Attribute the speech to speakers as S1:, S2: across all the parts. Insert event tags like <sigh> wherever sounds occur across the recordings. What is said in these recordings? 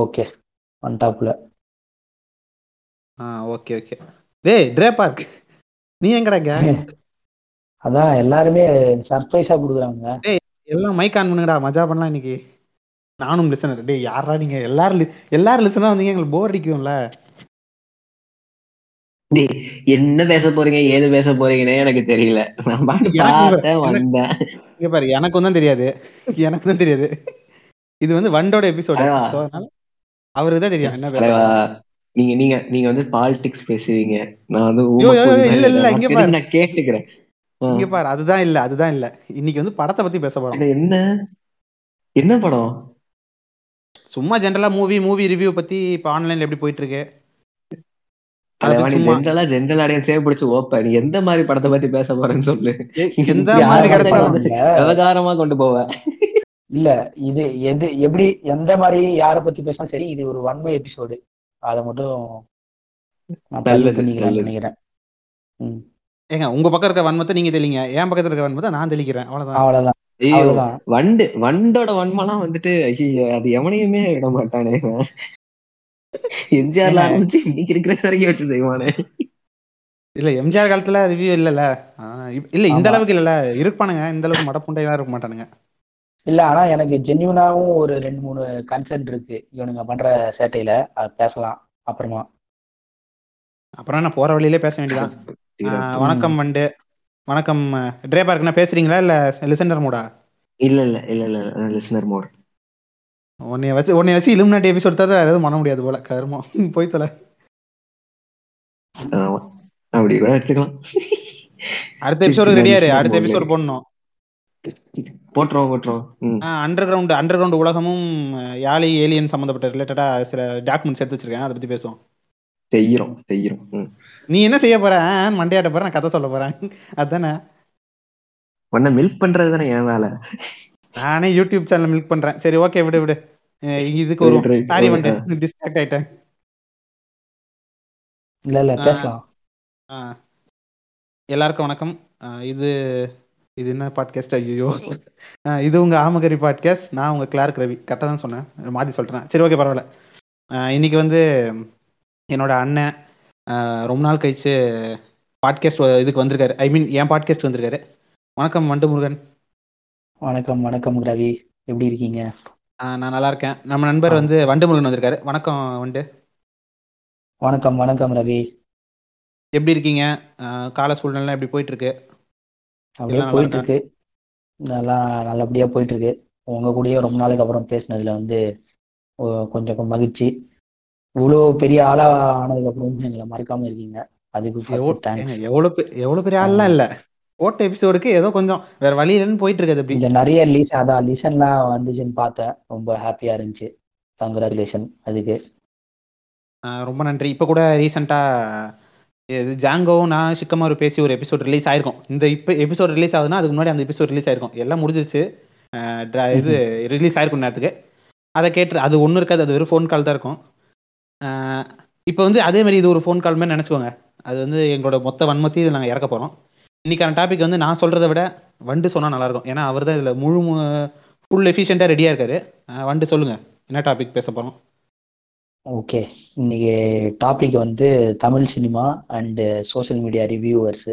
S1: Okay one டாப்ல
S2: ஆ okay okay டேய் ட்ரே பார்க் நீ எங்கடா இங்க? <laughs>
S1: அதான் எல்லாருமே சர்ப்ரைஸா கொடுக்குறாங்க.
S2: எல்லாம் மைக் ஆன் பண்ணுங்கடா. மஜா பண்ணலாம் இன்னைக்கு. நானும் லிசனர் டேய் யாரா நீங்க? எல்லாரும் எல்லாரும் லிசனா வந்தீங்க எங்களுக்கு போர் அடிக்கும்ல
S3: டேய், என்ன பேச போறீங்க ஏது பேச போறீங்கன்னே எனக்கு தெரியல. நான் பாட்டு பார்த்தேன் வந்தேன்.
S2: இங்க பாரு எனக்கும் தான் தெரியாது. எனக்கு தான் தெரியாது. இது வந்து வண்டோட எபிசோடு. அதனால அவருக்கு தான் தெரியும் என்ன
S3: நீங்க நீங்க நீங்க வந்து பாலிடிக்ஸ் பேசுவீங்க. நான் வந்து
S2: இல்ல, இல்ல,
S3: நான்
S2: இங்க பாரு.
S3: நான் கேட்டுக்கிறேன்.
S2: இங்க பாரு அதுதான் இல்ல அதுதான் இல்ல. இன்னைக்கு வந்து படத்தை பத்தி பேச போறோம்.
S3: என்ன? என்ன படம்?
S2: சும்மா ஜென்ரலா மூவி மூவி ரிவ்யூ பத்தி இப்ப ஆன்லைன்ல எப்படி போயிட்டு இருக்கு
S3: ஜென்ரலா ஜென்ரல் ஆடியன்ஸே பிடிச்சு ஓப்ப. நீ எந்த மாதிரி படத்தை பத்தி பேச போறேன்னு சொல்லு.
S2: எந்த மாதிரி.
S3: விவகாரமா கொண்டு போவ?
S1: இல்ல இது எது எப்படி எந்த மாதிரி யாரை பத்தி பேசினா சரி இது ஒரு ஒன் வே எபிசோடு அதை மட்டும். நினைக்கிறேன்
S2: ஏங்க உங்க பக்கம் இருக்க வன்மத்தை நீங்க தெளிங்க. என் பக்கத்துல இருக்க வன்மத்தை நான் தெளிக்கிறேன். அவ்வளவுதான்.
S1: அவ்வளவுதான்.
S3: வண்டு வண்டோட வன்மலாம் வந்துட்டு ஐயோ அது எவனையுமே விட மாட்டானே. எம்ஜிஆர்ல. ஆரம்பிச்சு இன்னைக்கு இருக்கிற வரைக்கும் வச்சு செய்வானே.
S2: இல்ல எம்ஜிஆர் காலத்துல ரிவ்யூ இல்லல இல்ல இந்த. அளவுக்கு இல்லல இருப்பானுங்க இந்த அளவுக்கு மடப்புண்டையா இருக்க மாட்டானுங்க.
S1: இல்ல ஆனா எனக்கு ஜென்யூனாவும் ஒரு ரெண்டு மூணு கன்சென்ட் இருக்கு. இவனுங்க பண்ற சேட்டையில. அது பேசலாம். அப்புறமா.
S2: அப்புறம் என்ன போற வழியிலே பேச வேண்டியதான் வணக்கம் வண்டு. வணக்கம் ட்ரே பார்க்னா பேசுறீங்களா இல்ல லிசனர் மூடா
S3: இல்ல இல்ல இல்ல இல்ல லிசனர் மோட்
S2: உன்னைய வச்சு உன்னைய வச்சு இலுமினாட்டி எபிசோட் தான் வேற எதுவும் பண்ண முடியாது போல கருமம் <laughs> போய் தொலை.
S3: அப்படி கூட வச்சுக்கலாம்
S2: அடுத்த எபிசோடு ரெடியாரு அடுத்த எபிசோடு. போடணும்.
S3: போட்டுருவோம் போட்டுருவோம் ம்.
S2: அண்டர் கிரவுண்ட் அண்டர் கிரவுண்ட் உலகமும் யாழி ஏலியன் சம்பந்தப்பட்ட ரிலேட்டடா சில டாக்குமெண்ட்ஸ் எடுத்து வச்சிருக்கேன். அதை பத்தி பேசுவோம்.
S3: செய்யறோம் செய்யறோம் ம்.
S2: நீ என்ன செய்ய போற? மண்டையாட்ட போற? நான் கதை சொல்ல போறேன். அதானே?
S3: உன்னை மில்க் பண்றது தானே என் வேலை.
S2: நானே யூடியூப் சேனல் மில்க் பண்றேன். சரி ஓகே விடு விடு. இதுக்கு ஒரு. Sorry
S3: Okay.
S2: வந்துட்டு டிஸ்ட்ராக்ட் ஆயிட்டேன்.
S1: இல்ல இல்ல
S2: ஆ.
S1: பேசலாம்.
S2: எல்லாருக்கும் வணக்கம். இது இது என்ன பாட்காஸ்ட் ஐயோ <laughs> இது உங்க ஆமகரி பாட்காஸ்ட் நான் உங்க கிளார்க் ரவி கரெக்டாக தான் சொன்னேன். மாற்றி சொல்லிட்டேன் சரி ஓகே பரவாயில்ல. இன்னைக்கு வந்து என்னோட அண்ணன் ரொம்ப நாள் கழிச்சு பாட்காஸ்ட் இதுக்கு வந்திருக்காரு. ஐ மீன் என் பாட்காஸ்ட் வந்திருக்காரு. வணக்கம் வண்டு முருகன்
S1: வணக்கம் வணக்கம் ரவி. எப்படி இருக்கீங்க?
S2: ஆ, நான் நல்லா இருக்கேன். நம்ம நண்பர் வந்து வண்டு முருகன் வந்திருக்காரு. வணக்கம் வண்டு.
S1: வணக்கம் வணக்கம் ரவி.
S2: எப்படி இருக்கீங்க? கால சூழ்நிலை எப்படி போயிட்டு இருக்கு?
S1: அப்படியே போயிட்டு இருக்கு நல்லா நல்லபடியா போயிட்டு இருக்கு உங்க கூடயே ரொம்ப நாளுக்கு அப்புறம் பேசினதுல வந்து கொஞ்சம் மகிழ்ச்சி. இவ்வளோ பெரிய ஆளா ஆனதுக்கு அப்புறம் எங்களை மறக்காம இருக்கீங்க. அதுக்கு
S2: எவ்வளவு எவ்வளவு பெரிய ஆள்லாம் இல்ல. போட்ட எபிசோடுக்கு ஏதோ கொஞ்சம் வேற வழி இல்லைன்னு போயிட்டு இருக்குது அப்படி
S1: இந்த நிறைய லீஸ் அதான் லீசன்லாம் வந்துச்சுன்னு பார்த்தேன். ரொம்ப ஹாப்பியா இருந்துச்சு. கங்க்ராச்சுலேஷன் அதுக்கு.
S2: ரொம்ப நன்றி. இப்போ கூட ரீசெண்டா இது ஜாங்கோவும் நான் சிக்கமாரு பேசி ஒரு எபிசோட் ரிலீஸ் ஆயிருக்கும். இந்த இப்போ எபிசோட் ரிலீஸ் ஆகுதுன்னா அதுக்கு முன்னாடி அந்த எபிசோட் ரிலீஸ் ஆயிருக்கும். எல்லாம் முடிஞ்சிருச்சு. இது ரிலீஸ் ஆயிருக்கும் நேரத்துக்கு. அதை கேட்டு அது ஒன்றும் இருக்காது அது வெறும் ஃபோன் கால் தான் இருக்கும். இப்போ வந்து அதே மாதிரி இது ஒரு ஃபோன் கால் மாதிரி நினச்சிக்கோங்க. அது வந்து எங்களோட மொத்த வன்மத்தையும் இதில் நாங்கள் இறக்க போகிறோம் இன்னைக்கான டாபிக் வந்து நான் சொல்கிறத விட வண்டு சொன்னால் நல்லாயிருக்கும் ஏன்னா அவர் தான் இதில் முழு ஃபுல் எஃபிஷியண்ட்டாக ரெடியாக இருக்காரு. வண்டு சொல்லுங்கள் என்ன டாபிக் பேச போகிறோம்
S1: ஓகே இன்னைக்கு டாபிக் வந்து Tamil cinema and social media reviewers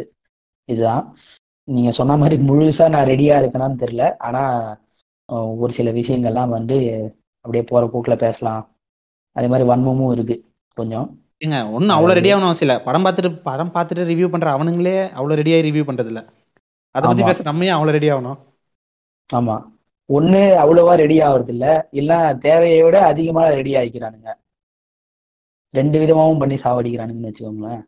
S1: இதுதான். நீங்கள் சொன்ன மாதிரி முழுசாக நான் ரெடியாக இருக்கேனான்னு தெரில ஆனால் ஒரு சில விஷயங்கள்லாம் வந்து அப்படியே போகிற போக்கில் பேசலாம். அதே மாதிரி வன்மமும் இருக்குது கொஞ்சம்.
S2: ஏங்க ஒன்றும் அவ்வளோ ரெடி ஆகணும் அவசியம் இல்லை. படம் பார்த்துட்டு படம் பார்த்துட்டு ரிவ்யூ பண்ணுற அவனுங்களே அவ்வளோ ரெடியாகி ரிவ்யூ பண்ணுறது இல்லை அதை பற்றி. பேச நம்ம ஏன் அவ்வளோ ரெடி ஆகணும்?
S1: ஆமாம் ஒன்று அவ்வளோவா ரெடி ஆகிறது இல்லை இல்லை தேவையை விட அதிகமாக ரெடி ஆகிக்கிறானுங்க. ரெண்டு விதமாகவும் பண்ணி சாவடிக்கிறானுங்கன்னு வச்சுக்கோங்களேன்.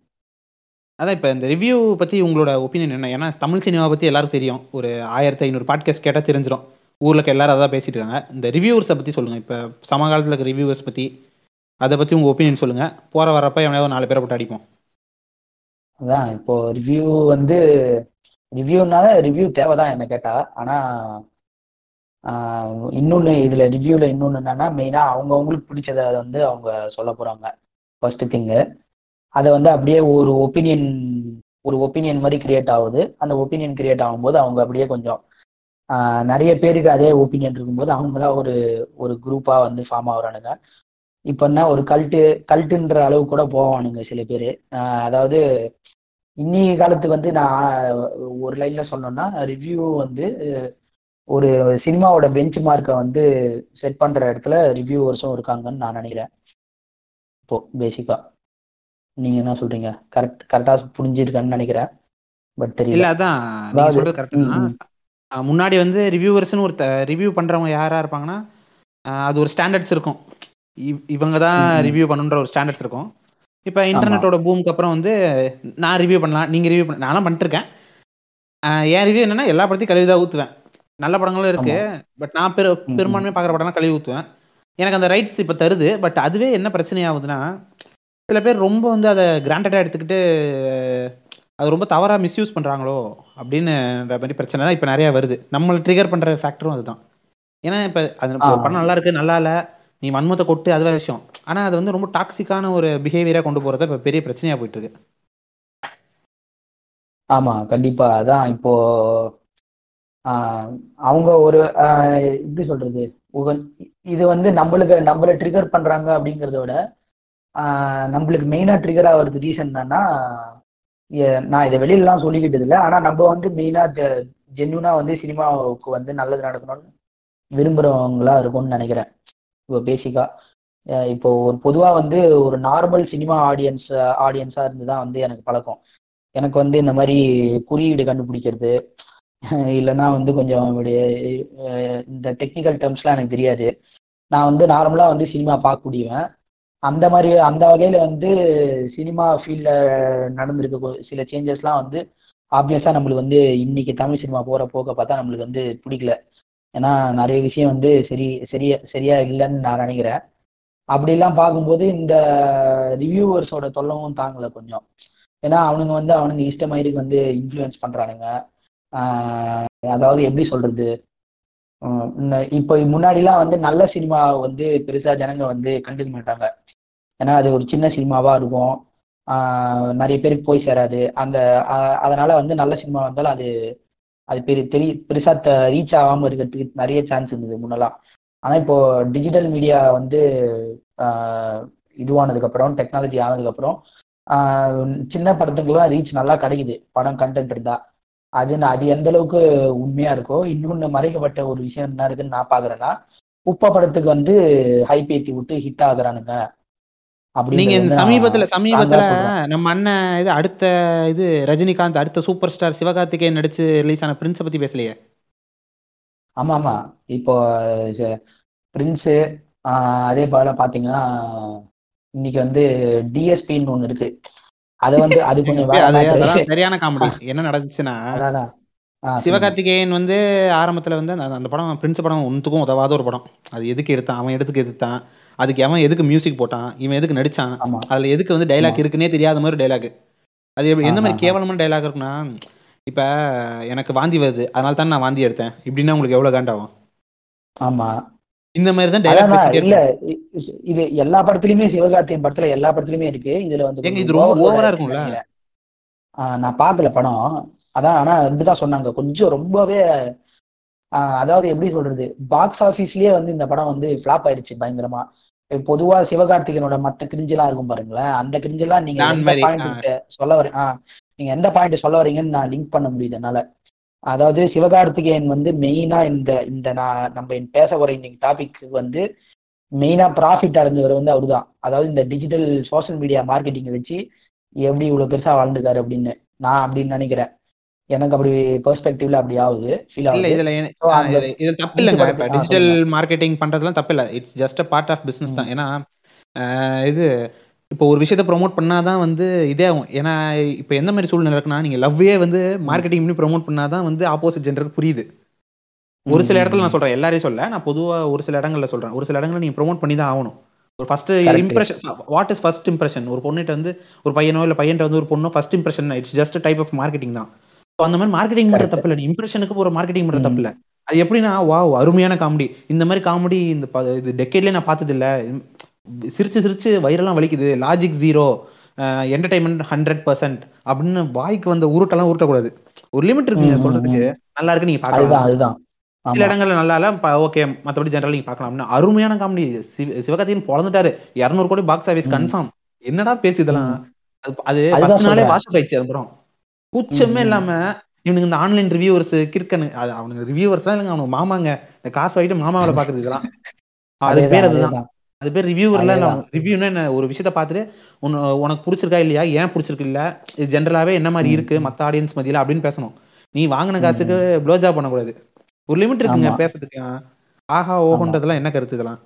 S2: அதான் இப்போ இந்த ரிவ்யூ பற்றி உங்களோட ஒப்பீனியன் என்ன? ஏன்னா தமிழ் சினிமா பற்றி எல்லாரும் தெரியும். ஒரு ஆயிரத்தி ஐநூறு பாட்காஸ்ட் கேட்டால் தெரிஞ்சிடும் ஊரில் எல்லாரும் அதான் பேசிட்டு இருக்காங்க. இந்த ரிவ்யூவர்ஸை பற்றி சொல்லுங்கள் இப்போ சமகாலத்தில் இருக்க ரிவ்யூவர்ஸ் பற்றி அதை பற்றி உங்கள் ஒப்பீனியன் சொல்லுங்கள் போகிற வரப்ப எவனையாவது நாலு பேரை போட்டு அடிப்போம்.
S1: அதான் இப்போ ரிவ்யூ வந்து ரிவ்யூனால ரிவ்யூ தேவை தான் என்ன கேட்டால் ஆனால் இன்னொன்று இதில் ரிவ்யூவில் இன்னொன்று என்னன்னா மெயினாக அவங்கவுங்களுக்கு பிடிச்சதை வந்து அவங்க சொல்ல போகிறாங்க ஃபர்ஸ்ட் திங்கு அதை வந்து அப்படியே ஒரு ஒப்பீனியன் ஒரு ஒப்பீனியன் மாதிரி கிரியேட் ஆகுது. அந்த ஒப்பீனியன் கிரியேட் ஆகும்போது அவங்க அப்படியே கொஞ்சம் நிறைய பேருக்கு அதே ஒப்பீனியன் இருக்கும்போது அவங்களா ஒரு ஒரு குரூப்பாக வந்து ஃபார்ம் ஆகுறானுங்க. இப்போ என்ன ஒரு கல்ட்டு கல்ட்டுன்ற அளவு கூட போவானுங்க சில பேர். அதாவது இன்னைய காலத்துக்கு வந்து நான் ஒரு லைனில் சொன்னோன்னா ரிவ்யூ வந்து ஒரு சினிமாவோட பெஞ்ச் மார்க்கை வந்து செட் பண்ணுற இடத்துல ரிவ்யூவர்ஸும் இருக்காங்கன்னு நான் நினைக்கிறேன். இப்போ பேசிக்கா நீங்க என்ன சொல்றீங்க? கரெக்ட் கரெக்டா புரிஞ்சிருக்கேன்னு நினைக்கிறேன். பட்
S2: இல்ல
S1: தெரியல
S2: அதான் முன்னாடி வந்து ரிவ்யூவர்ஸ்னு ஒரு ரிவ்யூ பண்றவங்க யாரா இருப்பாங்கன்னா அது ஒரு ஸ்டாண்டர்ட்ஸ் இருக்கும். இவ்- இவங்க தான். ரிவ்யூ பண்ணுன்ற ஒரு ஸ்டாண்டர்ட்ஸ் இருக்கும். இப்போ இன்டர்நெட்டோட பூமுக்கு அப்புறம் வந்து நான் ரிவ்யூ பண்ணலாம் நீங்க ரிவ்யூ பண்ண நானும் பண்ணிருக்கேன் அஹ் என் ரிவ்யூ என்னன்னா எல்லா படத்தையும் கழுவி தான் ஊத்துவேன். நல்ல படங்களும் இருக்கு.
S1: ஆமா.
S2: பட் நான் பெரு. பெரும்பான்மையாக பார்க்குற படம்லாம் கழுவி ஊத்துவேன். எனக்கு அந்த ரைட்ஸ் இப்போ தருது பட் அதுவே என்ன பிரச்சனை ஆகுதுன்னா சில பேர் ரொம்ப வந்து அதை கிராண்டடாக எடுத்துக்கிட்டு அது ரொம்ப தவறா மிஸ்யூஸ் பண்றாங்களோ அப்படின்னு மாதிரி பிரச்சனை தான் இப்போ நிறைய வருது. நம்மளை ட்ரிகர் பண்ற ஃபேக்டரும் அதுதான். ஏன்னா இப்போ அது படம் நல்லா இருக்கு நல்லா இல்ல நீ வன்மத்தை கொட்டு அது வேற விஷயம். ஆனா அது வந்து ரொம்ப டாக்ஸிக்கான ஒரு பிஹேவியரா கொண்டு போறத இப்போ பெரிய பிரச்சனையா போயிட்டு இருக்கு.
S1: ஆமா கண்டிப்பா. அதான் இப்போ அவங்க ஒரு எப்படி சொல்றது? உக- இது வந்து நம்மளுக்கு நம்மள ட்ரிகர் பண்றாங்க அப்படிங்கிறத விட நம்மளுக்கு மெயினா ட்ரிகர் ஆகிறது ரீசன் என்னன்னா நான் இதை வெளியிலலாம் சொல்லிக்கிட்டது இல்லை. ஆனா நம்ம வந்து மெயினா ஜென்யூனா வந்து சினிமாவுக்கு வந்து நல்லது நடக்கணும்னு விரும்புறவங்களா இருக்கும்னு நினைக்கிறேன். இப்போ பேசிக்கா இப்போ ஒரு பொதுவா வந்து ஒரு நார்மல் சினிமா ஆடியன்ஸ் ஆடியன்ஸா இருந்து தான் வந்து எனக்கு பழக்கம். எனக்கு வந்து இந்த மாதிரி குறியீடு கண்டுபிடிக்கிறது இல்லைன்னா வந்து கொஞ்சம் இப்படி, இந்த டெக்னிக்கல் டேர்ம்ஸ்லாம் எனக்கு தெரியாது. நான் வந்து நார்மலாக வந்து சினிமா பார்க்கக்கூடியவன். அந்த மாதிரி அந்த வகையில் வந்து சினிமா ஃபீல்டில் நடந்திருக்க சில சேஞ்சஸ்லாம் வந்து ஆப்வியஸாக நம்மளுக்கு வந்து இன்னைக்கு தமிழ் சினிமா போகிற போக்க பார்த்தா நம்மளுக்கு வந்து பிடிக்கல. ஏன்னா நிறைய விஷயம் வந்து சரி சரியா சரியா இல்லைன்னு நான் நினைக்கிறேன். அப்படிலாம் பார்க்கும்போது இந்த ரிவ்யூவர்ஸோட தொல்லவும் தாங்கலை கொஞ்சம். ஏன்னா அவனுங்க வந்து அவனுங்க இஷ்டமாயிருக்கு வந்து இன்ஃப்ளூயன்ஸ் பண்ணுறானுங்க அதாவது எப்படி சொல்றது? இந்த- இப்போ முன்னாடிலாம் வந்து நல்ல சினிமா வந்து பெருசாக ஜனங்க வந்து கண்டுக்க மாட்டாங்க ஏன்னா அது ஒரு சின்ன சினிமாவாக இருக்கும். நிறைய பேருக்கு போய் சேராது. அந்த அதனால் அதனால வந்து நல்ல சினிமா வந்தாலும் அது அது பெரிய தெரிய பெருசாக ரீச் ஆகாமல் இருக்கிறதுக்கு நிறைய சான்ஸ் இருந்தது முன்னெல்லாம். ஆனால் இப்போ டிஜிட்டல் மீடியா வந்து இதுவானதுக்கப்புறம் டெக்னாலஜி ஆனதுக்கப்புறம் சின்ன படத்துக்குலாம் ரீச் நல்லா கிடைக்குது. படம் கண்டென்ட் இருந்தால் அது நான் அது எந்த அளவுக்கு உண்மையா இருக்கோ இன்னொன்னு மறைக்கப்பட்ட ஒரு விஷயம் என்ன இருக்குன்னு நான் பாக்குறேன்னா உப்ப படத்துக்கு வந்து ஹைப் ஏத்தி விட்டு ஹிட் ஆகுறானுங்க.
S2: நீங்க இந்த சமீபத்துல சமீபத்துல. நம்ம அண்ணன் இது அடுத்த இது ரஜினிகாந்த் அடுத்த சூப்பர் ஸ்டார் சிவகார்த்திகேயன் நடிச்சு ரிலீஸ் ஆன பிரின்ஸை பத்தி பேசலையே?
S1: ஆமா ஆமா. இப்போ பிரின்ஸு அதே போல பாத்தீங்கன்னா இன்னைக்கு வந்து டிஎஸ்பின்னு ஒண்ணு இருக்கு. அது வந்து அது <laughs> கொஞ்சம்
S2: சரியான காமெடி என்ன நடந்துச்சுன்னா. சிவகார்த்திகேயன் வந்து ஆரம்பத்துல வந்து அந்த படம் பிரின்ஸ் படம் ஒன்றுத்துக்கும் உதவாத ஒரு படம். அது எதுக்கு எடுத்தான்? அவன் எதுக்கு எடுத்தான் அதுக்கு அவன் எதுக்கு மியூசிக் போட்டான்? இவன் எதுக்கு நடிச்சான்? அதுல எதுக்கு வந்து டைலாக். இருக்குன்னே தெரியாத மாதிரி டைலாக் அது எந்த மாதிரி. கேவலமான டைலாக் இருக்குன்னா இப்ப எனக்கு வாந்தி வருது அதனால தான் நான் வாந்தி எடுத்தேன். இப்படின்னா உங்களுக்கு எவ்வளவு காண்டாகும்?
S1: ஆமா.
S2: இந்த மாதிரி தான்
S1: இல்ல இது எல்லா படத்துலயுமே சிவகார்த்திகேயன் படத்துல எல்லா படத்துலயுமே இருக்கு. இதுல வந்து
S2: இது ரொம்ப ஓவரா இருக்கும்ல?
S1: நான் பார்க்கல படம். அதான் ஆனா இப்படிதான் சொன்னாங்க. கொஞ்சம் ரொம்பவே அதாவது எப்படி சொல்றது? பாக்ஸ் ஆபீஸ்லயே வந்து இந்த படம் வந்து ஃபிளாப் ஆயிடுச்சு பயங்கரமா. இப்ப பொதுவா சிவகார்த்திகேயனோட மத்த கிரிஞ்செல்லாம் இருக்கும் பாருங்களேன். அந்த கிரிஞ்செல்லாம் நீங்க சொல்ல ஆ, நீங்க எந்த பாயிண்ட் சொல்ல வரீங்கன்னு நான் லிங்க் பண்ண முடியுது என்னால. அதாவது சிவகார்த்திகேயன் வந்து மெயினா இந்த இந்த நான் நம்ம பேச போற இன்னைக்கு டாபிக் வந்து மெயினா ப்ராஃபிட் அடைஞ்சவர் வந்து அவர்தான். அதாவது இந்த டிஜிட்டல் சோஷியல் மீடியா மார்க்கெட்டிங் வச்சு எப்படி இவ்வளவு பெருசா வாழ்ந்துக்காரு அப்படின்னு நான் அப்படின்னு நினைக்கிறேன். எனக்கு அப்படி பெர்ஸ்பெக்டிவ்ல அப்படி ஆகுது. ஃபீல் ஆகுது.
S2: இதுல இது- தப்பு இல்லைங்க இப்ப டிஜிட்டல் மார்க்கெட்டிங் பண்றதுலாம் தப்பு இல்ல it's just a part of business தான். ஏன்னா இது இப்போ ஒரு விஷயத்த ப்ரோமோட் பண்ணாதான் வந்து இதே ஆகும் ஏன்னா இப்போ எந்த மாதிரி சூழ்நிலை இருக்குன்னா நீங்க லவ்வே வந்து மார்க்கெட்டிங் பண்ணி ப்ரோமோட் பண்ணாதான் வந்து ஆப்போசிட் ஜெண்டருக்கு புரியுது. ஒரு சில இடத்துல நான். சொல்றேன் எல்லாரையும் சொல்ல நான் பொதுவா ஒரு சில இடங்கள்ல சொல்றேன். ஒரு சில இடங்கள்ல நீங்க ப்ரோமோட் பண்ணி தான் ஆகணும். ஒரு first impression what is first impression ஒரு பொண்ணுகிட்ட வந்து ஒரு பையனோ இல்ல பையன்ட்ட வந்து ஒரு பொண்ணோ first impression it's just type of marketing தான். So, அந்த மாதிரி மார்க்கெட்டிங் பண்ற தப்பு இல்லை இம்ப்ரெஷனுக்கு ஒரு மார்க்கெட்டிங் பண்ற தப்பு இல்ல அது எப்படின்னா வாவ் அருமையான காமெடி இந்த மாதிரி காமெடி இந்த இது டெக்கேட்லயே நான் பார்த்தது இல்ல சிரிச்சு சிரிச்சு வயிறெல்லாம் வலிக்குது. Logic zero entertainment hundred percent அப்படின்னு வாய்க்கு வந்த உருட்டெல்லாம் உருட்டக்கூடாது. ஒரு லிமிட் இருக்குங்க
S1: ம் ம்
S2: சொல்றதுக்கு. நல்லா இருக்கு நீங்க
S1: அதுதான்
S2: பார்க்கலாம்.
S1: அதுதான்
S2: சில இடங்கள்ல நல்லா இல்ல ஓகே மத்தபடி ஜெனரல் நீங்க அப்படின்னா அருமையான காமெடி சிவகார்த்திகேயன் பொழந்துட்டாரு. இருநூறு கோடி பாக்ஸ் ஆபீஸ்
S1: ம்.
S2: கன்ஃபார்ம் என்னடா பேச்சு இதெல்லாம். அது ஃபர்ஸ்ட் நாளே. வாஷ் ஆயிடுச்சு அது படம் கூச்சமே. இல்லாம இவனுக்கு இந்த ஆன்லைன் ரிவ்யூவர்ஸ் கிறுக்கனு அது அவனுக்கு ரிவ்யூவர்ஸ் தான் இல்லைங்க அவனுக்கு மாமாங்க. இந்த காசு வாங்கிட்டு மாமாவில பாக்குறது இதெல்லாம் அது பேர்
S1: அதேதான்.
S2: அது பேர் ரிவ்யூவர்ல
S1: அதேதான்.
S2: ரிவ்யூனா என்ன ஒரு விஷயத்த பார்த்துட்டு உன்ன உனக்கு பிடிச்சிருக்கா இல்லையா ஏன் பிடிச்சிருக்கு இல்ல இது ஜென்ரலாவே என்ன மாதிரி இருக்கு. மத்த ஆடியன்ஸ் மத்தியில அப்படின்னு பேசணும். நீ வாங்கின காசுக்கு ப்ளோஜா பண்ணக்கூடாது. ஒரு லிமிட் இருக்குங்க. பேசுறதுக்கு. ஆஹா ஓஹோன்றதெல்லாம் என்ன கருத்து இதெல்லாம்?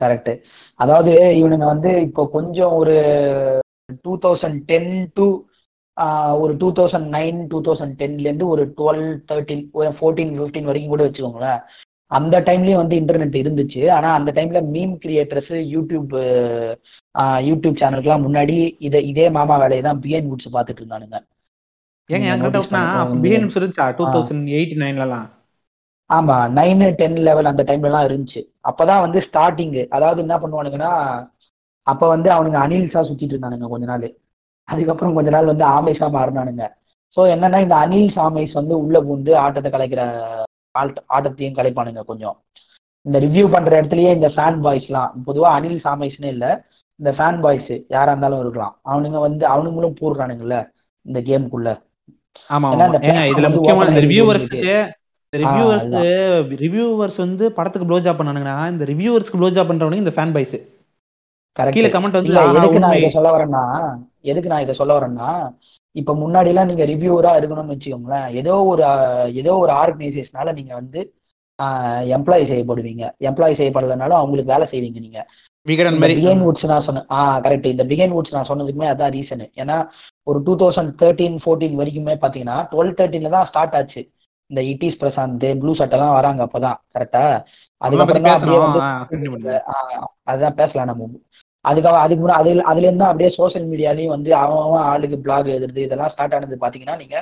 S1: கரெக்ட் அதாவது இவனுங்க வந்து இப்போ கொஞ்சம் ஒரு டூ தௌசண்ட் டென் டு ஒரு two thousand nine two thousand டென்லேருந்து ஒரு டுவெல் தேர்ட்டின் ஒரு ஃபோர்டீன் ஃபிஃப்டீன் வரைக்கும் கூட வச்சுக்கோங்களேன். அந்த டைம்லயும் வந்து இன்டர்நெட் இருந்துச்சு. ஆனா அந்த டைம்ல மீம் கிரியேட்டர்ஸ் யூடியூப் யூடியூப் சேனலுக்குலாம் முன்னாடி இதை இதே மாமா வேலையை தான் பிஎன் குட்ஸ் பார்த்துட்டு இருந்தானுங்க.
S2: ஏங்க எனக்கு டவுட்னா இருந்துச்சா? டூ. தௌசண்ட் எயிட் நைன்லலாம்
S1: ஆமா நைனு டென் லெவல் அந்த டைம்லலாம் இருந்துச்சு. அப்பதான் வந்து ஸ்டார்டிங் அதாவது என்ன பண்ணுவானுங்கன்னா அப்ப வந்து அவனுங்க அனில்ஸா சுத்திட்டு இருந்தானுங்க கொஞ்ச நாள். அதுக்கப்புறம் கொஞ்ச நாள் வந்து ஆமேஷா மாறினானுங்க. ஸோ என்னன்னா இந்த அனில் சாமேஷ் வந்து உள்ள பூந்து ஆட்டத்தை கலைக்கிற ஆட்ட ஆட்டத்தையும் கலைப்பானுங்க கொஞ்சம். இந்த ரிவ்யூ பண்ற இடத்துலயே இந்த ஃபேன் பாய்ஸ்லாம் பொதுவா அனில் சாமேஷ்னு இல்ல இந்த ஃபேன் பாய்ஸ் யாரா இருந்தாலும் இருக்கலாம். அவனுங்க வந்து அவனுங்களும் போடுறானுங்கல்ல இந்த கேமுக்குள்ள
S2: ஆமா இதுல முக்கியமான இந்த ரிவ்யூவர்ஸ்க்கு. ரிவ்யூவர்ஸ். ரிவ்யூவர்ஸ் வந்து படத்துக்கு ப்ளோ ஜாப் பண்ணானுங்கன்னா இந்த ரிவ்யூவர்ஸ்க்கு ப்ளோ ஜாப் பண்றவனுக்கு இந்த ஃபேன் பாய்ஸ் கீழே கமெண்ட் வந்து
S1: எதுக்கு நான் இதை சொல்ல வரேன்னா எதுக்கு நான் இதை சொல்ல வரேன்னா இப்ப முன்னாடி எல்லாம் நீங்க ரிவ்யூவரா இருக்கணும்னு வச்சுக்கோங்களேன். ஏதோ ஒரு ஏதோ ஒரு ஆர்கனைசேஷனால நீங்க வந்து எம்ப்ளாய் செய்யப்படுவீங்க. எம்ப்ளாய் செய்யப்படலைனாலும் அவங்களுக்கு வேலை செய்வீங்க நீங்க.
S2: விகடன் மாதிரி.
S1: பிகைன் வுட்ஸ் நான் சொன்னேன் ஆ கரெக்ட் இந்த பிகைன் வுட்ஸ் நான் சொன்னதுக்குமே அதான் ரீசன் ஏன்னா ஒரு டூ தௌசண்ட் தேர்ட்டீன் ஃபோர்டீன் வரைக்குமே பாத்தீங்கன்னா டுவெல் தேர்ட்டீன்ல தான் ஸ்டார்ட் ஆச்சு. இந்த இட்டிஸ் பிரசாந்த் ப்ளூ சட்டெல்லாம் வராங்க அப்பதான் கரெக்டா அதுக்கப்புறம் தான் அப்படியே வந்து அதுதான் பேசலாம் நம்ம. அதுக்காக அதுக்கு முன்னாடி அதுல அதுல இருந்து தான் அப்படியே சோஷியல் மீடியாலையும் வந்து அவன் அவன் ஆளுக்கு பிளாக் எழுதுறது இதெல்லாம் ஸ்டார்ட் ஆனது பாத்தீங்கன்னா நீங்க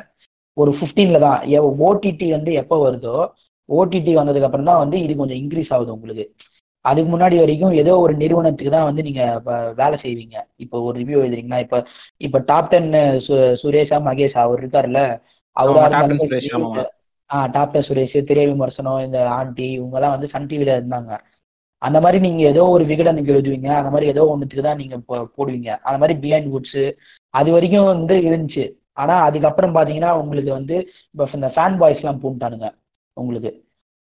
S1: ஒரு 15ல தான். ஓடிடி வந்து எப்போ வருதோ ஓடிடி வந்ததுக்கு அப்புறம் தான் வந்து இது கொஞ்சம் இன்க்ரீஸ் ஆகுது உங்களுக்கு. அதுக்கு முன்னாடி வரைக்கும் ஏதோ ஒரு நிறுவனத்துக்கு தான் வந்து நீங்க வ- வேலை செய்வீங்க. இப்போ ஒரு ரிவ்யூ எழுதுறீங்கன்னா இப்போ இப்போ டாப் டென் சுரேஷா மகேஷ் அவர் இருக்காருல்ல அவரா
S2: ஆமா, Top 10
S1: இருந்தாலும்
S2: சுரேஷ், ஆமா, ஆமா.
S1: ஆ டாப் டென் சுரேஷ் திரை விமர்சனம் இந்த ஆண்டி இவங்கெல்லாம் வந்து சன் டிவில இருந்தாங்க. அந்த மாதிரி நீங்க ஏதோ ஒரு விகடனுக்கு எழுதுவீங்க அந்த மாதிரி ஏதோ ஒன்றுத்துக்கு தான் நீங்க போ- போடுவீங்க. அந்த மாதிரி பிஹைண்ட் வுட்ஸ் அது வரைக்கும் வந்து இருந்துச்சு. ஆனா அதுக்கப்புறம் பாத்தீங்கன்னா உங்களுக்கு வந்து இப்போ இந்த ஃபேன் பாய்ஸ் எல்லாம் பூண்டானுங்க உங்களுக்கு.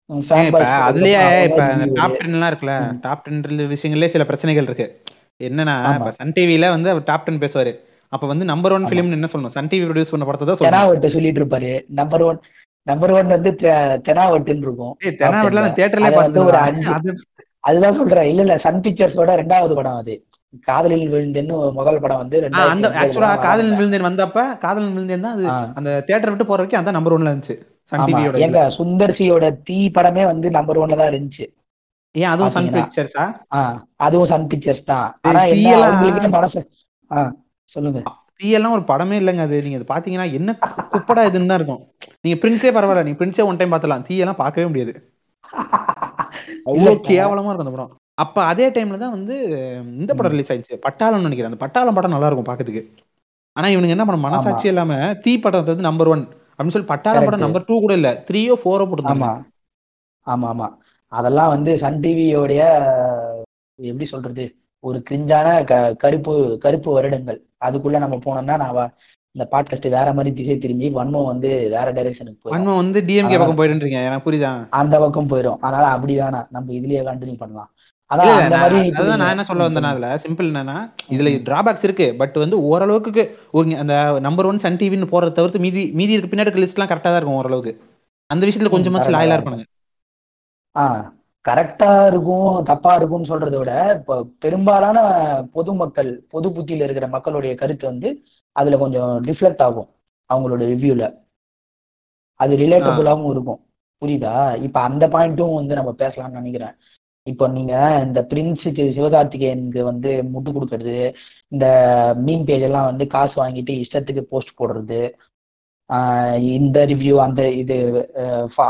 S2: அதுலயே இப்ப. டாப் டென்லாம் இருக்குல்ல. டாப் டென் விஷயங்களே சில பிரச்சனைகள் இருக்கு. என்னன்னா. இப்ப சன் டிவில வந்து அவர் டாப் டென் பேசுவாரு. அப்ப வந்து நம்பர் ஒன்
S1: ஆமா.
S2: ஃபிலிம்னு என்ன சொல்லணும்? சன் டிவி ப்ரொடியூஸ் பண்ண படத்தை தான் சொல்லணும்.
S1: தெனாவட்டு சொல்லிட்டு இருப்பாரு. நம்பர் ஒன் நம்பர் ஒன் வந்து தெனாவட்டுன்னு இருக்கும்.
S2: தெனாவட்டுல நான் தியேட்டர்லயே
S1: அதுதான் சொல்றேன். இல்ல இல்ல சன் பிக்சர்ஸோட ரெண்டாவது படம் அது. காதலில் விழுந்தேன்னு முதல் படம் வந்து
S2: அந்த ஆக்சுவலா
S1: வராங்க.
S2: விழுந்தேன் வந்தப்ப காதலன் விழுந்தேன் தான் அது. அந்த தியேட்டர் விட்டு போற வரைக்கும் அதான் நம்பர் ஒன்ல இருந்துச்சு. சன் டிவியோட
S1: எங்க சுந்தர்சியோட தீ படமே வந்து நம்பர் ஒன்ல தான் இருந்துச்சு.
S2: ஏன் அதுவும் சன். பிக்சர்ஸா?
S1: அதுவும் சன் பிக்சர்ஸ் தான். ஆனா அவங்களுக்கே மனசு சொல்லுங்க.
S2: தீயெல்லாம் ஒரு படமே இல்லைங்க அது. நீங்க பாத்தீங்கன்னா என்ன குப்படா இதுன்னு தான் இருக்கும். நீங்க பிரின்ஸே பரவாயில்ல. நீங்க பிரின்ஸே ஒன் டைம் பார்த்தலாம் தீயெல்லாம் பார்க்கவே முடியாது.
S1: இல்லப்பா.
S2: கேவலமா இருக்கும் அந்த படம். அப்ப அதே டைம்ல தான் வந்து இந்த படம் ரிலீஸ் ஆயிடுச்சு. பட்டாளம்னு நினைக்கிறேன். அந்த பட்டாளம் படம் நல்லா இருக்கும் பாக்கிறதுக்கு. ஆனா இவனுங்க என்ன பண்ண மனசாட்சி இல்லாம தீ படத்தை வந்து நம்பர் ஒன் அப்படின்னு சொல்லி பட்டாளம் படம். நம்பர் டூ கூட இல்ல. த்ரீயோ ஃபோரோ போட்டுருந்தாங்க.
S1: ஆமா. ஆமா அதெல்லாம் வந்து சன் டிவியோடைய எப்படி சொல்றது? ஒரு கிரிஞ்சான க கருப்பு கருப்பு வருடங்கள். அதுக்குள்ள நம்ம போனோம்னா நான் இந்த பாட்காஸ்ட் வேற மாதிரி திசை திரும்பி வன்மம் வந்து வேற டைரக்ஷனுக்கு போயிடும்
S2: வன்மம் வந்து டிஎம்கே. பக்கம் போயிடுன்றீங்க. எனக்கு புரியுதா?
S1: அந்த பக்கம் போயிடும் அதனால அப்படி வேணாம் நம்ம இதுலயே கண்டினியூ பண்ணலாம். அதான்
S2: நான் என்ன சொல்ல வந்தேன்னா அதுல சிம்பிள் என்னன்னா இதுல டிராபேக்ஸ் இருக்கு. பட் வந்து ஓரளவுக்கு ஒரு அந்த நம்பர் ஒன் சன் டிவின்னு போறத தவிர்த்து மீதி மீதி இருக்க பின்னாடி இருக்க லிஸ்ட்லாம் கரெக்டா தான் இருக்கும் ஓரளவுக்கு. அந்த விஷயத்துல கொஞ்சமாச்சு லாயலா
S1: correct.
S2: இருப்பானுங்க.
S1: ஆ கரெக்டா இருக்கும் தப்பா இருக்கும்னு சொல்றதை விட இப்போ பெரும்பாலான பொதுமக்கள் பொது புத்தியில இருக்கிற மக்களுடைய கருத்து வந்து அதுல கொஞ்சம் ரிஃப்ளெக்ட் ஆகும் அவங்களோட ரிவ்யூல அது ரிலேட்டபுளாகவும் இருக்கும். புரியுதா? இப்ப அந்த பாயிண்ட்டும் வந்து நம்ம பேசலாம்னு நினைக்கிறேன். இப்போ நீங்க இந்த பிரின்ஸுக்கு சிவகார்த்திகேயனுக்கு வந்து முட்டு கொடுக்கறது இந்த மீன் பேஜ் எல்லாம் வந்து காசு வாங்கிட்டு இஷ்டத்துக்கு போஸ்ட் போடுறது இந்த ரிவ்யூ அந்த இது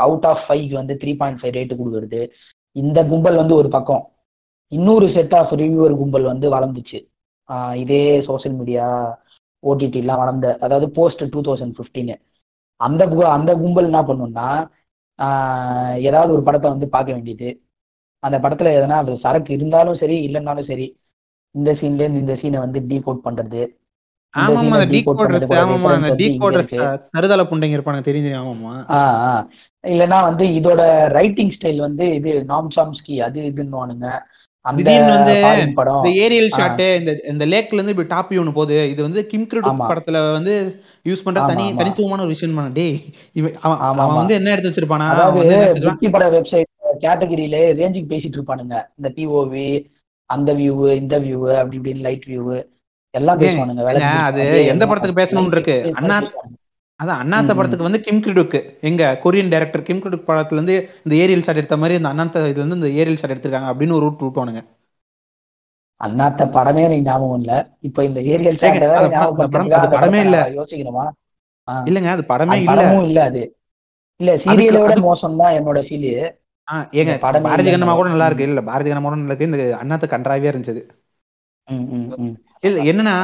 S1: அவுட் ஆஃப் ஃபைவ்க்கு வந்து த்ரீ பாயிண்ட் ஃபைவ் ரேட்டு கொடுக்கறது. இந்த கும்பல் வந்து ஒரு பக்கம். இன்னொரு செட் ஆஃப் ரிவ்யூவர் கும்பல் வந்து வளர்ந்துச்சு. இதே சோஷியல் மீடியா ஓடிடிலாம் வளர்ந்த அதாவது போஸ்ட் டூ தௌசண்ட் ஃபிஃப்டீனு அந்த அந்த கும்பல் என்ன பண்ணும்னா ஆஹ் ஏதாவது ஒரு படத்தை வந்து பார்க்க வேண்டியது. அந்த படத்துல எதனா அது சரக்கு இருந்தாலும் சரி இல்லைன்னாலும் சரி இந்த சீன்ல இருந்து இந்த சீனை வந்து டீகோட் பண்றது.
S2: டீ
S1: வந்து இதோட ரைட்டிங் ஸ்டைல் வந்து இது நாம் சாம்ஸ்கி அது அந்த
S2: திடீர்னு வந்து இந்த ஏரியல்
S1: ஆ.
S2: ஷாட் இந்த இந்த லேக்ல இருந்து இப்படி டாப் ஒன்று போகுது இது வந்து கிம் கிரிடு
S1: ஆமா.
S2: படத்துல வந்து யூஸ் பண்ற தனி. தனித்துவமான ஒரு விஷயம் இவன் அவன். வந்து என்ன எடுத்து வச்சிருப்பானா
S1: அதாவது பட வெப்சைட் கேட்டகரியில ரேஞ்சுக்கு பேசிட்டு இருப்பானுங்க இந்த பிஓவி அந்த வியூ இந்த வியூ அப்படி இப்படின்னு லைட் வியூ எல்லாம் பேசுவானுங்க
S2: அது எந்த படத்துக்கு பேசணும்னு இருக்கு? அண்ணா-. அதான் அண்ணாத்த. படத்துக்கு வந்து கிம் கிரிடுக்கு எங்க கொரியன் டைரக்டர் கிம் கிரிடுக் படத்துல இருந்து இந்த ஏரியல் ஷாட் எடுத்த மாதிரி இந்த அண்ணாத்த இதுல இருந்து இந்த ஏரியல் ஷாட் எடுத்திருக்காங்க அப்படின்னு ஒரு ரூட் விட்டுவானுங்க.
S1: அண்ணாத்த படமே எனக்கு ஞாபகம் இல்ல. இப்ப இந்த ஏரியல்
S2: அது படம்- இல்ல.
S1: யோசிக்கணுமா.
S2: இல்லங்க அது படமே இல்ல.
S1: இல்ல அது. இல்ல சீரியலை விட
S2: அதுக்கு-
S1: மோசம் தான் என்னோட ஃபீல்
S2: ஏங்க பாரதி கண்ணமா. கூட நல்லா இருக்கு. இல்ல பாரதி கண்ணமா கூட நல்லா இருக்கு. இந்த அண்ணாத்த கன்றாவே இருந்துச்சு இல்ல என்னன்னா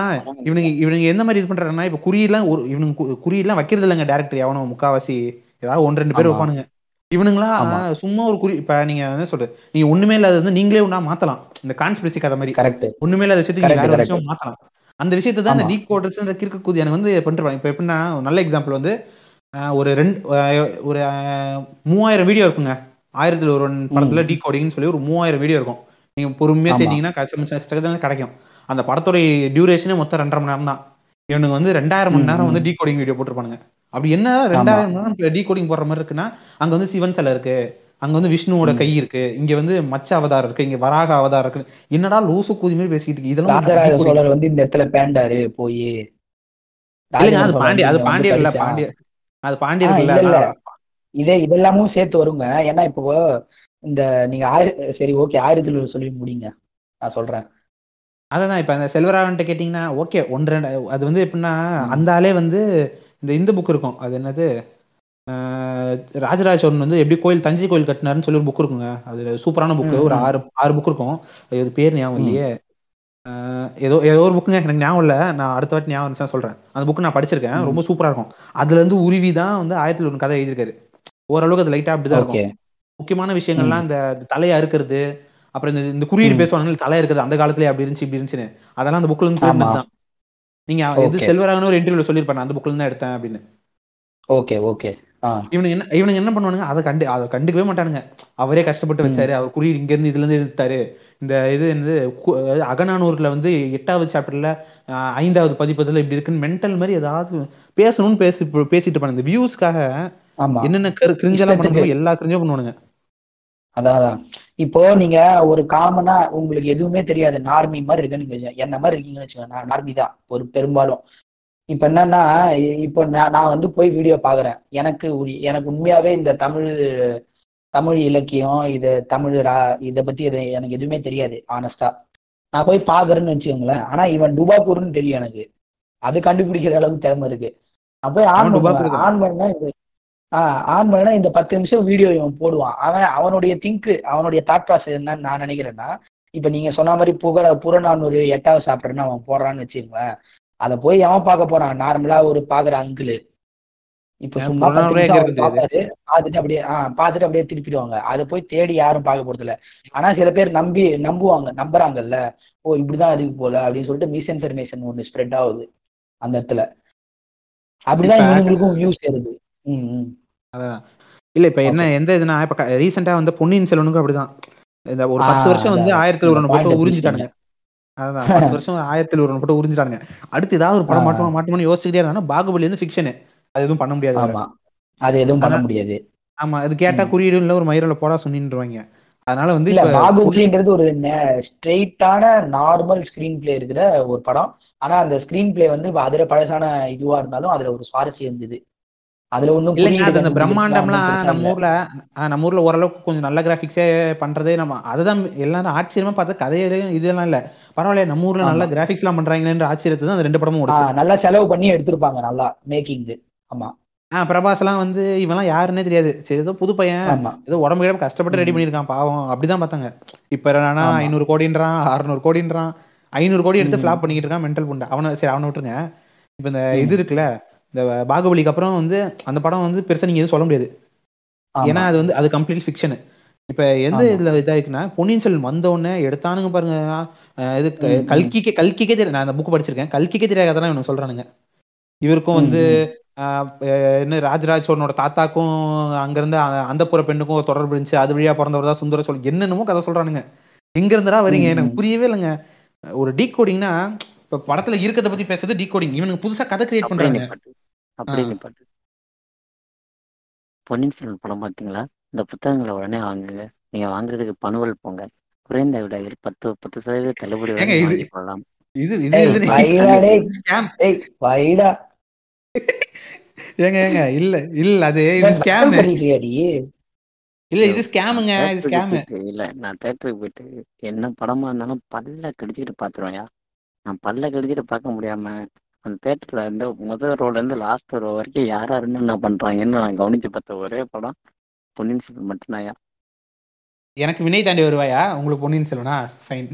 S2: இவனுங்க இவனுங்க எந்த மாதிரி இது பண்றாங்கன்னா இப்ப குறியெல்லாம் ஒரு இவனுங்க குறியெல்லாம் வைக்கிறது இல்லைங்க டேரக்டர் எவனோ முக்காவாசி ஏதாவது ஒன்று ரெண்டு பேர். வைப்பானுங்க. இவனுங்களா. சும்மா ஒரு குறி இப்ப நீங்க என்ன சொல்றது? நீங்க ஒண்ணுமே இல்லாத வந்து நீங்களே ஒண்ணா மாத்தலாம். இந்த கான்ஸ்பிரசி கதை மாதிரி.
S1: கரெக்ட்
S2: ஒண்ணுமே இல்லாத விஷயத்துக்கு வேற. விஷயம் மாத்தலாம். அந்த விஷயத்தை தான் இந்த. டீ கோடர்ஸ் இந்த கிறுக்கு கூதி எனக்கு வந்து பண்ணிருப்பாங்க இப்ப எப்படின்னா நல்ல எக்ஸாம்பிள் வந்து ஒரு ரெண்டு ஒரு மூவாயிரம் வீடியோ இருக்குங்க. ஆயிரத்துல ஒரு படத்துல டீ கோடிங்னு சொல்லி ஒரு மூவாயிரம் வீடியோ இருக்கும். நீங்க பொறுமையா கச்ச கிடைக்கும். அந்த படத்தோட டியூரேஷனே மொத்தம் ரெண்டரை மணி நேரம் தான் இவனுக்கு வந்து ரெண்டாயிரம் மணி நேரம் வந்து
S1: ம்.
S2: டீ கோடிங் வீடியோ போட்டிருப்பானுங்க. அப்படி என்ன ரெண்டாயிரம் மணி நேரம் டீ கோடிங் போடுற மாதிரி இருக்குன்னா அங்க வந்து சிவன் சிலை இருக்கு. அங்க வந்து விஷ்ணுவோட. கை இருக்கு. இங்க வந்து மச்ச அவதாரம் இருக்கு. இங்க வராக அவதாரம் இருக்கு. என்னடா லூசு கூதி மாதிரி பேசிட்டு இருக்கு. இதெல்லாம்.
S1: சோழர் வந்து இந்த இடத்துல பேண்டாரு போய்.
S2: அது
S1: ராஜராஜ
S2: பாண்டி அது பாண்டியர் இல்ல. பாண்டியர் அது பாண்டியர் இல்ல
S1: இதே இதெல்லாமும் சேர்த்து வருங்க. ஏன்னா இப்போ இந்த நீங்க ஆயிர சரி ஓகே ஆயிரத்துல சொல்லி முடிங்க. நான் சொல்றேன்.
S2: அதான் இப்ப அந்த செல்வராகவன்ட்ட கேட்டீங்கன்னா ஓகே ஒன்று ரெண்டு அது வந்து எப்படின்னா அந்த ஆளே வந்து இந்த இந்த புக் இருக்கும். அது என்னது? ராஜராஜ சோழன் வந்து எப்படி கோயில் தஞ்சை கோயில் கட்டினாருன்னு சொல்லி ஒரு புக் இருக்குங்க. அது சூப்பரான புக்
S1: ம்,
S2: ஒரு. ஆறு ஆறு புக் இருக்கும். அது பேர் ஞாபகம். இல்லையே. ஏதோ ஏதோ ஒரு புக்குங்க எனக்கு ஞாபகம் இல்ல. நான் அடுத்த வாட்டி ஞாபகம் இருந்துச்சுன்னா சொல்றேன். அந்த புக் நான் படிச்சிருக்கேன். ரொம்ப சூப்பரா இருக்கும். அதுல இருந்து உருவி தான் வந்து ஆயிரத்தி ஒரு கதை எழுதியிருக்காரு. ஓரளவுக்கு அது லைட்டா அப்படிதான்
S1: ஓகே
S2: இருக்கும். முக்கியமான விஷயங்கள்லாம் இந்த தலையை அறுக்கிறது அப்புறம் இந்த இந்த குறியீடு. பேசுவாங்க தலை இருக்குது அந்த காலத்துல அப்படி இருந்துச்சு இப்படி இருந்துச்சுன்னு அதெல்லாம் அந்த புக்ல இருந்து. திரும்பினது தான் நீங்க இது
S1: Okay.
S2: செல்வராகவன் ஒரு இன்டர்வியூல சொல்லியிருப்பாரு அந்த புக்ல இருந்து தான் எடுத்தேன் அப்படின்னு
S1: ஓகே ஓகே
S2: இவனுங்க என்ன இவனுங்க என்ன பண்ணுவானுங்க அதை கண்டு அதை கண்டுக்கவே மாட்டானுங்க அவரே கஷ்டப்பட்டு. வச்சாரு அவர் குறியீடு இங்க இருந்து இதுல இருந்து எடுத்தாரு இந்த இது என்னது அகநானூர்ல வந்து எட்டாவது சாப்டர்ல ஐந்தாவது பதிப்பதுல இப்படி இருக்குன்னு மென்டல் மாதிரி ஏதாவது பேசணும்னு பேசி பேசிட்டு இருப்பாங்க இந்த வியூஸ்க்காக என்னென்ன கரு கிரிஞ்செல்லாம். பண்ணணும் எல்லா கிரிஞ்சும் பண்ணுவானுங்க
S1: அதான். இப்போ நீங்க ஒரு காமனா உங்களுக்கு எதுவுமே தெரியாது. நார்மி மாதிரி இருக்குன்னு நீங்க என்ன மாதிரி இருக்கீங்கன்னு வச்சுக்கோங்க. நான் நார்மி தான். ஒரு பெரும்பாலும். இப்போ என்னன்னா இப்போ நான் நான் வந்து போய் வீடியோ பார்க்குறேன் எனக்கு எனக்கு உண்மையாவே இந்த தமிழ் தமிழ் இலக்கியம் இது தமிழ் ரா இதை பத்தி இது எனக்கு எதுவுமே தெரியாது ஆனஸ்டா நான் போய் பார்க்குறேன்னு வச்சுக்கோங்களேன். ஆனா இவன் டுபாக்கூர்னு தெரியும் எனக்கு. அது கண்டுபிடிக்கிற அளவுக்கு திறமை இருக்கு. நான் போய் ஆன். ஆன் பண்ணா ஆ ஆன் பண்ணா இந்த பத்து நிமிஷம் வீடியோ இவன் போடுவான். அவன் அவனுடைய திங்க் அவனுடைய தாட் ப்ராசஸ் என்னன்னு நான் நினைக்கிறேன்னா இப்போ நீங்க சொன்ன மாதிரி புகழ புறநானூறு எட்டாவது சாப்பிட்றேன்னு அவன் போடுறான்னு வச்சுக்கோங்களேன். அதை போய் எவன் பார்க்க போறான்? நார்மலா ஒரு பாக்குற அங்கிள் இப்போ சும்மா பார்த்துட்டு அப்படியே ஆ பார்த்துட்டு அப்படியே திருப்பிடுவாங்க. அதை போய் தேடி யாரும் பார்க்க போறது இல்ல ஆனா சில பேர் நம்பி நம்புவாங்க நம்புறாங்கல்ல. ஓ இப்படிதான் இருக்கு போல அப்படின்னு சொல்லிட்டு மிஸ் இன்ஃபர்மேஷன் ஒன்று ஸ்ப்ரெட் ஆகுது அந்த இடத்துல. அப்படிதான் இவங்களுக்கும் வியூஸ் ஏறுது ம் ம்.
S2: அதான். இல்ல இப்ப என்ன எந்த இதுனா இப்ப ரீசெண்டா வந்து பொன்னியின் செல்வனுக்கும் அப்படிதான் இந்த ஒரு பத்து வருஷம் வந்து. ஆயிரத்தி ஒரு போட்டு உறிஞ்சிட்டானுங்க அதான் பத்து வருஷம் ஆயிரத்தி ஒரு போட்டு உறிஞ்சிட்டானுங்க அடுத்து ஏதாவது ஒரு படம். மாட்டோமா மாட்டோம்னு யோசிச்சுட்டே இருந்தாங்கன்னா பாகுபலி வந்து ஃபிக்ஷனு அது எதுவும் பண்ண முடியாது.
S1: ஆமா அது எதுவும் பண்ண முடியாது
S2: ஆமா அது கேட்டா
S1: ம்.
S2: குறியீடு இல்ல ஒரு மயிரில போடா சொன்னின்றுவாங்க அதனால வந்து
S1: இல்ல பாகுபலின்றது ஒரு ஸ்ட்ரெயிட்டான நார்மல் ஸ்கிரீன் பிளே இருக்கிற ஒரு படம் ஆனா அந்த ஸ்கிரீன் பிளே வந்து அதுல பழசான இதுவா இருந்தாலும் அதுல ஒரு சுவாரஸ்யம் இருந்தது அதுல ஒன்றும்
S2: இல்லைங்க அது அந்த பிரம்மாண்டம்லாம் நம்ம ஊர்ல நம்ம ஊர்ல ஓரளவுக்கு கொஞ்சம் நல்ல கிராபிக்ஸே பண்றதே நம்ம அதுதான் எல்லாரும் ஆச்சரியமா பார்த்தா கதையிலையும் இதெல்லாம் இல்ல. பரவாயில்ல நம்ம ஊர்ல நல்ல கிராபிக்ஸ் எல்லாம் பண்றாங்களேன்ற ஆச்சரியத்தை தான் அந்த ரெண்டு படமும் ஓடுச்சு.
S1: நல்லா செலவு பண்ணி எடுத்திருப்பாங்க நல்லா மேக்கிங் ஆமா.
S2: ஆ பிரபாஸ் எல்லாம் வந்து இவன்லாம் யாருன்னே தெரியாது. சரி ஏதோ புது பையன் ஏதோ உடம்பு கிடப்பு கஷ்டப்பட்டு ரெடி
S1: ம்.
S2: பண்ணியிருக்கான் பாவம். அப்படிதான் பார்த்தாங்க. இப்ப என்னன்னா. ஐநூறு கோடின்றான் அறுநூறு கோடின்றான் ஐநூறு கோடி எடுத்து. ஃபிளாப் பண்ணிக்கிட்டு இருக்கான் மென்டல் புண்டை. அவனை சரி அவனை விட்டுருங்க. இப்ப இந்த. இது இருக்குல்ல இந்த பாகுபலிக்கு அப்புறம் வந்து அந்த படம் வந்து பெருசா நீங்க எதுவும் சொல்ல முடியாது. ஏன்னா அது வந்து அது கம்ப்ளீட் ஃபிக்ஷனு இப்ப எந்த இதுல இதாயிருக்குன்னா பொன்னியின் செல்வன் வந்த உடனே எடுத்தானுங்க பாருங்க. இது கல்கிக்கே கல்கிக்கே தெரியும் நான் அந்த புக் படிச்சிருக்கேன். கல்கிக்கே தெரியாத கதை இவனுக்கு சொல்றானுங்க. இவருக்கும் வந்து என்ன ராஜராஜ சோழனோட தாத்தாக்கும் அங்கிருந்து அந்த புற பெண்ணுக்கும் தொடர்பு இருந்துச்சு. அது வழியா பிறந்தவர் தான் சுந்தர சோழன். என்னென்னமோ கதை சொல்றானுங்க. எங்க இருந்துடா வரீங்க எனக்கு புரியவே இல்லைங்க. ஒரு டீ கோடிங்னா இப்ப படத்துல இருக்கிறத பத்தி பேசுறது டீ கோடிங் இவனுக்கு புதுசா கதை கிரியேட் பண்றாங்க
S4: அப்படியே
S2: ஆஹ்
S4: நிப்பாட்டு. பொன்னியின் செல்வன் படம் பார்த்தீங்களா இந்த புத்தகங்களை உடனே வாங்குங்க. நீங்க வாங்குறதுக்கு பணுவல் போங்க. குறைந்த விலையில் பத்து பத்து சதவீத தள்ளுபடி வாங்கிக் கொள்ளலாம்.
S2: இது ஏங்க ஏங்க இல்ல இல்ல அது இது ஸ்கேம் இல்ல இது ஸ்கேமுங்க இது ஸ்கேமு
S4: இல்ல நான் தேட்டருக்கு போயிட்டு என்ன படமா இருந்தாலும் பல்ல கடிச்சிட்டு பாத்துருவேன்யா நான் பல்ல கடிச்சிட்டு பார்க்க முடியாம அந்த தேட்டர்ல இருந்து முதல் ரோல இருந்து லாஸ்ட் ரோ வரைக்கும் யாரா இருந்து என்ன பண்றாங்கன்னு நான் கவனிச்சு பார்த்த ஒரே படம் பொன்னியின் செல்வன் மட்டும்தான்யா
S2: எனக்கு வினை தாண்டி வருவாயா? உங்களுக்கு பொன்னியின் செல்வனா? ஃபைன்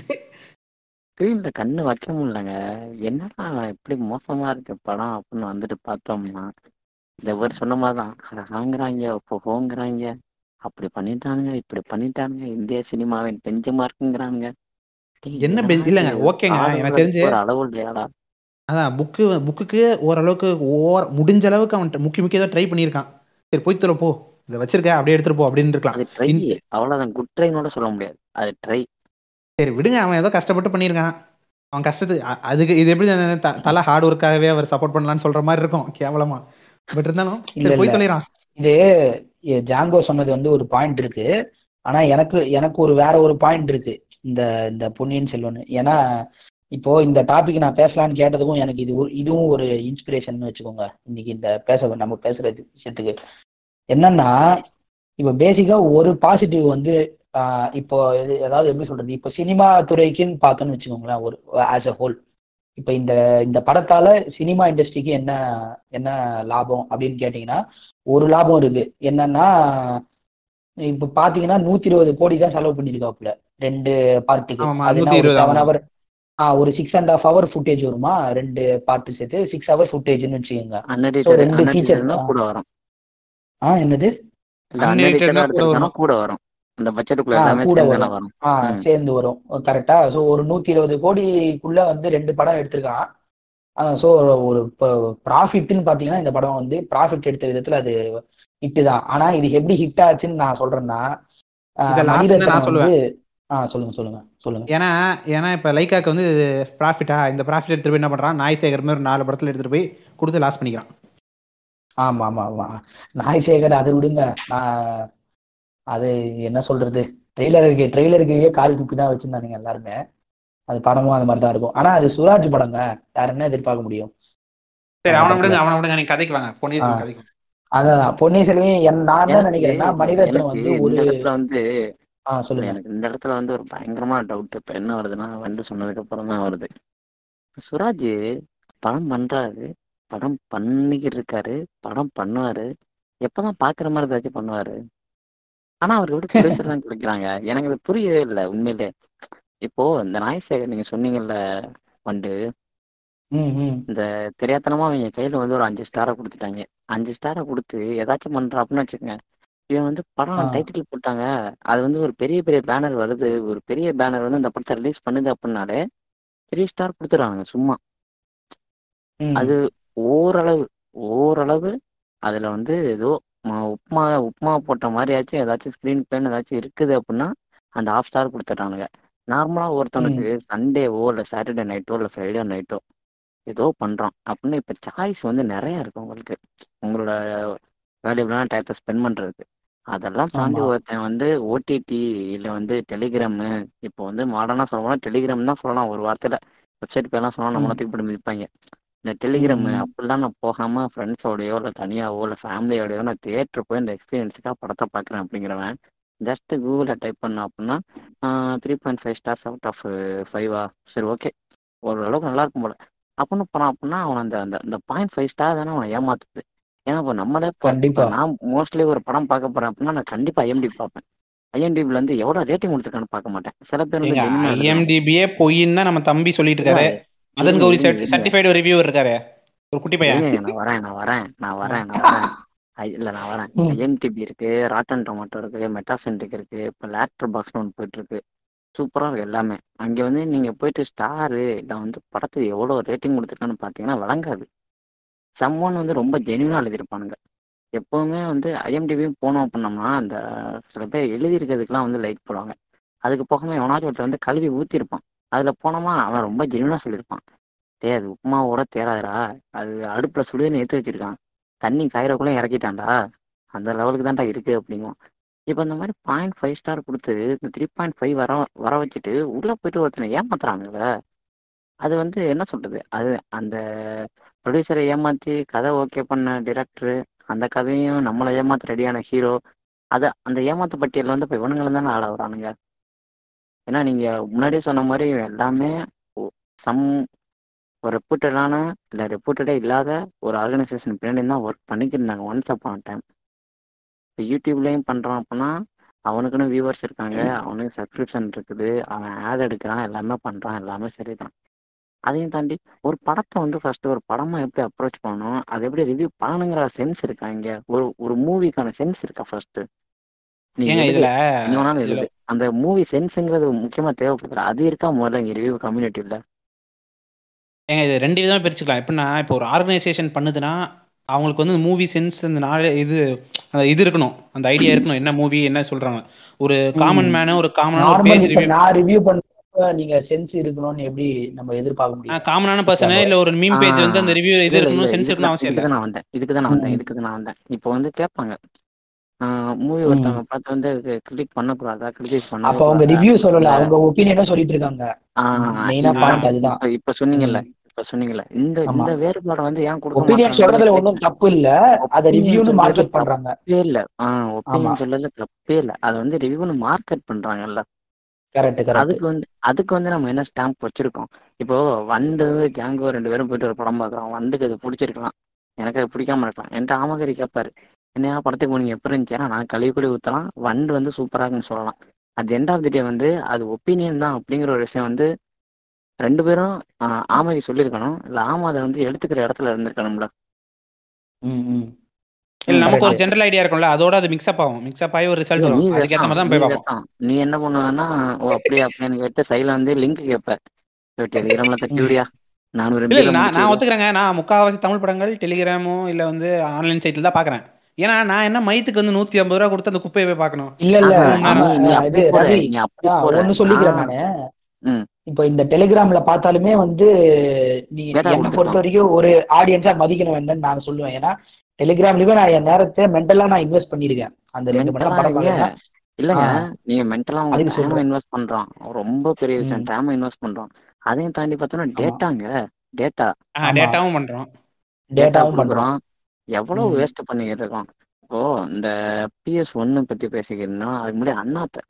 S4: ஸ்க்ரீன்ல கண்ணு வைக்க முடியலங்க. என்னடா இப்படி மோசமா இருக்கு படம் அப்படின்னு வந்துட்டு பார்த்தோம்னா இந்த பேர் சொன்ன மாதிரிதான். அதை வாங்குறாங்க இப்போ போங்கிறாங்க. அப்படி பண்ணிட்டானுங்க இப்படி பண்ணிட்டானுங்க. இந்திய சினிமாவின் பெஞ்ச மார்க்குங்கிறானுங்க டேய்
S2: என்ன இல்லைங்க ஓகேங்க எனக்கு தெரிஞ்சு
S4: ஒரு அளவு இல்லையாடா.
S2: அதான் புக்கு புக்குக்கு ஓரளவுக்கு ஓர் முடிஞ்ச அளவுக்கு அவன் முக்கிய முக்கியதாக ட்ரை பண்ணியிருக்கான். சரி போய் தர போ. இதை வச்சிருக்க அப்படியே எடுத்துட்டு போ அப்படின்னு இருக்கலாம்.
S4: அது ட்ரை அவ்வளவுதான். குட் ட்ரைனோட சொல்ல முடியாது. அது ட்ரை
S2: சரி விடுங்க. அவன் ஏதோ கஷ்டப்பட்டு பண்ணியிருக்கான். அவன் கஷ்டத்து அதுக்கு இது எப்படி தலை ஹார்ட் ஒர்க்காகவே அவர் சப்போர்ட் பண்ணலாம்னு சொல்ற மாதிரி இருக்கும். கேவலமா. பட் இருந்தாலும் சரி போய் தொலைறான்.
S1: இது ஜாங்கோ சொன்னது வந்து ஒரு பாயிண்ட் இருக்கு. ஆனா எனக்கு எனக்கு ஒரு வேற ஒரு பாயிண்ட் இருக்கு. இந்த இந்த பொன்னியின் செல்வன் ஏன்னா இப்போ இந்த டாபிக் நான் பேசலாம்னு கேட்டதுக்கும் எனக்கு இது இதுவும் ஒரு இன்ஸ்பிரேஷன் வச்சுக்கோங்க. இன்னைக்கு இந்த பேச நம்ம பேசுற விஷயத்துக்கு. என்னன்னா இப்போ பேசிக்கா ஒரு பாசிட்டிவ் வந்து இப்போ இது அதாவது எப்படி சொல்றது? இப்போ சினிமா துறைக்குன்னு பார்த்தோன்னு வச்சுக்கோங்களேன் ஒரு ஆஸ் அ ஹோல் இப்போ இந்த இந்த படத்தால சினிமா இண்டஸ்ட்ரிக்கு என்ன என்ன லாபம் அப்படின்னு கேட்டிங்கன்னா ஒரு லாபம் இருக்கு. என்னன்னா இப்போ பார்த்தீங்கன்னா நூற்றி இருபது கோடி தான் செலவு பண்ணியிருக்காப்புல. ரெண்டு பார்ட்டுக்கு அது
S2: ஆமா.
S1: ஹவர் ஆ ஒரு six and half hour footage வருமா? ரெண்டு பார்ட்டு சேர்த்து சிக்ஸ் ஹவர் ஃபுட்டேஜ்னு வச்சுக்கோங்க.
S4: அன்எடிட்டட்
S1: ரெண்டு ஃபீச்சர்
S4: அன்எடிட்டட்னா கூட வரும்.
S1: ஆ என்னது?
S2: அன்எடிட்டட்னா கூட வரும்.
S4: கூட வரும். அந்த பட்ஜெட்டுக்குள்ள
S1: ஆ
S4: எல்லாமே
S1: கூட
S4: சேர்ந்து
S1: வரும்.
S4: வரும்.
S1: ஆ
S4: ம்.
S1: சேர்ந்து வரும். கரெக்டா ஸோ ஒரு நூற்றி இருபது கோடிக்குள்ள வந்து ரெண்டு படம் எடுத்திருக்கான். ஸோ ஒரு ப்ராஃபிட்னு பார்த்தீங்கன்னா இந்த படம் வந்து ப்ராஃபிட் எடுத்த விதத்தில் அது ஹிட்டு தான். ஆனால் இது எப்படி ஹிட் ஆச்சுன்னு நான் சொல்கிறேன்னா
S2: நான் சொல்லுவேன்.
S1: ஆ சொல்லுங்க சொல்லுங்க. சொல்லுங்க.
S2: ஏன்னா ஏன்னா இப்போ லைக்காக்கு வந்து ப்ராஃபிட்டா இந்த ப்ராஃபிட் எடுத்துட்டு போய் என்ன பண்றான்? நாய் சேகர் மாதிரி ஒரு நாலு படத்துல எடுத்துட்டு போய் கொடுத்து லாஸ் பண்ணிக்கிறான்.
S1: ஆமாம் ஆமாம் ஆமாம் நாய் சேகர் அதை விடுங்க. நான் அது என்ன சொல்கிறது ட்ரெய்லருக்கு ட்ரெய்லருக்கு கால் துப்பி தான் வச்சுருந்தானுங்க எல்லாருமே. அது படமும் அந்த மாதிரி தான் இருக்கும். ஆனால் அது சுராஜ் படங்க. வேற என்ன எதிர்பார்க்க முடியும்?
S2: சரி அவனை விடுங்க அவனை விடுங்க. நீங்க கதைக்கு வாங்க. பொன்னியின் கதைக்கு.
S1: அதான் பொன்னியின் செல்வன் என் நான் என்ன
S4: எனக்கு
S1: நினைக்கிறேன்னா மணிரத்னம் வந்து ஒரு
S4: வந்து
S1: ஆ சொல்லுங்க.
S4: எனக்கு இந்த இடத்துல வந்து ஒரு பயங்கரமான டவுட் இப்ப என்ன வருதுன்னா வந்து சொன்னதுக்கு அப்புறம் தான் வருது. சுராஜ் படம் பண்றாரு. படம் பண்ணிக்கிட்டு இருக்காரு படம் பண்ணுவாரு. எப்பதான் பாக்குற மாதிரி ஏதாச்சும் பண்ணுவாரு. ஆனா அவருக்கு எப்படி ப்ரொடியூசர் தான் கிடைக்கிறாங்க எனக்கு அது புரியவே இல்லை உண்மையிலே. இப்போ இந்த நாயசேகர் நீங்க சொன்னீங்கல்ல வந்து இந்த தெரியாத்தனமா அவங்க கையில வந்து ஒரு அஞ்சு ஸ்டாரை கொடுத்துட்டாங்க. அஞ்சு ஸ்டாரை கொடுத்து ஏதாச்சும் பண்றான் அப்படின்னு வச்சுக்கோங்க. இவன் வந்து
S1: ஆ.
S4: படம் டைட்டில் போட்டாங்க. அது வந்து ஒரு பெரிய பெரிய பேனர் வருது. ஒரு பெரிய பேனர் வந்து இந்த படத்தை ரிலீஸ் பண்ணுது அப்படின்னாலே த்ரீ ஸ்டார் கொடுத்துறாங்க சும்மா.
S1: ம்.
S4: அது ஓரளவு ஓரளவு அதுல வந்து ஏதோ ம- உப்புமா உப்புமா போட்ட மாதிரியாச்சும் ஏதாச்சும் ஸ்க்ரீன் பிளேன் ஏதாச்சும் இருக்குது அப்படின்னா அந்த ஆஃப் ஸ்டார் கொடுத்துட்றானுங்க. நார்மலாக
S1: ம்.
S4: ஒருத்தவனுக்கு சண்டேவோ இல்லை சாட்டர்டே நைட்டோ இல்லை ஃப்ரைடே நைட்டோ ஏதோ பண்ணுறான் அப்படின்னு இப்போ சாய்ஸ் வந்து நிறையா இருக்கு உங்களுக்கு. உங்களோட வேல்யூபிளான டயத்தை ஸ்பெண்ட் பண்ணுறதுக்கு அதெல்லாம் தாண்டி
S1: ஆமா.
S4: ஒருத்தன் வந்து ஓடிடி இல்லை வந்து டெலிகிராமு இப்போ வந்து மாடர்னாக சொல்லணும்னா டெலிகிராம் தான் சொல்லலாம். ஒரு வார்த்தையில் வெப்சைட் பேர்லாம் சொன்னால்
S1: ம்
S4: நம்மளை தூக்கி போட்டு மிதிப்பாங்க இந்த
S1: ம்
S4: டெலிகிராமு
S1: ம்
S4: அப்படிலாம் நான் போகாமல் ஃப்ரெண்ட்ஸோடையோ இல்லை தனியாவோ இல்லை ஃபேமிலியோடையோ நான் தியேட்டர் போய் இந்த எக்ஸ்பீரியன்ஸுக்காக படத்தை பார்க்குறேன் அப்படிங்கிறவன் ஜஸ்ட் கூகுளில் டைப் பண்ண அப்படின்னா three point five stars out of ஃபைவா சரி ஓகே ஓரளவுக்கு நல்லா இருக்கும் போல. அப்படின்னு போனான் அப்படின்னா அவன் அந்த அந்த அந்த பாயிண்ட் ஃபைவ் ஸ்டார் தானே அவனை ஏமாத்துது. ஏன்னா இப்போ நம்மளே இப்போ இப்போ
S1: கண்டிப்பா
S4: நான் மோஸ்ட்லி ஒரு படம் பார்க்க போகிறேன் அப்படின்னா நான் கண்டிப்பாக ஐஎம்டி பார்ப்பேன். ஐஎம்டிபியில் வந்து எவ்வளோ ரேட்டிங் கொடுத்துருக்கான்னு பார்க்க மாட்டேன். சில பேர்
S2: ஐஎம்டிபியே பொய்ன்னு நம்ம தம்பி சொல்லிட்டு இருக்காரு
S4: இருங்க இருங்க
S2: சர்டிஃபைடு ரிவ்யூவர் இருக்காரு. ஒரு குட்டி பையன்.
S4: நான் வரேன் நான் வரேன் நான் வரேன் நான் வரேன். இல்லை நான் வரேன். ஐஎம்டிபி இருக்கு ராட்டன் டொமேட்டோ இருக்கு மெட்டாசென்டிக் இருக்கு இப்போ லேக்டர் பாக்ஸ்னு ஒன்று போயிட்டு இருக்கு சூப்பராக இருக்கு எல்லாமே. அங்கே வந்து நீங்கள் போயிட்டு ஸ்டாரு இல்லை வந்து படத்துக்கு எவ்வளோ ரேட்டிங் கொடுத்துருக்கான்னு பார்த்தீங்கன்னா சம் சம்மன் வந்து ரொம்ப ஜெனியூனாக எழுதியிருப்பானுங்க. எப்போவுமே வந்து ஐஎம்டிபியும் போனோம் அப்படின்னோம்னா அந்த சில பேர் எழுதியிருக்கிறதுக்கெலாம் வந்து லைக் போடுவாங்க. அதுக்கு போகாமல் எவனாச்சும் ஒருத்தர் வந்து கல்வி ஊற்றிருப்பான் அதில் போனோமா அவன் ரொம்ப ஜெனியூனாக சொல்லியிருப்பான். டேய் அது உப்புமாவோட தேராதுடா அது அடுப்பில் சுடுதண்ணி எடுத்து வச்சிருக்கான். தண்ணி காயிறக்குள்ளே இறக்கிட்டான்டா. அந்த லெவலுக்கு தான்டா இருக்குது அப்படிங்கும் இப்போ இந்த மாதிரி பாயிண்ட் ஃபைவ் ஸ்டார் கொடுத்து இந்த த்ரீ பாயிண்ட் ஃபைவ் வர வர வச்சுட்டு உள்ளே போயிட்டு ஒருத்தனை ஏமாத்துறாங்கல்ல அது வந்து என்ன சொல்கிறது அது அந்த ப்ரொடியூசரை ஏமாற்றி கதை ஓகே பண்ண டிரெக்டரு அந்த கதையும் நம்மளை ஏமாற்ற ரெடியான ஹீரோ அதை அந்த ஏமாத்து பட்டியலில் வந்து இப்போ இவனுங்களும் தானே ஆட வரானுங்க ஏன்னா நீங்கள் முன்னாடியே சொன்ன மாதிரி எல்லாமே சம் ஒரு ரெப்யூட்டடான இல்லை ரெப்யூட்டடே இல்லாத ஒரு ஆர்கனைசேஷன் பின்னாடி தான் ஒர்க் பண்ணிக்கிட்டு இருந்தாங்க ஒன்ஸ் அப்பான் டைம் இப்போ யூடியூப்லேயும் பண்ணுறான் அப்படின்னா அவனுக்குன்னு வியூவர்ஸ் இருக்காங்க அவனுக்கு சப்ஸ்கிரிப்ஷன் இருக்குது அவன் ஆட் எடுக்கிறான் எல்லாமே பண்ணுறான் எல்லாமே சரி தான் அதையும் தாண்டி ஒரு படத்தை வந்து ஃபஸ்ட்டு ஒரு படமாக எப்படி அப்ரோச் பண்ணணும்? அது எப்படி ரிவ்யூ பண்ணணுங்கிற சென்ஸ் இருக்கா இங்கே? ஒரு ஒரு மூவிக்கான சென்ஸ் இருக்கா ஃபஸ்ட்டு நீ
S2: ஏங்க
S4: எழுது,
S2: இதுல
S4: என்ன வேணாலும்
S2: இதுல
S4: எழுது. அந்த மூவி சென்ஸுங்கிறது முக்கியமாக தேவைப்படுது. அது இருக்கா முதல்ல இங்கே ரிவ்யூ கம்யூனிட்டியில்
S2: ஏங்க இது ரெண்டு விதமா பிரிச்சுக்கலாம். எப்படின்னா இப்போ ஒரு ஆர்கனைசேஷன் பண்ணுதுன்னா அவங்களுக்கு வந்து மூவி சென்ஸ் இந்த நாள் இது அந்த இது இருக்கணும். அந்த ஐடியா இருக்கணும். என்ன மூவி என்ன சொல்றாங்க. ஒரு காமன் மேனு ஒரு காமனான ஒரு
S1: நார்மல்
S2: பேஜ்
S1: இப்ப
S2: ரிவ்யூ
S1: நான் ரிவ்யூ பண்றப்ப நீங்க சென்ஸ் இருக்கணும்னு எப்படி நம்ம எதிர்பார்க்க முடியும்?
S2: காமனான பர்சனு இல்ல ஒரு மீம் பேஜ் வந்து அந்த ரிவ்யூ இது இருக்கணும் சென்ஸ் இருக்கணும் அவசியம் இல்லை.
S4: நான் வந்தேன் இதுக்கு தான் நான் வந்தேன். இதுக்கு தான் நான் வந்தேன். இப்போ வந்து கேட்பாங்க. மூவி. ஒருத்தவங்க பார்த்து வந்து கிளிக் பண்ணக்கூடாதா? கிரிட்டிசைஸ்
S1: அப்ப அவங்க ரிவ்யூ சொல்லல. அவங்க ஒப்பீனியனும் சொல்லிட்டு இருக்காங்க. மெயினா
S4: ஆ,
S1: பாயிண்ட் அதுதான்.
S4: இப்ப சொன்னீங்கல்ல இப்ப சொன்னீங்கல்ல இந்த. இந்த வேறுபாடை வந்து ஏன் கொடுக்க
S1: ஒப்பீனியன் சொல்றதுல ஒன்றும் தப்பு இல்ல அத
S4: சொல்றது
S1: மார்க்கெட் பண்றாங்க.
S4: இல்ல. ஒப்பீனியன் சொல்லல தப்பே இல்ல. அதை வந்து ரிவ்யூன்னு மார்க்கெட் பண்றாங்கல்ல. அதுக்கு வந்து அதுக்கு வந்து நம்ம என்ன ஸ்டாம்ப் வச்சிருக்கோம்? இப்போ வண்டு ஜாங்கோ ரெண்டு பேரும் போயிட்டு ஒரு படம் பார்க்குறோம். வண்டுக்கு அது பிடிச்சிருக்கலாம். எனக்கு அது பிடிக்காம இருக்கலாம். என்கிட்ட ஆமகரி கேட்பாரு என்னையா படத்துக்கு போனீங்க? எப்படி இருந்துச்சு? ஏன்னா நான் கழுவி கூட ஊற்றலாம் வண்டு வந்து சூப்பராக இருக்குன்னு சொல்லலாம். At end of the day வந்து அது ஒப்பீனியன் தான் அப்படிங்கிற ஒரு விஷயம் வந்து ரெண்டு பேரும் ஆமைக்கு சொல்லியிருக்கணும். இல்லை ஆமா அதை வந்து எடுத்துக்கிற இடத்துல இருந்திருக்கணும்ல.
S1: ம் ம்.
S2: இல்ல நமக்கு ஒரு. ஜென்ரல் ஐடியா இருக்கும்ல அதோட அது மிக்ஸ்அப் ஆகும். மிக்ஸ்அப் ஆகி ஒரு ரிசல்ட் வரும். அதுக்கேற்ற மாதிரி தான் போய் பார்ப்போம்.
S4: நீ என்ன பண்ணுவேன்னா ஓ அப்படியா அப்படின்னு கேட்டு சைடில் வந்து லிங்க் கேட்ப. டெலிகிராமில் தட்டி விடியா. நானூறு
S2: இல்ல இல்ல
S4: MB ல
S2: நான் நான்
S4: முடிச்சு
S2: ஒத்துக்கிறேங்க. நான் முக்காவாசி தமிழ் படங்கள் டெலிகிராமோ இல்ல வந்து ஆன்லைன் சைட்ல தான் பாக்குறேன் ஏன்னா நான் என்ன மைத்துக்கு வந்து நூத்தி ஐம்பது ரூபா கொடுத்து அந்த குப்பையை போய் பார்க்கணும்?
S1: இல்ல இல்ல.
S2: நான்.
S1: ஒண்ணு சொல்லிக்கிறேன் நானு. இப்போ இந்த டெலிகிராம்ல பார்த்தாலுமே வந்து நீ என்னை பொறுத்த. வரைக்கும் ஒரு ஆடியன்ஸா மதிக்கணும் என்னன்னு நான் சொல்லுவேன். ஏன்னா டெலிகிராம்லயுமே நான் என் நேரத்தை மென்டலா நான் இன்வெஸ்ட் பண்ணிருக்கேன் அந்த ரெண்டு மணி நேரம் படம்
S4: இல்லைங்க.
S1: பார்க்கறேன்
S4: இல்லைங்க. நீங்க மென்டலா உங்க
S1: அதுக்கு
S4: டைம். இன்வெஸ்ட் பண்றோம் ரொம்ப பெரிய விஷயம். டைம் இன்வெஸ்ட் பண்றோம் அதையும் தாண்டி பார்த்தோம்னா. டேட்டாங்க டேட்டா.
S2: டேட்டாவும் பண்றோம்
S1: டேட்டாவும் பண்றோம்
S4: எவ்வளவு. வேஸ்ட் பண்ணிக்கிட்டு இருக்கோம் இப்போ இந்த பிஎஸ் ஒன்னு பத்தி பேசிக்கிறேன்னா அதுக்கு முன்னாடி அண்ணாத்த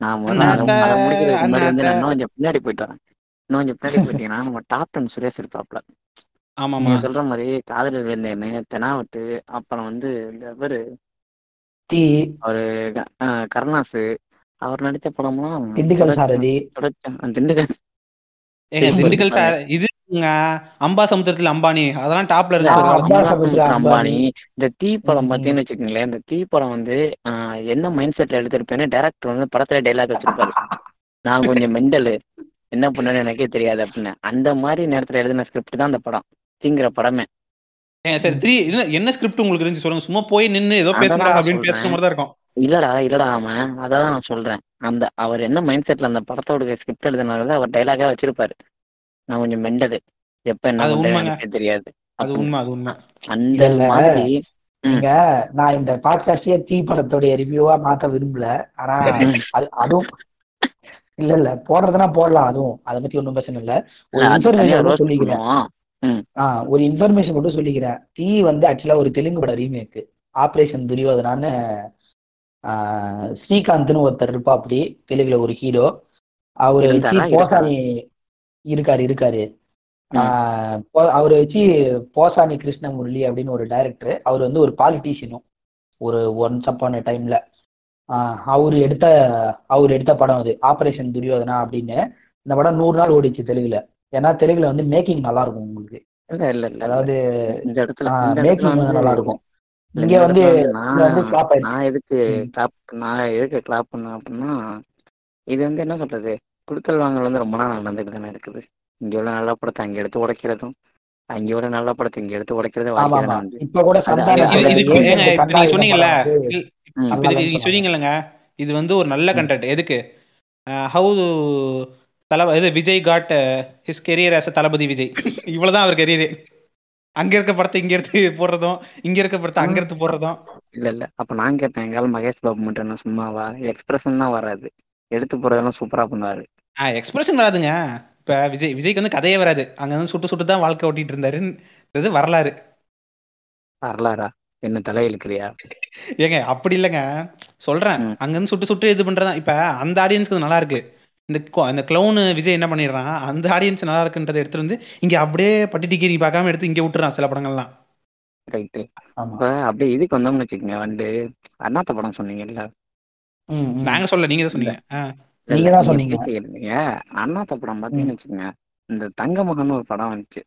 S4: நான் முடிக்கிறதுக்கு முன்னாடி வந்து. இன்னும் கொஞ்சம் பின்னாடி போயிட்டு வரேன் இன்னும் கொஞ்சம் பின்னாடி போயிட்டீங்கன்னா நம்ம டாப் டென் சுரேஷ் இருப்பாப்ல
S2: ஆமாமா
S4: நீங்க சொல்ற மாதிரி காதலில் இருந்தேன்னு தெனாவட்டு அப்புறம் வந்து இந்த இவரு
S1: தீ
S4: அவரு அஹ் கருணாசு அவர் நடிச்ச படம்லாம்
S1: திண்டுக்கல் சாரதி
S4: தொடர்ச்சி- அஹ் திண்டுக்கல்
S2: ஏங்க
S1: திரும்ப
S2: திண்டுக்கல் சார் இது அம்பா சமுத்திரத்துல அம்பானி அதெல்லாம் டாப்ல
S1: அம்பா. சமுத்திர
S4: அம்பானி. இந்த தீ படம்
S1: ம்.
S4: பார்த்தீங்கன்னு வச்சுக்கோங்களேன் இந்த தீ படம் வந்து ஆஹ், என்ன மைண்ட் செட்ல எடுத்திருப்பேன்னு டேரக்டர் வந்து படத்துல டைலாக் வச்சிருப்பாரு நான் கொஞ்சம் மெண்டலு என்ன பண்ணேன்னு எனக்கே தெரியாது அப்படின்னு அந்த மாதிரி நேரத்துல எழுதின ஸ்கிரிப்ட் தான் அந்த படம் தீங்கிற படமே.
S2: சரி த்ரீ என்ன ஸ்கிரிப்ட் உங்களுக்கு இருந்துச்சு சொல்லுங்க. சும்மா போய் நின்னு ஏதோ பேசுறா அப்படின்னு பேசுற. மாதிரி தான் இருக்கும்.
S4: இல்லடா இல்லடா அவன். அதான் நான் சொல்றேன். அந்த அவர் என்ன மைண்ட் செட்ல அந்த படத்தோட ஸ்கிரிப்ட் எழுதினால அவர் டைலாகா வச்சிருப்பாரு. நான் கொஞ்சம் மெண்டலு எப்ப என்ன தெரியாது.
S2: அது. உண்மை அது உண்மை.
S4: அந்த. மாதிரி.
S1: நீங்க நான் இந்த பாட்காஸ்டே தீ படத்துடைய ரிவ்யூவா மாத்த விரும்பல. ஆனா. <laughs> அது அதுவும் இல்ல இல்ல. போடுறதுனா போடலாம் அதுவும். அதை பத்தி ஒன்றும் பிரச்சனை இல்ல. ஒரு இன்ஃபர்மேஷன் சொல்லிக்கிறேன். ஒரு இன்ஃபர்மேஷன் மட்டும் சொல்லிக்கிறேன். தீ வந்து ஆக்சுவலா ஒரு தெலுங்கு பட ரீமேக் ஆபரேஷன் துரியோதனான்னு ஸ்ரீகாந்த்னு ஒருத்தர் இருப்பா அப்படி தெலுங்குல ஒரு ஹீரோ அவரு போசானி இருக்காரு இருக்காரு. அவரு வச்சு போசானி கிருஷ்ணமுரளி அப்படின்னு ஒரு டைரக்டர் அவர் வந்து ஒரு பாலிட்டிஷியனும் ஒரு ஒன்ஸ் அப்பான டைம்ல அவர் எடுத்த அவர் எடுத்த படம் அது. ஆபரேஷன் துரியோதனா அப்படின்னு. இந்த படம் நூறு நாள் ஓடிச்சு தெலுங்குல. ஏன்னா தெலுங்குல வந்து மேக்கிங் நல்லா இருக்கும் உங்களுக்கு.
S4: இல்ல இல்ல இல்ல
S1: அதாவது
S4: இந்த இடத்துல
S1: வந்து
S4: வந்து
S1: நல்லா இருக்கும். இங்க வந்து
S4: நான் எதுக்கு. கிளாப் நான் எதுக்கு கிளாப் பண்ணேன் அப்படின்னா இது வந்து என்ன சொல்றது? குடுக்கல் வாங்கல் வந்து ரொம்ப நாள் நடந்துட்டு தானே இருக்குது. இங்க உள்ள நல்ல படத்தை அங்க எடுத்து உடைக்கிறதும் அங்க உள்ள நல்ல படத்தை இங்க எடுத்து தானே வந்து
S1: இப்ப கூட
S2: சொன்னீங்கல்ல சொன்னீங்கல்லங்க இது வந்து ஒரு நல்ல. கண்டென்ட் எதுக்கு? ஹவு தல இது Vijay got his career as Thalapathy Vijay. இவ்வளவுதான் அவர் கெரியரே அங்க இருக்க படத்தை இங்க எடுத்து போடுறதும் இங்க இருக்க படத்தை அங்க எடுத்து போடுறதும்.
S4: இல்ல இல்ல. அப்ப நான் கேட்டேன் எங்கால மகேஷ் பாபு மட்டும் என்ன சும்மாவா? எக்ஸ்பிரஷன் தான் வராது. எடுத்து போறதெல்லாம் சூப்பரா பண்ணுவாரு.
S2: ஆ எக்ஸ்பிரஷன் வராதுங்க. இப்ப விஜய் விஜய்க்கு வந்து கதையே வராது. அங்க வந்து சுட்டு சுட்டு தான் வாழ்க்கை ஓட்டிட்டு இருந்தாருன்றது வரலாறு.
S4: வரலாறா? என்ன தலை இழுக்கிறியா
S2: ஏங்க அப்படி இல்லைங்க. சொல்றேன். அங்க இருந்து சுட்டு சுட்டு இது பண்றதா இப்ப அந்த ஆடியன்ஸ்க்கு நல்லா இருக்கு. இந்த அந்த கிளவுன் விஜய் என்ன பண்ணிடுறான் அந்த ஆடியன்ஸ் நல்லா இருக்குன்றதை எடுத்துட்டு வந்து இங்க அப்படியே பட்டி டிகிரி பார்க்காம எடுத்து இங்க விட்டுறான் சில படங்கள்லாம்.
S4: ரைட்டு
S1: ஆமா.
S4: இப்ப அப்படியே இதுக்கு வந்தோம்னு வச்சுக்கோங்க வந்து அண்ணாத்த படம் சொன்னீங்கல்ல?
S2: நாங்க சொல்ல நீங்க தான் சொன்னீங்க.
S1: நீங்க தான் சொன்னீங்க.
S4: அண்ணாத்த படம் பார்த்தீங்கன்னு வச்சுக்கோங்க இந்த தங்க மகன் ஒரு படம் வந்துச்சு.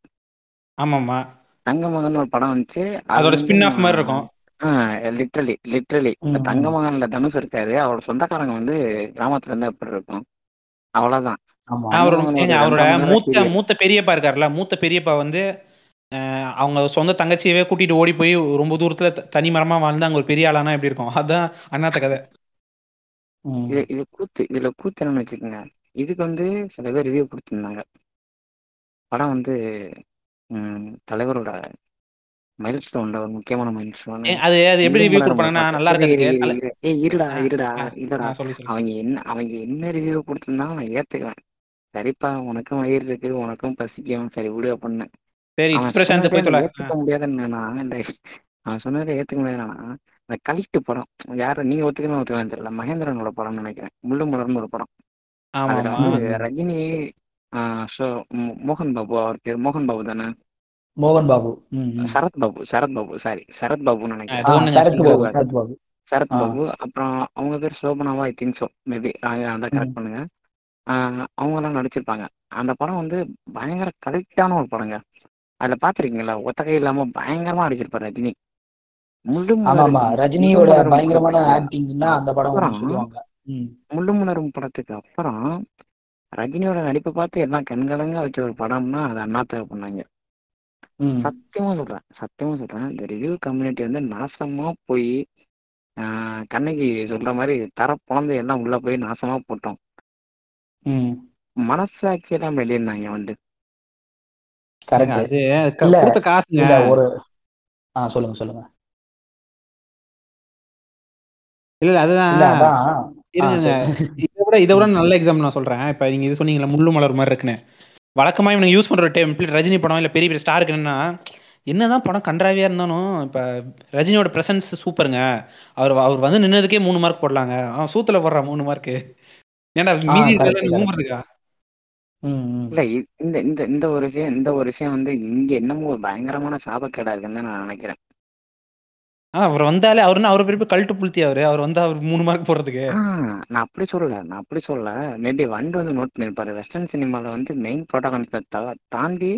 S2: ஆமாமா
S4: தங்க மகன் ஒரு படம் வந்துச்சு. அது
S2: அதோட ஸ்பின் ஆஃப் மாதிரி இருக்கும்.
S4: லிட்ரலி லிட்ரலி இந்த தங்க மகன்ல தனுஷ் இருக்காரு. அவரோட சொந்தக்காரங்க வந்து கிராமத்துல இருந்தா எப்படி இருக்கும். அவ்வளவுதான்.
S1: ஆமா.
S4: தங்க
S2: அவரோட மூத்த மூத்த பெரியப்பா இருக்காருல்ல மூத்த பெரியப்பா வந்து அவங்க சொந்த தங்கச்சியவே கூட்டிட்டு ஓடி போய் ரொம்ப தூரத்துல தனி மரமா வாழ்ந்து அங்க ஒரு பெரிய ஆளானா எப்படி இருக்கும்? அதான் அண்ணாத்த கதை.
S4: இது இது கூத்து இதுல கூத்து என்னன்னு வச்சுக்கோங்க. இதுக்கு வந்து சில பேர் ரிவ்யூ கொடுத்துருந்தாங்க. படம் வந்து தலைவரோட மைல் ஸ்டோன்ல ஒரு முக்கியமான மைல் ஸ்டோன்
S2: அது அது எப்படி ரிவ்யூ கொடுப்பாங்கன்னா நல்லா
S4: இரு இரு
S2: இருக்கிறதுக்கு
S4: இரு
S2: தலை
S4: இரு ஏய் இருடா இருடா இல்லடா
S2: சொல்லி சொல்லி.
S4: அவங்க என்ன அவங்க என்ன ரிவ்யூ கொடுத்துருந்தாலும் நான் ஏத்துக்குவேன். சரிப்பா உனக்கும் வயிறு இருக்கு உனக்கும் பசிக்கும். சரி விடு அப்படின்னு.
S2: சரி
S4: சொன்னதே
S2: போய்
S4: நான் ஏத்துக்க முடியாது என்னன்னா இந்த அவன் சொன்னதை ஏத்துக்க முடியாது என்னன்னா இந்த கலிட்டு படம் யாரு நீங்க ஒத்துக்கணும் ஒத்துக்கலாம் தெரியல. மகேந்திரனோட படம்னு நினைக்கிறேன். முள்ளு மலர்னு ஒரு படம். அதுல வந்து ரஜினி மோகன் பாபு அவர் பேர் மோகன் பாபு தானே?
S1: மோகன் பாபு.
S4: சரத் பாபு சரத் பாபு சாரி சரத் பாபுன்னு
S2: ஆ,
S4: நினைக்கிறேன்.
S1: சரத் பாபு சரத் பாபு.
S4: பாபு அப்புறம் அவங்க பேர் சோபனாவா ஐ திங்க் ஸோ மேபி அதான் கரெக்ட் பண்ணுங்க. அவங்கெல்லாம் நடிச்சிருப்பாங்க. அந்த படம் வந்து பயங்கர கரெக்டான ஒரு படங்க. அதில் பார்த்துருக்கீங்களா ஒத்தகை இல்லாமல் பயங்கரமாக அடிச்சிருப்பார் ரஜினி. முள்ளு
S1: ரஜினியோட பயங்கரமான ஆக்டிங்னா அந்த படம்
S4: அப்புறம்
S1: ஒன்று சொல்லுவாங்க. ம்.
S4: முள்ளு மலரும் படத்துக்கு அப்புறம் ரஜினியோட நடிப்பை பார்த்து எல்லாம் கண்கலங்க வச்ச ஒரு படம்னா அது அண்ணாத்த பண்ணாங்க. சத்தியமா சொல்றேன். சத்தியமா சொல்றேன். இந்த ரிவ்யூ கம்யூனிட்டி வந்து நாசமா போய் ஆஹ் கண்ணகி சொல்ற மாதிரி தர குழந்தை எல்லாம் உள்ள போய் நாசமா போட்டோம்.
S1: ம்.
S4: மனசாட்சியெல்லாம் வெளியிருந்தாங்க வந்து.
S2: அது கொடுத்த காசுங்க.
S1: இல்ல ஒரு ஆ சொல்லுங்க சொல்லுங்க.
S2: இல்ல இல்ல அதுதான். இருங்க இதை விட இதை விட நல்ல எக்ஸாம்பிள் நான் சொல்றேன். இப்ப நீங்க இது சொன்னீங்களா முள்ளு மலர் மாதிரி இருக்குன்னு. வழக்கமா இவனுக்கு யூஸ் பண்ற டெம்ப்ளேட் ரஜினி படம் இல்ல பெரிய பெரிய ஸ்டாருக்கு என்னன்னா என்னதான் படம் கன்றாவியா இருந்தாலும் இப்ப ரஜினியோட பிரசன்ஸ் சூப்பருங்க அவர் அவர் வந்து நின்னதுக்கே மூணு மார்க் போடலாங்க. அவன் சூத்துல போடுறான் மூணு மார்க் ஏன்டா
S1: ஆ
S2: மீதி இருக்கா?
S4: இல்ல இந்த இந்த இந்த ஒரு விஷயம் இந்த ஒரு விஷயம் வந்து இங்க என்னமோ ஒரு பயங்கரமான சாபக்கேடா இருக்குன்னு தான் நான் நினைக்கிறேன்.
S2: ஆ அவர் வந்தாலே அவருன்னு அவர் பெரிய கல்ட்டு புளுத்தி அவரு. அவர் வந்து அவர் மூணு மார்க் போடுறதுக்கு.
S4: நான் அப்படி சொல்லல நான் அப்படி சொல்லல. மேபி வண்டு வந்து நோட் பண்ணிருப்பாரு. வெஸ்டர்ன் சினிமால வந்து மெயின் ப்ரோட்டாகனிஸ்ட தாண்டி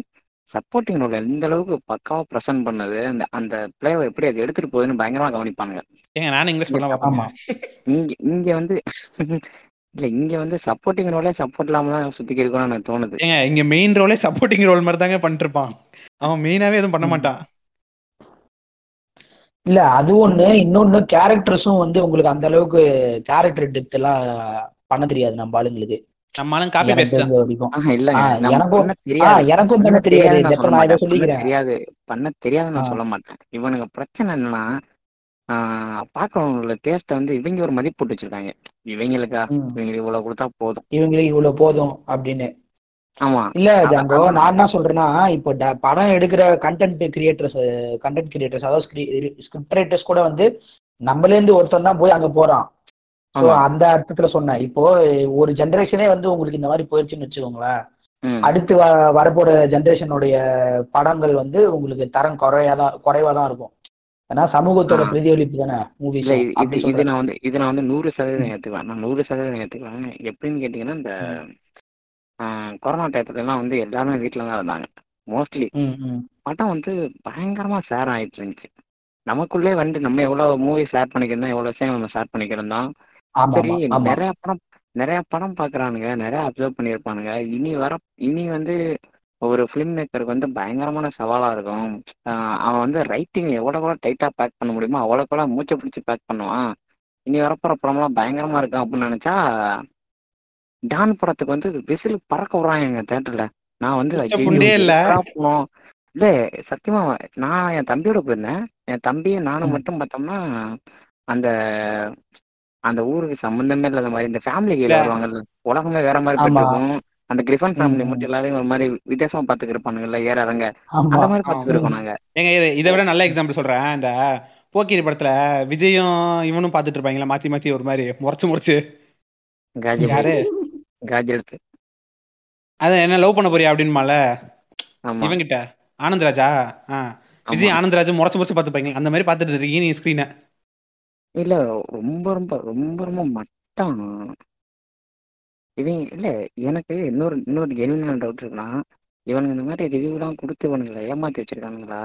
S4: சப்போர்ட்டிங் ரோல் எந்த அளவுக்கு பக்காவா ப்ரெசென்ட் பண்ணது அந்த அந்த பிளேவை எப்படி அது எடுத்துட்டு போகுதுன்னு பயங்கரமா கவனிப்பானுங்க.
S2: ஏங்க நானும் இங்கிலீஷ் பார்ப்பேங்க
S1: ஆமா.
S4: இங்க இங்க வந்து இல்ல இங்க வந்து சப்போர்ட்டிங் ரோலே சப்போர்ட் இல்லாம தான் சுத்திக்கு இருக்கணும்னு எனக்கு தோணுது.
S2: ஏங்க இங்க மெயின் ரோலே சப்போர்ட்டிங் ரோல் மாதிரி தாங்க பண்ணிட்டு இருப்பான். அவன் மெயினாவே எதுவும் பண்ண மாட்டான்.
S1: இல்ல அது ஒண்ணு. இன்னொன்னு கேரக்டர்ஸும் வந்து உங்களுக்கு அந்த அளவுக்கு கேரக்டர் டெப்த் எல்லாம் பண்ண தெரியாது நம்ம ஆளுங்களுக்கு. எனக்கும்
S4: பண்ண தெரியாது.
S1: எனக்கும்
S4: பண்ண
S1: தெரியாது.
S4: தெரியாதுன்னு நான் சொல்ல மாட்டேன். பண்ண
S1: சொல்லிக்கிறேன்
S4: தெரியாது. பண்ண தெரியாதுன்னு
S1: ஆ.
S4: நான் சொல்ல மாட்டேன். இவனுங்க பிரச்சனை என்னன்னா ஆஹ் பார்க்கறவங்களோட டேஸ்ட்டை வந்து இவங்க ஒரு மதிப்பு போட்டு வச்சிருக்காங்க. இவங்களுக்கா? இவங்களுக்கு இவ்வளவு கொடுத்தா போதும்.
S1: இவங்களுக்கு இவ்வளவு போதும் அப்படின்னு.
S4: ஆமா.
S1: இல்ல ஜாங்கோ நான் என்ன சொல்றேன்னா இப்போ படம் எடுக்கிற கண்டென்ட் கிரியேட்டர்ஸ் கண்டென்ட் கிரியேட்டர்ஸ் அதாவது ஸ்கிரிப்ட் ரைட்டர்ஸ் கூட வந்து நம்மளேருந்து ஒருத்தன் தான் போய் அங்க போறான். ஸோ அந்த அர்த்தத்துல சொன்னேன். இப்போ ஒரு ஜென்ரேஷனே வந்து உங்களுக்கு இந்த மாதிரி போயிடுச்சுன்னு வச்சுக்கோங்களேன். அடுத்து வ வரப்போற ஜென்ரேஷனுடைய படங்கள் வந்து உங்களுக்கு தரம் குறையா தான் குறைவா தான் இருக்கும். ஏன்னா சமூகத்தோட பிரதிபலிப்பு தானே மூவிஸும்
S4: இது இது நான் வந்து இது நான் வந்து நூறு சதவீதம்
S1: ம்
S4: ஏத்துக்குவேன். நான் நூறு சதவீதம் ஏத்துக்குவேன். எப்படின்னு கேட்டீங்கன்னா இந்த கொரோனா டயத்துல எல்லாம் வந்து எல்லாருமே வீட்டில தான் இருந்தாங்க. மோஸ்ட்லி படம் வந்து பயங்கரமா ஷேர் ஆயிட்டு இருந்துச்சு. நமக்குள்ளே வந்து நம்ம எவ்வளோ மூவி ஷேர் பண்ணிக்கிறோம் எவ்வளோ விஷயம் நம்ம ஷேர் பண்ணிக்கிறோம் சரி நிறைய படம் நிறைய படம் பார்க்குறானுங்க நிறைய அப்சர்வ் பண்ணியிருப்பானுங்க இனி வர இனி வந்து ஒரு ஃபிலிம் மேக்கருக்கு வந்து பயங்கரமான சவாலாக இருக்கும். அவன் வந்து ரைட்டிங் எவ்வளோக்கு டைட்டாக பேக் பண்ண முடியுமோ அவ்வளோக்கு மூச்சை பிடிச்சி பேக் பண்ணுவான். இனி வரப்போகிற படம்லாம் பயங்கரமாக இருக்கும் அப்படின்னு நினச்சா டான் படத்துக்கு வந்து விசில் பறக்க விட்றாங்க தேட்டரில் நான் வந்து
S2: இல்ல.
S4: சத்தியமா நான் என் தம்பியோட போயிருந்தேன் என் தம்பியும் நானும். மட்டும் பார்த்தோம்னா அந்த அந்த ஊருக்கு சம்மந்தமே இல்லாத மாதிரி இந்த ஃபேமிலி. கீழே வருவாங்கல்ல உலகமே வேற மாதிரி. போயிட்டு அந்த கிரிஃபன் ஃபேமிலி. மட்டும் எல்லாரையும் ஒரு மாதிரி வித்தியாசமா பார்த்துக்கு இருப்பானுங்கல்ல ஏற இறங்க அந்த மாதிரி
S2: ஆமா.
S4: பார்த்துக்கு இருக்கோம் நாங்க
S2: ஏங்க இது விட நல்ல எக்ஸாம்பிள் சொல்றேன் இந்த போக்கிரி படத்துல விஜயும் இவனும் பார்த்துட்டு இருப்பாங்களா மாத்தி மாத்தி ஒரு மாதிரி முறைச்சு முறைச்சு யாரு
S4: காஜி எடுத்து
S2: அத என்ன லவ் பண்ண போறியா அப்படின்மால
S4: ஆமா.
S2: இவங்கிட்ட? ஆனந்த்ராஜா? ஆ. விஜய். ஆனந்த்ராஜ் முறைச்சு முறைச்சு பார்த்துப்பாங்க அந்த மாதிரி பார்த்துட்டு இருக்கீங்க நீ ஸ்க்ரீனை
S4: இல்ல ரொம்ப ரொம்ப ரொம்ப ரொம்ப மட்டம் இவன் இல்ல எனக்கு இன்னொரு இன்னொரு genuine டவுட் இருக்குன்னா இவனுங்க இந்த மாதிரி ரிவ்யூலாம் கொடுத்து இவனுங்களை ஏமாத்தி வச்சிருக்கானுங்களா?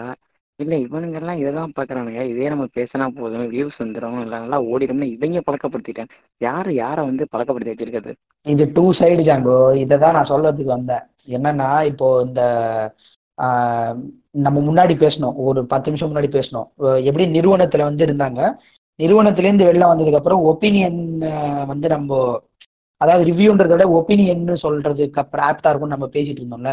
S4: இல்லை இவனுங்க எல்லாம் இதைதான் பார்க்குறானுங்க இதே நம்ம பேசினா போதும். வியூஸ் வந்துடும் இல்லை நல்லா ஓடிடும்னு இவங்க பழக்கப்படுத்திட்டேன் யார் யாரை வந்து பழக்கப்படுத்தி வச்சிருக்கிறது?
S1: இது டூ சைடு ஜாங்கோ இதை தான் நான் சொல்றதுக்கு வந்தேன். என்னன்னா இப்போ இந்த நம்ம முன்னாடி பேசணும் ஒரு பத்து நிமிஷம் முன்னாடி பேசணும் எப்படி நிறுவனத்தில் வந்து இருந்தாங்க? நிறுவனத்திலேருந்து வெளில வந்ததுக்கப்புறம் ஒப்பீனியன் வந்து நம்ம அதாவது ரிவ்யூன்றத விட ஒப்பீனியன் சொல்றதுக்கு அப்புறம் ஆப்டா இருக்கும்னு நம்ம பேசிட்டு இருந்தோம்ல.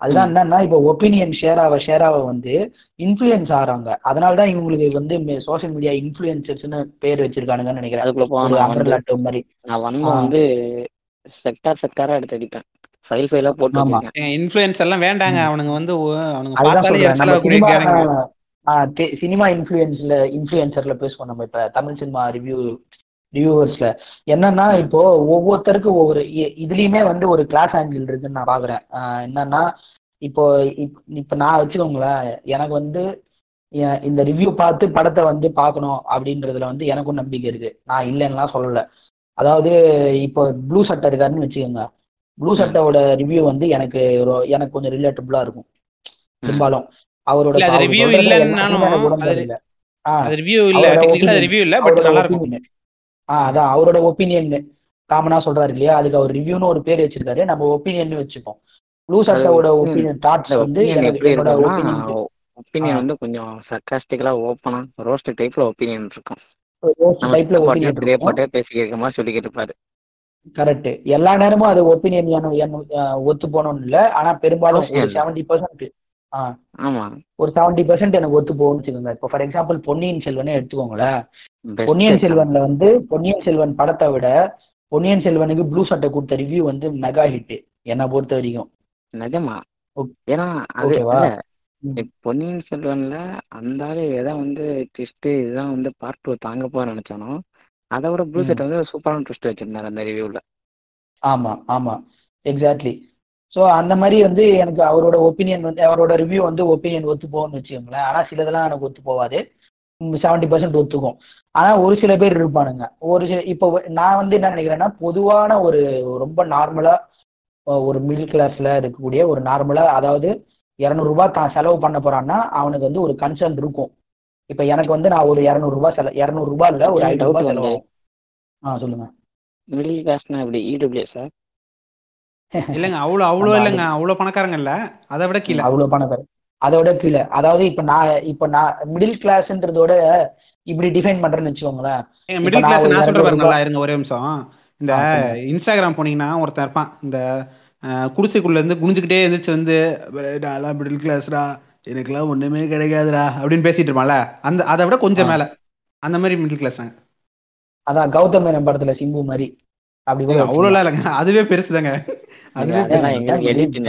S1: அதுதான். என்னன்னா இப்போ ஒப்பீனியன் ஷேர் ஆக ஷேர் ஆக வந்து இன்ஃப்ளூயன்ஸ் ஆகிறாங்க. அதனால தான் இவங்களுக்கு வந்து சோஷியல் மீடியா இன்ஃப்ளூயன்சர்ஸ்னு பேர் வச்சிருக்கானுங்கன்னு நினைக்கிறேன்.
S4: அதுக்குள்ள போனா
S1: மாதிரி.
S4: நான் வந்து. வந்து செக்டார் செக்டாரா எடுத்து அடிப்பேன். ஃபைல் ஃபைலா போட்டு
S2: இன்ஃப்ளூயன்ஸ் எல்லாம் வேண்டாங்க. அவனுங்க வந்து அவனுங்க பார்த்தாலே
S1: சினிமா இன்ஃப்ளூயன்ஸ்ல இன்ஃப்ளூயன்சர்ல பேசுவோம் நம்ம. இப்ப தமிழ் சினிமா ரிவ்யூ ரிவ்யூவர்ஸ்ல என்னன்னா இப்போ ஒவ்வொருத்தருக்கும் ஒவ்வொரு இதுலயுமே வந்து ஒரு கிளாஸ் ஆங்கிள் இருக்குன்னு நான் பாக்குறேன். என்னன்னா இப்போ இப்- இப்ப நான் வச்சுக்கோங்களேன் எனக்கு வந்து இந்த ரிவ்யூ பார்த்து படத்தை வந்து பார்க்கணும் அப்படின்றதுல வந்து எனக்கும் நம்பிக்கை இருக்கு. நான் இல்லைன்னுலாம் சொல்லல. அதாவது இப்போ ப்ளூ சட்டை இருக்காருன்னு வச்சுக்கோங்க. ப்ளூ சட்டையோட ரிவ்யூ வந்து எனக்கு எனக்கு கொஞ்சம் ரிலேட்டபிளா இருக்கும். பெரும்பாலும். அவரோட
S2: ரிவ்யூ இல்ல. ரிவ்யூ இல்ல பட் நல்லா இருக்கும்.
S1: ஆ அதான் அவரோட ஒப்பீனியன் காமனா சொல்றாரு இல்லையா? அதுக்கு அவர் ரிவ்யூன்னு ஒரு பேர் வச்சிருக்காரு. நம்ம ஒப்பீனியன் வச்சுப்போம். ப்ளூ சட்டோட
S4: opinion.
S1: ஒப்பீனியன் தாட்ஸ் வந்து
S4: ஒப்பீனியன். வந்து கொஞ்சம் சர்க்காஸ்டிக்கலா ஓப்பனா ரோஸ்ட் டைப்ல ஒப்பீனியன் இருக்கும்.
S1: கரெக்ட் எல்லா நேரமும் அது ஒப்பீனியன் ஒத்து போகணும்னு இல்ல. ஆனா பெரும்பாலும். செவன்டி பர்சன்ட்
S4: ஆமா.
S1: ஒரு செவன்டி பர்சன்ட் எனக்கு ஒத்து போகும்னு வச்சுக்கோங்க. இப்போ ஃபார் எக்ஸாம்பிள் பொன்னியின் செல்வனே எடுத்துக்கோங்களேன். பொன்னியின். செல்வன்ல வந்து பொன்னியின் செல்வன் படத்தை விட பொன்னியின் செல்வனுக்கு ப்ளூ சட்டை கொடுத்த ரிவ்யூ வந்து மெகா ஹிட் என்னை பொறுத்த வரைக்கும்.
S4: நிஜமா? ஏன்னா அது பொன்னியின் செல்வன்ல அந்த ஆளு எதை வந்து ட்விஸ்ட் இதுதான் வந்து பார்ட் டூ தாங்க போற நினைச்சானோ அதை விட ப்ளூ
S1: ம்.
S4: செட் வந்து சூப்பரான ட்விஸ்ட் வச்சிருந்தாரு அந்த ரிவ்யூல
S1: ஆமா ஆமா. எக்ஸாக்ட்லி ஸோ அந்த மாதிரி வந்து எனக்கு அவரோட ஒப்பீனியன் வந்து அவரோட ரிவ்யூ வந்து ஒப்பீனியன் ஒத்து போகும்னு வச்சுக்கோங்களேன். ஆனால் சிலதெல்லாம் எனக்கு ஒத்து போகாது செவன்ட்டி பர்சன்ட் ஒத்துக்கும். ஆனால் ஒரு சில பேர் இருப்பானுங்க. ஒரு சில இப்போ நான் வந்து என்ன நினைக்கிறேன்னா பொதுவான ஒரு ரொம்ப நார்மலாக ஒரு மிடில் கிளாஸில் இருக்கக்கூடிய ஒரு நார்மலாக அதாவது இரநூறுபா தான் செலவு பண்ண போகிறான்னா அவனுக்கு வந்து ஒரு கன்சர்ன் இருக்கும். இப்போ எனக்கு வந்து நான் ஒரு இரநூறுபா செல இரநூறுபா இல்லை ஒரு ஐநூறுபா செலவு. ஆ சொல்லுங்க.
S4: மிடில் கிளாஸ்னா இப்படி இடபிள்யூ சார்
S2: இல்லங்க அவ்வளவு அவ்வளவு
S1: ஆமா,
S2: இல்லங்க. அவ்வளவு பணக்காரங்க இல்ல. அதை விட கீழே.
S1: அவ்வளோ பணக்கார. அதோட கீழே. அதாவது இப்போ நான் இப்போ நான் மிடில் கிளாஸ்ன்றதோட இப்படி டிஃபைன் பண்றேன்னு வச்சுக்கோங்களேன்.
S2: மிடில் கிளாஸ்
S1: ஒரு
S2: நான் சொல்ற
S1: 200
S2: பாருங்க நல்லா இருங்க ஒரே நிமிஷம். இந்த. இன்ஸ்டாகிராம் போனீங்கன்னா ஒருத்தன் இருப்பான். இந்த குடிசைக்குள்ள இருந்து குனிஞ்சுக்கிட்டே எந்திரிச்சு வந்து நான்லாம் மிடில் கிளாஸ்டா எனக்குலாம் ஒண்ணுமே கிடைக்காதுடா அப்படின்னு பேசிட்டு இருப்பான்ல. அந்த அதை விட கொஞ்சம். மேல. அந்த மாதிரி மிடில் கிளாஸ்
S1: அதான் கௌதம் மேனன் படத்துல சிம்பு மாதிரி. அப்படி கூட
S2: அவ்வளோலாம் இல்லைங்க. அதுவே பெருசுதாங்க. அதுவே.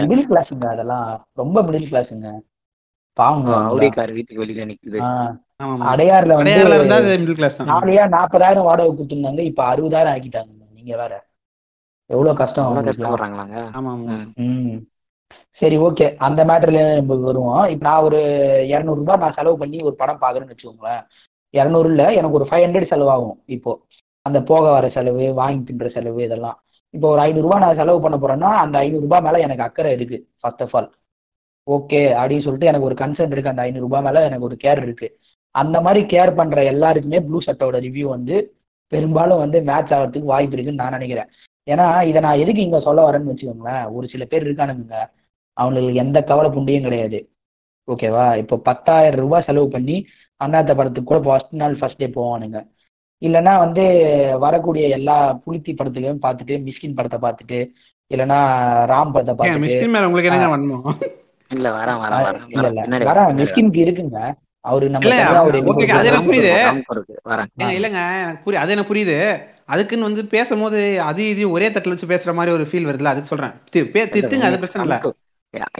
S1: மிடில் கிளாஸுங்க அதெல்லாம். ரொம்ப மிடில் கிளாஸுங்க பாவங்க
S4: வீட்டுக்கு வெளியில நிக்குது.
S1: அடையாறுல வந்து
S2: அது மிடில் கிளாஸ் தான்.
S1: நாளையா நாற்பதாயிரம் வாடகை கொடுத்துருந்தாங்க. இப்ப அறுபதாயிரம் ஆக்கிட்டாங்க நீங்க வேற. எவ்வளவு கஷ்டம் சரி ஓகே. அந்த மேட்டர்ல நம்ம வருவோம். இப்போ நான் ஒரு இரநூறுபா நான் செலவு பண்ணி ஒரு படம் பார்க்குறேன்னு வச்சுக்கோங்களேன். இரநூறு இல்லை எனக்கு ஒரு ஃபைவ் ஹண்ட்ரட் செலவாகும் இப்போ. அந்த போக வர செலவு வாங்கி தின்ற செலவு இதெல்லாம். இப்போ ஒரு ஐநூறுரூவா நான் செலவு பண்ண போறேன்னா அந்த ஐநூறுரூபா மேலே எனக்கு அக்கறை இருக்கு ஃபர்ஸ்ட் ஆஃப் ஆல் ஓகே அப்படின்னு சொல்லிட்டு எனக்கு ஒரு கன்சர்ன் இருக்கு. அந்த ஐநூறுரூபா மேலே எனக்கு ஒரு கேர் இருக்கு. அந்த மாதிரி கேர் பண்ற எல்லாருக்குமே ப்ளூ சட்டோட ரிவ்யூ வந்து பெரும்பாலும் வந்து மேட்ச் ஆகிறதுக்கு வாய்ப்பு இருக்குன்னு நான் நினைக்கிறேன். ஏன்னா இதை நான் எதுக்கு இங்க சொல்ல வரேன்னு வச்சுக்கோங்களேன். ஒரு சில பேர் இருக்கானுங்க. அவங்களுக்கு எந்த கவலை புண்டையும் கிடையாது. ஓகேவா இப்போ பத்தாயிரம் ரூபாய் செலவு பண்ணி அண்ணாத்த படத்துக்கு கூட ஃபர்ஸ்ட் நாள் ஃபர்ஸ்ட் டே போவானுங்க. இல்லைன்னா வந்து வரக்கூடிய எல்லா புலித்தி படத்துலையும் பார்த்துட்டு மிஸ்கின் படத்தை பார்த்துட்டு இல்லைன்னா ராம் படத்தை பார்த்துட்டு
S2: மிஸ்கின் மேல உங்களுக்கு என்னங்க வரணும்
S4: இல்ல வரேன் வரேன் வரேன்.
S1: இல்ல. இல்ல. வரேன். மிஸ்கின்க்கு இருக்குங்க. அவரு நம்ம.
S2: புரியுது. இல்லைங்க புரியுது அது எனக்கு புரியுது. அதுக்குன்னு வந்து பேசும்போது அது இது ஒரே தட்டுல வச்சு பேசுற மாதிரி ஒரு ஃபீல் வருதுல்ல அதுக்கு சொல்றேன். திட்டுங்க அது பிரச்சனை இல்ல.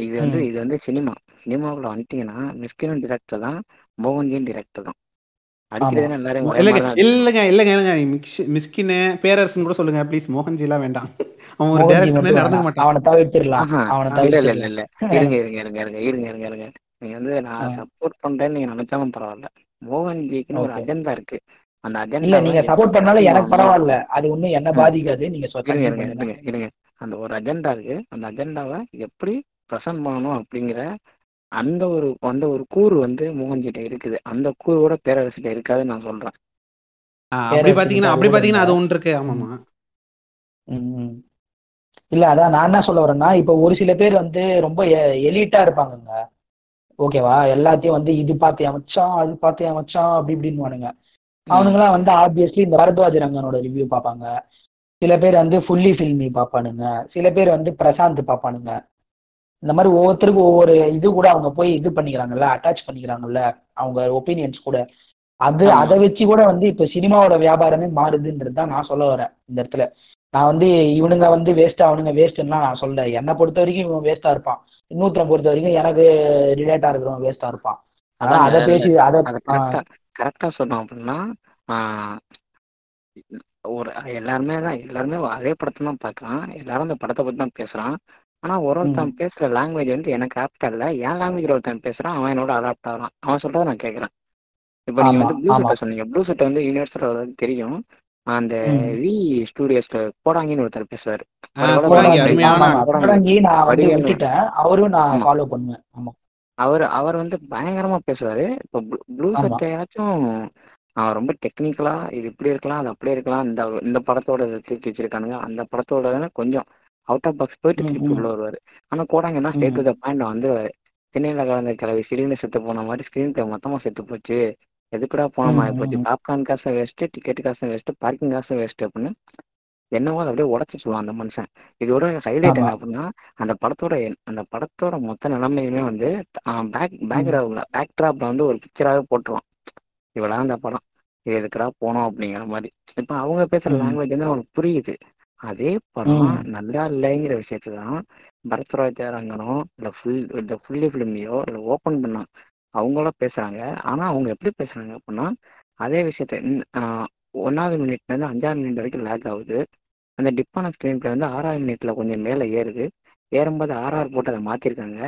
S4: இது வந்து. இது வந்து சினிமா. சினிமாவுக்குள்ள வந்துட்டீங்கன்னா மிஸ்கினும் டிரெக்டர் தான் மோகன்ஜியும் டிரெக்டர் தான்.
S2: இல்லைங்க இல்லைங்க இல்லைங்க மிஸ்கின்னு பேரரசுன்னு கூட சொல்லுங்க ப்ளீஸ் மோகன்ஜி எல்லாம் வேண்டாம். அவன் ஒரு நடந்துக்க. மாட்டான்.
S1: அவனை தவிர்த்திடலாம். அவனை
S4: இல்ல இல்ல இல்ல. இருங்க இருங்க இருங்க இருங்க இருங்க இருங்க. இருங்க நீங்க வந்து நான். சப்போர்ட் பண்றேன்னு நீங்க நினைச்சாலும் பரவாயில்ல. மோகன்ஜிக்குன்னு ஒரு
S1: Okay.
S4: அஜெண்டா இருக்கு. அந்த அஜெண்டா
S1: நீங்க சப்போர்ட் பண்ணாலும் எனக்கு பரவாயில்ல. அது ஒண்ணும் என்ன. பாதிக்காது. நீங்க
S4: இருங்க இருங்க இருங்க அந்த ஒரு அஜெண்டா இருக்கு. அந்த அஜெண்டாவை எப்படி ப்ரெசென்ட் பண்ணணும் அப்படிங்கிற அந்த ஒரு அந்த ஒரு கூறு வந்து மோகன்ஜிட்ட இருக்குது. அந்த கூறோட பேரரசிட்ட இருக்காதுன்னு நான் சொல்றேன்.
S2: அப்படி பாத்தீங்கன்னா அப்படி பாத்தீங்கன்னா அது ஒன்று இருக்கு. ஆமாமா.
S1: ம். இல்ல அதான் நான் என்ன சொல்ல வரேன்னா இப்போ ஒரு சில பேர் வந்து ரொம்ப எலிட்டா இருப்பாங்கங்க. ஓகேவா? எல்லாத்தையும் வந்து இது பார்த்து அமைச்சான் அது பார்த்து அமைச்சான் அப்படி இப்படின்னு அவனுங்களாம் வந்து ஆப்வியஸ்லி இந்த பரத்வாஜ் ரங்கனோட ரிவ்யூ பார்ப்பாங்க. சில பேர் வந்து ஃபுல்லி ஃபில்மி பார்ப்பானுங்க. சில பேர் வந்து பிரசாந்த் பார்ப்பானுங்க. இந்த மாதிரி ஒவ்வொருத்தருக்கும் ஒவ்வொரு இது கூட அவங்க போய் இது பண்ணிக்கிறாங்கல்ல அட்டாச் பண்ணிக்கிறாங்கல்ல அவங்க ஒப்பீனியன்ஸ் கூட. அது. அதை வச்சு கூட வந்து இப்போ சினிமாவோட வியாபாரமே மாறுதுன்றது தான் நான் சொல்ல வரேன் இந்த இடத்துல. நான் வந்து இவனுங்க வந்து வேஸ்ட் அவனுங்க வேஸ்ட்லாம் நான் சொல்ல என்னை பொறுத்த வரைக்கும் இவன் வேஸ்டா இருப்பான். இன்னொருத்தனை பொறுத்த வரைக்கும் எனக்கு ரிலேட்டா இருக்கிறவன் வேஸ்டா இருப்பான். அதான் அதை பேசி அதை
S4: அதை கரெக்டா கரெக்டா சொன்னோம் அப்படின்னா ஒரு எல்லாருமே தான் எல்லாருமே அதே படத்தை தான் பார்க்கறான். எல்லாரும் அந்த படத்தை பத்தி தான் பேசுறான். ஆனா ஒரு ஒருத்தன் பேசுற லாங்குவேஜ் வந்து எனக்கு ஆப்டா இல்ல. என் லாங்குவேஜ்ல ஒருத்தன் பேசுறான் அவன் என்னோட அடாப்ட் ஆகிறான். அவன் சொல்றதை நான் கேட்கறேன். இப்போ நீங்க
S1: ஆமா,
S4: வந்து ப்ளூ. செட்டை சொன்னீங்க. ப்ளூ செட்டை வந்து யூனிவர்சல் தெரியும். அந்த. வி ஸ்டூடியோஸ்ல போடாங்கன்னு ஒருத்தர் பேசுவாரு.
S1: அவரும் நான். ஃபாலோ பண்ணுவேன். ஆமா.
S4: அவர் அவர் வந்து பயங்கரமா பேசுவாரு. இப்போ ப்ளூ. சட்டையாச்சும் அவன் ரொம்ப டெக்னிக்கலா இது இப்படி இருக்கலாம் அது அப்படியே இருக்கலாம் இந்த இந்த படத்தோட இதை தூக்கி வச்சிருக்கானுங்க அந்த படத்தோட கொஞ்சம் அவுட் ஆஃப் பாக்ஸ் போயிட்டு திருப்பி. உள்ள வருவாரு. ஆனா கோடாங்கன்னா ஸ்டேட் டு த பாயிண்ட் வந்துருவாரு. சென்னையில கலந்த கிளவி சிலிண்டர் செத்து போன மாதிரி ஸ்கிரீன் பிளே மொத்தமா செத்து போச்சு. எதுக்குடா போனோமா போச்சு. பாப்கார்ன் காசு வேஸ்ட் டிக்கெட் காசு வேஸ்ட் பார்க்கிங் காசு வேஸ்ட் அப்படின்னு என்னவோ அதை அப்படியே உடச்சி சொல்லுவான் அந்த மனுஷன் இதோட ஹைலைட் என்ன. அப்படின்னா அந்த படத்தோட அந்த படத்தோட மொத்த நிலைமையுமே வந்து பேக் பேக்ரவுண்ட்ல பேக் ட்ராப்ல வந்து ஒரு பிக்சராகவே போட்டுருவான் இவ்வளவு அந்த படம் இது எதுக்குடா போனோம் அப்படிங்கிற மாதிரி இப்போ அவங்க பேசுற
S1: ம்.
S4: லாங்குவேஜ் வந்து அவனுக்கு புரியுது அதே படம். நல்லா இல்லைங்கிற விஷயத்தை தான் பரத்ராஜ் ரங்கனோ இல்லை ஃபுல் இந்த ஃபுல்லி ஃபிலிமையோ இல்லை ஓப்பன் பண்ண அவங்களும் பேசுகிறாங்க ஆனால் அவங்க எப்படி பேசுகிறாங்க அப்படின்னா அதே விஷயத்த ஒன்றாவது மினிட்லேருந்து அஞ்சாவது மினிட் வரைக்கும் லேக் ஆகுது. அந்த டிப்பான ஸ்க்ரீன் பிளே வந்து ஆறாவது மினிட்ல கொஞ்சம் மேலே ஏறுது. ஏறும்போது ஆர்ஆர் போட்டு அதை மாற்றிருக்காங்க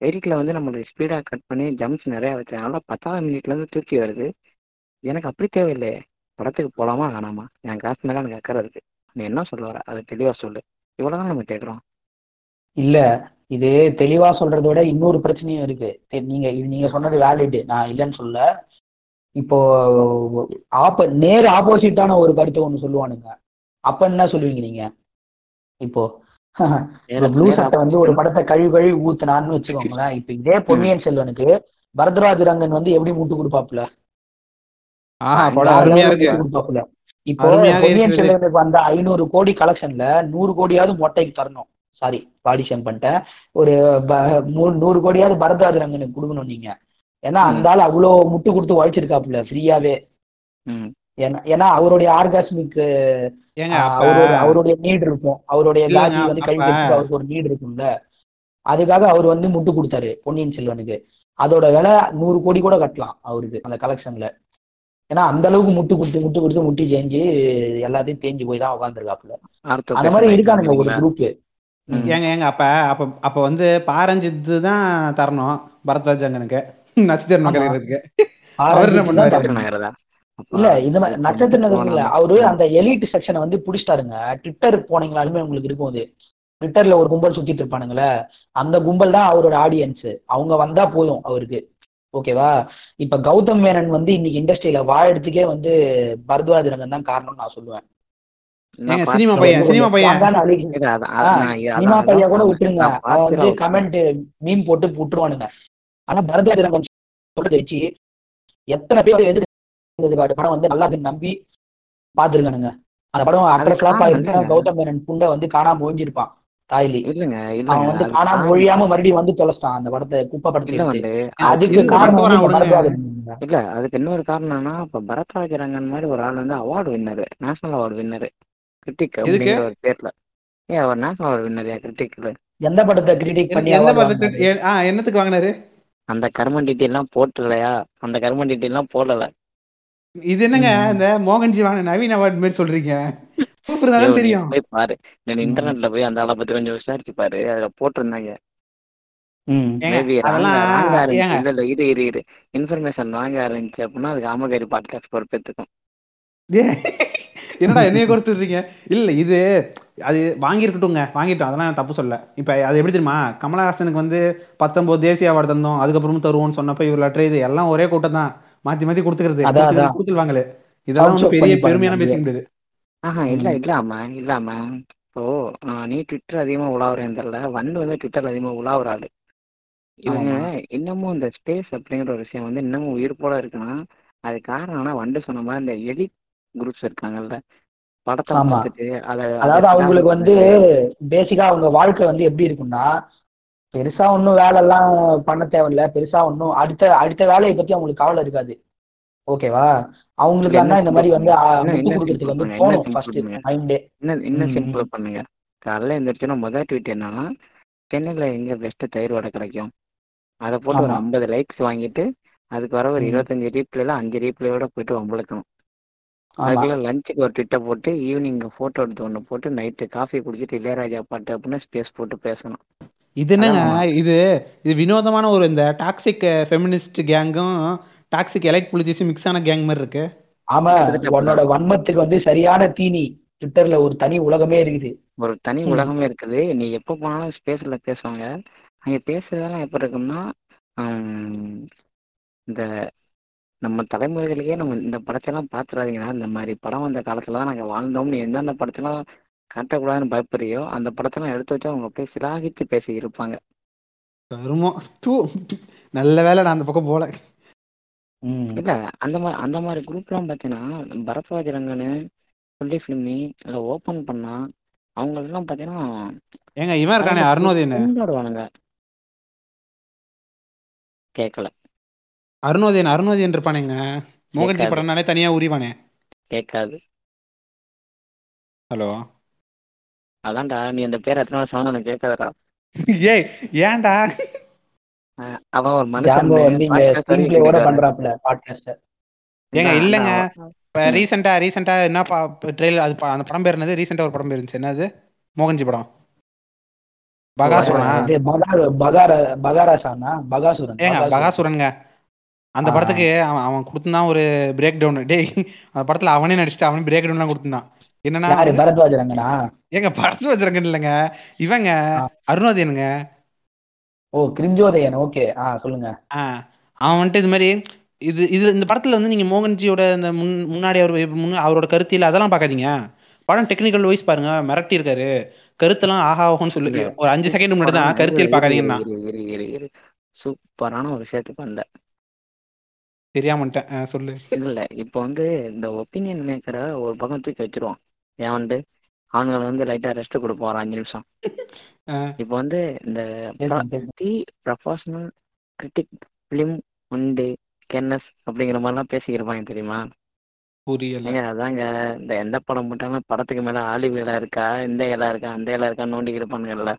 S4: எடிட்ல வந்து நம்மளுடைய ஸ்பீடாக கட் பண்ணி ஜம்ப்ஸ் நிறையா வச்சதுனால பத்தாவது மினிட்லேருந்து தூக்கி வருது. எனக்கு அப்படி தேவையில்லையே படத்துக்கு போகலாமா வேணாமா? என் காசு மேலே எனக்கு அக்கறை இருக்குது நீ என்ன சொல்ல வர? அதை தெளிவாக சொல்லு. இவ்வளவுதான் நம்ம கேட்குறோம்
S1: இல்ல இது தெளிவா சொல்றத விட இன்னொரு பிரச்சனையும் இருக்கு. தெ- நீங்க இது நீங்க சொன்னது வேலிட் நான் இல்லைன்னு சொல்ல. இப்போ ஆப்ப நேர் ஆப்போசிட்டான ஒரு கருத்தை ஒண்ணு சொல்லுவானுங்க. அப்ப என்ன சொல்லுவீங்க நீங்க? இப்போ ப்ளூ சட்டை வந்து ஒரு படத்தை கழுவி கழுவி ஊத்துனான்னு வச்சுக்கோங்களேன். இப்ப இதே பொன்னியின் செல்வனுக்கு பரதராஜ ரங்கன் வந்து எப்படி முட்டு கொடுப்பாப்புல? கொடுப்பாப்புல. இப்போ பொன்னியின். செல்வனுக்கு வந்த ஐநூறு கோடி கலெக்ஷன்ல நூறு கோடியாவது மொட்டைக்கு தரணும். சாரி பாடிஷன் பண்ணிட்டேன். ஒரு நூறு கோடியாவது பரதராஜ ரங்கனுக்கு கொடுக்கணும் நீங்க. ஏன்னா அந்த ஆள் அவ்வளோ முட்டு கொடுத்து உழைச்சிருக்காப்புல ஃப்ரீயாவே.
S4: ம்.
S1: ஏன்னா ஏன்னா அவருடைய ஆர்காஸ்மிக் அவருடைய நீட் இருக்கும். அவருடைய லாஜி வந்து கை அவருக்கு ஒரு நீட் இருக்கும்ல. அதுக்காக அவர் வந்து முட்டு கொடுத்தாரு பொன்னியின் செல்வனுக்கு. அதோட விலை நூறு கோடி கூட கட்டலாம் அவருக்கு அந்த கலெக்ஷன்ல ஏன்னா அந்த அளவுக்கு முட்டு கொடுத்து முட்டு கொடுத்து முட்டி செஞ்சு எல்லாத்தையும் தேஞ்சு போய் தான் உட்காந்துருக்காப்புல அந்த மாதிரி இருக்கானுங்க ஒரு
S4: கேக்குறீங்களா?
S1: குரூப்
S4: ம்.
S2: ஏங்க ஏங்க அப்ப அப்ப அப்ப வந்து பாரஞ்சித்து தான் தரணும் பரத்வாஜ் அண்ணனுக்கு <laughs> நட்சத்திரம்
S1: ஆமா.
S2: நகர்றதுக்கு அவர் என்ன பண்ணுவாரு?
S4: நட்சத்திர
S1: இல்ல இந்த மாதிரி நட்சத்திர நகரம் இல்ல. அவரு அந்த எலிட் செக்ஷனை வந்து புடிச்சிட்டாருங்க. ட்விட்டர் போனீங்களாலுமே உங்களுக்கு இருக்கும் அது. ட்விட்டர்ல ஒரு கும்பல் சுத்திட்டு இருப்பானுங்களே அந்த கும்பல் தான் அவரோட ஆடியன்ஸ் அவங்க வந்தா போதும் அவருக்கு. ஓகேவா இப்ப கௌதம் மேனன் வந்து இன்னைக்கு இண்டஸ்ட்ரியில வாழறதுக்கே வந்து பரத்வாஜ் ரங்கன் தான் காரணம் நான் சொல்லுவேன்.
S2: சினிமா பையன் பையன்.
S1: பையன் கூட விட்டுருங்க. வந்து கமெண்ட் மீம் போட்டு விட்டுருவானுங்க. ஆனா பரத்வாஜ் ரங்கன் சொல்றதை வச்சு எத்தனை பேர் எதிர்த்து படம் வந்து நல்லா நம்பி பாத்துருக்கானுங்க அந்த படம் அக்கறை ஃபிளாப்
S4: இல்லைங்க.
S1: கௌதம் மேனன் புண்டை வந்து காணாம ஒழிஞ்சிருப்பான் தாய்லி.
S4: இல்லங்க
S1: அவன் வந்து காணாம ஒழியாம மறுபடியும் வந்து தொலைச்சிட்டான். அந்த படத்தை குப்பை
S4: இல்ல
S1: படத்துல
S4: வந்து
S1: அதுக்கு காரணம்.
S4: இல்ல அதுக்கு இன்னொரு காரணம்னா இப்ப பரத்வாஜ ரங்கன் மாதிரி ஒரு ஆள் வந்து award winner national award winner critic? அப்படிங்கிற ஒரு பேர்ல. ஏன் அவர் நேஷனல் அவார்டு வின்னரியா கிரிட்டிக்ல
S1: எந்த படத்தை கிரிட்டிக் பண்ணி
S2: எந்த? எ- ஆ என்னத்துக்கு வாங்கினாரு?
S4: அந்த கர்மன் டீட்டெயிலாம் போட்டுலையா? அந்த கர்மன் டீட்டெயிலாம் போடல.
S2: இது என்னங்க. இந்த மோகன்ஜி வாங்க நவீன் அவார்ட் மாதிரி சொல்றீங்க? சூப்பர் தெரியும்.
S4: போய் பாரு. நீ
S1: ம்.
S4: இன்டர்நெட்ல போய் அந்த ஆளை பத்தி கொஞ்சம் விசாரிச்சு பாரு. அதுல போட்டிருந்தாங்க. இரு இரு இரு. இன்ஃபர்மேஷன் ராங்கா இருந்துச்சு அப்படின்னா அதுக்கு ஆமகாரி பாட்காஸ்ட் பொறுப்பேற்றுக்கும்
S2: ஏ, என்னடா <laughs> என்னைய கொடுத்துடுறீங்க இல்ல இது அது வாங்கியிருக்கட்டுங்க வாங்கிட்டோம். அதெல்லாம் நான் தப்பு சொல்ல இப்ப அது எப்படி தெரியுமா? கமலஹாசனுக்கு வந்து பத்தொன்பது தேசிய அவார்டு தந்தோம். அதுக்கப்புறமும் தருவோம்னு சொன்னப்ப இவர் லெட்டர் இது எல்லாம் ஒரே கூட்டம் தான் மாத்தி மாத்தி கொடுத்துக்கிறது. கொடுத்துருவாங்களே இதெல்லாம் வந்து பெரிய பெருமையான. பேசிக்க முடியாது.
S4: ஆஹா இல்ல. இல்லாம இல்லாம இப்போ நீ ட்விட்டர் அதிகமா உலாவுறேன்னு தெரியல வண்டு வந்து ட்விட்டர் அதிகமா உலாவுற ஆளு. இவங்க. இன்னமும் இந்த ஸ்பேஸ் அப்படிங்கிற ஒரு விஷயம் வந்து இன்னமும் உயிர் போல இருக்குன்னா அது காரணம்னா வண்டு சொன்ன மாதிரி இந்த எடிட் குரூப்ஸ் இருக்காங்கல்ல? படத்தை
S1: ஆமா.
S4: பார்த்துட்டு அதை
S1: அதாவது அவங்களுக்கு வந்து பேசிக்கா அவங்க வாழ்க்கை வந்து எப்படி இருக்கும்னா பெருசா ஒன்றும் வேலைலாம் பண்ண தேவையில்ல. பெருசா ஒன்றும் அடுத்த அடுத்த வேலையை பத்தி அவங்களுக்கு கவலை இருக்காது. ஓகேவா அவங்களுக்கு
S4: என்ன
S1: என்ன இந்த மாதிரி வந்து
S4: என்ன- என்ன
S1: கொடுக்கறதுக்கு வந்து போகணும் ஃபர்ஸ்ட்
S4: என்ன
S1: மைண்டே
S4: இன்னும் இன்னும்
S1: ம்.
S4: சிம்பிள் பண்ணுங்க? காலைல எழுந்திரிச்சோன்னா முதல் ட்வீட் என்னன்னா சென்னையில் எங்கே பெஸ்ட்டு தயிர் வடை கிடைக்கும்? அதை போட்டு ஒரு. ஐம்பது லைக்ஸ் வாங்கிட்டு அதுக்கு வர ஒரு. இருபத்தஞ்சு ரீப்ளேல அஞ்சு ரீப்ளேயோட போயிட்டு வம்பளுக்கணும் அதுக்குள்ள லஞ்சுக்கு ஒரு ட்விட்டை போட்டு ஈவினிங் ஃபோட்டோ எடுத்து ஒன்று போட்டு நைட்டு காஃபி குடிச்சிட்டு இளையராஜா பாட்டு அப்படின்னு ஸ்பேஸ் போட்டு பேசணும்.
S2: இது என்னங்க. இது இது வினோதமான ஒரு இந்த டாக்ஸிக் ஃபெமினிஸ்ட் கேங்கும் டாக்ஸிக் எலைட் பொலிட்டிஸும் மிக்ஸ் ஆன கேங் மாதிரி இருக்கு.
S1: ஆமா. உன்னோட வன்மத்துக்கு வந்து சரியான தீனி. ட்விட்டர்ல ஒரு தனி உலகமே இருக்குது.
S4: ஒரு தனி. உலகமே இருக்குது. நீ எப்போ போனாலும் ஸ்பேஸில் பேசுவாங்க. அங்கே பேசுறதெல்லாம் எப்படி இருக்கும்னா இந்த நம்ம தலைமுறைகளுக்கே நம்ம இந்த படத்தெல்லாம் பார்த்துறாதீங்கன்னா இந்த மாதிரி படம் வந்த காலத்துல தான் நாங்கள் வாழ்ந்தோம்னு எந்தெந்த படத்தெல்லாம் காட்டக்கூடாதுன்னு பயப்படுறியோ அந்த படத்தெல்லாம் எடுத்து வச்சு அவங்க அப்படியே சிலாகித்து பேசி இருப்பாங்க.
S2: கருமம் தூ. நல்ல வேளை நான் அந்த பக்கம் போல
S1: ம்.
S4: இல்லை அந்த மாதிரி அந்த மாதிரி குரூப்லாம் பார்த்தீங்கன்னா பரத்வாஜ் ரங்கனு சொல்லி ஃபிலிமி இல்லை ஓப்பன் பண்ணா அவங்களெல்லாம் பார்த்தீங்கன்னா
S2: ஏங்க இவன் இருக்கானே அருணோதயன்
S4: கேட்கல
S2: அருணோதயன் அருணோதயன் இருப்பானேங்க மோகன்ஜி. படம்னாலே தனியா உரிவானே.
S4: கேட்காது.
S2: ஹலோ.
S4: அதான்டா நீ அந்த பேர் எத்தனை வருஷம் எனக்கு கேட்காதடா.
S2: ஏய் ஏன்டா?
S4: அவன் ஒரு மனுஷன்
S1: வந்து இங்க ஸ்க்ரீன். பண்றாப்ல பாட்காஸ்ட்
S2: ஏங்க இல்லைங்க. இப்போ ரீசெண்டா ரீசெண்டா என்ன ட்ரெயிலர் அது அந்த படம் பேர் என்னது? ரீசெண்டா ஒரு படம் பேர் இருந்துச்சு. என்னது? மோகன்ஜி படம். பகாசுரனா?
S1: இது பகார பகார பகாராசானா பகாசுரன்.
S2: ஏங்க
S1: பகாசுரன்.
S2: பகாசுரன்ங்க. அந்த. படத்துக்கு அவன் அவன் கொடுத்துருந்தான் ஒரு பிரேக் டவுன் டேய் அந்த படத்துல அவனே நடிச்சுட்டு அவனே பிரேக் டவுன்லாம் கொடுத்துருந்தான் என்னன்னா
S1: பரத்வாஜ் ரங்கனா?
S2: ஏங்க படத்து வச்சிருக்கேன் இல்லைங்க. இவங்க. அருணோதயனுங்க
S1: ஓ கிரிஞ்சோதயன் ஓகே. ஆ சொல்லுங்க.
S2: அவன் வந்துட்டு இது மாதிரி இது இது இந்த படத்துல வந்து நீங்க மோகன்ஜியோட இந்த முன் முன்னாடி அவர் முன்ன அவரோட கருத்தியல் அதெல்லாம் பார்க்காதீங்க. படம் டெக்னிக்கல் வைஸ் பாருங்க மிரட்டி இருக்காரு. கருத்தெல்லாம் ஆஹா ஓஹோன்னு சொல்லி
S4: இல்ல.
S2: ஒரு அஞ்சு செகண்ட் முன்னாடி தான் கருத்தியல் பார்க்காதீங்கன்னா.
S4: சூப்பரான ஒரு விஷயத்துக்கு வந்த.
S2: தெரியாமட்டேன் சொல்லு.
S4: இல்ல இப்போ வந்து இந்த ஒப்பீனியன் மேக்கரை ஒரு பக்கம் தூக்கி வச்சிருவான். ஏன் வந்து அவனுங்களை வந்து லைட்டா ரெஸ்ட் கொடுப்போம் ஒரு அஞ்சு நிமிஷம். இப்போ வந்து இந்த. தி ப்ரொஃபஷனல் கிரிட்டிக் ஃபிலிம் உண்டு கென்னஸ் அப்படிங்கிற மாதிரிலாம் பேசிக்கிருப்பாங்க தெரியுமா?
S2: புரியல.
S4: அதாங்க இந்த எந்த படம் போட்டாலும் படத்துக்கு மேல ஆலிவ் இலை இருக்கா இந்த இலை இருக்கா அந்த இலை இருக்கா நோண்டி இருப்பானுங்கல்ல.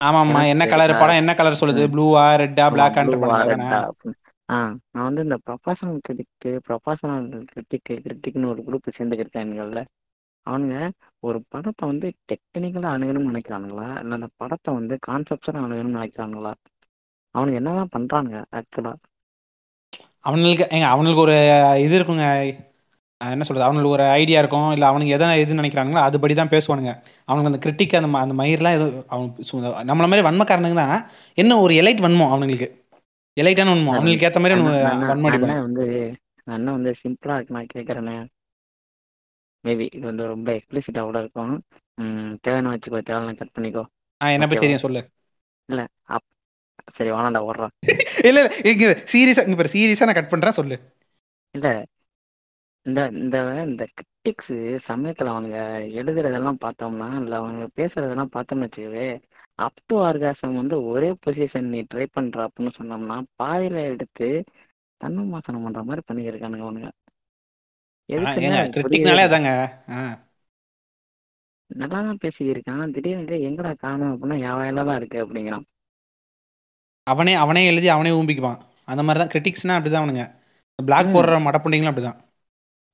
S2: ஆமா என்ன? கலர் படம் என்ன கலர் சொல்லுது. ப்ளூவா ரெட்டா
S4: blue ஆ, நான் வந்து இந்த ப்ரொஃபஷனல் கிரிட்டிக்கு ப்ரொஃபஷனல் கிரிட்டிக்கு கிரிட்டிக்னு ஒரு குரூப் சேர்ந்துக்கிருக்கானுங்கள்ல அவனுங்க ஒரு படத்தை வந்து டெக்னிக்கலாக அணுகணும்னு நினைக்கிறானுங்களா? இல்லை அந்த படத்தை வந்து கான்செப்டாக அணுகணும்னு நினைக்கிறானுங்களா? அவனுங்க என்னதான் பண்ணுறானுங்க ஆக்சுவலாக
S2: அவனுக்கு ஏங்க அவனுக்கு ஒரு இது இருக்குங்க. என்ன சொல்றது? அவனுக்கு ஒரு ஐடியா இருக்கும். இல்ல அவனுக்கு எதை எது நினைக்கிறாங்களோ அதுபடி தான் பேசுவானுங்க. அவனுக்கு அந்த கிரிட்டிக் அந்த அந்த மயிரெலாம் எதுவும் அவன் நம்மள மாதிரி வன்மக்காரனுங்க தான். என்ன ஒரு எலைட் வன்மம் அவனுங்களுக்கு? எலைட்டான உண்மை அவங்களுக்கு ஏத்த மாதிரி
S4: அண்ணன் வந்து அண்ணன் வந்து சிம்பிளா இருக்கு நான் கேட்குறேனே மேபி இது வந்து ரொம்ப எக்ஸ்பிளிசிட்டா கூட இருக்கும். தேவையான வச்சுக்கோ தேவையான கட் பண்ணிக்கோ.
S2: என்ன பத்தி தெரியும் சொல்லு.
S4: இல்ல அப் சரி வேணாண்டா ஓடுறா. <laughs>
S2: இல்ல இல்ல இங்க சீரியஸா இங்க பாரு சீரியஸா நான் கட் பண்றேன் சொல்லு.
S4: இல்ல இந்த இந்த இந்த கிரிட்டிக்ஸ் சமயத்துல அவனுங்க எழுதுறதெல்லாம் பார்த்தோம்னா இல்ல அவங்க பேசுறதெல்லாம் பார்த்தோம்னு வச்சுக்கவே அப் டு ஆர்காசம் வந்து ஒரே பொசிஷன் நீ ட்ரை பண்ற அப்படின்னு சொன்னோம்னா பாதியில எடுத்து தன்னுமாசனம் பண்ற மாதிரி பண்ணிக்கிருக்கானுங்க அவனுங்க. நல்லா தான் பேசியிருக்கான் திடீர்னு எங்கடா காணும் அப்படின்னா என் வயல தான் இருக்கு அப்படிங்கிறான்.
S2: அவனே அவனே எழுதி அவனே ஊம்பிக்குவான். அந்த மாதிரி தான் கிரிட்டிக்ஸ்னா அப்படிதான் அவனுங்க. பிளாக் போடுற மடப்புண்டிங்களும் அப்படிதான்.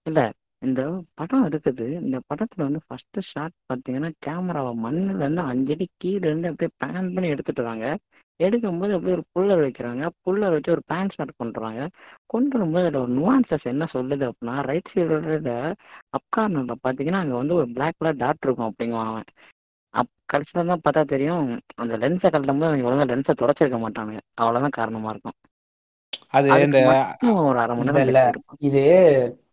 S4: இல்ல இந்த படம் இருக்குது. இந்த படத்துல வந்து ஃபர்ஸ்ட் ஷாட் பார்த்தீங்கன்னா கேமராவை மண்ணுலேருந்து அஞ்சடி கீழேருந்து அப்படியே பேன் பண்ணி எடுத்துட்டு வராங்க எடுக்கும்போது அப்படியே ஒரு புல்லர் வைக்கிறாங்க. புல்லர் வச்சு ஒரு பேன் ஷாட் பண்றாங்க கொண்டு வரும்போது அதில் ஒரு நுவான்சஸ் என்ன சொல்லுது அப்படின்னா ரைட் சைடோட அப்கார்னரில் பார்த்தீங்கன்னா அங்கே வந்து ஒரு பிளாக் கலர் டாட் இருக்கும் அப்படிங்குவான் அவன். அப் கடைசியில் தான் பார்த்தா தெரியும் அந்த லென்ஸை கழட்டும் போது அவங்க ஒழுங்கா லென்ஸை தொடச்சிருக்க மாட்டானுங்க. அவ்வளோதான் காரணமாக இருக்கும்.
S2: அது இந்த
S4: ஒரு அரை மணி நேரம்
S1: இல்ல இது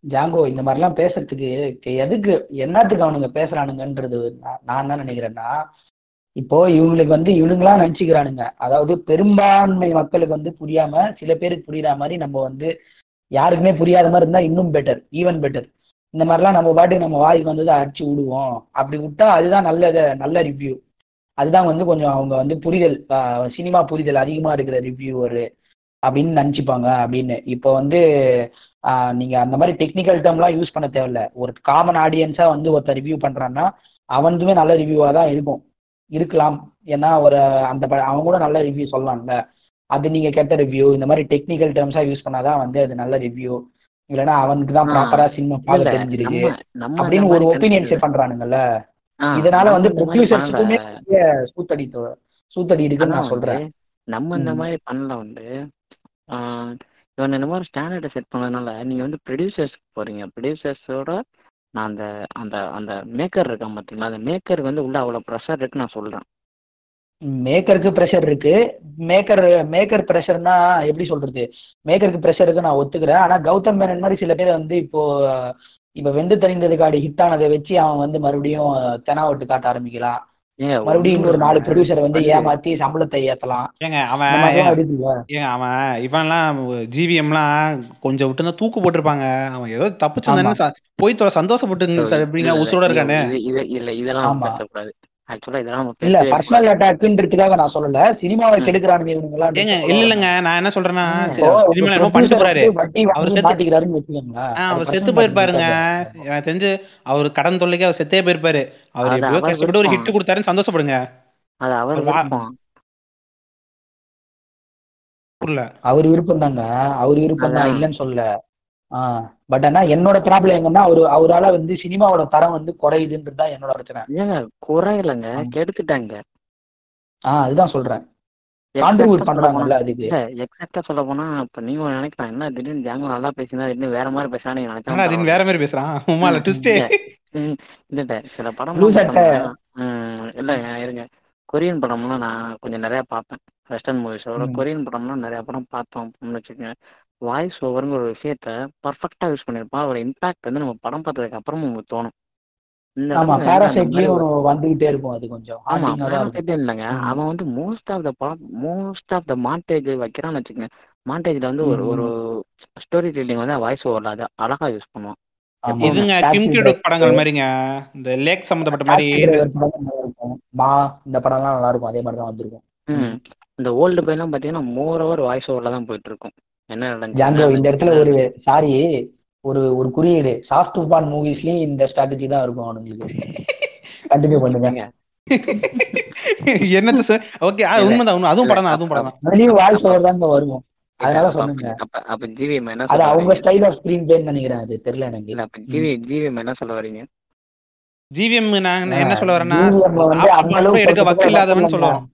S1: ஜாங்கோ இந்த மாதிரிலாம் பேசுறதுக்கு கே- எதுக்கு என்னத்துக்கு அவனுங்க பேசுறானுங்கன்றது நான் என்ன நினைக்கிறேன்னா இப்போ இவங்களுக்கு வந்து இவனுங்களா நினைச்சுக்கிறானுங்க. அதாவது பெரும்பான்மை மக்களுக்கு வந்து புரியாம சில பேருக்கு புரியுற மாதிரி நம்ம வந்து யாருக்குமே புரியாத மாதிரி இருந்தா இன்னும் பெட்டர் ஈவன் பெட்டர் இந்த மாதிரிலாம் நம்ம பாட்டுக்கு நம்ம வாய்க்கு வந்ததை அடிச்சு விடுவோம். அப்படி விட்டா அதுதான் நல்ல நல்ல ரிவ்யூ அதுதான் வந்து கொஞ்சம் அவங்க வந்து புரிதல் சினிமா புரிதல் அதிகமா இருக்கிற ரிவ்யூவர் அப்படின்னு நினச்சிப்பாங்க அப்படின்னு. இப்போ வந்து ஆஹ் நீங்க அந்த மாதிரி டெக்னிக்கல் டேர்ம்லாம் யூஸ் பண்ண தேவையில்ல. ஒரு காமன் ஆடியன்ஸா வந்து ஒருத்தர் ரிவ்யூ பண்றான்னா அவனுதுமே நல்ல ரிவ்யூவாக தான் இருக்கும். இருக்கலாம். ஏன்னா ஒரு அந்த ப- அவன் கூட நல்ல ரிவ்யூ சொல்லலாம்ல. அது நீங்க கெட்ட ரிவ்யூ இந்த மாதிரி டெக்னிக்கல் டேர்ம்ஸா யூஸ் பண்ணாதான் வந்து அது நல்ல ரிவ்யூ இல்லைன்னா அவனுக்கு தான் ப்ராப்பரா சினிமா பார்க்க தெரிஞ்சிருக்கு அப்படின்னு ஒரு
S4: மாதிரி
S1: ஒப்பீனியன்
S4: கணக்கு
S1: செட் பண்றானுங்கல்ல. இதனால வந்து ப்ரொடியூசர்ஸுக்குமே சூத்தடி சூத்தடி இருக்குன்னு நான் சொல்றேன்.
S4: நம்ம இந்த. மாதிரி பண்ணல வந்து இவன் இந்த மாதிரி ஸ்டாண்டர்டை செட் பண்ணதுனால நீங்கள் வந்து ப்ரொடியூசர்ஸ்க்கு போகிறீங்க ப்ரொடியூசர்ஸோட நான் அந்த அந்த அந்த மேக்கர் இருக்கான் பார்த்தீங்களா அந்த மேக்கருக்கு வந்து உள்ள அவ்வளோ ப்ரெஷர் இருக்குன்னு நான் சொல்கிறேன்
S1: மேக்கருக்கு ப்ரெஷர் இருக்கு. மேக்கர் மேக்கர் ப்ரெஷர்னா எப்படி சொல்றது? மேக்கருக்கு ப்ரெஷர் இருக்கு நான் ஒத்துக்கிறேன். ஆனால் கௌதம் மேனன் மாதிரி சில பேர் வந்து இப்போ இப்போ வெந்து தணிந்ததுக்காடி ஹிட் ஆனதை வச்சு அவன் வந்து மறுபடியும் தெனாவட்டு காட்ட ஆரம்பிக்கலாம். மறுபடியும் இன்னொரு நாலு ப்ரொடியூசரை வந்து ஏமாத்தி சம்பளத்தை ஏத்தலாம்.
S2: ஏங்க அவன் ஏங்க
S1: இருக்குல்ல?
S2: ஏங்க அவன் இவன்லாம் ஜிவிஎம்லாம் கொஞ்சம் விட்டுருந்தா தூக்கு போட்டிருப்பாங்க. அவன் ஏதோ
S1: ஆமா.
S2: தப்பிச்சிருந்தானு போய் தொலை சந்தோஷப்பட்டு
S4: இல்ல
S2: எப்படிங்க உசுரோட இருக்கானு?
S4: இல்ல இதெல்லாம் பேசக்கூடாது. ஆக்சுவலா இதெல்லாம் நம்ம
S1: இல்ல
S4: பேசவே
S1: பர்சனல்
S4: கூடாது
S1: அட்டாக்ன்றதுக்காக நான் சொல்லல சினிமாவை கெடுக்கிறானுங்க
S2: ஏங்க இல்ல இல்லைங்க நான் என்ன சொல்றேன்னா சினிமால என்னமோ பண்ணிட்டு போறாரு. அவர் செத்து
S1: மாட்டிக்கிறாருன்னு
S2: அவர் செத்து போயிருப்பாருங்க. எனக்கு தெரிஞ்சு அவர் கடன் தொல்லைக்கு அவர் செத்தே போயிருப்பாரு. அவர் எப்படியோ கஷ்டப்பட்டு ஒரு
S4: விருப்பம்
S2: ஹிட் கொடுத்தாருன்னு சந்தோஷப்படுங்க.
S4: அது அவர்
S2: புரியல.
S1: அவர் விருப்பம் தாங்க. அவர் விருப்பம் தான் இல்லைன்னு சொல்லல. பட் ஆனா என்னோட ப்ராப்ளம் எங்கன்னா அவரு அவரால வந்து சினிமாவோட தரம் வந்து குறையுதுன்றது தான் என்னோட பிரச்சனை.
S4: ஏங்க குறையலங்க. கெடுத்துட்டாங்க.
S1: ஆ அதுதான் சொல்றேன்.
S4: எக்ஸாக்டா
S1: கான்ட்ரிபியூட் பண்றாங்கல்ல அதுக்கு.
S4: இல்ல எக்ஸாக்டா சொல்ல போனா இப்ப நீங்க ஒண்ணு நினைக்கலாம் என்ன திடீர்னு ஜாங்கோ நல்லா பேசினா திடீர்னு வேற மாதிரி நினைச்சாலும்
S2: அது
S4: பரவாயில்ல
S2: வேற மாதிரி பேசுறான்? உமால
S4: ம்,
S2: ட்விஸ்டே
S4: இல்ல ம், இல்ல இல்ல சில
S1: ப்ளூ
S4: படம்லாம்
S1: சட்டை
S4: பார்த்தோம்னா ம், இல்லைங்க இருங்க. கொரியன் படம்லாம் நான் கொஞ்சம் நிறைய பார்ப்பேன். வெஸ்டர்ன் மூவிஸோட. கொரியன் படம்லாம் நிறைய படம் பார்த்தோம் அப்படின்னு வச்சுக்கோங்க. வாய்ஸ் ஓவருங்கிற ஒரு விஷயத்த பர்ஃபெக்டா யூஸ் பண்ணியிருப்பான் அதோட இம்பாக்ட் வந்து நம்ம படம் பார்த்ததுக்கு அப்புறமும் உங்களுக்கு தோணும்.
S1: ஆமா பேராசைட்லயும் வந்துகிட்டே இருக்கும் அது கொஞ்சம்.
S4: ஆமா பேராசைட்டே இல்லைங்க. அவன் வந்து மோஸ்ட் ஆஃப் த படம் மோஸ்ட் ஆஃப் த மாண்டேஜ் வைக்கிறான்னு வச்சுக்கோங்க. மாண்டேஜ்ல வந்து ஒரு ஒரு. ஸ்டோரி டெல்லிங் வந்து வாய்ஸ் ஓவர்ல அது அழகா யூஸ் பண்ணுவான்.
S2: இதுங்க கிம்
S1: டாக்ஸி
S2: கிடுக் படங்கள்
S1: டிரைவர்
S2: மாதிரிங்க. இந்த லேக் சம்பந்தப்பட்ட மாதிரி இந்த
S1: மா படம்லாம் நல்லா இருக்கும். அதே மாதிரி தான் வந்திருக்கும்.
S4: ம்.
S1: ம்.
S4: இந்த ஓல்டு பையெல்லாம் பார்த்தீங்கன்னா மோர் ஓவர் வாய்ஸ் ஓவரில் தான் போயிட்டு இருக்கும். என்ன
S1: ஜாங்கோ இந்த இடத்துல ஒரு சாரி ஒரு ஒரு குறியீடு. சாஃப்ட் பான் மூவிஸ்லயும் இந்த ஸ்ட்ராட்டஜி தான் இருக்கும் அவனுங்களுக்கு. <laughs> கண்டினியூ பண்ணுங்க.
S4: ஏங்க
S2: என்னத்த ஓகே உண்மைதான் உண்மை. அதுவும் படம் தான் அதுவும் படம் தான்
S1: அதுலயும் வாய்ஸ் ஓவர் தாங்க வரும்
S4: இல்ல
S1: அதனால சொன்னேங்க
S4: அப்ப அப்ப ஜிவிஎம் என்ன
S1: அது அவங்க ஸ்டைல் ஆஃப் ஸ்கிரீன் பிளேன்னு நினைக்கிறேன் அது. தெரியல எனக்கு.
S4: இல்ல அப்ப. ஜிவி ஜிவிஎம் என்ன சொல்ல வரீங்க
S2: ஜிவிஎம் நான் என்ன சொல்ல வரேன்னா எடுக்க வக்கு இல்லாதவன் சொல்ல
S1: இல்லைங்க
S2: வரோம்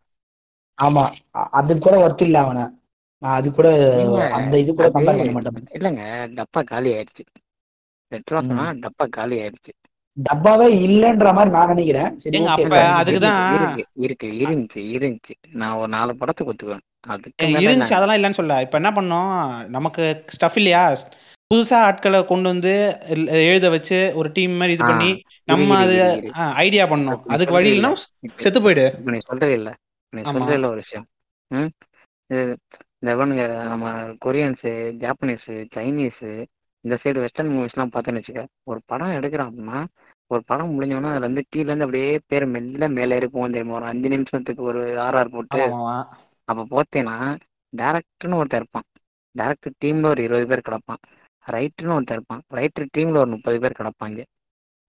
S1: ஆமா அ- அது கூட ஒர்த்து இல்ல அவன. நான் அது கூட அந்த இது கூட
S4: அது
S1: கம்பேர் பண்ண மாட்டேன்.
S4: இல்லைங்க. டப்பா காலி ஆயிடுச்சு. சொன்னா டப்பா காலி ஆயிடுச்சு.
S1: டப்பாவே இல்லைன்ற மாதிரி நான் நினைக்கிறேன்.
S2: அப்ப. அதுக்கு தான்
S4: இருக்கு இருக்கு இருந்துச்சு இருந்துச்சு. நான் ஒரு நாலு படத்துக்கு ஒத்துக்குவேன்
S2: ஏங்க,
S4: மேல
S2: இருந்துச்சு அதெல்லாம் இல்லைன்னு சொல்ல இப்ப என்ன பண்ணோம்? நமக்கு ஸ்டஃப் இல்லையா? புதுசா ஆட்களை கொண்டு வந்து எழு- எழுத வச்சு ஒரு டீம் மாதிரி இது பண்ணி நம்ம அது. ஐடியா பண்ணோம். அதுக்கு வழி இல்லைன்னா செத்து போயிடு.
S4: நீ சொல்றது இல்ல. நீ. சொல்றது இல்ல ஒரு விஷயம். இந்த இவனுங்க நம்ம கொரியன்ஸு ஜாப்பனீஸு சைனீஸு இந்த சைடு வெஸ்டர்ன் மூவிஸ்லாம் பார்த்தேன்னு வச்சுக்க ஒரு படம் எடுக்கிறான் அப்படின்னா ஒரு படம் முடிஞ்சோன்னா அதுல இருந்து கீழ இருந்து அப்படியே பேர் மெல்ல மேலே இருக்கும் தெரியுமா? ஒரு அஞ்சு நிமிஷத்துக்கு ஒரு ஆர்ஆர் போட்டு. அப்போ பார்த்தீங்கன்னா டேரக்டர்னு ஒருத்தன் இருப்பான். டேரக்டர் டீமில் ஒரு இருபது பேர் கிடப்பான். ரைட்டர்னு ஒருத்தன் இருப்பான். ரைட்டர் டீமில் ஒரு முப்பது பேர் கிடப்பாங்க.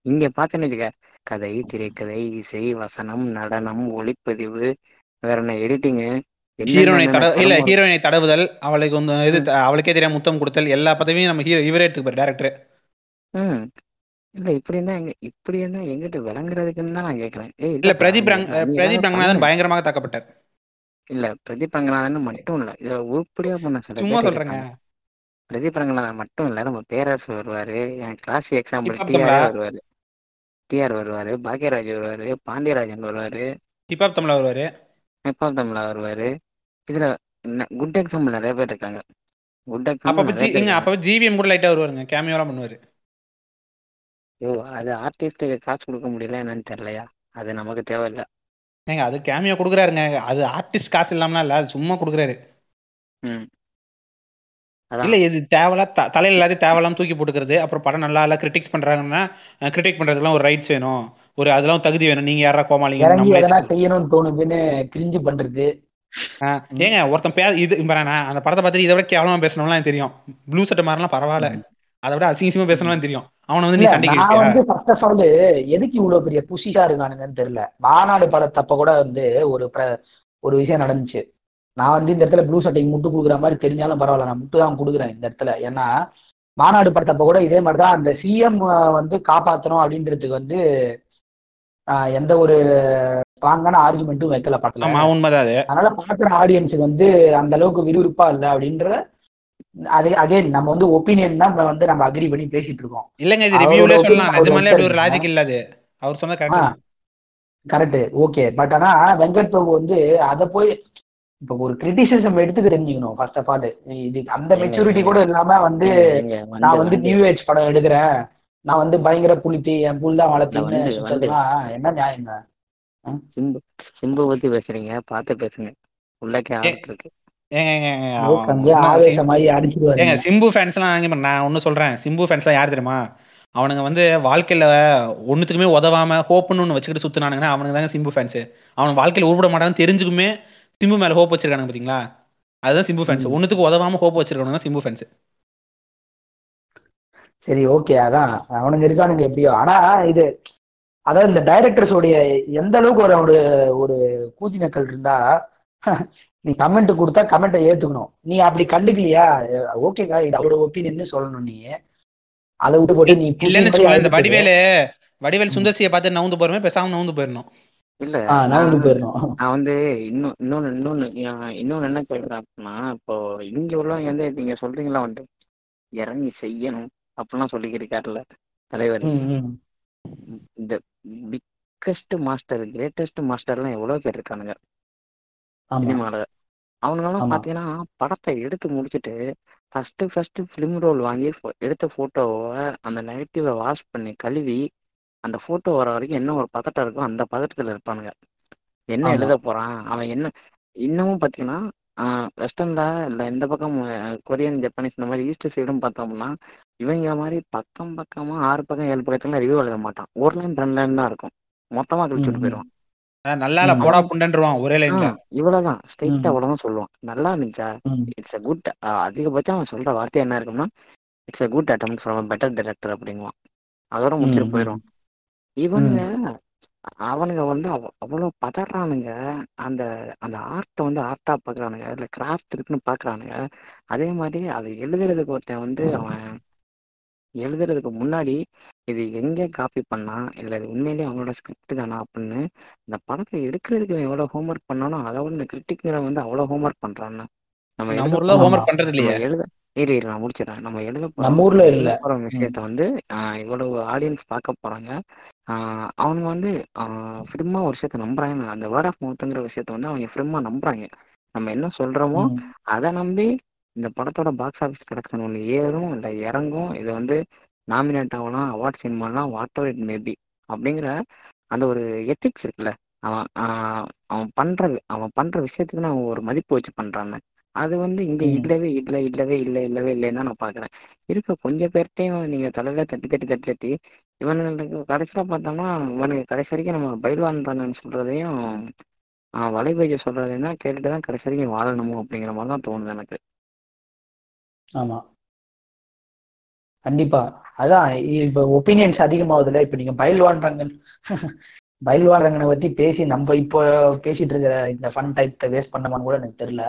S4: இங்கே பார்த்தேன்னு வச்சுக்க கதை திரைக்கதை இசை வசனம் நடனம் ஒளிப்பதிவு வேற என்ன எடிட்டிங்கு
S2: ஹீரோயினை தட இல்ல ஹீரோயினை தடவுதல் அவளுக்கு வந்து இது அவளுக்கே தெரியாம முத்தம் கொடுத்தல் எல்லா பதவியும் நம்ம ஹீரோ இவரே எடுத்துப்பாரு டேரக்டர்
S4: ம். இல்லை இப்படி இருந்தா எங்க இப்படி இருந்தா எங்கிட்ட விளங்குறதுக்குன்னு தான் நான் கேட்குறேன் ஏய்
S2: இல்ல பிரதீப் ரங் பிரதீப்
S4: தானே
S2: ரங்கநாதன். பயங்கரமாக தாக்கப்பட்டார்.
S4: இல்ல பிரதீப் ரங்கநாதன் மட்டும் இல்ல இதை உருப்படியா பண்ண சில
S2: சும்மா சொல்றேங்க.
S4: பிரதீப் ரங்கநாதன் மட்டும் இல்ல நம்ம பேரரசு வருவாரு என் கிளாஸ் எக்ஸாம்பிள் டிஆர்? வருவாரு. டிஆர் வருவாரு பாக்யராஜ் வருவாரு பாண்டியராஜன் வருவாரு.
S2: ஹிப்ஹாப் தமிழா வருவாரு?
S4: ஹிப்ஹாப் தமிழா வருவாரு. இதுல குட் எக்ஸாம்பிள் நிறைய பேர் இருக்காங்க. குட்
S2: அப்பப்ப
S4: எக்ஸாம்பிள்
S2: ஜி
S4: நிறைய பேர்
S2: இங்க
S4: இருக்காங்க.
S2: அப்பப்ப ஜிவிஎம் கூட லைட்டா வருவாருங்க கேமியோலாம் பண்ணுவாரு.
S4: ஐயோ அது ஆர்டிஸ்டுக்கு காசு கொடுக்க முடியல என்னன்னு தெரியலையா? அது நமக்கு தேவையில்ல.
S2: ஏங்க அது கேமியோ கொடுக்குறாருங்க. அது ஆர்டிஸ்ட் காசு இல்லாமலாம் இல்ல அது சும்மா கொடுக்குறாரு.
S4: ம்.
S2: இல்ல
S4: அதான்.
S2: இது தேவையில்ல த- தலையில எல்லாத்தையும் தேவையில்லாம தூக்கி போட்டுக்கிறது அப்புறம் படம் நல்லா இல்ல கிரிட்டிக்ஸ் பண்றாங்கன்னா கிரிட்டிக் பண்றதுக்குலாம் ஒரு ரைட்ஸ் வேணும். ஒரு அதெல்லாம் தகுதி வேணும். நீங்க யாரா கோமாளிங்க
S1: இறங்கி
S2: நம்மளே
S1: எதனா செய்யணும்னு தோணுதுன்னு கிரிஞ்சு பண்றது.
S2: ஏங்க ஒருத்தன் பே இது பாருங்க அந்த படத்தை பார்த்துட்டு இதை விட கேவலமா பேசணும்லாம் எனக்கு தெரியும். ப்ளூ சட்டை மாதிரிலாம் பரவாயில்ல. அதை விட அசிங்கசியமா பேசணும்லாம் தெரியும். அவனை வந்து நீ சண்டைக்கு
S1: நான் வந்து ஃபர்ஸ்ட் ஆஃப் ஆல் எதுக்கு இவ்வளவு பெரிய புஷிஷா இருக்கானுங்கன்னு தெரியல. மாநாடு படத்தப்ப கூட வந்து ஒரு ஒரு விஷயம் நடந்துச்சு. நான் வந்து இந்த இடத்துல ப்ளூ சட்டைக்கு முட்டு கொடுக்குற மாதிரி தெரிஞ்சாலும் பரவாயில்ல நான் முட்டு தான் கொடுக்குறேன் இந்த இடத்துல. ஏன்னா மாநாடு படத்தப்ப கூட இதே மாதிரி தான் அந்த சிஎம் வந்து காப்பாற்றணும் அப்படின்றதுக்கு வந்து எந்த ஒரு ஸ்ட்ராங்கான ஆர்குமெண்ட்டும் வைக்கல படத்துல.
S2: உண்மைதான் அது.
S1: அதனால பார்க்குற ஆடியன்ஸுக்கு வந்து அந்த அளவுக்கு விறுவிறுப்பா இல்லை அப்படின்ற அதே அகைன் நம்ம வந்து ஒப்பீனியன் தான் வந்து நம்ம அக்ரி பண்ணி பேசிட்டு இருக்கோம்.
S2: இல்லங்க இது ரிவ்யூல சொல்லலாம் நிஜமாலே அப்படி ஒரு. லாஜிக் இல்ல அது அவர் சொன்னது கரெக்ட்
S1: கரெக்ட் ஓகே பட் ஆனா வெங்கட் பிரபு வந்து அதை போய் இப்போ ஒரு கிரிட்டிசிசம் எடுத்துக்க தெரிஞ்சுக்கணும் ஃபர்ஸ்ட் ஆஃப் ஆல் இது அந்த மெச்சூரிட்டி. கூட இல்லாம வந்து நான் வந்து
S4: வந்து-
S1: நியூ ஏஜ் படம் எடுக்கிறேன். நான் வந்து பயங்கர புளித்தி என் புல் தான் சுத்ததுலாம் என்ன நியாயங்க
S4: சிம்பு சிம்பு பத்தி பேசுறீங்க பார்த்து பேசுங்க. உள்ளக்கே இருக்கு.
S2: ஏங்க சிம்பு பாரு, நான் ஒண்ணு சொல்றேன். சிம்பு ஃபேன்ஸ்லாம் யார் தெரியுமா? அவனுங்க வந்து வாழ்க்கையில ஒண்ணுத்துக்குமே உதவாம ஹோப்னு ஒன்று வச்சுக்கிட்டு சுத்துனானுங்கன்னா அவனுங்க தாங்க சிம்பு ஃபேன்ஸ் அவன் வாழ்க்கையில உருப்பட மாட்டான்னு தெரிஞ்சுக்குமே சிம்பு மேல ஹோப் வச்சிருக்கானுங்க பாத்தீங்களா? அதுதான் சிம்பு ஃபேன்ஸ்
S1: ம்.
S2: ஒண்ணுத்துக்கு உதவாம ஹோப் வச்சிருக்கானுங்க சிம்பு ஃபேன்ஸ்
S1: சரி ஓகே அதான். அவனுங்க இருக்கானுங்க எப்படியோ. ஆனா இது அதாவது இந்த டைரக்டர்ஸோடைய எந்த அளவுக்கு ஒரு ஒரு ஒரு கூதி நக்கல் இருந்தா நீ கமெண்ட் கொடுத்தா கமெண்ட்டை ஏத்துக்கணும். நீ அப்படி கண்டுக்கலையா? ஓகேக்கா இது அவரோட ஒப்பீனியன் சொல்லணும் நீ. அதை விட்டு போட்டு நீ
S2: இல்லன்னு வடிவேலு வடிவேல். சுந்தர்சியை பார்த்து நவுந்து போறமே பேசாம நவுந்து போயிடணும்.
S4: இல்ல
S1: ஆ நான் வந்து
S4: நான்
S1: போயிடணும்.
S4: நான் வந்து இன்னும் இன்னொன்னு இன்னொன்னு இன்னொன்னு என்ன கேட்குறேன் அப்படின்னா இப்போ இங்க உள்ளவங்க வந்து நீங்க சொல்றீங்களா வந்து இறங்கி செய்யணும். அப்படிலாம் சொல்லிக்கிருக்காருல்ல தலைவர். இந்த பிக்கஸ்ட் மாஸ்டர் கிரேட்டஸ்ட் மாஸ்டர்லாம் எவ்வளவு பேர் இருக்கானுங்க சினிமாவில் அவனுங்கெல்லாம். பார்த்தீங்கன்னா படத்தை எடுத்து முடிச்சுட்டு ஃபஸ்ட்டு ஃபஸ்ட்டு ஃபிலிம் ரோல் வாங்கி எடுத்த ஃபோட்டோவை அந்த நெகட்டிவை வாஷ் பண்ணி கழுவி அந்த ஃபோட்டோ வர வரைக்கும் என்ன ஒரு பதட்டம் இருக்கோ அந்த பதட்டத்தில் இருப்பானுங்க என்ன. எழுத போகிறான் அவன் என்ன இன்னமும் பார்த்தீங்கன்னா வெஸ்டர்னில் இல்லை இந்த பக்கம் கொரியன் ஜப்பானீஸ் இந்த மாதிரி ஈஸ்ட் சைடும் பார்த்தோம்னா இவங்க மாதிரி பக்கம் பக்கமாக ஆறு பக்கம் ஏழு பக்கத்துல ரிவ்யூ எழுத மாட்டான். ஒரு லைன் ரெண்டு லைன் தான் இருக்கும். மொத்தமாக கழிச்சுட்டு. போயிடுவான்.
S2: நல்லா. போடா புண்டன்றுவான் ஒரே லைன்ல
S4: இவ்வளவுதான். ஸ்ட்ரெயிட்டா
S1: ம்.
S4: அவ்வளவுதான் சொல்லுவான். நல்லா இருந்துச்சா. இட்ஸ் அ குட் அதிகபட்சம் அவன் சொல்ற வார்த்தை என்ன இருக்கும்னா it's a good attempt from better director அப்படிங்குவான். அதோட முடிச்சுட்டு போயிடும் இவனுங்க அவனுங்க வந்து அவ- அவ்வளோ பதறானுங்க. அந்த அந்த ஆர்ட்டை வந்து ஆர்ட்டா பார்க்கறானுங்க இல்லை கிராஃப்ட் இருக்குன்னு பார்க்கறானுங்க அதே மாதிரி அதை எழுதுறதுக்கு ஒருத்தன் வந்து அவன் எழுதுறதுக்கு முன்னாடி இது எங்கே காப்பி பண்ணா இல்லை இது உண்மையிலேயே அவனோட ஸ்கிரிப்ட் தானா அப்படின்னு இந்த படத்தை எடுக்கிறதுக்கு எவ்வளோ ஹோம்ஒர்க் பண்ணாலும் அதை விட இந்த கிரிட்டிக்ங்கிற வந்து அவ்வளோ ஹோம்ஒர்க் பண்ணுறான்னு நம்ம.
S2: ஹோம்ஒர்க் பண்றது
S4: நம்ம
S2: இல்லையே
S4: எழுத இரு இரு நான் முடிச்சிடறேன். நம்ம எழுத
S1: நம்ம ஊர்ல இல்ல.
S4: போற விஷயத்த வந்து இவ்வளவு ஆடியன்ஸ் பார்க்க போறாங்க. ஆஹ் அவங்க வந்து ஃபிரிமா ஒரு விஷயத்த நம்புறாங்க. அந்த வேர்ட் ஆஃப் மவுத்துங்கிற விஷயத்த வந்து அவங்க ஃபிரிமா நம்புறாங்க. நம்ம என்ன சொல்றோமோ
S1: ம்.
S4: அதை நம்பி இந்த படத்தோட பாக்ஸ் ஆஃபீஸ் கலெக்ஷன் ஒன்று ஏறும் இல்லை இறங்கும். இது வந்து நாமினேட் ஆகலாம் அவார்ட் சினிமாலாம் வாட் எவர் இட் மேபி அப்படிங்கிற அந்த ஒரு எத்திக்ஸ் இருக்குல்ல. அவன் அவன் பண்றது அவன் பண்ற விஷயத்துக்கு நான் ஒரு மதிப்பு வச்சு பண்றான்னு அது வந்து இங்க
S1: ம்.
S4: இல்லவே இல்லை இல்லவே இல்லை இல்லவே இல்லைன்னு தான் நான் பாக்குறேன் இருக்க கொஞ்சம் பேர்ட்டையும் நீங்க தலையில தட்டி தட்டி தட்டி தட்டி இவனுங்களுக்கு கடைசியில பார்த்தோம்னா இவனுக்கு கடைசி வரைக்கும் நம்ம பயில்வான் பண்ணன்னு சொல்றதையும் ஆஹ் வலைபேஜை சொல்றதையும் தான் கேட்டுட்டு தான் கடைசி வரைக்கும் வாழணுமோ அப்படிங்கிற மாதிரி தான் தோணுது எனக்கு.
S1: ஆமா. கண்டிப்பா. அதான் இப்ப ஒப்பீனியன்ஸ் அதிகமாகுதுல இப்ப நீங்க பயில்வான் ரங்கன் பயில்வான் ரங்கனை பத்தி பேசி நம்ம இப்போ பேசிட்டு இருக்கிற இந்த ஃபன் டைத்தை வேஸ்ட் பண்ணமான்னு கூட எனக்கு தெரியல.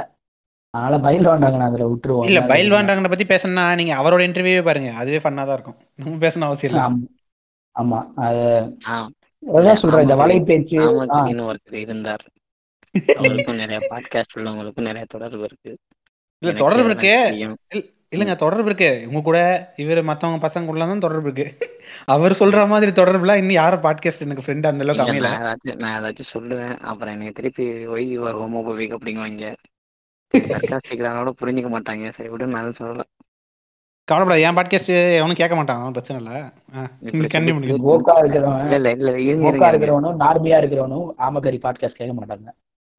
S1: அதனால பயில்வான் ரங்கன் அதுல விட்டுருவோம்.
S2: இல்ல
S1: சொல்றீங்க
S2: பயில்வான்றாங்கனை பத்தி பேசணும்னா நீங்க அவரோட இன்டர்வியூவே பாருங்க. அதுவே ஃபன்னா தான் இருக்கும். நம்ம பேசணும் அவசியம் இல்ல.
S1: ஆமா ஆமா. அது அதான் சொல்றேன் இந்த
S4: ஆமாம்
S1: வலை பேச்சு
S4: ஆமாம் ஒருத்தர் இருந்தார். அவருக்கும் நிறைய பாட்காஸ்ட் உள்ளவங்களுக்கும் நிறைய தொடர்பு இருக்கு.
S2: இல்ல தொடர்பு இருக்கு. இல்ல- இல்லங்க தொடர்பு இருக்கு. உங்க கூட இவர் மத்தவங்க பசங்க கூட தான் தொடர்பு இருக்கு. <laughs> அவர் சொல்ற மாதிரி தொடர்புலாம் இன்னும் யாரும் பாட்காஸ்ட் எனக்கு ஃப்ரெண்ட் அந்த அளவுக்கு
S4: இல்ல
S2: அமையல.
S4: நான் ஏதாச்சும் நான் ஏதாச்சும் சொல்லுவேன். அப்புறம் என்னை திருப்பி ஒய் யுவர் ஹோமோபோபிக் அப்படிங்குவாங்க. சர்க்காஸ்டிக்கிறானோட புரிஞ்சுக்க மாட்டாங்க. சரி விடு நான் எதுவும் சொல்லல.
S2: கவலைப்படாத என் பாட்காஸ்ட் எவனும் கேட்க மாட்டான். அதனால பிரச்சனை இல்ல.
S4: இப்படி
S2: கண்டினியூ
S1: இருக்கிறவன்
S4: இல்ல இல்ல இல்ல இருங்க
S1: ஓக்கா
S4: இருங்க. இருங்க
S1: இருக்கிறவனும் நார்மியா இருக்கிறவனும் ஆமக்கரி பாட்காஸ்ட் கேட்க மாட்டாங்க.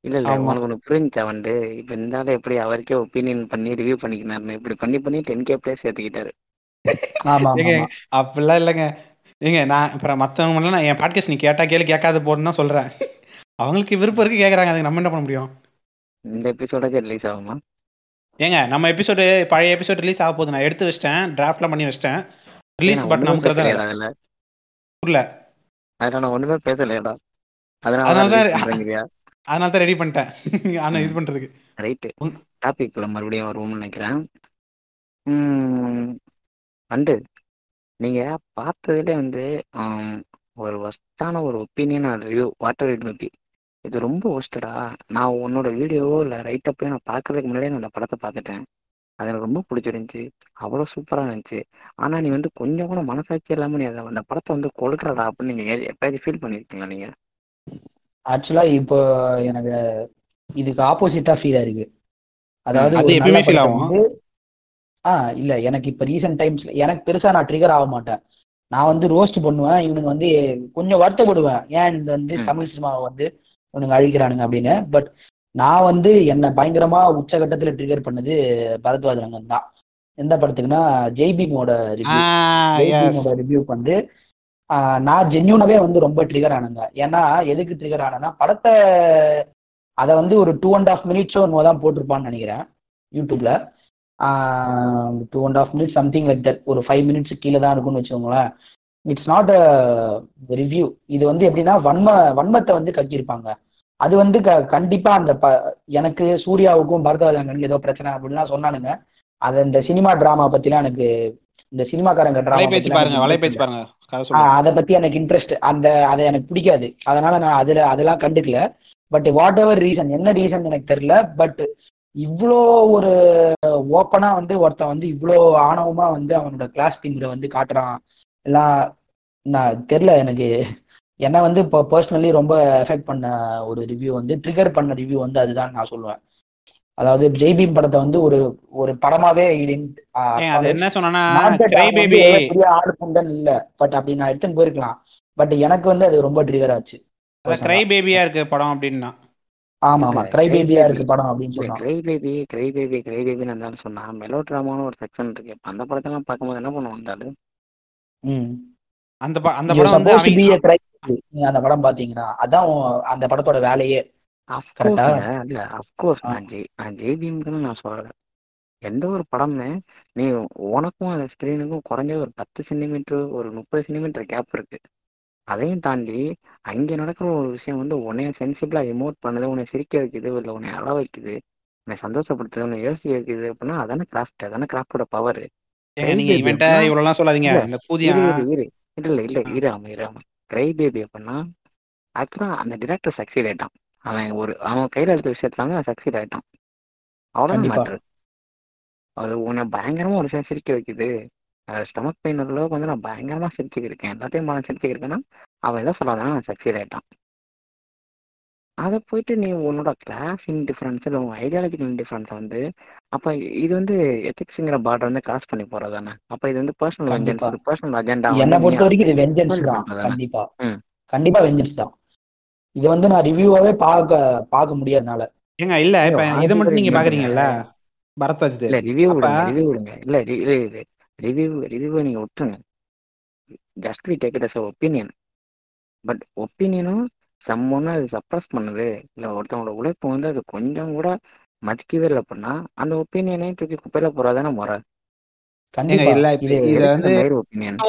S4: இல்ல இல்ல.
S2: ஆமா.
S4: உனக்கு ஒன்று புரிஞ்சா வந்து இப்போ இந்த ஆளு எப்படி அவருக்கே ஒப்பீனியன் பண்ணி ரிவ்யூ பண்ணிக்கினாருன்னு இப்படி பண்ணி பண்ணி டென் கே பிளேஸ் ஏற்றுக்கிட்டாரு
S1: ஆமா ஆமா
S2: ஏங்க
S1: ஆமா.
S2: அப்படிலாம் இல்லைங்க. ஏங்க நான் அப்புறம் மற்றவங்க நான் என் பாட்காஸ்ட் நீ கேட்டா கேளு கேட்காத போடுன்னு தான் சொல்றேன். அவங்களுக்கு விருப்பம் இருக்கு கேட்குறாங்க அதுக்கு நம்ம என்ன பண்ண முடியும்?
S4: இந்த எபிசோடாச்சும் ரிலீஸ் ஆகுமா?
S2: ஏங்க நம்ம எபிசோடு பழைய எபிசோட் ரிலீஸ் ஆக போகுது. நான் எடுத்து வச்சிட்டேன் டிராஃப்ட்லாம் பண்ணி வச்சிட்டேன். ரிலீஸ்
S4: நான்
S2: பட்டன்
S4: ஒண்ணுமே
S2: அமுக்கிறதா
S4: பேசலையடா அதுல?
S2: புரியல.
S4: அதுல நான் ஒண்ணுமே பேசலையடா? அதனால
S2: அதனால
S4: தான்
S2: தான்
S4: ரிலீஸ் பண்றேங்கிறியா?
S2: அதனால தான் ரெடி பண்ணிட்டேன். ஆனா
S4: ம்.
S2: இது பண்றதுக்கு
S4: ரைட்டு டாபிக்ல மறுபடியும் வருவோம்னு நினைக்கிறேன். ம், வந்து நீங்க பார்த்ததுல வந்து ஒரு ஒஸ்டான ஒரு opinion review whatever it maybe இது ரொம்ப ஒஸ்டடா நான் உன்னோட வீடியோவோ இல்லை ரைட்டப்போ நான் பார்க்கறதுக்கு முன்னாடியே நான் அந்த படத்தை பார்த்துட்டேன். அது எனக்கு ரொம்ப பிடிச்சிருந்துச்சி. அவ்வளோ சூப்பராக இருந்துச்சு. ஆனால் நீ வந்து கொஞ்சம் கூட மனசாட்சி இல்லாமல் நீ அதை அந்த படத்தை வந்து கொள்றடா அப்படின்னு நீங்கள் எப்பயாச்சும் ஃபீல் பண்ணியிருக்கீங்களா நீங்கள்
S1: ஆக்சுவலா இப்போ எனக்கு இதுக்கு ஆப்போசிட்டா ஃபீல் ஆயிருக்கு அதாவது
S2: ஆகும்.
S1: ஆ இல்ல எனக்கு இப்ப ரீசெண்ட் டைம்ஸ்ல எனக்கு பெருசா நான் ட்ரிகர் ஆக மாட்டேன். நான் வந்து ரோஸ்ட் பண்ணுவேன் இவனுங்க வந்து கொஞ்சம் வருத்தப்படுவேன். ஏன் இந்த வந்து. தமிழ் சினிமாவை வந்து இவனுங்க அழிக்கிறானுங்க அப்படின்னு. பட் நான் வந்து என்னை பயங்கரமா உச்சகட்டத்துல ட்ரிகர் பண்ணது பரத்வாஜ் ரங்கன் தான். எந்த படத்துக்குன்னா ஜெய்பீமோட ரிவ்யூ ஜெய்பீமோட ரிவ்யூக்கு வந்து நான் ஜென்யூனாவே வந்து ரொம்ப ட்ரிகர் ஆனேங்க. ஏன்னா எதுக்கு ட்ரிகர் ஆனேன்னா படத்தை அதை வந்து ஒரு டூ அண்ட் ஆஃப் மினிட்ஸோ என்னவோ தான் போட்டிருப்பான்னு நினைக்கிறேன் யூடியூப்ல two and half minutes something like that ஒரு ஃபைவ் மினிட்ஸ் கீழே தான் இருக்கும்னு வச்சுக்கோங்களேன். இட்ஸ் நாட் அ ரிவ்யூ இது வந்து எப்படின்னா வன்ம வன்மத்தை வந்து கட்டியிருப்பாங்க அது வந்து க கண்டிப்பாக அந்த ப எனக்கு சூர்யாவுக்கும் பரதவாஜனுக்கு ஏதோ பிரச்சனை அப்படின்லாம் சொன்னானுங்க. அது இந்த சினிமா ட்ராமா பற்றிலாம் எனக்கு இந்த சினிமாக்காரங்க
S2: வலைபேச்சு பாருங்க பாருங்க.
S1: அதை பத்தி எனக்கு இன்ட்ரெஸ்ட் அந்த அதை எனக்கு பிடிக்காது. அதனால நான் அதுல அதெல்லாம் கண்டுக்கல. பட் வாட் எவர் ரீசன் என்ன ரீசன் எனக்கு தெரியல. பட் இவ்வளோ ஒரு ஓப்பனா வந்து ஒருத்தன் வந்து இவ்வளோ ஆணவமா வந்து அவனோட கிளாஸ் திங்கிற வந்து காட்டுறான். எல்லாம் நான் தெரில எனக்கு. என்னை வந்து இப்போ பர்சனலி ரொம்ப எஃபெக்ட் பண்ண ஒரு ரிவ்யூ வந்து ட்ரிகர் பண்ண ரிவ்யூ வந்து அதுதான் நான் சொல்லுவேன். அதாவது ஜெய்பீம் படத்தை வந்து ஒரு ஒரு படமாவே
S2: அது என்ன சொன்னா
S1: இல்ல. பட் அப்படி நான் எடுத்துன்னு போயிருக்கலாம். பட் எனக்கு வந்து அது ரொம்ப ட்ரிகர் ஆச்சு.
S2: கிரை பேபியா இருக்கு படம் அப்படின்னா.
S1: ஆமா ஆமா. கிரை பேபியா. இருக்கு படம் அப்படின்னு சொன்னான்
S4: கிரை பேபி கிரை பேபி கிரை பேபின்னு இருந்தாலும் சொன்னா மெலோ ட்ராமான்னு ஒரு செக்ஷன் இருக்கு. அந்த படத்தெல்லாம் பார்க்கும்போது என்ன பண்ணுவோம்
S1: ம்.
S2: அந்த அந்த படம் வந்து
S1: அந்த படம் பாத்தீங்கன்னா அதான் அந்த படத்தோட வேலையே. Correct ஆ?
S4: அஃப்கோர்ஸ் இல்ல அஃப்கோர்ஸ்
S1: ஆ.
S4: நான் ஜெய் நான் ஜெய்பீம்க்குன்னு நான் சொல்லல. எந்த ஒரு படமே நீ உனக்கும் அந்த ஸ்க்ரீனுக்கும் குறைஞ்சது ஒரு பத்து சென்டிமீட்டர் ஒரு முப்பது சென்டிமீட்டர் கேப் இருக்கு. அதையும் தாண்டி அங்கே நடக்கிற ஒரு விஷயம் வந்து உன்னைய சென்சிபிளாக எமோட் பண்ணுது உன்னை சிரிக்க வைக்குது இல்லை உன்னை அழ வைக்குது உன்னை சந்தோஷப்படுத்துது உன்னை யோசிக்க வைக்குது அப்படின்னா அதானே கிராஃப்ட் அதானே கிராஃப்டோட பவர்
S2: ஏங்க, நீங்க இவன்ட்ட
S4: அப்படின்னா-
S2: சொல்லாதீங்க.
S4: இல்ல,
S2: இந்த கூதியா
S4: இரு இரு இரு. இல்ல இல்ல இல்ல இரு ஆமா இரு ஆமா கிரை பேபி அப்படின்னா ஆக்சுவலா அந்த டிரெக்டர் சக்சீட் ஆயிட்டான். அவன் ஒரு அவன் கையில எடுத்த விஷயத்துல அவன் சக்சீட் ஆயிட்டான். அவ்வளவுதான்
S1: கண்டிப்பா.
S4: மேட்ரு அது உன்னை பயங்கரமா ஒரு விஷயம் சிரிக்க வைக்குது. ஸ்டமக் பெயின் அளவுக்கு வந்து நான் பயங்கரமா சிரிச்சுக்கிருக்கேன் எல்லாத்தையும் நான் சிரிச்சுக்கிருக்கேன்னா அவன் எதை சொல்லாதான் நான் சக்சீட் ஆயிட்டான். அதை போயிட்டு நீ உன்னோட கிளாஸ் இன்டிஃபரன்ஸ் இல்லை உன் ஐடியாலஜிக்கல் இன்டிஃபரன்ஸ் வந்து அப்போ இது வந்து எத்திக்ஸுங்கிற பார்டர் வந்து கிராஸ் பண்ணி போகிறது தானே? அப்போ இது வந்து பர்சனல். வெஞ்சன்ஸ் பர்சனல் அஜெண்டா
S1: என்னை பொறுத்த வரைக்கும் இது வெஞ்சன்ஸ் தான்.
S4: பண்றதானே?
S1: கண்டிப்பா.
S4: ம்.
S1: கண்டிப்பா வெஞ்சன்ஸ் தான். இது வந்து நான் ரிவ்யூவாவே பார்க்க பார்க்க முடியாதனால.
S2: ஏங்க இல்ல இப்ப இதை மட்டும் நீங்க. பாக்குறீங்கல்ல? பரத்வாஜ்
S4: இல்ல ரிவ்யூ விடுங்க ரிவ்யூ விடுங்க. இல்ல ரிவ்யூ ரிவ்யூ நீங்க விட்டுருங்க. Just we take it as opinion but ஒப்பீனியனும் சம்மொன்னு அது சப்ரஸ் பண்ணுது. இல்ல ஒருத்தவங்களோட உழைப்பு வந்து அது கொஞ்சம் கூட மதிக்கவே இல்லை அப்படின்னா அந்த ஒப்பீனியனையும் தூக்கி குப்பையில போறதானே முறை?
S1: கண்டிப்பா.
S2: இல்ல,
S1: இது
S2: வந்து-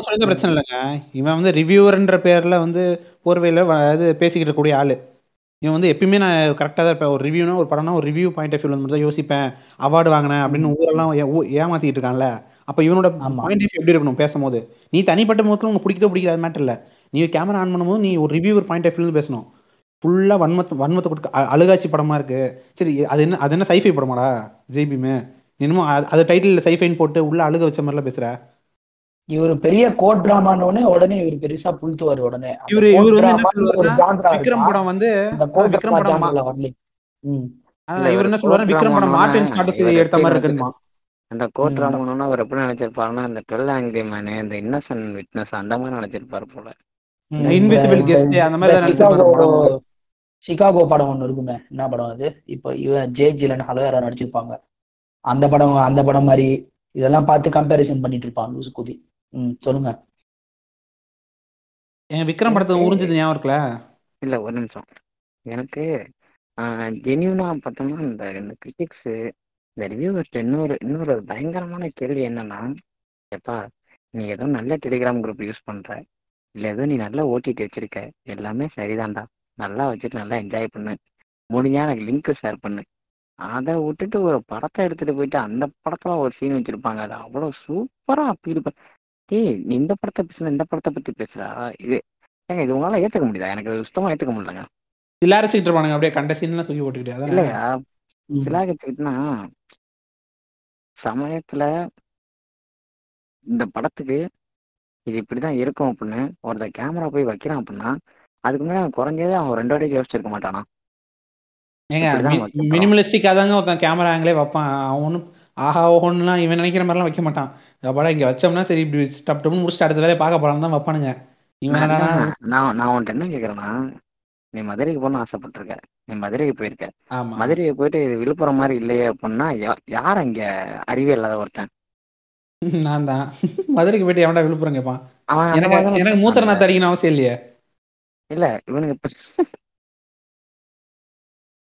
S2: சொல்றது பிரச்சனை இல்லைங்க. இவன் வந்து ரிவ்யூவர்ன்ற பேர்ல வந்து போர்வையில இது பேசிக்கிட்டு கூடிய ஆளு. இவன் வந்து எப்பயுமே நான் கரெக்டாக தான் இருப்பேன். ஒரு ரிவ்யூனா ஒரு படம்னா ஒரு ரிவ்யூ பாயிண்ட் ஆஃப் வியூ வந்து தான் யோசிப்பேன். அவார்டு வாங்கினேன் அப்படின்னு ஊரெல்லாம் ஏமாத்திட்டு இருக்கான்ல. அப்ப இவனோட. பாயிண்ட் ஆஃப் எப்படி இருக்கணும் பேசும்போது? நீ தனிப்பட்ட முகத்தில் உனக்கு பிடிக்கதோ பிடிக்காத மேட்டர் இல்ல. நீ கேமரா ஆன் பண்ணும்போது நீ ஒரு ரிவ்யூவர் பாயிண்ட் ஆஃப் வியூ பேசணும். ஃபுல்லா வன்மத்து வன்மத்தை கொடுக்க அழுகாட்சி படமா இருக்கு. சரி அது என்ன அது என்ன சைஃபை படமாடா? ஜெய்பீமு இன்னமும் அது- டைட்டில் சைஃபைன்னு போட்டு உள்ள அழுக வச்ச மாதிரிலாம் பேசுற.
S1: இவர் பெரிய கோட் டிராமான்னு உடனே இவர் பெருசா புழுத்துவாரு உடனே. அந்த
S2: இவரு இவரு வந்து விக்ரம் படம் வந்து
S1: அந்த
S2: விக்ரம் படம் இவர் என்ன
S4: court
S2: விக்ரம் படம் மார்டின் ஸ்காட்டஸ் எடுத்த மாதிரி இருக்குமா?
S4: அந்த கோட். ட்ராமானா அவர் எப்படி நினைச்சிருப்பாருன்னா இந்த டுவெல் ஆங்கிரி மேனு இந்த இன்னசென்ட் விட்னஸ் அந்த மாதிரி நினைச்சிருப்பாரு போல.
S2: இன்விசிபிள் கெஸ்ட் அந்த மாதிரி நினைச்சிருப்பாரு
S1: சிகாகோ
S2: படம்.
S1: சிகாகோ படம் ஒன்று இருக்குமே. என்ன படம் அது? இப்போ இவன் ஜே ஜிலன் ஹலோ யாரோ நடிச்சிருப்பாங்க. அந்த படம் அந்த படம் மாதிரி இதெல்லாம் பார்த்து கம்பேரிசன் பண்ணிட்டு இருப்பான் லூசு குதி. ம் சொல்லுங்க.
S2: என் விக்ரம் படத்தை உறிஞ்சது ஞாபகம் இருக்குல்ல?
S4: இல்ல ஒரு நிமிஷம். எனக்கு ஜென்யூனா பார்த்தோம்னா இந்த இந்த கிரிட்டிக்ஸு இந்த ரிவ்யூவர்ஸ் இன்னொரு இன்னொரு ஒரு பயங்கரமான கேள்வி என்னன்னா எப்பா நீ ஏதோ நல்ல டெலிகிராம் குரூப் யூஸ் பண்ற. இல்லை ஏதோ நீ நல்லா ஓட்டிட்டு வச்சிருக்க. எல்லாமே சரிதான்டா. நல்லா வச்சுட்டு நல்லா என்ஜாய் பண்ணு. முடிஞ்சா எனக்கு லிங்க் ஷேர் பண்ணு. அதை விட்டுட்டு ஒரு படத்தை எடுத்துட்டு போயிட்டு அந்த படத்துல ஒரு சீன் வச்சிருப்பாங்க. அது அவ்வளோ சூப்பரா அப்பீல் பண்ண ஏய் நீ இந்த படத்தை பேசுன இந்த படத்தை பத்தி பேசுறா? இது ஏங்க இது உங்களால ஏத்துக்க முடியுதா? எனக்கு அது சுத்தமா ஏத்துக்க முடியலங்க.
S2: சிலாரிச்சுட்டு இருப்பானுங்க அப்படியே கண்ட சீன்லாம் தூக்கி போட்டுக்கிட்டு
S4: இல்லையா?
S1: ம்.
S4: சிலாகத்துக்கிட்டனா சமயத்துல இந்த படத்துக்கு இது இப்படிதான் இருக்கும் அப்படின்னு ஒருத்தன் கேமரா போய் வைக்கிறான் அப்படின்னா அதுக்கு முன்னாடி அவன் குறைஞ்சது அவன் ரெண்டு வாட்டி யோசிச்சிருக்க மாட்டானா?
S2: ஏங்க. மினிமலிஸ்டிக்காக தாங்க ஒருத்தன் கேமரா ஆங்கிலே வைப்பான். அவன் ஒன்றும் ஆஹா ஓஹோன்னுலாம் இவன் நினைக்கிற மாதிரிலாம் வைக்க மாட்டான். படம் இங்க வச்சோம்னா சரி இப்படி டப் டப்னு முடிச்சுட்டு அடுத்த வேலையை பார்க்க போலாம் தான் வைப்பானுங்க. இவன்
S4: நான் நான் நான் நான் உன்ட்ட என்ன கேக்குறேன்னா நீ மதுரைக்கு போகணும்னு ஆசைப்பட்டிருக்க. நீ மதுரைக்கு போயிருக்க.
S2: ஆமா.
S4: மதுரைக்கு போயிட்டு இது விழுப்புரம் மாதிரி இல்லையே அப்படின்னா யா- யார் அங்க அறிவே இல்லாத ஒருத்தன்? <laughs>
S2: நான் தான். <laughs> மதுரைக்கு போயிட்டு எவன்டா விழுப்புரம் கேட்பான்
S4: அவன் அந்த
S2: எனக்கு
S4: மாதிரி தானே
S2: எனக்கு மூத்திர. நாத்து அடிக்கணும் அவசியம் இல்லையே?
S4: இல்ல இவனுக்கு இப்ப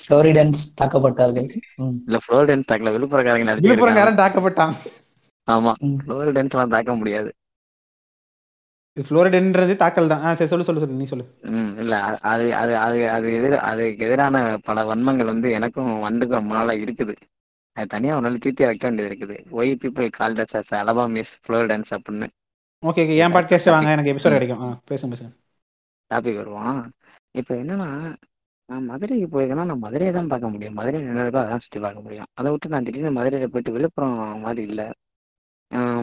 S1: ஃப்ளோரிடன்ஸ் தாக்கப்பட்டார்கள்.
S4: இல்ல ஃப்ளோரிடன்ஸ் தாக்கல. விழுப்புரக்காரங்க நடிச்சிருக்காங்க
S2: விழுப்புரங்காரன் தாக்கப்பட்டான்.
S4: ஆமா. ஃப்ளோரிடன்ஸ் எல்லாம் தாக்க முடியாது.
S2: ஃப்ளோரிடன்றது தாக்கல் தான். ஆ சரி சொல்லு சொல்லு சொல்லு நீ சொல்லு.
S4: ம் இல்ல அது அது அது அது எதிர அதுக்கு எதிரான பல வன்மங்கள் வந்து எனக்கும் வண்டுக்கும் ரொம்ப நாளா இருக்குது. அது தனியா ஒரு நாள் தீர்த்தி வைக்க வேண்டியது இருக்குது. Why people call thus as அலபா miss Floridians அப்படின்னு.
S2: ஓகே ஓகே என் பாட்காஸ்ட் வாங்க. எனக்கு எபிசோட் கிடைக்கும். பேசுங்க பேசுங்க.
S4: டாபிக் வருவான். இப்போ என்னன்னா நான் மதுரைக்கு போயிருக்கேன்னா நான் மதுரையை தான் பார்க்க முடியும். மதுரை என்ன இருக்கோ அதான் சுற்றி பார்க்க முடியும். அதை விட்டு நான் திடீர்னு மதுரையில் போயிட்டு விழுப்புரம் மாதிரி இல்லை.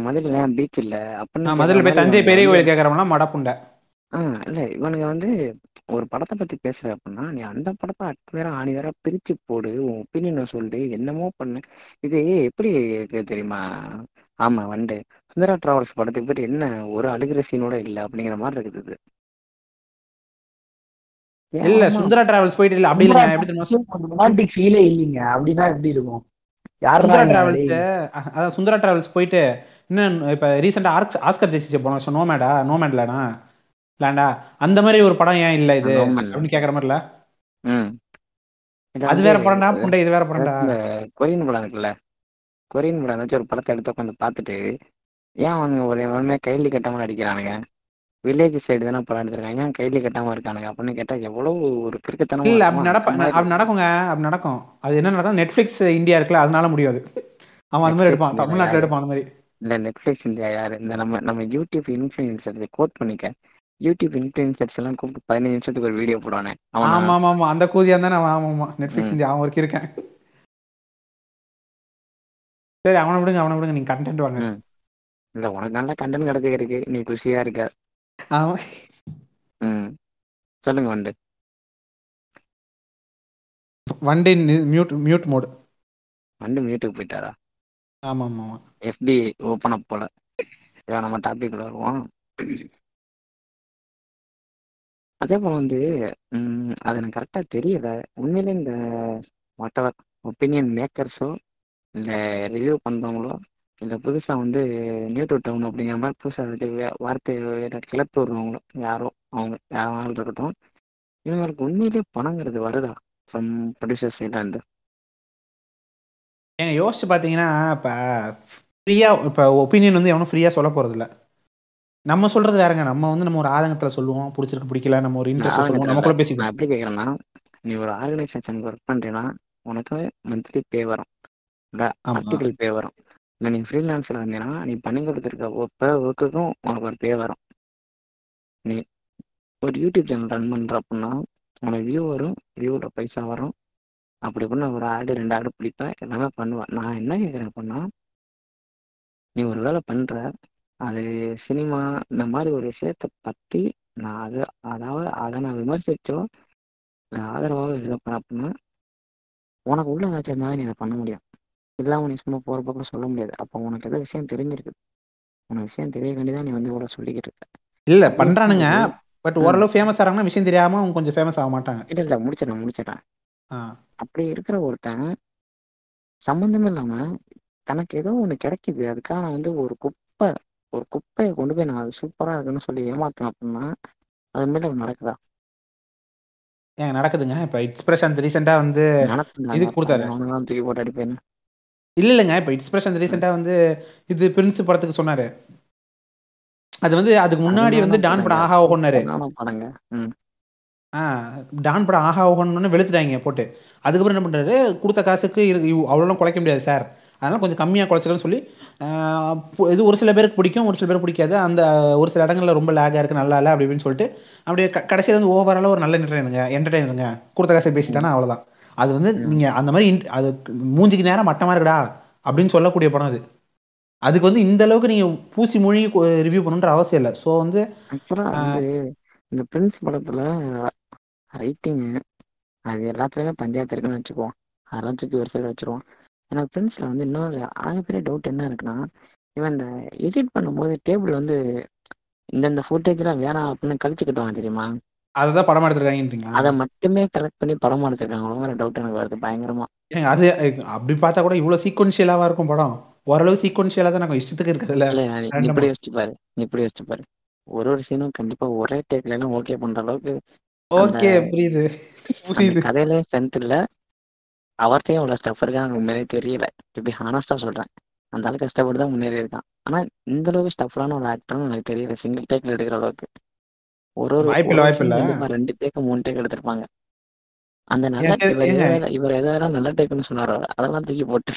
S4: மதுரையில் ஏன் பீச் இல்லை. அப்படின்னு
S2: மதுரையில் போய் தஞ்சை பெரிய கோயில் கேட்குறவங்களாம் மடப்புண்டை.
S4: ஆ இல்லை இவனுங்க வந்து ஒரு படத்தை பற்றி பேசுற அப்படின்னா நீ அந்த படத்தை அட்டு வேற ஆணி வேற பிரித்து போடு. உன் ஒப்பீனியனை சொல்லு. என்னமோ பண்ணு. இது எப்படி இருக்கு தெரியுமா? ஆமாம் வந்து சுந்தரா டிராவல்ஸ் படத்துக்கு போயிட்டு என்ன ஒரு அழுகிற சீனோட இல்லை அப்படிங்கிற மாதிரி இருக்குது இது.
S2: இல்ல. சுந்தரா டிராவல்ஸ் போயிட்டு இல்ல அப்படி இல்லைங்க எப்படி
S1: ரொமான்டிக் ஃபீலே இல்லைங்க அப்படின்னா எப்படி இருக்கும்?
S2: சுந்தரா? டிராவல்ஸ். அதான் சுந்தரா டிராவல்ஸ் போயிட்டு இன்னும் இப்ப ரீசெண்டா ஆஸ்கர் ஜெயிச்சிச்சு போன வருஷம் நோமேடா நோமேட்லனா லேண்டா அந்த மாதிரி ஒரு படம் ஏன் இல்ல இது. அப்படின்னு கேக்குற மாதிரில? அது வேற படம்டா? புண்டை இது வேற படம்டா?
S4: கொரியன் படம் இருக்குல்ல கொரியன் படம் ஏதாச்சும் ஒரு படத்தை எடுத்து உட்காந்து பார்த்துட்டு ஏன் அவனுங்க ஒரு எவனுமே கைலி கட்டாம நடிக்கிறானுங்க? வில்லேஜ் சைடு தானே எடுத்திருக்காங்க. ஏன் கைலி கட்டாம இருக்கானுங்க. அப்படின்னு கேட்டா எவ்வளவு ஒரு கிறுக்குத்தனமா
S2: இல்ல அப்படி
S4: மாதிரி
S2: அப்படி நடக்குங்க அப்படி நடக்கும். அது என்ன நடக்கும்? நெட்ஃபிளிக்ஸ் இந்தியா இருக்குல்ல அதனால முடியாது. அவன் அந்த மாதிரி எடுப்பான். தமிழ்நாட்டுல? எடுப்பான் அந்த மாதிரி.
S4: இந்த நெட்ஃபிளிக்ஸ் இந்தியா யாரு? இந்த நம்ம நம்ம யூடியூப் இன்ஃபுளுசர் கோட் பண்ணிக்க. யூடியூப் இன்ஃபுளுசர்ஸ் எல்லாம் கூப்பிட்டு பதினஞ்சு நிமிஷத்துக்கு ஒரு வீடியோ போடுவானே.
S2: ஆமா ஆமா ஆமா. அந்த கூதியா தானே ஆமா ஆமா. நெட்ஃபிளிக்ஸ். இந்தியா அவன் ஒருக்கி இருக்கேன் சரி அவனை விடுங்க அவனை விடுங்க. நீங்க கண்டென்ட் வாங்க.
S4: இல்லை உனக்கு நல்ல கண்டென்ட் கிடைச்சிருக்கு. நீ குஷியாக இருக்க.
S2: அவன்
S4: ம். சொல்லுங்க வந்து
S2: one day mute mute mode
S4: வந்து மியூட்டுக்கு போயிட்டாரா?
S2: ஆமா ஆமா ஆமா
S4: எஃபி ஓப்பன் அப் போல நம்ம டாபிக் வருவோம். அதே போல் வந்து அது எனக்கு கரெக்டாக தெரியல. உண்மையிலே இந்த வாட்டவர் ஒப்பீனியன் மேக்கர்ஸோ இல்லை ரிவ்யூ பண்ணுறவங்களோ இல்லை புதுசாக வந்து நியூட்ரு டவுன் அப்படிங்கிற மாதிரி புதுசாக வந்து வே- வார்த்தை வேற கிளப்பி விடுறவங்களோ யாரோ அவங்க யாரும் இருக்கட்டும். இவங்களுக்கு உண்மையிலேயே பணங்கிறது வருதா? ஃப்ரம் ப்ரொடியூசர் சைட்லேருந்து
S2: ஏங்க யோசிச்சு பார்த்தீங்கன்னா இப்போ ஃப்ரீயாக இப்போ ஒப்பீனியன் வந்து எவனும் ஃப்ரீயாக சொல்ல போகிறதில்ல நம்ம சொல்றது வேறங்க. நம்ம வந்து நம்ம ஒரு ஆதங்கத்தில் சொல்லுவோம். பிடிச்சிருக்கு பிடிக்கல நம்ம ஒரு இன்ட்ரெஸ்ட் சொல்லுவோம். நமக்குள்ள
S4: நான்
S2: பேசிக்குவோம்
S4: எப்படி கேட்குறேன்னா நீ ஒரு ஆர்கனைசேஷனுக்கு ஒர்க் பண்ணுறீன்னா உனக்கு மந்த்லி பே வரும். ஆர்டிகல் பே வரும். இல்லை நீ ஃப்ரீலான்ஸில் இருந்தீங்கன்னா நீ பண்ணி கொடுத்துருக்க ஒப்ப ஒர்க்குக்கும் உனக்கு ஒரு பே வரும். நீ ஒரு யூடியூப் சேனல் ரன் பண்ணுற அப்படின்னா உனக்கு வியூ வரும் வியூவில் பைசா வரும். அப்படி பண்ண ஒரு ஆடு ரெண்டு ஆடு பிடிப்பேன் எல்லாமே பண்ணுவேன். நான் என்ன கேட்குறேன் அப்படின்னா நீ ஒரு வேலை பண்ணுற அது சினிமா இந்த மாதிரி ஒரு விஷயத்தை பற்றி நான் அது அதாவது அதை நான் விமர்சிச்சோ நான் ஆதரவாக பண்ண அப்படின்னா உனக்கு உள்ள ஏதாச்சும் இருந்தாலும் நீ அதை பண்ண முடியும். இல்லாமல் நீ சும்மா போகிற பக்கம் சொல்ல முடியாது. அப்போ உனக்கு ஏதோ விஷயம் தெரிஞ்சிருக்கு உனக்கு விஷயம் தெரிய தான் நீ வந்து இவ்வளோ சொல்லிக்கிட்டு இருக்க.
S2: இல்லை பண்ணுறானுங்க பட் ஓரளவு ஃபேமஸ் ஆகிறாங்கன்னா விஷயம் தெரியாமல் அவங்க கொஞ்சம் ஃபேமஸ் ஆக மாட்டாங்க.
S4: இல்லை இல்லை முடிச்சிடறேன் முடிச்சிடறேன். அப்படி இருக்கிற ஒருத்தன் சம்மந்தமே இல்லாமல் தனக்கு ஏதோ ஒன்று கிடைக்குது. அதுக்காக நான் வந்து ஒரு குப்பை ஒரு குப்பையை கொண்டு போய் நான் அது சூப்பராக இருக்குன்னு சொல்லி ஏமாத்தேன் அப்படின்னா அது மேலே நடக்குதா?
S2: ஏங்க நடக்குதுங்க. இப்போ எக்ஸ்பிரஷன் ரீசெண்டாக வந்து இது கொடுத்தாரு.
S4: அவனெல்லாம் தூக்கி போட்டு அடிப்பேன்னு.
S2: இல்லை இல்லைங்க. இப்போ எக்ஸ்பிரஷன் ரீசெண்டாக வந்து இது பிரின்ஸ் படத்துக்கு சொன்னாரு. அது வந்து அதுக்கு முன்னாடி வந்து டான் படம் ஆஹா ஓகோன்னாரு. ஆ டான் படம் ஆஹா ஓகோன்னு வெளுத்துட்டாங்க போட்டு. அதுக்கப்புறம் என்ன பண்றாரு? கொடுத்த காசுக்கு அவ்வளோலாம் குறைக்க முடியாது சார். அதனால கொஞ்சம் கம்மியாக குறைச்சிக்கலாம்னு சொல்லி இது ஒரு சில பேருக்கு பிடிக்கும் ஒரு சில பேருக்கு பிடிக்காது. அந்த ஒரு சில இடங்கள்ல ரொம்ப லேகாக இருக்கு நல்லா இல்லை அப்படி இப்படின்னு சொல்லிட்டு அப்படியே கடைசியில வந்து ஓவராலாக ஒரு நல்ல என்டர்டைனுங்க என்டர்டைனருங்க கொடுத்த காசை பேசிட்டானா அவ்வளோதான் அது வந்து நீங்க அந்த மாதிரி அது மூஞ்சிக்கு நேரம் மட்டமா இருக்குடா அப்படின்னு சொல்லக்கூடிய படம் அது. அதுக்கு வந்து இந்த அளவுக்கு நீங்க பூசி மொழி ரிவ்யூ பண்ணணுன்ற அவசியம் இல்லை. ஸோ வந்து
S4: இந்த பிரின்ஸ் படத்தில் ரைட்டிங்கு அது எல்லாத்துலேயுமே பஞ்சாயத்து இருக்குன்னு வச்சுக்குவோம். அதெல்லாம் தூக்கி ஒரு சைடு வச்சுருவோம். எனக்கு பிரின்ஸில் வந்து இன்னொரு ஆகப்பெரிய டவுட் என்ன இருக்குன்னா இவன் இந்த எடிட் பண்ணும்போது டேபிள் வந்து இந்தந்த ஃபுட்டேஜ்லாம் வேணாம் அப்படின்னு கழிச்சுக்கிட்டோம் தெரியுமா?
S2: அதை தான் படம் எடுத்துருக்காங்கன்றீங்களா?
S4: அதை மட்டுமே கலெக்ட் பண்ணி படம் எடுத்துருக்காங்களோங்கிற டவுட் எனக்கு வருது பயங்கரமா.
S2: அது அப்படி பார்த்தா கூட இவ்வளோ சீக்வன்ஷியலாவா இருக்கும் படம். ஓரளவு சீக்வன்ஷியலாக தான் நம்ம இஷ்டத்துக்கு இருக்குதுல்ல
S4: இப்படி யோசிச்சு பாரு நீ இப்படி யோசிச்சு பாரு. ஒரு ஒரு சீனும் கண்டிப்பா ஒரே டேக்ல எல்லாம் ஓகே பண்ற அளவுக்கு
S2: ஓகே புரியுது. புரியுது.
S4: கதையில ஸ்ட்ரென்த் இல்ல. அவர்கிட்டயும் அவ்வளவு ஸ்டஃப் இருக்கா எனக்கு உண்மையிலே தெரியல. இப்படி ஹானஸ்டா சொல்றேன். அந்த அளவுக்கு கஷ்டப்பட்டு தான் முன்னேறி இருக்கான் ஆனா இந்த அளவுக்கு ஸ்டஃப்லான ஒரு ஆக்டர்னு எனக்கு தெரியல. சிங்கிள் டேக்ல எடுக்கிற அளவுக்கு. ஒரு ஒரு
S2: வாய்ப்பில்ல,
S4: ஒரு
S2: வாய்ப்பில்ல.
S4: scene கண்டிப்பா ரெண்டு டேக்கு மூணு டேக் எடுத்திருப்பாங்க அந்த நல்ல இவர். எதாவது- நல்ல டேக்குன்னு சொன்னாரோ அதெல்லாம் தூக்கி போட்டு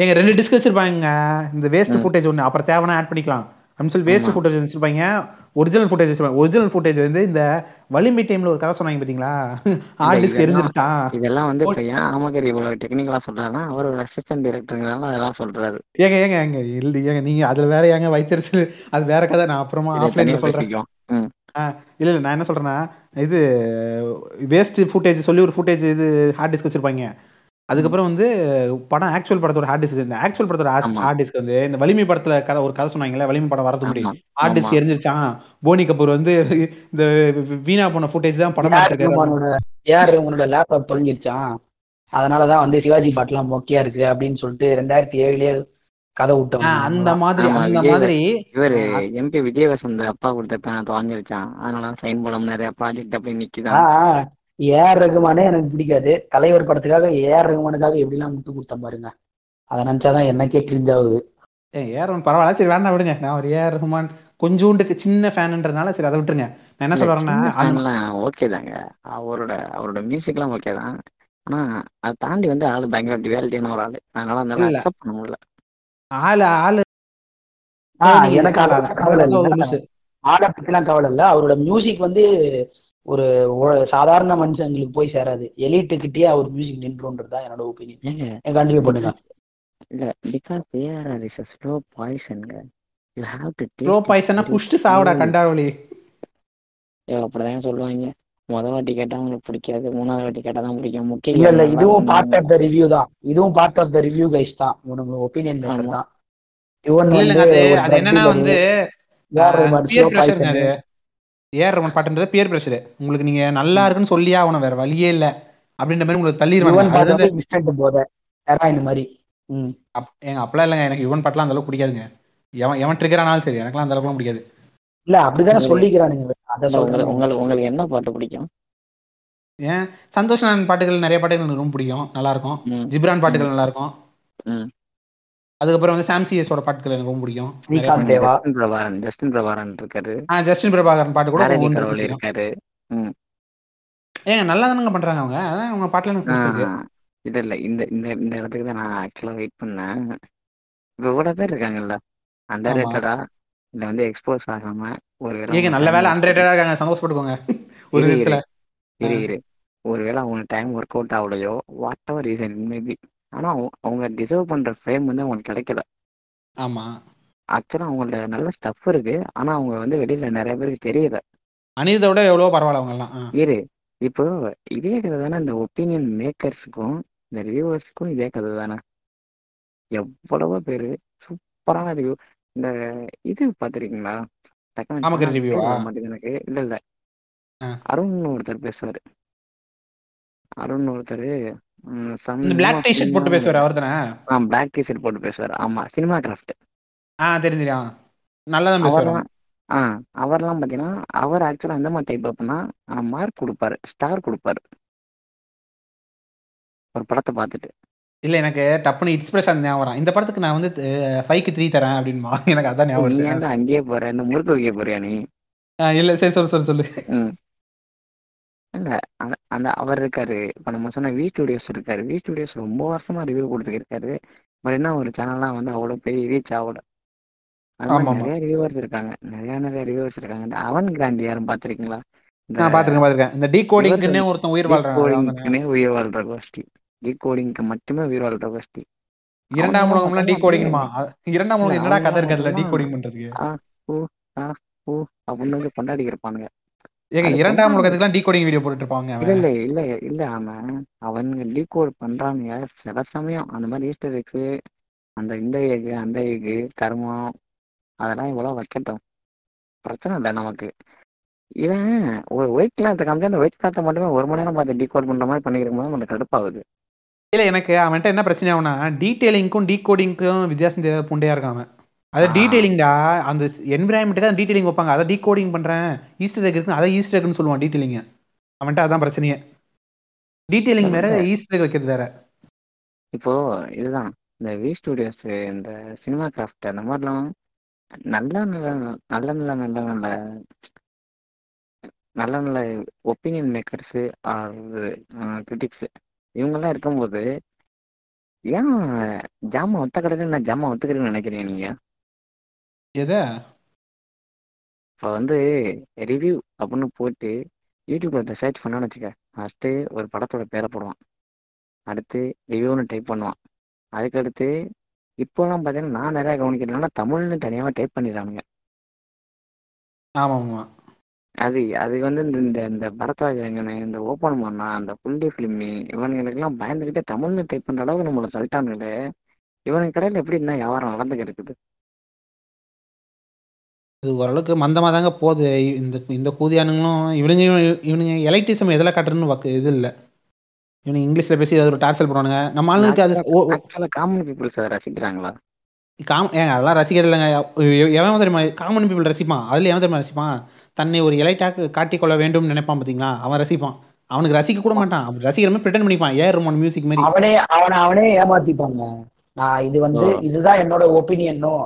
S2: ஏங்க ரெண்டு டிஸ்க் வச்சிருப்பாங்க இந்த வேஸ்ட். ஃபுட்டேஜ் ஒன்று அப்புறம் தேவைன்னா ஆட் பண்ணிக்கலாம் அப்படின்னு சொல்லி வேஸ்ட். ஃபுட்டேஜ் வச்சிருப்பாங்க. ஒரிஜினல் ஃபுட்டேஜ் வச்சிருப்பாங்க. ஒரிஜினல் ஃபுட்டேஜ் வந்து இந்த வலிமை டைம்ல ஒரு கதை சொன்னாங்க பாத்தீங்களா? ஹார்ட் டிஸ்க்
S4: இதெல்லாம்
S2: எரிஞ்சிருச்சான்
S4: இதெல்லாம் வந்து இப்ப ஏன் ஆமகர் இவ்வளவு டெக்னிக்கலா சொல்றாருன்னா அவர் ஒரு அசிஸ்டன்ட் டைரக்டருங்கிறனால அதெல்லாம் சொல்றாரு.
S2: ஏங்க ஏங்க ஏங்க இல்ல ஏங்க நீங்க அதுல வேற ஏங்க வைத்திருச்சு அது வேற கதை. நான் அப்புறமா ஆஃப்லைன்ல சொல்றேன். இல்ல இல்ல நான் என்ன சொல்றேன்னா இது வேஸ்ட் ஃபுட்டேஜ் சொல்லி ஒரு ஃபுட்டேஜ் இது ஹார்ட் டிஸ்க் வச்சிருப்பாங்க. அதுக்கப்புறம் வந்து படம் ஆக்சுவல் படத்தோட ஹார்ட் டிஸ்க் இந்த ஆக்சுவல் படத்தோட. ஹார்ட் டிஸ்க் வந்து இந்த வலிமை படத்துல கதை ஒரு கதை சொன்னாங்கல்ல வலிமை படம் வரது முடியும் ஹார்ட் டிஸ்க் எரிஞ்சிருச்சான் போனி கபூர் வந்து இந்த வீணா போன ஃபுட்டேஜ் தான் படம்
S1: ஏஆர் ரகுமானோட லேப்டாப் தொலைஞ்சிருச்சான் அதனாலதான் வந்து சிவாஜி பாட்டுலாம் மொக்கையா இருக்கு அப்படின்னு சொல்லிட்டு ரெண்டாயிரத்தி ஏழுலயே கதை விட்டவங்க
S2: அந்த மாதிரி அந்த மாதிரி.
S4: இவரு எம்பி விஜயவசந்த் அப்பா கொடுத்த பேனத்தை வாங்கிருச்சான் அதனால சைன் பண்ண நிறைய ப்ராஜெக்ட் அப்படி நிக்குதான்
S1: ஏஆர் ரகுமானே எனக்கு பிடிக்காது. தலைவர் படத்துக்காக ஏஆர் ரகுமானுக்காக எப்படிலாம் முட்டு கொடுத்தேன் பாருங்க. அதை நினைச்சாதான் எனக்கே கிரிஞ்ச் ஆகுது.
S2: ஏஆர் பரவாயில்ல. சரி வேண்டாம் விடுங்க. நான் ஒரு ஏஆர் ரஹ்மான் கொஞ்சோண்டுக்கு சின்ன ஃபேன்ன்றதுனால சரி அதை விட்டுருங்க. நான் என்ன அந்த
S4: ஓகே தாங்க. அவரோட அவரோட மியூசிக்லாம் ஓகே தான். ஆனா அதை தாண்டி வந்து ஆளு பயங்கர டிவாலிட்டியான ஒரு ஆளு. அதனால அந்த. அக்செப்ட் பண்ண முடியல.
S2: ஆளு ஆளு
S1: எனக்கு
S2: ஆளு,
S1: பத்திலாம் கவலை இல்லை. அவரோட மியூசிக் வந்து ஒரு சாதாரண மனுஷங்களுக்கு போய் சேராது. எலிட்டுக்கிட்டே அவர் மியூசிக் நின்றுன்றது தான் என்னோட ஒப்பீனியன் கண்டினியூ பண்ணுங்க.
S4: இல்ல because ARR is a slow பாய்சன்ங்க you have to
S2: bro பாய்சனா புஷ்டு சாவடா கண்டாவளி.
S4: அப்படிதான் சொல்லுவாங்க. முத வாட்டி கேட்டா உங்களுக்கு பிடிக்காது மூணாவது வாட்டி கேட்டா தான் பிடிக்கும். முக்கிய
S1: இல்ல இல்ல இதுவும் பார்ட் ஆஃப் த ரிவ்யூ தான். இதுவும் part of the review guys தான். உனக்கு ஒப்பீனியன். தான்.
S2: என்னன்னா வந்து
S1: ஏஆர்
S2: ரமன் பாட்டுன்றது பியர் ப்ரெஷர் உங்களுக்கு நீங்க நல்லா இருக்குன்னு சொல்லியே ஆகணும் வேற வழியே இல்ல. அப்படின்ற மாதிரி உங்களுக்கு தள்ளிடுவாங்க
S1: ஹெராயின் மாதிரி?
S2: ஏங்க அப்பெல்லாம் இல்லைங்க. எனக்கு யுவன் பாட்டுலாம் அந்த அளவுக்கு பிடிக்காதுங்க. எவன் எவன் ட்ரிகர் ஆனாலும் சரி எனக்குலாம் அந்த அளவுக்குலாம் பிடிக்காது.
S1: இல்ல அப்படிதானே. சொல்லிக்கிறானுங்க.
S4: உங்களுக்கு உங்களுக்கு உங்களுக்கு என்ன பாட்டு பிடிக்கும்?
S2: ஏன் சந்தோஷ் பாட்டுகள் நிறைய பாட்டுகள் எனக்கு ரொம்ப பிடிக்கும். நல்லா இருக்கும். ஜிப்ரான் பாட்டுகள் நல்லா இருக்கும்.
S4: ம்.
S2: அதுக்கப்புறம் வந்து சாம் சிஎஸோட பாட்டுகள் எனக்கு ரொம்ப பிடிக்கும்.
S4: ஜஸ்டின் பிரபாரன் இருக்காரு.
S2: ஆ ஜஸ்டின் பிரபாகரன் பாட்டு கூட
S4: இருக்காரு. ம்.
S2: ஏங்க நல்லா தானங்க பண்றாங்க அவங்க? அதான் அவங்க பாட்டுல எனக்கு பிடிச்சிருக்கு.
S4: இல்ல இல்ல இந்த இந்த இந்த இடத்துக்கு தான் நான் ஆக்சுவலா வெயிட் பண்ணேன். இப்போ இவ்வளோ பேர் இருக்காங்கல்ல? அண்டர் ரேட்டடா இல்ல வந்து எக்ஸ்போஸ் ஆகாம ஒரு
S2: ஏங்க நல்ல வேலை
S4: work
S2: அன்ரேட்டடா இருக்காங்க. சந்தோஷப்பட்டுக்கோங்க ஒரு
S4: இரு,
S2: விதத்துல.
S4: இரு இரு. ஒருவேளை அவங்க டைம் ஒர்க் அவுட் ஆகலையோ வாட் எவர் ரீசன் மேபி ஆனா அவங்க- அவங்க டிசர்வ் பண்ற ஃப்ரேம் வந்து அவங்களுக்கு கிடைக்கல.
S2: ஆமா.
S4: ஆக்சுவலா அவங்கள்ட்ட நல்ல ஸ்டஃப் இருக்கு. ஆனா அவங்க வந்து வெளியில நிறைய பேருக்கு தெரியல.
S2: அனிதை விட எவ்வளவோ பரவாயில்ல அவங்க எல்லாம் ஆ.
S4: இரு. இப்போ இதே கதை தானே இந்த ஒப்பீனியன் மேக்கர்ஸுக்கும் இந்த ரிவ்யூவர்ஸுக்கும் இதே கதை தானே. எவ்வளவோ பேர் சூப்பரான ரிவ்யூ இந்த இது பார்த்துருக்கீங்களா எனக்கு. இல்ல இல்ல. அருண் ஒருத்தர் பேசுவாரு. அருண் ஒருத்தர்
S2: இந்த பிளாக் டி ஷர்ட் போட்டு பேசுவாரு அவர் தானே?
S4: ஆ பிளாக் டி ஷர்ட் போட்டு பேசுவார். ஆமா சினிமா கிராஃப்ட்
S2: ஆ தெரியும் நல்லா தான் பேசுவாரு.
S4: ஆ அவர்லாம் பார்த்தீங்கன்னா அவர் ஆக்சுவலாக எந்த மாதிரி டைப் அப்படின்னா மார்க் கொடுப்பாரு. ஸ்டார் கொடுப்பாரு. ஒரு படத்தை பார்த்துட்டு
S2: இல்ல எனக்கு டப்புனு இன்ஸ்பிரேஷன் ஞாபகம் வரும். இந்த படத்துக்கு நான் வந்து ஃபைவ்க்கு த்ரீ தரேன் அப்படின்மா எனக்கு அதான் ஞாபகம்
S4: அங்கேயே போற? இந்த முறுக்கு வைக்க போறியா நீ?
S2: இல்ல சரி சொல்லு சொல்லு சொல்லு.
S4: இல்ல அந்த அந்த அவர் இருக்காரு. இப்போ நம்ம சொன்ன வி ஸ்டுடியோஸ் இருக்காரு. வி ஸ்டுடியோஸ் ரொம்ப வருஷமா ரிவ்யூ கொடுத்துருக்காரு பட் என்ன ஒரு சேனல்லாம் வந்து அவ்வளோ பெரிய ரீச் ஆகல. அது மாதிரி
S2: ஆமா, ஆமா.
S4: நிறைய ரிவ்யூவர்ஸ் இருக்காங்க. நிறைய நிறைய ரிவ்யூவர்ஸ் இருக்காங்க. இந்த அவன் கிராண்டி யாரும் பார்த்துருக்கீங்களா?
S2: பாத்துருக்கேன் பாத்துருக்கேன் இந்த ஒருத்தன் உயிர் வாழ்றான்.
S4: உயிர் வாழ்ற கோஷ்டி. டீ கோடிங்க்கு மட்டுமே உயிர் வாழ்ற கோஷ்டி.
S2: இரண்டாம் உலகம்லாம் டீ
S4: அவன்
S2: கோடிங்மா இரண்டாம் உலகம் என்னடா கதை இருக்கு அதுல பண்றதுக்கு?
S4: ஓ ஆ ஓ அப்படின்னு வந்து கொண்டாடி இருப்பானுங்க
S2: ஏங்க இரண்டாம் உலகத்துக்குலாம் டீ கோடிங் வீடியோ போட்டுட்டு இருப்பாங்க
S4: இல்ல. இல்ல இல்ல இல்ல அவன் அவனுங்க டீகோட் பண்றானுங்க. சில சமயம் அந்த மாதிரி ஈஸ்டர் எக்ஸு அந்த இந்த எக்கு அந்த எக்கு கர்மம் அதெல்லாம் இவ்வளோ வைக்கட்டும். பிரச்சனை இல்லை நமக்கு. இவன் ஒரு ஒயிட் கிளாத்தை காமிச்சு அந்த ஒயிட் கிளாத்தை மட்டுமே ஒரு மணி நேரம் பார்த்து டீகோட் பண்ற மாதிரி பண்ணிருக்கும் போது நமக்கு கடுப்பாகுது.
S2: இல்ல எனக்கு அவன்கிட்ட என்ன பிரச்சனை ஆகும்னா டீடைலிங்க்கும் டீ கோடிங்க்கும் வித்தியாசம் தெரியாத புண்டையா இருக்கான் அது. டீடைலிங்டா அந்த என்விரான்மெண்ட்டுக்கு தான் டீடைலிங் வைப்பாங்க. அதை டீ கோடிங் பண்றேன். ஈஸ்டர் எக் இருக்கு அதை ஈஸ்டர் எக்னு சொல்லுவான் டீடைலிங் அவன்கிட்ட அதான் பிரச்சனையே. டீடைலிங் வேற ஈஸ்டர் எக் வைக்கிறது வேற.
S4: இப்போ இதுதான். இந்த வி ஸ்டுடியோஸ் இந்த சினிமா கிராஃப்ட் அந்த மாதிரிலாம் நல்ல நல்ல நல்ல நல்ல நல்ல நல்ல நல்ல நல்ல ஒப்பீனியன் மேக்கர்ஸு ஆர் கிரிட்டிக்ஸு இவங்கெல்லாம் இருக்கும்போது ஏன் ஜாமான் ஒத்த கடையில் நான் ஜாமான் ஒத்துக்கிறேன்னு நினைக்கிறீங்க நீங்கள்
S2: எதை?
S4: இப்போ வந்து ரிவ்யூ அப்படின்னு போட்டு யூடியூப்பில் சர்ச் பண்ணான்னு வச்சுக்க ஃபஸ்ட்டு ஒரு படத்தோட பேரை போடுவான். அடுத்து ரிவ்யூன்னு டைப் பண்ணுவான். அதுக்கடுத்து இப்போலாம் பார்த்தீங்கன்னா நான் நிறையா கவனிக்கிறதுனால தமிழ்னு தனியாக டைப் பண்ணிடுறானுங்க.
S2: ஆமா ஆமா
S4: அது அது வந்து இந்த இந்த இந்த பரத்வாஜ் ரங்கனு இந்த ஓப்பன் பண்ணா அந்த புள்ளி ஃபிலிமி இவனுங்களுக்கெல்லாம் பயந்துக்கிட்டே தமிழ்னு டைப் பண்ணுற அளவுக்கு நம்மளை சொல்லிட்டானுங்களே இவனுக்கு கடையில் எப்படி என்ன வியாபாரம் நடந்துக்க இருக்குது
S2: இது ஓரளவுக்கு மந்தமாக தாங்க போகுது. இந்த இந்த கூதியானுங்களும் இவனுங்க இவனுங்க எலக்ட்ரிசம் எதில் காட்டுறதுன்னு வக்கு இது இல்லை. இவனுங்க இங்கிலீஷில் பேசி ஏதாவது ஒரு டார்ச்சல் பண்ணுவானுங்க நம்ம ஆளுங்களுக்கு அது ஓ-
S4: காமன் பீப்புள்ஸ் அதை ரசிக்கிறாங்களா?
S2: காம் ஏங்க அதெல்லாம் ரசிக்கிறது இல்லைங்க எவன் தெரியுமா? காமன் பீப்புள் ரசிப்பான். அதில் எவன் தெரியுமா ரசிப்பான்? தன்னை ஒரு எலைட்டாக காட்டிக்கொள்ள வேண்டும் நினைப்பான் பார்த்தீங்களா அவன் ரசிப்பான். அவனுக்கு ரசிக்க கூட மாட்டான். அவன் ரசிக்கிற மாதிரி பிரிட்டன் பண்ணிப்பான். ஏ ரமோன் மியூசிக் மாதிரி.
S1: அவனே அவனை அவனே ஏமாத்திப்பாங்க. நான் இது வந்து. இதுதான் என்னோட ஒப்பீனியனோ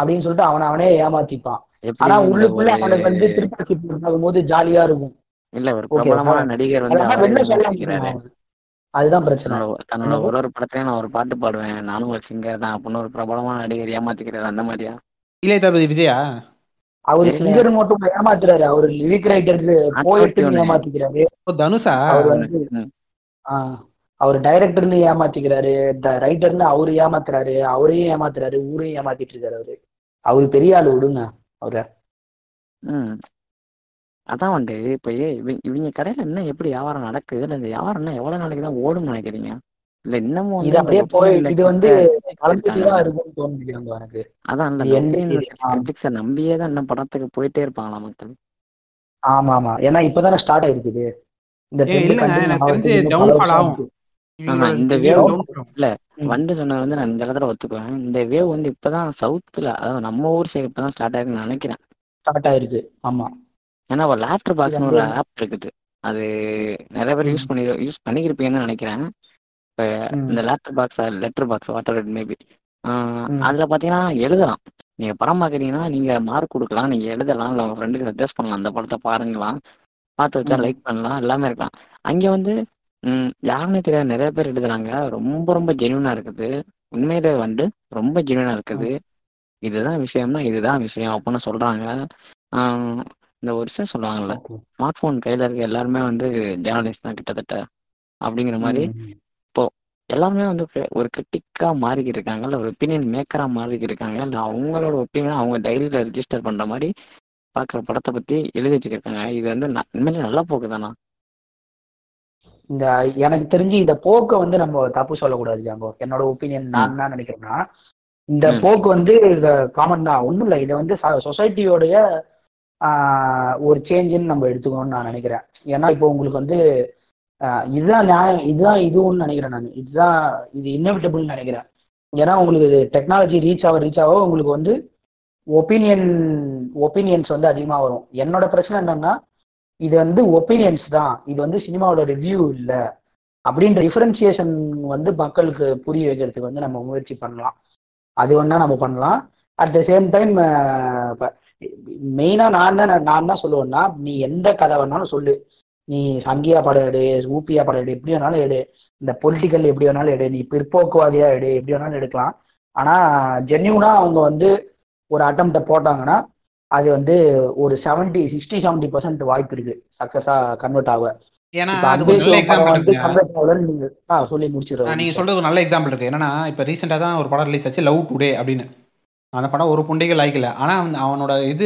S1: அப்படின்னு சொல்லிட்டு அவனை அவனே ஏமாத்திப்பான். ஆனா உள்ளுக்குள்ள அவனுக்கு வந்து திருப்பி போது ஜாலியா இருக்கும்.
S4: இல்ல ஒரு பிரபலமான. நடிகர் வந்து
S1: அதுதான் பிரச்சனை.
S4: தன்னோட ஒரு ஒரு படத்துலயும் நான் ஒரு பாட்டு பாடுவேன். நானும் ஒரு சிங்கர் தான். அப்படின்னு ஒரு பிரபலமான நடிகர் ஏமாத்திக்கிறாரு. அந்த மாதிரியா?
S2: இளைய தளபதி விஜயா?
S1: அவரு. சிங்கர் மட்டும் ஏமாத்துறாரு. அவரு லிரிக் ரைட்டர் போயிட்டு. ஏமாத்திக்கிறாரு.
S2: தனுஷா?
S1: அவர் வந்து அவர் டைரக்டர்னு ஏமாத்திக்கிறாரு. ரைட்டர்னு அவரு ஏமாத்துறாரு. அவரையும் ஏமாத்துறாரு. ஊரையும் ஏமாத்திட்டு இருக்காரு அவரு. அவரு பெரிய ஆளு விடுங்க. அவரை?
S4: ம். அதான் வந்துட்டு இப்போ இவங்க இவங்க கடையில் இன்னும் எப்படி வியாபாரம் நடக்குது? இல்லை இந்த வியாபாரம் இன்னும் எவ்வளோ நாளைக்கு தான் ஓடும்னு நினைக்கிறீங்க? இல்லை இன்னமும் வந்து
S1: இது அப்படியே போய் இது வந்து இருக்கும்னு தோணுது எனக்கு.
S4: அதான் இல்லை நம்பியே தான் இன்னும் படத்துக்கு போயிட்டே இருப்பாங்களா மக்கள்?
S1: ஆமா ஆமா ஏன்னா இப்பதானே ஸ்டார்ட் ஆயிருக்குது. இந்த
S2: இல்லைங்க, எனக்கு தெரிஞ்சு ஆகும்.
S4: இந்த
S2: ஆகும்.
S1: ம்.
S4: வண்டு சொன்னது வந்து நான் இந்த இடத்துல ஒத்துக்குவேன். இந்த வேவ் வந்து இப்பதான் சவுத்துல அதாவது நம்ம ஊர் சைடு இப்பதான் ஸ்டார்ட் ஆயிருக்குன்னு நினைக்கிறேன்.
S1: ஸ்டார்ட் ஆயிருக்கு ஆமா.
S4: ஏன்னா ஒரு லேட்டர் பாக்ஸ்னு ஒரு
S1: வந்து-
S4: ஆப் இருக்குது. அது நிறைய பேர் யூஸ் பண்ணி யூஸ் பண்ணியிருப்பீங்கன்னு நினைக்கிறேன். இப்போ. இந்த letter box letter box whatever it maybe. அதில் பார்த்தீங்கன்னா எழுதலாம். நீங்கள் படம் பார்க்குறீங்கன்னா நீங்கள் மார்க் கொடுக்கலாம். நீங்கள் எழுதலாம். இல்லை உங்கள் ஃப்ரெண்டுக்கு சஜஸ்ட் பண்ணலாம். அந்த படத்தை பாருங்களாம். பார்த்து வச்சா. லைக் பண்ணலாம். எல்லாமே இருக்கலாம். அங்கே வந்து ம், யாருன்னே தெரியாது. நிறைய பேர் எழுதுறாங்க. ரொம்ப ரொம்ப ஜென்யூனாக இருக்குது. உண்மையிலே வந்து ரொம்ப ஜென்யூனாக இருக்குது. இதுதான் விஷயம்னா இதுதான் விஷயம் அப்படின்னு சொல்கிறாங்க இந்த ஒரு விஷயம் சொல்லுவாங்கல்ல
S1: Okay.
S4: ஸ்மார்ட் ஃபோன் கையில் இருக்க எல்லாருமே வந்து ஜேர்னலிஸ்ட் தான் கிட்டத்தட்ட. அப்படிங்கிற மாதிரி
S1: ம்.
S4: எல்லாருமே வந்து ஒரு- ஒரு கிரிட்டிக்காக மாறிக்கிட்டு இருக்காங்க. இல்லை ஒரு ஒப்பீனியன் மேக்கராக மாறிக்கிட்டு இருக்காங்க. இல்லை அவங்களோட ஒப்பீனியன் அவங்க டைரியில் ரெஜிஸ்டர் பண்ணுற மாதிரி பார்க்குற படத்தை பற்றி எழுதி வச்சுக்கிருக்காங்க இது வந்து ந- உண்மையிலே நல்ல போக்கு தானா
S1: இந்த எனக்கு தெரிஞ்சு இந்த போக்கை வந்து நம்ம தப்பு சொல்லக்கூடாது ஜாம்போ என்னோட ஒப்பீனியன் நான் என்ன நினைக்கிறேன்னா இந்த. போக்கு வந்து காமன் தான். ஒன்றும் இல்லை. இதை வந்து சொசைட்டியோடைய ஒரு சேஞ்சுன்னு நம்ம எடுத்துக்கணும்னு நான் நினைக்கிறேன். ஏன்னா இப்போ உங்களுக்கு வந்து இதுதான் நியாயம் இதுதான் இதுவும் நினைக்கிறேன் நான். இதுதான் இது இன்னெவிட்டபிள்னு நினைக்கிறேன். ஏன்னா உங்களுக்கு டெக்னாலஜி ரீச் ஆக ரீச் ஆக உங்களுக்கு வந்து ஒப்பீனியன் ஒப்பீனியன்ஸ் வந்து அதிகமாக வரும். என்னோட பிரச்சனை என்னன்னா இது வந்து ஒப்பீனியன்ஸ் தான். இது வந்து சினிமாவோட ரிவ்யூ இல்லை. அப்படின்ற டிஃபரன்சியேஷன் வந்து மக்களுக்கு புரிய வைக்கிறதுக்கு வந்து நம்ம முயற்சி பண்ணலாம். அது ஒன்றா நம்ம பண்ணலாம். அட் த சேம் டைம் இப்போ மெயினாக நான் என்ன நான் என்ன சொல்லுவேன்னா நீ எந்த கதை வேணாலும் சொல்லு. நீ சங்கியா படம் எடு ஊப்பியா படம் எடு எப்படி வேணாலும் எடு. இந்த பொலிட்டிக்கல் எப்படி வேணாலும் எடு. நீ பிற்போக்குவாதியாக எடு எப்படி வேணாலும் எடுக்கலாம். ஆனால் ஜென்யூனாக அவங்க வந்து ஒரு அட்டம்ப்டை போட்டாங்கன்னா அது வந்து ஒரு செவன்ட்டி சிக்ஸ்டி செவன்ட்டி பர்சன்ட் வாய்ப்பு இருக்கு. சக்ஸஸாக கன்வெர்ட் ஆக.
S2: ஏன்னா அதுக்கு ஒரு நல்ல எக்ஸாம்பிள்
S1: ஆ சொல்லி முடிச்சிடுறேன்.
S2: நீங்க சொல்றது ஒரு நல்ல எக்ஸாம்பிள் இருக்கு. என்னன்னா இப்ப ரீசெண்டா தான் ஒரு படம் ரிலீஸ் ஆச்சு லவ் டுடே அப்படின்னு. அந்த படம் ஒரு புண்டைக்கு லைக் இல்ல. ஆனா அவன் அவனோட இது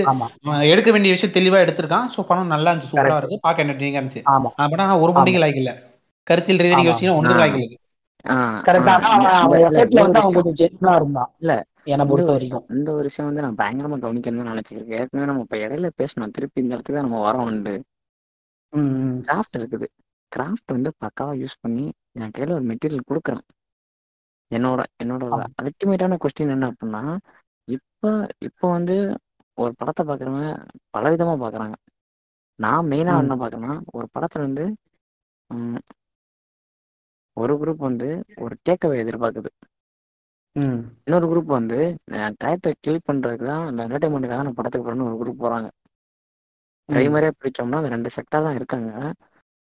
S2: எடுக்க வேண்டிய விஷயம் தெளிவா எடுத்திருக்கான். சோ படம் நல்லா இருந்துச்சு சூப்பரா. இருக்கு. பார்க்க என்டர்டெய்னிங்கா இருந்துச்சு. அந்த படம் ஆனா ஒரு புண்டைக்கு லைக் இல்ல. கருத்தில் ரீதியாக. யோசிச்சீங்கன்னா ஒன்று
S4: ஆ.
S2: லைக் இல்லை.
S4: ஆ,
S1: கரெக்டா அவன் எஃபெக்ட்ல வந்து அவன் கொஞ்சம் ஜென்யூனா இருந்தான்.
S4: இல்ல,
S1: என்னை பொறுத்த வரைக்கும்.
S4: இந்த ஒரு விஷயம் வந்து நான் பயங்கரமா கவனிக்கணும்னு நினைச்சிருக்கேன். ஏற்கனவே நம்ம இப்ப இடையில பேசணும் திருப்பி இந்த இடத்துக்கு தான் நம்ம வரோம் உண்டு. கிராஃப்ட் இருக்குது. கிராஃப்ட் வந்து பக்காவா யூஸ் பண்ணி என் கையில ஒரு மெட்டீரியல் கொடுக்குறேன். என்னோட என்னோட. அல்டிமேட்டான கொஸ்டின் என்ன அப்படின்னா இப்போ இப்போ வந்து ஒரு படத்தை பார்க்குறவங்க பலவிதமா பார்க்குறாங்க நான் மெயினாக. என்ன பார்க்கறேன்னா ஒரு படத்துல வந்து ஒரு குரூப் வந்து ஒரு டேக்அவே எதிர்பார்க்குது.
S1: ம்.
S4: இன்னொரு குரூப் வந்து டயத்தை கில் பண்ணுறதுக்கு தான் அந்த என்டர்டைன்மெண்ட்டுக்காக நான் படத்துக்கு போகிறேன்னு ஒரு குரூப் போகிறாங்க ப்ரைமரியாக பிரித்தோம்னா அந்த ரெண்டு செக்டார் தான் இருக்காங்க.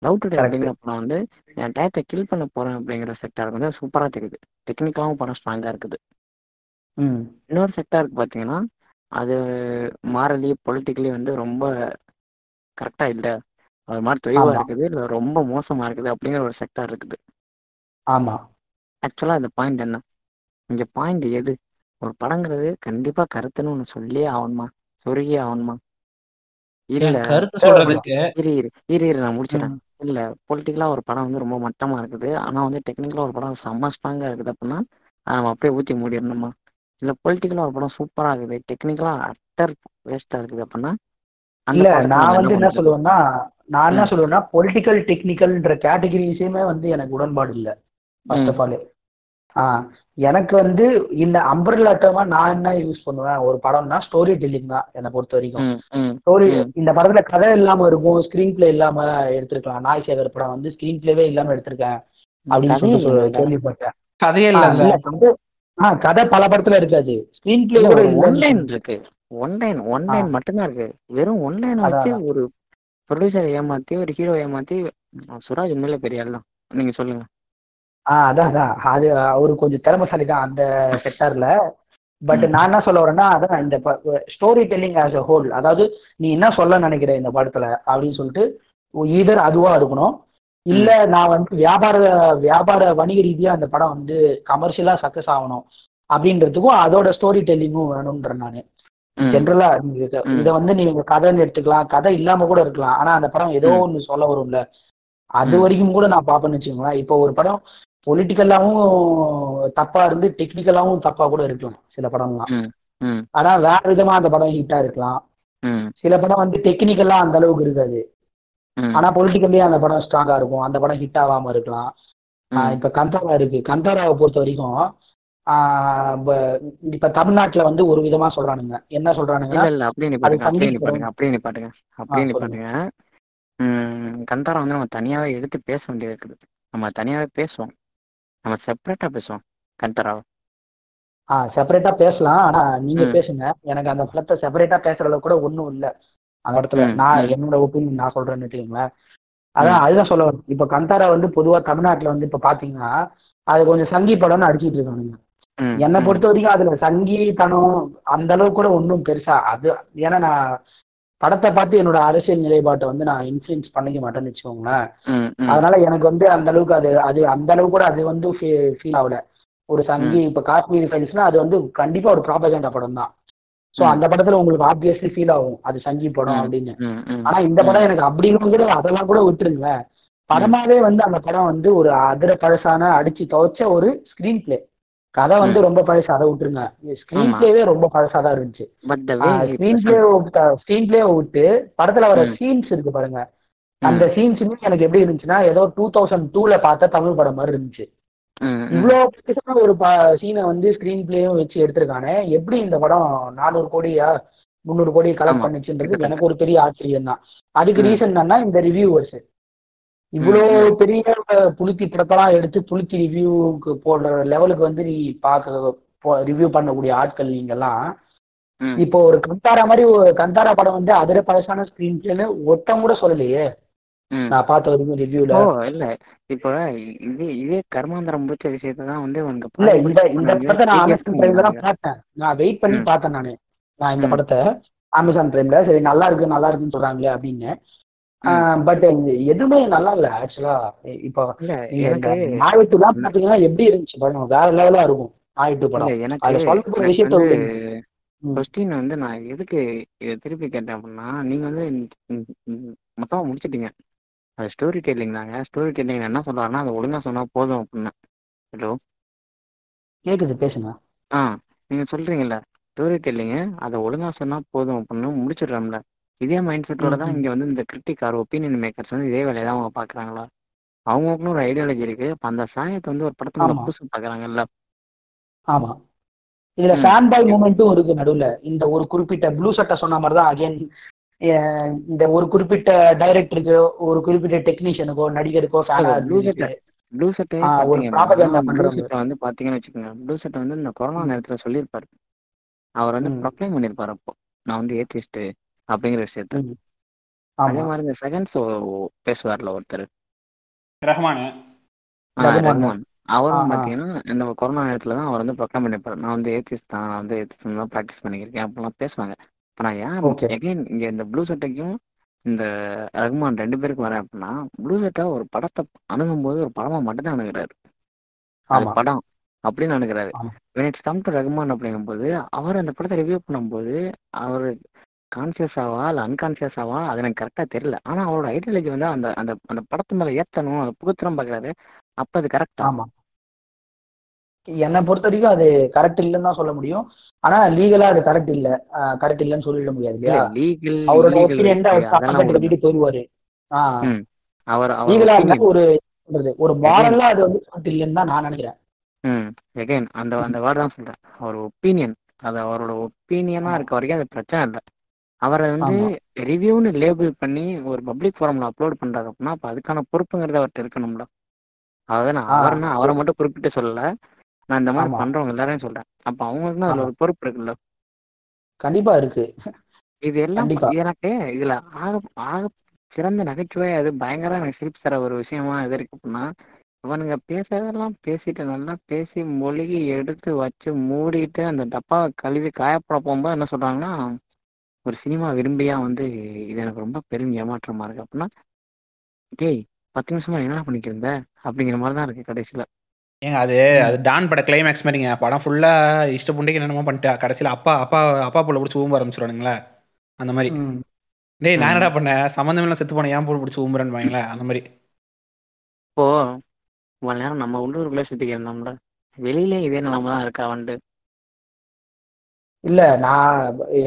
S4: Love today. அப்படிங்கிற படம் வந்து என் டயத்தை கில் பண்ண போகிறேன் அப்படிங்கிற செக்டாருக்கு வந்து சூப்பராக தெரியுது. டெக்னிக்கலாகவும் படம் ஸ்ட்ராங்காக இருக்குது.
S1: ம்.
S4: இன்னொரு செக்டாருக்கு பார்த்தீங்கன்னா அது மாரலி பொலிட்டிக்கலி வந்து ரொம்ப கரெக்டாக இல்லை. அது மாதிரி தொய்வாக. இருக்குது. இல்லை ரொம்ப மோசமாக இருக்குது அப்படிங்கிற ஒரு செக்டார் இருக்குது.
S1: ஆமா.
S4: ஆக்சுவலாக இந்த பாயிண்ட் என்ன? இங்கே பாயிண்ட் எது? ஒரு படங்கிறது கண்டிப்பாக கருத்துன்னு ஒன்று சொல்லியே ஆகணுமா? சொருகியே ஆகணுமா? இல்லை
S2: கருத்து சொல்றதுக்கு?
S4: இரு இரு இரு இரு நான் முடிச்சிடறேன். இல்லை பொலிட்டிக்கலாக ஒரு படம் வந்து ரொம்ப மட்டமாக இருக்குது. ஆனால் வந்து டெக்னிக்கலாக ஒரு படம் செம்ம ஸ்ட்ராங்காக இருக்குது அப்படின்னா நம்ம அப்படியே ஊற்றி மூடிடணுமா? இல்லை பொலிட்டிக்கலாக ஒரு படம் சூப்பராக இருக்குது. டெக்னிக்கலாக அட்டர் வேஸ்ட்டாக இருக்குது அப்படின்னா
S1: இல்ல நான் வந்து என்ன? சொல்லுவேன்னா நான் என்ன. சொல்லுவேன்னா பொலிட்டிக்கல் டெக்னிக்கல்ன்ற கேட்டகரிஸுமே வந்து எனக்கு உடன்பாடு இல்லை. ஃபர்ஸ்ட். ஆஃப் ஆல் ஆ எனக்கு வந்து இந்த அம்பர்லா டேர்மா நான் என்ன யூஸ் பண்ணுவேன்? ஒரு படம்னா ஸ்டோரி டெல்லிங் தான் என்னை பொறுத்த வரைக்கும். ஸ்டோரி. இந்த படத்துல கதை இல்லாம இருக்கும் ஸ்கிரீன் பிளே இல்லாம எடுத்திருக்கலாம். நாய் சேகர் படம் வந்து ஸ்கிரீன் பிளேவே இல்லாம எடுத்திருக்கேன் அப்படின்னு
S4: இல்லைங்க.
S1: கேள்விப்பட்டேன்.
S2: கதையே இல்ல
S1: ஆ கதை பல படத்துல இருக்காது. ஸ்கிரீன் பிளே கூட
S4: ஒன்லைன் இருக்கு. One line one line. மட்டும்தான் இருக்கு. வெறும் ஒன்லைனை வச்சு. ஒரு ப்ரொடியூசரை ஏமாத்தி ஒரு ஹீரோ ஏமாத்தி சுராஜ் உண்மையில பெரிய ஆள் தான். நீங்க சொல்லுங்க.
S1: ஆ அதான் அதான். அது அவரு கொஞ்சம் திறமைசாலி தான் அந்த செக்டார்ல பட் நான் என்ன சொல்ல வரேன்னா அதான் இந்த story telling as a whole அதாவது நீ என்ன சொல்ல நினைக்கிற இந்த படத்துல அப்படின்னு சொல்லிட்டு ஈதர் அதுவா இருக்கணும். இல்ல நான் வந்து வியாபார வியாபார வணிக ரீதியா அந்த படம் வந்து கமர்ஷியலா சக்சஸ் ஆகணும் அப்படின்றதுக்கும் அதோட ஸ்டோரி டெல்லிங்கும் வேணும்ன்ற நான். ஜென்ரலா. இதை வந்து நீங்க கதைன்னு எடுத்துக்கலாம். கதை இல்லாம கூட இருக்கலாம். ஆனா அந்த படம் ஏதோ. ஒன்று சொல்ல வரும்ல. அது. வரைக்கும் கூட நான் பார்ப்பேன்னு வச்சுக்கோங்களேன். இப்போ ஒரு படம் பொலிட்டிக்கலாவும் தப்பா இருந்து டெக்னிக்கலாவும் தப்பா கூட இருக்கலாம் சில படம்லாம். ஆனா வேற விதமா அந்த படம் ஹிட்டா இருக்கலாம். சில படம் வந்து டெக்னிக்கலா அந்த அளவுக்கு இருக்காது. ஆனா பொலிட்டிக்கல்லயே அந்த படம் ஸ்ட்ராங்கா இருக்கும். அந்த படம் ஹிட் ஆகாம இருக்கலாம். இப்ப கந்தாரா இருக்கு. கந்தாராவை பொறுத்த வரைக்கும் இப்ப தமிழ்நாட்டுல வந்து ஒரு விதமா சொல்றானுங்க. என்ன சொல்றானுங்க
S4: இல்ல இல்ல அப்படியே நிப்பாட்டுங்க அப்படியே நிப்பாட்டுங்க அப்படியே ம் கந்தாரா வந்து நம்ம தனியாவே எடுத்து பேச வேண்டியது இருக்குது. நம்ம தனியாவே பேசுவோம். நம்ம செப்பரேட்டா பேசுவோம். கந்தாராவை
S1: ஆ செப்பரேட்டா பேசலாம். ஆனா நீங்க
S4: ம்.
S1: பேசுங்க. எனக்கு அந்த படத்தை செப்பரேட்டா பேசுற அளவுக்கு கூட ஒண்ணும் இல்ல. அந்த இடத்துல நான். என்னோட ஒப்பீனியன் நான் சொல்றேன்னு வச்சுக்கோங்களேன். அதான் அதுதான் சொல்ல வரேன். இப்போ கந்தாரா வந்து பொதுவா தமிழ்நாட்டுல வந்து இப்ப பாத்தீங்கன்னா அது கொஞ்சம் சங்கி படம்னு அடிச்சிட்டு இருக்கானுங்க. என்னை. பொறுத்த வரைக்கும் அதுல சங்கீதனம் அந்த அளவுக்கு கூட ஒன்றும் பெருசா அது ஏன்னா நான் படத்தை பார்த்து என்னோட அரசியல் நிலைப்பாட்டை வந்து நான் இன்ஃப்ளூயன்ஸ் பண்ணிக்க மாட்டேன்னு வச்சுக்கோங்களேன். அதனால எனக்கு வந்து அந்த அளவுக்கு அது அது அந்த அளவுக்கு கூட அது வந்து ஃபீல் ஆகல. ஒரு சங்கி இப்ப காஷ்மீர் ஃபைல்ஸ்னா அது வந்து கண்டிப்பா ஒரு ப்ராபகண்டா படம் தான். ஸோ. அந்த படத்துல உங்களுக்கு ஆப்வியஸ்லி ஃபீல் ஆகும். அது சங்கி படம். அப்படின்னு. ஆனா இந்த படம் எனக்கு அப்படின்னு கூட அதெல்லாம் கூட விட்டுருங்களேன். படமாவே வந்து அந்த படம் வந்து ஒரு அதிர பழசான அடிச்சு துவைச்ச ஒரு ஸ்கிரீன் பிளே கதை வந்து ரொம்ப பழசு அதை விட்டுருங்க ஸ்கிரீன். பிளேவே ரொம்ப பழசா தான் இருந்துச்சு ஸ்கிரீன் பிளே ஸ்கிரீன் பிளே விட்டு படத்துல வர. சீன்ஸ் இருக்கு பாருங்க. அந்த சீன்ஸுமே எனக்கு எப்படி இருந்துச்சுன்னா ஏதோ டூ தௌசண்ட் டூல பார்த்த தமிழ் படம் மாதிரி இருந்துச்சு. இவ்வளோ பெருசான ஒரு சீனை வந்து ஸ்கிரீன் பிளேயும் வச்சு எடுத்திருக்கானே எப்படி இந்த படம் நானூறு கோடியா முந்நூறு கோடி கலெக்ட். பண்ணுச்சுன்றது எனக்கு ஒரு பெரிய ஆச்சரியம் தான் அதுக்கு. ரீசன் என்னன்னா இந்த ரிவ்யூவர்ஸ் இவ்வளோ. பெரிய புளுத்தி படத்தெல்லாம் எடுத்து புளுத்தி ரிவ்யூக்கு போடுற லெவலுக்கு வந்து நீ பார்க்க ரிவ்யூ பண்ணக்கூடிய ஆட்கள் நீங்கெல்லாம். இப்போ ஒரு கந்தாரா மாதிரி ஒரு கந்தாரா படம் வந்து அதிர பழசான ஸ்கிரீன் பிளேன்னு ஒட்டம் கூட சொல்லலையே. நான் பார்த்த வரைக்கும் ரிவ்யூல
S4: இல்ல இப்போ இது இதே கர்மாந்திரம் பிடிச்ச விஷயத்தை தான் வந்து உனக்கு
S1: இல்ல இந்த இந்த படத்தை நான் அமேசான் பிரைம்ல தான். பார்த்தேன் நான் வெயிட் பண்ணி. பார்த்தேன் நானு நான் இந்த. படத்தை அமேசான் பிரைம்ல சரி நல்லா இருக்கு நல்லா இருக்குன்னு சொல்றாங்களே அப்படின்னு பட் எதுவுமே நல்லா இல்ல ஆக்சுவலா இப்போ
S4: எனக்கு
S1: நாயட்டுலாம் பாத்தீங்கன்னா எப்படி இருந்துச்சு பாருங்க வேற லெவலா இருக்கும் நாயட்டு படம்.
S4: எனக்கு
S1: சொல்ல போற விஷயத்த.
S4: கொஸ்டின் வந்து நான் எதுக்கு இதை திருப்பி கேட்டேன் அப்படின்னா நீங்க வந்து மொத்தமா முடிச்சிட்டீங்க. அது ஸ்டோரி டெல்லிங் தாங்க. ஸ்டோரி டெல்லிங் என்ன சொல்றாருன்னா அதை ஒழுங்கா சொன்னா போதும் அப்படின்னு. ஹலோ
S1: கேக்குது பேசுங்க.
S4: ஆ நீங்க சொல்றீங்கல்ல ஸ்டோரி டெல்லிங்க அதை ஒழுங்கா சொன்னா போதும் அப்படின்னு முடிச்சிடுறோம்ல. இதே மைண்ட் செட்டோட தான். இங்க வந்து இந்த கிரிட்டிக் ஆர் ஒப்பீனியன் மேக்கர்ஸ் வந்து இதே வேலையை தான் அவங்க பாக்குறாங்களா அவங்களுக்குன்னு ஒரு ஐடியாலஜி இருக்கு. அப்ப அந்த சாயத்தை வந்து ஒரு படத்துல
S1: ஆமா.
S4: புதுசு பாக்குறாங்கல்ல
S1: ஆமா. இதுல. ஃபேன் பாய் மூமெண்ட்டும் இருக்கு நடுவுல. இந்த ஒரு குறிப்பிட்ட ப்ளூ சட்டை சொன்ன மாதிரி தான் அகைன் இந்த ஒரு குறிப்பிட்ட டைரக்டருக்கு ஒரு குறிப்பிட்ட டெக்னீஷியனுக்கோ நடிகருக்கோ
S4: ப்ளூ செட்டை ப்ளூ செட்டே
S1: ஒரு
S4: ப்ளூ வந்து பாத்தீங்கன்னு வச்சுக்கோங்க. ப்ளூ செட்டை வந்து இந்த கொரோனா நேரத்துல சொல்லியிருப்பாரு. அவர் வந்து. ப்ரொக்ளைம் பண்ணியிருப்பாரு அப்போ. நான் வந்து ஏத்திஸ்ட் அப்படிங்கிற விஷயத்த. அதே மாதிரி இந்த செகண்ட் ஷோ பேசுவார்ல ஒருத்தர்
S2: ரஹ்மானு
S4: ஆ,
S1: ரகுமான்.
S4: ரகுமான் அவரும். பாத்தீங்கன்னா இந்த கொரோனா நேரத்துல தான் அவர் வந்து ப்ரொக்ளைம் பண்ணியிருப்பாரு நான் வந்து ஏத்திஸ்ட் தான் நான் வந்து ஏத்திஸ்ட் தான் ப்ராக்டிஸ் பண்ணியிருக்கேன் அப்படிலாம் பேசுவாங்க இப்போ நான் ஏன். எகைன் இங்க இந்த ப்ளூ சட்டைக்கும் இந்த ரகுமான் ரெண்டு பேருக்கு வரேன் அப்படின்னா ப்ளூ சட்டை ஒரு படத்தை அணுகும் போது ஒரு படமா மட்டும்தான் அணுகிறாரு அது
S1: ஆமா
S4: படம் அப்படின்னு
S1: ஆமா.
S4: when it's come to Rahman அப்படிங்கும்போது அவர் அந்த படத்தை ரிவ்யூ பண்ணும்போது அவர் கான்சியஸ் ஆவா இல்லை அன்கான்சியஸ் ஆவா? அது எனக்கு கரெக்டாக தெரியல. ஆனால் அவரோட ஐடியாலஜி வந்து அந்த அந்த அந்த படத்து மேலே ஏற்றணும் அதை புகுத்தணும் பார்க்குறாரு அப்போ அது கரெக்டா
S1: ஆமா. என்னை பொறுத்த வரைக்கும் அது கரெக்ட் இல்லைன்னு தான் சொல்ல முடியும். ஆனா லீகலா அது கரெக்ட் இல்ல. கரெக்ட் இல்லைன்னு சொல்லிட முடியாது இல்லையா?
S4: லீகல்
S1: அவரோட ஒப்பீனியன். கட்டிட்டு போயிடுவாரு
S4: ம். அவர்
S1: லீகலா ஒரு ஒரு மாரலா அது வந்து கரெக்ட் இல்லைன்னு தான் நான் நினைக்கிறேன்.
S4: ம். எகைன் அந்த அந்த வேர்டு தான் சொல்கிறேன் அவர் ஒப்பீனியன் அது அவரோட ஒப்பீனியனாக இருக்க வரைக்கும் அது பிரச்சனை இல்லை. அவரை வந்து. ரிவ்யூன்னு லேபிள் பண்ணி ஒரு பப்ளிக் ஃபோரமில் அப்லோட் பண்ணுறாரு அப்படின்னா அப்போ அதுக்கான பொறுப்புங்கிறது அவர்கிட்ட இருக்கணும்ல அதாவது நான். அவர்னா அவரை மட்டும் குறிப்பிட்டு சொல்லல நான் இந்த மாதிரி. பண்றவங்க எல்லாரையும் சொல்றேன் அப்ப அவங்களுக்கு அதுல. ஒரு பொறுப்பு இருக்குல்ல
S1: கண்டிப்பா இருக்கு
S4: இது எல்லாம். எனக்கு இதுல ஆக ஆக சிறந்த நகைச்சுவை அது பயங்கர எனக்கு சிரிப்பு தர ஒரு விஷயமா எது இருக்கு அப்படின்னா இவனுங்க பேசுறதெல்லாம் பேசிட்டு நல்லா பேசி மொழிகி எடுத்து வச்சு மூடிட்டு அந்த டப்பாவை கழுவி காயப்பட போகும்போது என்ன சொல்றாங்கன்னா ஒரு சினிமா விரும்பியா வந்து இது எனக்கு ரொம்ப பெரும் ஏமாற்றமா இருக்கு. அப்படின்னா டேய் பத்து நிமிஷமா என்ன பண்ணிட்டு இருந்த அப்படிங்கிற மாதிரி தான் இருக்கு கடைசியில
S2: ஏங்க அது அது டான் பட கிளைமேக்ஸ் மாதிரிங்க படம் ஃபுல்லா இஷ்ட புண்டைக்கு என்னென்னமோ பண்ணிட்டா கடைசியில அப்பா அப்பா அப்பா புள்ள பிடிச்சி ஊம்ப ஆரம்பிச்சிருவானுங்களே? அந்த மாதிரி. டேய் நான் என்னடா பண்ணேன் சம்மந்தம் எல்லாம் செத்து போனேன் ஏன் போட்டு பிடிச்சி ஊம்புறேன்னு வாங்களேன். அந்த மாதிரி
S4: இப்போ இவ்வளவு நேரம் நம்ம உள்ளூருக்குள்ளே இருந்தோம்ல வெளியில இதே நிலைமை தான் இருக்கா வந்துட்டு
S1: இல்ல நான்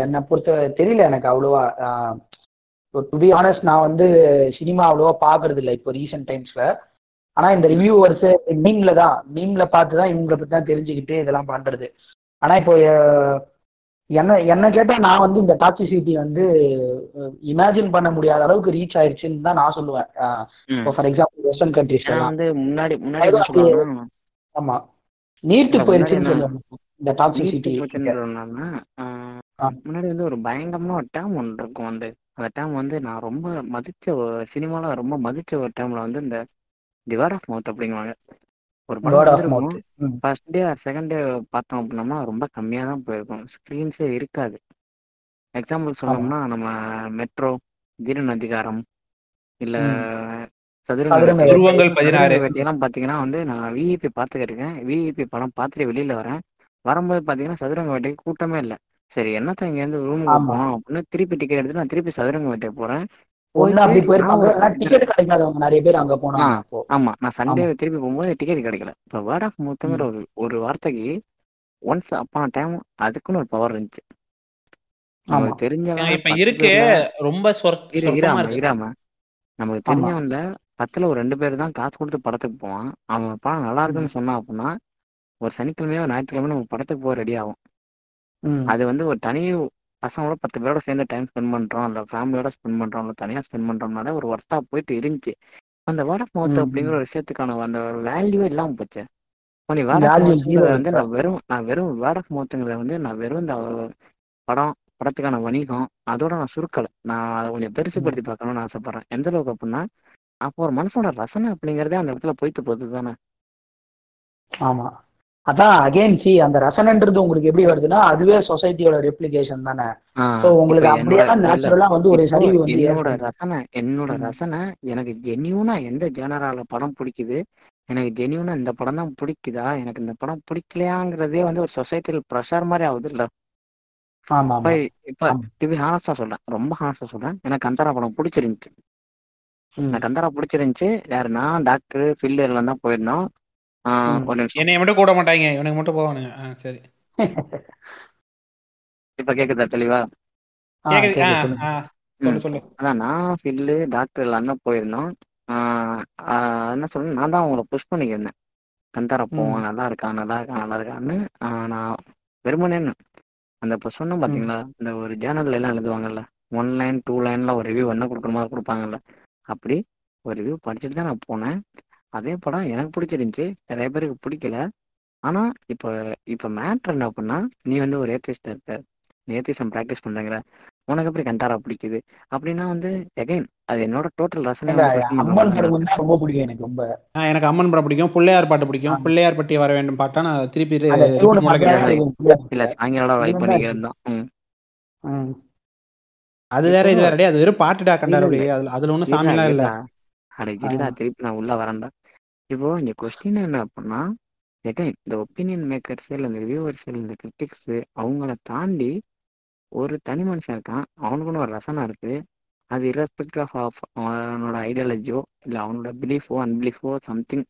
S1: என்னை பொறுத்த தெரியல எனக்கு அவ்வளோவா. டு பி ஆனஸ்ட் நான் வந்து சினிமா அவ்வளோவா பார்க்கறது இல்லை இப்போ ரீசெண்ட் டைம்ஸ்ல ஆனா இந்த ரிவ்யூவர்ஸ் மீம்ல தான். மீம்ல பார்த்து தான் இவங்களை பத்தி தான் தெரிஞ்சுக்கிட்டு இதெல்லாம் பண்றது. ஆனா இப்போ என்ன என்ன கேட்டா நான் வந்து இந்த டாக்ஸிசிட்டி வந்து இமேஜின் பண்ண முடியாத அளவுக்கு ரீச் ஆயிருச்சுன்னு தான் நான் சொல்லுவேன். இப்போ ஃபார் எக்ஸாம்பிள் வெஸ்டர்ன்
S4: ஏன்னா
S1: கண்ட்ரீஸ்லாம்
S4: வந்து முன்னாடி முன்னாடி என்ன சொல்லுவாங்கன்னா
S1: ஆமா. நீட்டு போயிருச்சுன்னு
S4: முன்னாடி
S1: சொல்லுவாங்க. இந்த டாக்ஸிசிட்டி.
S4: முன்னாடி வந்து ஒரு பயங்கரமான ஒரு டேம் ஒன்று இருக்கும் வந்து. அந்த டேம் வந்து நான் ரொம்ப மதிச்ச சினிமால ரொம்ப மதிச்ச ஒரு டேம்ல வந்து இந்த தி வேர்ட் ஆஃப் மவுத் அப்படிங்குவாங்க. ஒரு படம் first day or second day பார்த்தோம் அப்படின்னோம்னா ரொம்ப கம்மியாக தான் போயிருக்கும். ஸ்க்ரீன்ஸே இருக்காது. எக்ஸாம்பிள் சொன்னோம்னா நம்ம மெட்ரோ தீரன் அதிகாரம் இல்லை சதுரங்க
S1: சதுரங்க
S4: வேட்டை.
S2: உருவங்கள் பதினாறு.
S4: வேட்டையெல்லாம் பார்த்தீங்கன்னா வந்து நான் விஇபி பார்த்துக்கிருக்கேன் விஇபி படம் பார்த்துட்டு வெளியில் வரேன். வரும்போது பார்த்தீங்கன்னா சதுரங்க வேட்டைக்கு கூட்டமே இல்லை. சரி என்னத்த இங்கேருந்து ரூமுக்கு
S1: ஆமா.
S4: போகணும் அப்படின்னு திருப்பி டிக்கெட் எடுத்து நான் திருப்பி சதுரங்க வேட்டை போகிறேன்
S1: ஒண்ணு அப்படி போயிருப்பாங்க டிக்கெட் கிடைக்காதவங்க நிறைய பேர் அங்க போனாங்க
S4: ஆ. ஆமா. நான் சண்டே திருப்பி போகும்போது டிக்கெட் கிடைக்கல. இப்போ வேர்ட் ஆஃப் மவுத்துங்கிற ஒரு ஒரு வார்த்தைக்கு ஒன்ஸ் அப்பான டைம் அதுக்குன்னு ஒரு பவர் இருந்துச்சு.
S1: ஆமா.
S4: நமக்கு தெரிஞ்சவன்
S2: இப்ப
S4: பத்து
S2: இருக்கு.
S4: பேர்ல-
S2: ரொம்ப சொற்
S4: இரு
S2: சொற்பமா
S4: இராம
S2: இருக்கு.
S4: இராம. நமக்கு
S1: ஆமா.
S4: தெரிஞ்சவன்ல பத்துல ஒரு ரெண்டு பேர் தான் காசு கொடுத்து படத்துக்கு போவான். அவன் படம் நல்லா இருக்குன்னு சொன்னான் அப்படின்னா ஒரு சனிக்கிழமையோ ஞாயிற்றுக்கிழமையோ நம்ம படத்துக்கு போக ரெடி ஆகும். அது வந்து ஒரு தனி பசங்களோட பத்து பேரோட சேர்ந்து டைம் ஸ்பெண்ட் பண்றோம் இல்லை ஃபேமிலியோட ஸ்பெண்ட் பண்றோம் இல்லை தனியா ஸ்பெண்ட் பண்றோம்னால ஒரு ஒர்த்தா போயிட்டு இருந்துச்சு. அந்த வேர்ட் ஆஃப் மவுத். அப்படிங்கிற ஒரு விஷயத்துக்கான அந்த வேல்யூவே இல்லாம போச்சு. நீ வேர்ட் வந்து. நான் வெறும் நான் வெறும் வேர்ட் ஆஃப் மவுத்துங்கிறத வந்து நான் வெறும் இந்த படம் படத்துக்கான வணிகம் அதோட நான் சுருக்கலை. நான் அதை கொஞ்சம் பெருசுப்படுத்தி பார்க்கணும்னு ஆசைப்படுறேன். எந்த அளவுக்கு அப்படின்னா அப்போ ஒரு மனுஷனோட ரசனை அப்படிங்கிறதே அந்த இடத்துல போயிட்டு போகுது தானே
S1: ஆமா. அதான் அகைன் சி அந்த ரசனைன்றது உங்களுக்கு எப்படி வருதுன்னா அதுவே சொசைட்டியோட ரெப்ளிகேஷன் தானே சோ உங்களுக்கு அப்படியே நேச்சுரலா வந்து ஒரு சரிவு வந்து
S4: என்னோட. ரசனை என்னோட. ரசனை எனக்கு ஜெனியூனா எந்த ஜேனரால படம் பிடிக்குது எனக்கு ஜெனியூனா இந்த படம் தான் பிடிக்குதா எனக்கு இந்த படம் பிடிக்கலையாங்கிறதே வந்து ஒரு சொசைட்டியில் ப்ரெஷர் மாதிரி ஆகுது இல்ல இப்ப இப்ப. டிவி ஹானஸ்டா சொல்றேன் ரொம்ப ஹானஸ்டா சொல்றேன் எனக்கு கந்தாரா படம் பிடிச்சிருந்துச்சு. எனக்கு கந்தாரா பிடிச்சிருந்துச்சு யாரு நான் டாக்டர் ஃபில்லு எல்லாம் தான் போயிருந்தோம். ஒரு நிமிஷம்.
S2: என்னைய மட்டும் கூட மாட்டாங்க இவனுக்கு மட்டும் போவானுங்க. ஆ, சரி.
S4: இப்ப கேக்குதா தெளிவா?
S2: சொல்லு சொல்லு.
S4: அதான் நான் ஃபில்லு டாக்டர் எல்லாம் தான் போயிருந்தோம். என்ன சொல்லணும் நான் தான் அவங்கள புஷ் பண்ணிக்கிருந்தேன். கந்தாரா போவோம் நல்லா இருக்கா நல்லா இருக்கா நல்லா இருக்கான்னு. நான் வெறுமனேன்னு. அந்த இப்போ சொன்னோம் பார்த்தீங்களா இந்த ஒரு ஜேர்னல்ல எல்லாம் எழுதுவாங்கல்ல. ஒன் லைன் டூ லைன்ல ஒரு ரிவ்யூ என்ன கொடுக்குற மாதிரி கொடுப்பாங்கல்ல. அப்படி ஒரு ரிவ்யூ படிச்சுட்டு தான் நான் போனேன். அதே படம் எனக்கு பிடிச்சிருந்துச்சி. நிறைய பேருக்கு பிடிக்கல. ஆனால் இப்போ இப்போ மேட்ரு என்ன அப்படின்னா நீ வந்து ஒரு ஏத்திஸ்டாக இருக்க. நீ ஏத்திசம் ப்ராக்டிஸ் பண்ணுறங்கிற உனக்கு எப்படி கண்டாரா பிடிக்குது? அப்படின்னா வந்து எகைன் அது என்னோட டோட்டல் ரசனை வந்து
S1: அம்மன். படம் தான் ரொம்ப பிடிக்கும் எனக்கு ரொம்ப.
S2: எனக்கு அம்மன் படம் பிடிக்கும். பிள்ளையார் பாட்டு பிடிக்கும். பிள்ளையார் பட்டி வர வேண்டும் பாட்டா நான் திருப்பி.
S4: இல்ல சாயங்காலம் வைப்
S1: இவன்
S4: பண்ணிக்க
S1: தான்.
S2: அது வேற இது வேற டேய், அது வெறும் பாட்டுடா கண்டார்
S4: இல்ல.
S2: அதுல அதுல
S4: இருடா,
S2: சாமிலாம் இல்ல.
S4: அட இருடா. திருப்பி நான் உள்ள வரேன்டா இப்போ இங்க கொஸ்டின் என்ன அப்படின்னா எகைன் இந்த ஒப்பீனியன் மேக்கர்ஸ் இல்லை இந்த ரிவ்யூவர்ஸ் இல்லை இந்த கிரிட்டிக்ஸ் அவங்கள தாண்டி ஒரு தனி மனுஷன் இருக்கான் அவனுக்குன்னு ஒரு ரசனை இருக்கு அது இரஸ்பெக்ட் ஆஃப் ஆஃப் அவனோட ஐடியாலஜியோ இல்லை அவனோட பிலீஃபோ அன்பிலீஃபோ சம்திங்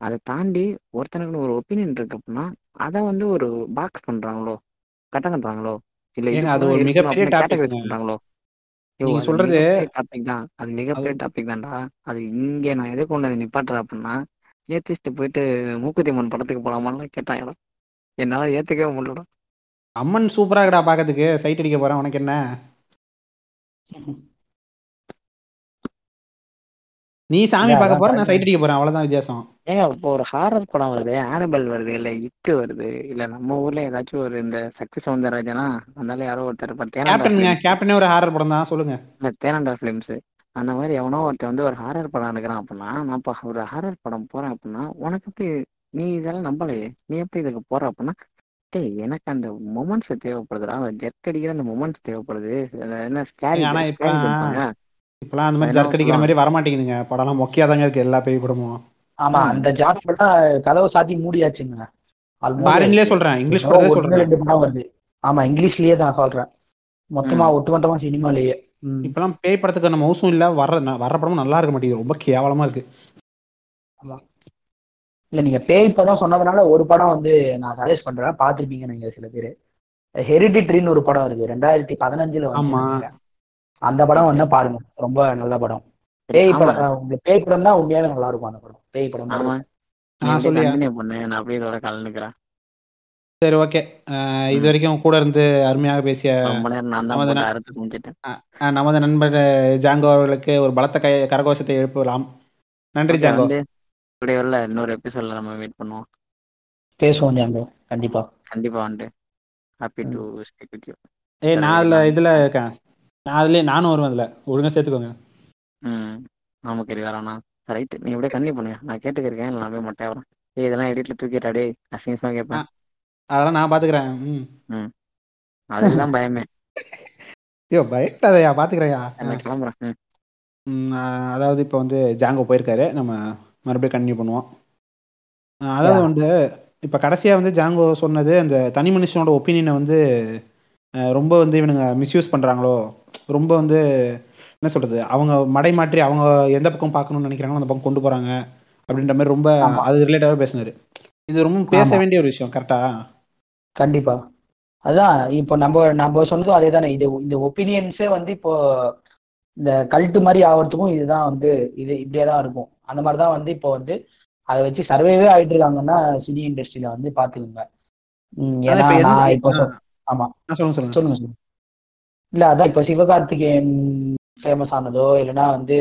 S4: அதை தாண்டி ஒருத்தனுக்குன்னு ஒரு ஒப்பீனியன் இருக்கு அப்படின்னா அதை வந்து ஒரு பாக்ஸ் பண்றாங்களோ கட்ட கட்டுறாங்களோ இல்லை
S2: அது ஒரு மிகப்பெரிய.
S4: பண்றாங்களோ
S2: நீங்க சொல்றது-
S4: டாபிக் தான். அது மிகப்பெரிய
S2: அது-
S4: டாபிக் தான்டா. அது இங்கே நான் எதை கொண்டு வந்து நிப்பாட்டுறேன் அப்படின்னா ஏத்திஸ்ட் போயிட்டு மூக்குத்தி அம்மன் படத்துக்கு போலாமான்னு கேட்டாங்கடா என்னால ஏத்துக்கவே முடியலடா.
S2: அம்மன் சூப்பரா இருக்கடா பாக்கிறதுக்கு. சைட் அடிக்க போறேன். உனக்கு என்ன? நீ சாமி பார்க்க போற? நான். சைட் அடிக்க போறேன். அவ்வளவுதான் வித்தியாசம்.
S4: ஏங்க இப்போ ஒரு ஹாரர் படம் வருது ஆனபல் வருது இல்லை இட்டு வருது இல்லை நம்ம ஊர்ல ஏதாச்சும் ஒரு இந்த சக்தி சவுந்தரராஜனா அதனால யாரோ ஒருத்தர்
S2: கேப்டனுங்க கேப்டனே ஒரு ஹாரர் படம் தான் சொல்லுங்க.
S4: தேனண்டா ஃபிலிம்ஸ் அந்த மாதிரி எவனோ ஒருத்தன் வந்து ஒரு ஹாரர் படம் எடுக்கிறான் அப்படின்னா நான் இப்போ ஒரு ஹாரர் படம் போறேன் அப்படின்னா உனக்கு எப்படி நீ இதெல்லாம் நம்பலையே? நீ எப்படி இதுக்கு போற அப்படின்னா டேய் எனக்கு அந்த மொமெண்ட்ஸ் தேவைப்படுதுடா. ஜெர்க் அடிக்கிற அந்த மொமெண்ட்ஸ் தேவைப்படுது. அது என்ன ஸ்கேரி
S2: ஆனா இப்பெல்லாம் அந்த மாதிரி ஜர்க் அடிக்கிற? மாதிரி வரமாட்டேங்குதுங்க. படம்லாம் மொக்கையா தாங்க இருக்கு எல்லா பேய் படமும்
S1: ஆமா அந்த ஜாப் எல்லாம் கதவை சாத்தி மூடியாச்சுங்க.
S2: ஃபாரின்லயே சொல்றேன். இங்கிலீஷ்
S1: ஏதோ
S2: படத்தை
S1: ஒண்ணு
S2: சொல்றேன்.
S1: ரெண்டு படம் வருது. ஆமா இங்கிலீஷ்லயே தான் சொல்றேன். மொத்தமா ஒட்டுமொத்தமா சினிமாலயே.
S2: இப்பெல்லாம் பேய் படத்துக்கான மவுசும் இல்ல வர்ற ந- வர்ற படமும் நல்லா இருக்க மாட்டேங்குது. ரொம்ப கேவலமா இருக்கு.
S1: இல்ல நீங்க பேய் படம் சொன்னதுனால ஒரு படம் வந்து நான் சஜஸ்ட் பண்றேன். பார்த்திருப்பீங்க நீங்க சில பேர். ஹெரிடிட்ரின்னு ஒரு படம் இருக்கு ரெண்டாயிரத்தி பதினஞ்சுல
S2: ஆமா.
S1: வந்து அந்த படம் வந்து பாருங்க. ரொம்ப நல்ல படம். பேய். படம் உங்களுக்கு பேய் படம் தான் உண்மையாவே நல்லா இருக்கும் அந்த படம். பேய் படம்
S4: நான் அப்படியே இதோட கலந்துக்கிறேன்.
S2: சரி ஓகே. இது வரைக்கும் கூட இருந்து அருமையாக பேசிய
S4: ரொம்ப நேரம் நான் தான்
S2: நமது நண்பர் ஜாங்கோ அவர்களுக்கு ஒரு பலத்த கை கரகோஷத்தை எழுப்பலாம். நன்றி ஜாங்கோ.
S4: வந்து இப்படி வரல. இன்னொரு எபிசோட்ல நம்ம மீட் பண்ணுவோம்.
S1: பேசுவோம் ஜாம்போ கண்டிப்பா.
S4: கண்டிப்பா வந்துட்டு happy to speak with you
S2: ஏய் நான் அதுல இதுல இருக்கேன். நான் அதுலயே நானும் வருவேன் அதுல. ஒழுங்கா சேர்த்துக்கோங்க.
S4: ம். ஆமாம் கறி வரானா ரைட்டு நீ அப்படியே கண்டினியூ பண்ணுங்க நான் கேட்டுக்கிறேன் நான் போய் மொட்டை வரேன் ஏய் இதெல்லாம் எடிட்ல தூக்கிட்டா டேய் அசிங்கமாக கேட்பேன்
S2: அதெல்லாம் நான் பாத்துக்கிறேன். ம்.
S4: ம். அதுதான் பயமே. <laughs>
S2: ஐயோ பயப்படாதயா பாத்துக்கிறேயா?
S4: நான் கிளம்புறேன்.
S2: அதாவது இப்போ வந்து ஜாங்கோ போயிருக்காரு. நம்ம மறுபடியும் கண்டினியூ பண்ணுவோம். அதாவது. வந்து இப்போ கடைசியாக வந்து ஜாங்கோ சொன்னது அந்த தனி மனுஷனோட ஒப்பீனியனை வந்து ரொம்ப வந்து இவனுங்க மிஸ்யூஸ் பண்ணுறாங்களோ ரொம்ப வந்து என்ன சொல்றது அவங்க மடை மாற்றி அவங்க எந்த பக்கம் பார்க்கணும்னு நினைக்கிறாங்களோ அந்த பக்கம் கொண்டு போறாங்க அப்படின்ற மாதிரி ரொம்ப. அது ரிலேட்டடாக பேசினாரு. இது ரொம்ப பேச. வேண்டிய ஒரு விஷயம் கரெக்டா
S1: கண்டிப்பா. அதான் இப்போ நம்ம நம்ம சொன்னதும் அதே தானே இது இந்த ஒப்பீனியன்ஸே வந்து இப்போ இந்த கல்ட்டு மாதிரி ஆகிறதுக்கும் இதுதான் வந்து இது இப்படியே தான் இருக்கும். அந்த மாதிரி தான் வந்து இப்போ வந்து அதை வச்சு சர்வேவே ஆயிட்டு இருக்காங்கன்னா சினி இண்டஸ்ட்ரியில வந்து பாத்துக்கோங்க ஏன்னா
S2: இப்ப.
S1: ஆமா.
S2: சொல்லுங்க சொல்லுங்க.
S1: இல்ல அதான் இப்போ சிவகார்த்திகேயன் ஃபேமஸ் ஆனதோ இல்லைன்னா வந்து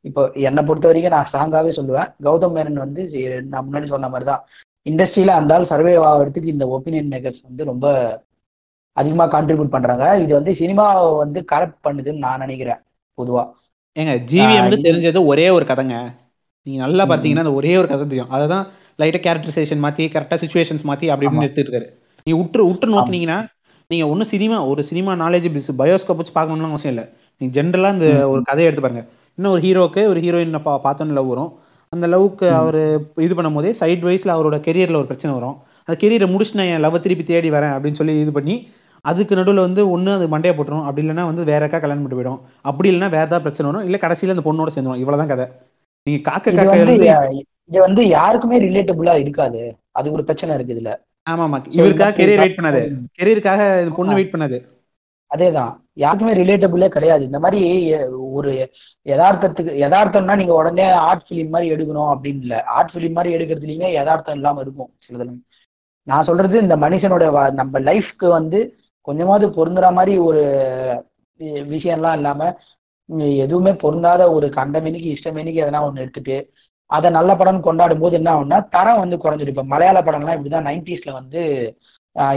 S1: இப்போ என்னை பொறுத்த வரைக்கும் நான் ஸ்ட்ராங்காகவே சொல்லுவேன். கௌதம் மேனன் வந்து நான் முன்னாடி சொன்ன மாதிரி தான் இண்டஸ்ட்ரியில அந்த ஆள் சர்வே ஆகிறதுக்கு இந்த ஒப்பீனியன் மேக்கர்ஸ் வந்து ரொம்ப அதிகமாக கான்ட்ரிபியூட் பண்றாங்க. இது வந்து சினிமாவை வந்து கரெக்ட் பண்ணுதுன்னு நான் நினைக்கிறேன் பொதுவா.
S2: ஏங்க ஜிவிஎம் வந்து
S1: இது-
S2: தெரிஞ்சது ஒரே ஒரு கதைங்க. நீங்க நல்லா. பார்த்தீங்கன்னா அந்த ஒரே ஒரு கதை தெரியும். அதை தான் லைட்டாக கேரக்டரைசேஷன் மாற்றி கரெக்டாக சுச்சுவேஷன்ஸ் மாற்றி அப்படி
S1: ஆமா.
S2: இப்படின்னு எடுத்துட்டு இருக்காரு. நீங்க உற்று உற்று நோக்குனீங்கன்னா நீங்க ஒன்றும் சினிமா ஒரு சினிமா நாலேஜ் பயோஸ்கோப் வச்சு பார்க்கணும்னு அவசியம் இல்லை. நீங்க ஜென்ரலா இந்த. ஒரு கதையை எடுத்து பாருங்க. இன்னும் ஒரு ஹீரோக்கு ஒரு ஹீரோயின் பா பார்த்தோன்னு லவ் வரும். அந்த லவ்க்கு
S1: ம்.
S2: அவர் இது பண்ணும்போதே சைட் வைஸ்ல அவரோட கெரியர்ல ஒரு பிரச்சனை வரும். அந்த கெரியரை முடிச்சு நான் என் லவ் திருப்பி தேடி வரேன் அப்படின்னு சொல்லி இது பண்ணி அதுக்கு நடுவில் வந்து ஒன்று அது மண்டையை போட்டுரும். அப்படி இல்லைன்னா வந்து வேற அக்கா கல்யாணம் பண்ணிட்டு போயிடும். அப்படி இல்லைன்னா வேற ஏதாவது பிரச்சனை வரும். இல்லை கடைசியில் அந்த பொண்ணோட சேர்ந்துடும் இவ்வளவுதான் கதை. நீங்க காக்க காக்க
S1: இது வந்து யாருக்குமே ரிலேட்டபிளா இருக்காது. அது ஒரு பிரச்சனை இருக்கு இதுல.
S2: ஆமா ஆமா இவருக்காக கெரியர் வெயிட் பண்ணாது. கெரியருக்காக இந்த பொண்ணு. வெயிட் பண்ணாது.
S1: அதேதான். யாருக்குமே ரிலேட்டபிளே கிடையாது. இந்த மாதிரி ஒரு யதார்த்தத்துக்கு யதார்த்தம்னா நீங்க உடனே ஆர்ட் ஃபிலிம் மாதிரி எடுக்கணும் அப்படின்னு இல்ல. ஆர்ட் ஃபிலிம் மாதிரி எடுக்கிறதுலயுமே யதார்த்தம் இல்லாம இருக்கும் சிலதுல நான் சொல்றது இந்த மனுஷனோட நம்ம லைஃப்க்கு வந்து கொஞ்சமாவது பொருந்துற மாதிரி ஒரு விஷயம்லாம் இல்லாம எதுவுமே பொருந்தாத ஒரு கண்டமேனிக்கு இஷ்டமேனிக்கு எதனா ஒன்று எடுத்துட்டு அதை நல்ல படம் கொண்டாடும் போது என்ன ஆகும்னா தரம் வந்து குறைஞ்சிடும். இப்போ மலையாள படம்லாம் இப்படிதான் நைன்டிஸ்ல வந்து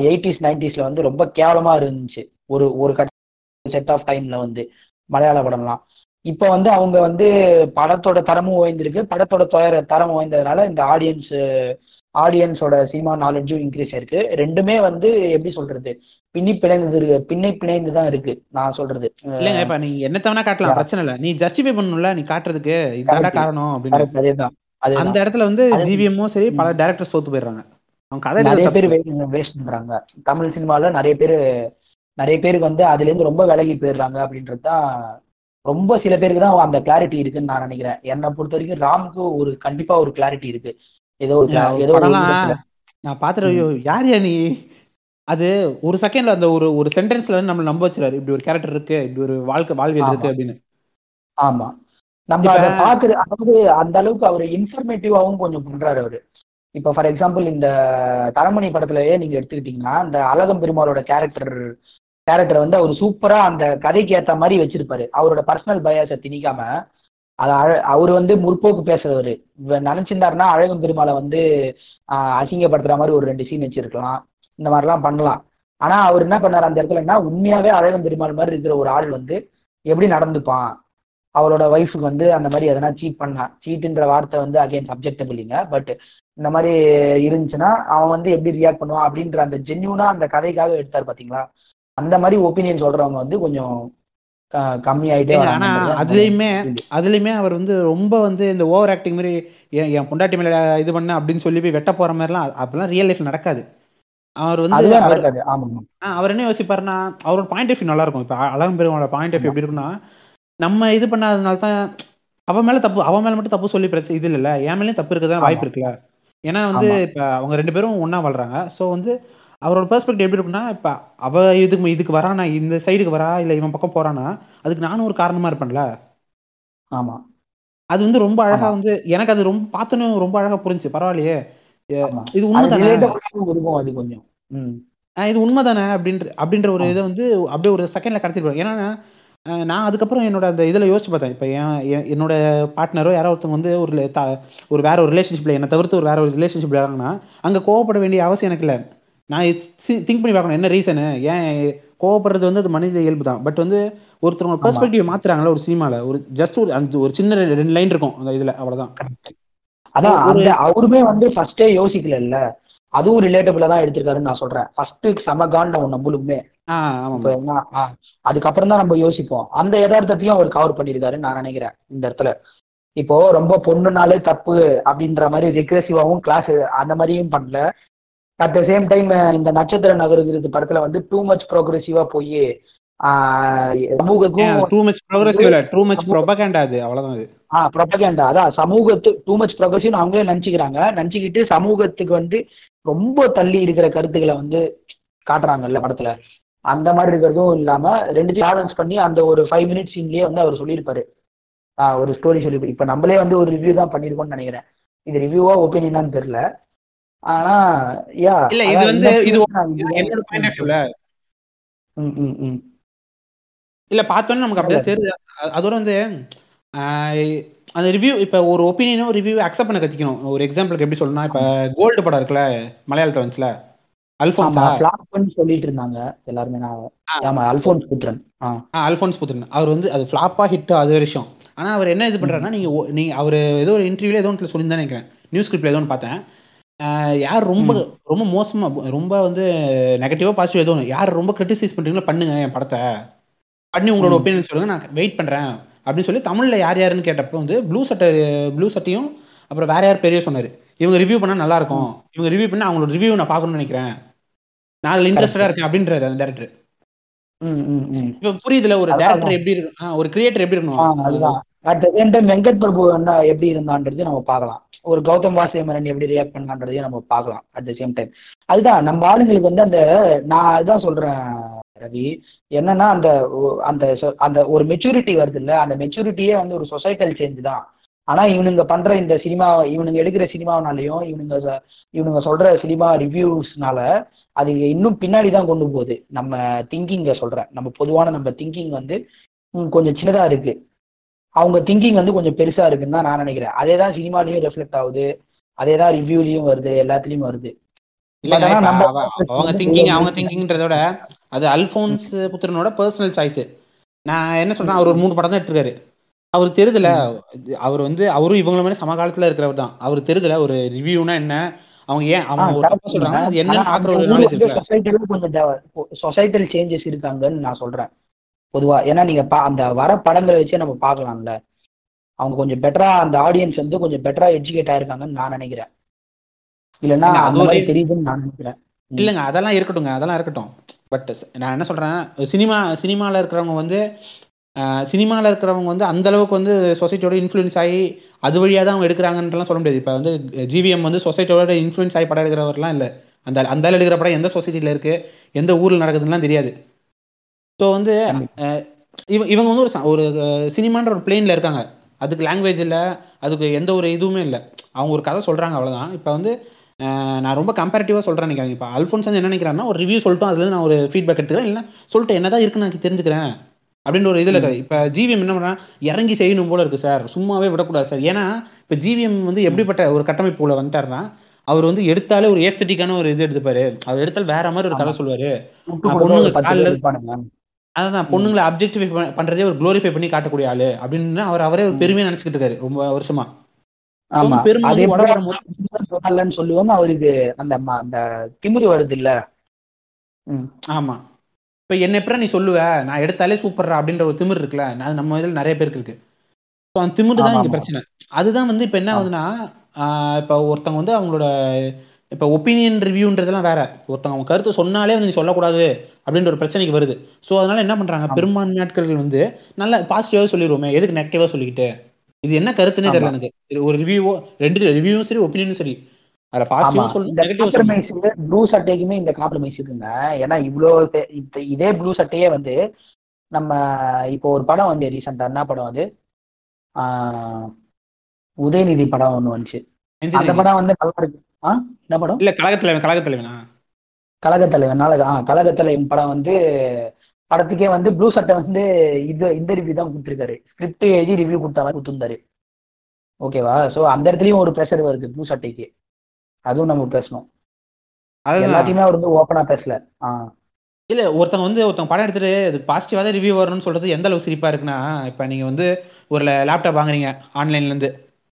S1: எயிட்டிஸ் நைன்டிஸ்ல வந்து ரொம்ப கேவலமா இருந்துச்சு. ஒரு ஒரு கட்ட செட் ஆஃப் டைம்ல வந்து மலையாள படம்லாம். இப்போ வந்து அவங்க வந்து படத்தோட தரமும் ஓய்ந்திருக்கு படத்தோட துயர தரம் ஓய்ந்ததுனால இந்த ஆடியன்ஸு ஆடியன்ஸோட சினிமா நாலேஜும் இன்க்ரீஸ் ஆயிருக்கு. ரெண்டுமே வந்து எப்படி சொல்றது? பின்னி பிணைந்தது இருக்கு பின்னை பிணைந்து தான் இருக்கு நான் சொல்றது.
S2: இல்லைங்க இப்ப நீ என்ன தவணா காட்டலாம். பிரச்சனை இல்லை. நீ ஜஸ்டிஃபை பண்ணணும்ல நீ காட்டுறதுக்கு.
S1: Correct.
S2: காரணம் அப்படின்னு.
S1: அதேதான்.
S2: அந்த இடத்துல வந்து ஜிவிஎம்மும் சரி பல
S1: ம்.
S2: டேரக்டர்ஸ் தோத்து போயிடுறாங்க. அவங்க கதை
S1: நிறைய பேர். வேஸ்ட் பண்றாங்க. தமிழ் சினிமால நிறைய பேர் நிறைய பேருக்கு வந்து அதுல இருந்து ரொம்ப விலகி போயிடுறாங்க அப்படின்றது தான் ரொம்ப சில பேருக்கு தான் அந்த கிளாரிட்டி இருக்குன்னு நான் நினைக்கிறேன். என்னை பொறுத்த வரைக்கும் ராமுக்கு ஒரு கண்டிப்பா ஒரு கிளாரிட்டி இருக்கு. ஏதோ ஒரு ஏதோ.
S2: நான் பார்த்துட்டு ஐயோ யார் யா நீ? அது ஒரு செகண்ட்ல அந்த ஒரு ஒரு சென்டென்ஸ்ல வந்து நம்ம நம்ப வச்சிருக்காரு இப்படி ஒரு கேரக்டர் இருக்கு இப்படி ஒரு வாழ்க்கை வாழ்வியல். இருக்கு அப்படின்னு.
S1: ஆமா. நம்ம அதை பாக்குற அதாவது அந்த அளவுக்கு அவர் இன்ஃபர்மேட்டிவாவும் கொஞ்சம் பண்றாரு அவரு. இப்ப ஃபார் எக்ஸாம்பிள் இந்த தரமணி படத்துலயே நீங்க எடுத்துக்கிட்டீங்கன்னா அந்த அழகம் பெருமாளோட கேரக்டர் கேரக்டர் வந்து அவர் சூப்பரா அந்த கதைக்கு ஏத்த மாதிரி வச்சிருப்பாரு. அவரோட பர்சனல் பயாஸை திணிக்காம அது அழ- அவர் வந்து முற்போக்கு பேசுறவர். நினைச்சிருந்தாருன்னா அழகம் பெருமாளை வந்து அசிங்கப்படுத்துற மாதிரி ஒரு ரெண்டு சீன் வச்சிருக்கலாம். இந்த மாதிரிலாம் பண்ணலாம். ஆனா அவர் என்ன பண்ணார் அந்த இடத்துலன்னா உண்மையாவே அழகம் பெருமாள் மாதிரி இருக்கிற ஒரு ஆள் வந்து எப்படி நடந்துப்பான்? அவரோட ஒய்ஃபுக்கு வந்து அந்த மாதிரி எதனா சீட் பண்ணா சீட்டுன்ற வார்த்தை வந்து அகைன் சப்ஜெக்டபிள் இல்லைங்க. பட் இந்த மாதிரி இருந்துச்சுன்னா அவன் வந்து எப்படி ரியாக்ட் பண்ணுவான் அப்படின்ற அந்த ஜென்யூனா அந்த கதைக்காக எடுத்தார் பாத்தீங்களா? அந்த மாதிரி ஒப்பீனியன் சொல்றவங்க வந்து கொஞ்சம் கம்மி ஆயிட்டே
S2: ஏங்க, ஆனா அதுலயுமே. அதுலயுமே அவர் வந்து ரொம்ப வந்து இந்த ஓவர் ஆக்டிங் மாதிரி என் பொண்டாட்டி மேல இது பண்ண அப்படின்னு சொல்லி போய் வெட்ட போற மாதிரிலாம் அப்படிலாம் ரியல் லைஃப்ல நடக்காது. அவர் வந்து அவர் என்ன யோசிப்பாருன்னா அவரோட பாயிண்ட் ஆஃப் வியூ நல்லா இருக்கும் இப்போ அழகம் பெருமாளோட பாயிண்ட் ஆஃப் வியூ எப்படி இருக்குன்னா நம்ம இது பண்ணாதனால தான் அவன் மேல தப்பு அவன் மேல மட்டும் தப்பு சொல்லி பிரச்சனை இது இல்லைல்ல என் மேலேயும் தப்பு இருக்குதான் வாய்ப்பு இருக்குல்ல. ஏன்னா வந்து. இப்போ அவங்க ரெண்டு பேரும் ஒண்ணா வாழ்றாங்க. ஸோ வந்து அவரோட பெர்ஸ்பெக்டிவ் எப்படி இருக்குன்னா இப்போ அவ இதுக்கு இதுக்கு வரானா இந்த சைடுக்கு வரா இல்லை இவன் பக்கம் போறானா அதுக்கு நானும் ஒரு காரணமா இருப்பேன்ல.
S1: ஆமா.
S2: அது வந்து ரொம்ப அழகா. வந்து எனக்கு அது ரொம்ப பார்த்தோன்னே ரொம்ப அழகா புரிஞ்சு பரவாயில்லையே. இது உண்மைதானே?
S1: அது கொஞ்சம்.
S2: இது உண்மைதானே? அப்படின்ற அப்படின்ற ஒரு. இதை வந்து அப்படியே ஒரு செகண்ட்ல கடத்திட்டு ஏன்னா நான் அதுக்கப்புறம் என்னோட அந்த இதில் யோசிச்சு பார்த்தேன். இப்போ என் என்னோட பார்ட்னரோ யாரோ ஒருத்தவங்க வந்து ஒரு ஒரு வேற ஒரு ரிலேஷன்ஷிப்ல என்னை தவிர்த்து ஒரு வேற ஒரு ரிலேஷன்ஷிப்ல இருக்காங்கன்னா அங்கே கோவப்பட வேண்டிய அவசியம் எனக்கு இல்லை. நான் திங்க் பண்ணி பார்க்கணும். என்ன ரீசனு ஏன் கோவப்படுறது வந்து அது மனித இயல்பு தான். பட் வந்து ஒருத்தவங்க. பெர்ஸ்பெக்டிவ் மாத்துறாங்களா ஒரு சினிமால ஒரு ஜஸ்ட் ஒரு அஞ்சு ஒரு சின்ன ரெண்டு- லைன் இருக்கும் அந்த இதுல. அவ்வளவுதான்.
S1: அதான் அவருமே வந்து ஃபர்ஸ்டே யோசிக்கல அதுவும் ரிலேட்டபிளா தான் எடுத்திருக்காருன்னு நான் சொல்றேன். ஃபர்ஸ்ட் செம காண்டம் நம்மளுக்குமே அதுக்கப்புறம் தான் நம்ம யோசிப்போம். அந்த யதார்த்தத்தையும் அவர் கவர் பண்ணியிருக்காருன்னு நான் நினைக்கிறேன் இந்த இடத்துல. இப்போ ரொம்ப பொண்ணுனாலே தப்பு அப்படின்ற மாதிரி ரெக்ரெசிவாவும் கிளாஸ் அந்த மாதிரியும் பண்ணல. அட் த சேம் டைம் இந்த நட்சத்திர நகருங்கிறது படத்துல வந்து டூ மச் ப்ரோக்ரெசிவா போய் சமூகத்துக்கும்
S2: டூ மச் ப்ரோக்ரஸிவ் இல்ல டூ மச் ப்ரொபகேண்டா அது அவ்வளவுதான் அது.
S1: ஆ ப்ரொபகேண்டா அதான் சமூகத்து டூ மச் ப்ரொக்ரெசிவ் அவங்களே நினச்சிக்கிறாங்க. நினச்சிக்கிட்டு சமூகத்துக்கு வந்து ரொம்ப தள்ளி இருக்கிற கருத்துக்களை வந்து காட்டுறாங்கல்ல படத்துல. அந்த மாதிரி இருக்கிறதும் இல்லாம ரெண்டுத்தையும் பேலன்ஸ் பண்ணி அந்த ஒரு ஃபைவ் மினிட்ஸ் சீன்லயே வந்து அவர் சொல்லியிருப்பாரு. ஆ, ஒரு ஸ்டோரி சொல்லி இப்போ நம்மளே வந்து ஒரு ரிவ்யூ தான் பண்ணியிருக்கோம்னு நினைக்கிறேன். இது ரிவ்யூவா ஒப்பீனியனான்னு தெரியல. ஆனா யா
S2: இல்ல, இது வந்து இது என்னோட பாயிண்ட் ஆஃப் வியூல இல்ல பார்த்தோன்னே நமக்கு அப்படியே தெரியுது. அதோட வந்து அந்த ரிவ்யூ இப்ப ஒரு ஒப்பீனியனும் ரிவ்யூ அக்செப்ட் பண்ண கத்துக்கணும். ஒரு எக்ஸாம்பிளுக்கு எப்படி சொல்லணும்னா இப்ப கோல்டு படம் இருக்குல்ல மலையாளத்துல வந்துச்சுல
S1: ஆமா
S2: அல்ஃபோன்ஸா
S1: ஃபிளாப்னு சொல்லிட்டு இருந்தாங்க. எல்லாருமே நான் ஆமா அல்போன்ஸ் புத்திரன் ஆ.
S2: அல்ஃபோன்ஸ் புத்திரன் அவர் வந்து அது ஃப்ளாப்பா ஹிட் அது விஷயம். ஆனா அவர் என்ன இது பண்றாருன்னா நீங்க ஒ- நீங்க அவர் ஏதோ ஒரு இன்டர்வியூல ஏதோ ஒன்று சொல்லியிருந்தா நினைக்கிறேன். நியூஸ் கிளிப்ல ஏதோ ஒன்று பார்த்தேன். யார் ரொம்ப ரொம்ப மோசமா ரொம்ப வந்து நெகட்டிவா பாசிட்டிவ் ஒன்று யார் ரொம்ப கிரிட்டிசைஸ் பண்றீங்களோ பண்ணுங்க என் படத்தை. பண்ணி உங்களோட
S1: ம்.
S2: ஒப்பீனியன் சொல்லுங்க நான் வெயிட் பண்றேன் அப்படின்னு சொல்லி தமிழ்ல யார் யாருன்னு கேட்டப்போ வந்து ப்ளூ சட்டை ப்ளூ சட்டையும் அப்புறம் வேற யார் பெரிய சொன்னாரு. இவங்க ரிவ்யூ பண்ணா நல்லா இருக்கும். இவங்க ரிவ்யூ பண்ணா அவங்களோட ரிவ்யூ நான் பார்க்கணும்னு நினைக்கிறேன். நான் அதுல இன்ட்ரெஸ்டடா இருக்கேன் அப்படின்றாரு அந்த டேரக்டர்
S1: ம் ம் ம்.
S2: இப்ப புரியுதுல ஒரு
S1: அதான்,
S2: டேரக்டர் எப்படி இருக்கும் ஆ, ஒரு கிரியேட்டர் எப்படி
S1: ஆ,
S2: இருக்கணும்
S1: அதுதான். At the same time Venkat Prabhu என்ன எப்படி இருந்தான்றது நம்ம பார்க்கலாம். ஒரு கௌதம் வாசியமரன் எப்படி ரியாக்ட் பண்ணான்றதையும் நம்ம பார்க்கலாம் அட் த சேம் டைம் அதுதான் நம்ம ஆளுங்களுக்கு வந்து அந்த நான் அதுதான் சொல்றேன் ரவி. என்னன்னா அந்த அந்த அந்த ஒரு மெச்சூரிட்டி வருது இல்ல அந்த மெச்சூரிட்டியே வந்து ஒரு சொசைட்டல் சேஞ்ச் தான். ஆனா இவனுங்க பண்ற இந்த சினிமா இவனுங்க எடுக்கிற சினிமானாலையும் இவனுங்க இவனுங்க சொல்ற சினிமா ரிவ்யூஸ்னால அது இன்னும் பின்னாடி தான் கொண்டு போகுது. நம்ம திங்கிங்க சொல்றேன். நம்ம பொதுவான நம்ம திங்கிங் வந்து கொஞ்சம் சின்னதா இருக்கு. அவங்க திங்கிங் வந்து கொஞ்சம் பெருசா இருக்குன்னு தான் நான் நினைக்கிறேன். அதே தான் சினிமாலையும் ரெஃப்ளெக்ட் ஆகுது. அதே தான் ரிவ்யூலையும் வருது எல்லாத்துலயும் வருது.
S2: அவங்க திங்கிங் அவங்க திங்கிங்ன்றத விட அது அல்போன்ஸ் புத்திரனோட பர்சனல் சாய்ஸ் நான் என்ன சொல்றேன் அவர் ஒரு மூணு படம் தான் எடுத்திருக்காரு. அவர் தெரியுதுல அவர் வந்து அவரும் இவங்கள மாதிரி சமகாலத்துல இருக்கிறவர் தான். அவர் தெரியுதுல ஒரு ரிவ்யூனா என்ன? அவங்க ஏன் அவங்க சொல்றாங்க அது என்னன்னு பாக்குற ஒரு நாலேஜ்
S1: சொசைட்டல் சேஞ்சஸ் இருக்காங்கன்னு நான் சொல்றேன். பொதுவா. ஏன்னா நீங்க பா- அந்த வர படங்களை வச்சே நம்ம பார்க்கலாம்ல. அவங்க கொஞ்சம் பெட்டரா அந்த ஆடியன்ஸ் வந்து கொஞ்சம் பெட்டரா எஜுகேட் ஆயிருக்காங்கன்னு நான் நினைக்கிறேன். இல்லைன்னா
S2: இல்ல, அது
S1: மாதிரி தெரியுதுன்னு நான் நினைக்கிறேன்.
S2: இல்லைங்க அதெல்லாம் இருக்கட்டுங்க அதெல்லாம் இருக்கட்டும். பட் நான் என்ன சொல்றேன் சினிமா சினிமால இருக்கிறவங்க வந்து சினிமாவில் இருக்கிறவங்க வந்து அந்த அளவுக்கு வந்து சொசைட்டியோட இன்ஃப்ளூயன்ஸ் ஆகி அது வழியாக தான் அவங்க எடுக்கிறாங்கன்றலாம் சொல்ல முடியாது. இப்போ வந்து ஜிவிஎம் வந்து சொசைட்டியோட இன்ஃப்ளூயன்ஸ் ஆகி படம் எடுக்கிறவர்லாம் இல்லை. அந்த அந்த எடுக்கிற படம் எந்த சொசைட்டியில் இருக்கு எந்த ஊரில் நடக்குதுன்னுலாம் தெரியாது. ஸோ வந்து இவங்க வந்து ஒரு ஒரு சினிமான்ற ஒரு பிளேனில் இருக்காங்க. அதுக்கு லாங்குவேஜ் இல்லை அதுக்கு எந்த ஒரு இதுவுமே இல்லை. அவங்க ஒரு கதை சொல்கிறாங்க அவ்வளோதான் இப்போ வந்து நான் ரொம்ப கம்பேரிட்டிவாக சொல்கிறேன் நினைக்கிறேன் இப்போ அல்ஃபோன்ஸ் வந்து என்ன நினைக்கிறான்னா ஒரு ரிவ்யூ சொல்லிட்டோம் அதுலேருந்து நான் ஒரு ஃபீட்பேக் எடுத்துக்கிறேன். இல்லை சொல்லிட்டு என்னதான் இருக்குன்னு நான் தெரிஞ்சுக்கிறேன் அப்படின்ற ஒரு இதில் இப்போ ஜிவிஎம் என்ன பண்ணுறான் இறங்கி செய்யணும் போல இருக்கு சார். சும்மாவே விடக்கூடாது சார். ஏன்னா இப்போ ஜிவிஎம் வந்து எப்படிப்பட்ட ஒரு கட்டமைப்புல வந்துட்டாருன்னா அவர் வந்து எடுத்தாலே ஒரு ஏஸ்தட்டிக்கான ஒரு இது எடுத்துப்பாரு. அவர் எடுத்தால் வேற மாதிரி ஒரு கதை சொல்லுவாரு.
S1: விட்டு
S2: அதான் பொண்ணுங்களை அப்ஜெக்டிஃபை பண்றதே ஒரு க்ளோரிஃபை பண்ணி காட்டக்கூடிய ஆளு. அப்படின்னு அவர் அவரே ஒரு பெருமையா நினைச்சுக்கிட்டு இருக்காரு ரொம்ப வருஷமா.
S1: ஆமா.
S2: பெருமை
S1: சொல்லுவோம் அவருக்கு அந்த அந்த திமிரு வருது இல்ல.
S2: ஆமா. இப்போ என்ன எப்படி நீ சொல்லுவ? நான் எடுத்தாலே சூப்பர்ரா அப்படின்ற ஒரு திமிர் இருக்குல்ல அது நம்ம இதில் நிறைய பேருக்கு இருக்கு. ஸோ அந்த திமிரு தான் இங்கே. பிரச்சனை. அதுதான் வந்து இப்போ என்ன. ஆகுதுன்னா ஆஹ் இப்போ ஒருத்தவங்க வந்து அவங்களோட இப்போ ஒப்பீனியன் ரிவ்யூன்றதெல்லாம் வேற. ஒருத்தவங்க அவங்க கருத்து சொன்னாலே வந்து நீ சொல்லக்கூடாது அப்படின்ற ஒரு பிரச்சனைக்கு வருது. ஸோ அதனால என்ன பண்றாங்க?
S1: ஆமா.
S2: பெரும்பான்மை நாட்கள் வந்து நல்ல பாசிட்டிவாக சொல்லிடுவோமே எதுக்கு நெகட்டிவாக சொல்லிக்கிட்டு? இது என்ன கருத்துன்னே தெரியல. எனக்கு. ஒரு ரிவ்யூவோ ரெண்டு ரிவ்யூவும் சரி ஒப்பீனியனும் சரி. அதில் சொல்லணும்
S1: காம்ப்ரமைஸ் ப்ளூ சட்டைக்குமே இந்த காம்ப்ரமைஸ் இருக்குங்க. ஏன்னா இவ்வளோ இதே ப்ளூ சட்டையே வந்து நம்ம இப்போ ஒரு படம் வந்து ரீசெண்டா என்ன படம் அது? ஆஹ் உதயநிதி படம் ஒன்று வந்துச்சு. அந்த. படம் வந்து நல்லா இருக்கு. ஆ? என்ன படம்?
S2: இல்ல கழகத்தலைவன் கழகத்தலைவனா?
S1: கழகத்தலைவன் நாளக ஆ கழகத்தலைவன் படம் வந்து படத்துக்கே வந்து ப்ளூ சட்டை வந்து இது இந்த ரிவ்யூ தான் கொடுத்துருக்காரு. ஸ்கிரிப்ட் எழுதி ரிவ்யூ கொடுத்த மாதிரி கொடுத்துருந்தாரு. ஓகேவா ஸோ அந்த இடத்துலயும் ஒரு ப்ரெஷர் வருது ப்ளூ சட்டைக்கு. அதுவும் நம்ம பேசணும். எல்லாத்தையுமே அவர் வந்து ஓப்பனா பேசல. ஆ.
S2: இல்ல ஒருத்தவங்க வந்து ஒருத்தவங்க படம் எடுத்துட்டு இது பாசிட்டிவா தான் ரிவ்யூ வரணும்னு சொல்றது எந்த அளவுக்கு சிரிப்பா இருக்குன்னா இப்ப நீங்க வந்து ஒரு லேப்டாப் வாங்குறீங்க ஆன்லைன்ல இருந்து.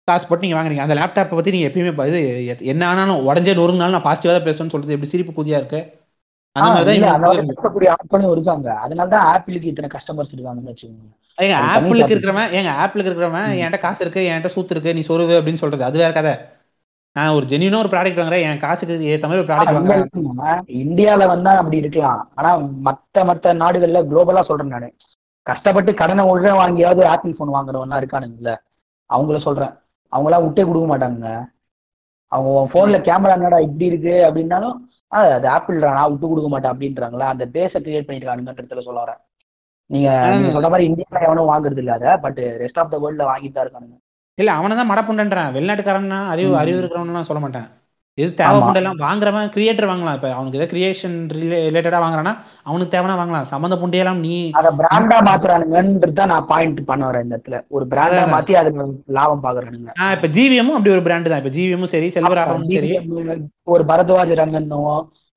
S2: காசு போட்டு நீங்க வாங்குறீங்க. அந்த லேப்டாப்பை பத்தி நீங்க எப்பயுமே இது என்ன ஆனாலும் உடஞ்சே நொறுங்கினாலும் நான் பாசிட்டிவா தான் பேசணும்னு சொல்றது. எப்படி சிரிப்பு கூதியா இருக்கு? அந்த மாதிரி தான்
S1: ஆட்களும் இருக்காங்க அதனால தான் ஆப்பிளுக்கு இத்தனை கஸ்டமர்ஸ் இருக்காங்கன்னு வச்சுக்கோங்க
S2: ஏங்க ஆப்பிளுக்கு. இருக்கிறவன் ஏங்க ஆப்பிளுக்கு இருக்கிறவன். என்கிட்ட காசு இருக்கு என்கிட்ட சூத்து இருக்கு நீ சொருவு அப்படின்னு சொல்றது. அது வேற கதை. நான் ஒரு ஜென்யூனா ஒரு ப்ராடக்ட் வாங்குறேன் என் காசுக்கு ஏத்த மாதிரி ஒரு ப்ராடக்ட் வாங்குறேன்.
S1: இந்தியா- இந்தியால வந்தா அப்படி இருக்கலாம். ஆனா மத்த மத்த நாடுகள்ல குளோபலா சொல்றேன் நானு. கஷ்டப்பட்டு கடனை உள்ள வாங்கியாவது ஆப்பிள் போன் வாங்குறவன்லாம் இருக்கானுங்கல்ல. அவங்கள சொல்றேன். அவங்களாம் விட்டே கொடுக்க மாட்டாங்க அவங்க போன்ல கேமரா என்னடா இப்படி இருக்கு அப்படின்னாலும் ஆ, அது ஆப்பிள் நான் விட்டு கொடுக்க மாட்டேன் அப்படின்றாங்களா? அந்த பேஸை கிரியேட் பண்ணிருக்கானுங்கன்றதுல சொல்ல வரேன். நீங்க சொல்ற மாதிரி இந்தியால எவனும் வாங்குறது இல்ல அதை பட் ரெஸ்ட் ஆஃப் த வேர்ல்ட்ல வாங்கிட்டு தான் இருக்கானுங்க.
S2: இல்ல அவனை தான் மடப்புண்டன்றேன். வெளிநாட்டுக்காரன்னா அறிவு. அறிவு இருக்கிறவன்லாம் சொல்ல மாட்டேன். இது தேவைப்பட்ட எல்லாம் வாங்குறவன் கிரியேட்டர் வாங்கலாம். இப்ப அவனுக்கு ஏதாவது கிரியேஷன் ரிலேட்டடா வாங்குறான்னா அவனுக்கு தேவைன்னா வாங்கலாம். சம்மந்த புண்டையெல்லாம் நீ
S1: அத பிராண்டா மாத்துறானுங்கன்றது தான் நான் பாயிண்ட் பண்ண வரேன் இந்த இடத்துல. ஒரு பிராண்டா. மாத்தி அதுல லாபம் பாக்குறானுங்க.
S2: ஆஹ் இப்ப ஜிவிஎம்மும் அப்படி ஒரு பிராண்டு தான். இப்ப ஜிவிஎம்மும் சரி செல்வராகவனும் சரி.
S1: ஒரு பரத்வாஜ் ரங்கன்னோ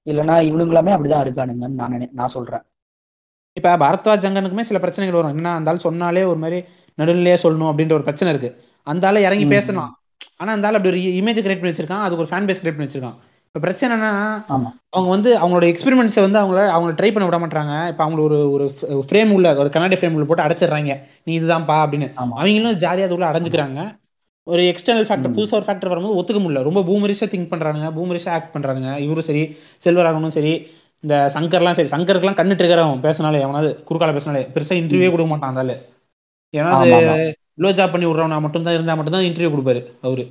S1: இல்லைன்னா இவனுங்களாமே அப்படிதான் இருக்கானுங்கன்னு நான் நினை நான் சொல்றேன்.
S2: இப்ப பரத்வாஜ் ஜங்கனுக்குமே சில பிரச்சனைகள் வரும். என்னன்னா அந்த ஆள் சொன்னாலே ஒரு மாதிரி நடுநிலையா சொல்லணும் அப்படின்ற ஒரு பிரச்சனை இருக்கு. அந்த ஆள இறங்கி
S1: ம்.
S2: பேசலாம் ஆனா அந்த ஆள் அப்படி ஒரு இமேஜ் கிரியேட் பண்ணி வச்சிருக்கான். அதுக்கு ஒரு ஃபேன் பேஸ் கிரியேட் பண்ணி வச்சிருக்கான். இப்ப பிரச்சனை என்னன்னா அவங்க வந்து அவங்களோட எக்ஸ்பெரிமெண்ட்ஸை வந்து அவங்கள அவங்க ட்ரை பண்ண விட மாட்டாங்க இப்போ அவங்கள ஒரு ஒரு ஃப்ரேம் உள்ள ஒரு கண்ணாடி ஃப்ரேம் உள்ள போட்டு அடைச்சிடுறாங்க. நீ இதுதான்ப்பா அப்படின்னு. அவங்களும் ஜாலியாக அதுக்குள்ள அடைஞ்சுக்கிறாங்க. ஒரு எக்ஸ்டர்னல் ஃபேக்டர்
S1: ம்.
S2: புதுசா ஒரு ஃபேக்டர் வரும்போது ஒத்துக்க முடியல. ரொம்ப பூமரிஷா திங்க் பண்றாங்க பூமரிஷா ஆக்ட் பண்றாங்க இவரும் சரி செல்வராகவனும் சரி இந்த சங்கர்லாம் சரி சங்கருக்குலாம் கண்ணுட்டு இருக்கிறவன் பேசினாலே எவனாவது குறுக்கால பேசினாலே. பெருசா இன்டர்வியூ கொடுக்க மாட்டான் அந்த ஆளு. ஏன்னா. லோ ஜாப் பண்ணி விடுறவனா மட்டும் தான் இருந்தா மட்டும் தான் இன்டர்வியூ கொடுப்பாரு அவரு.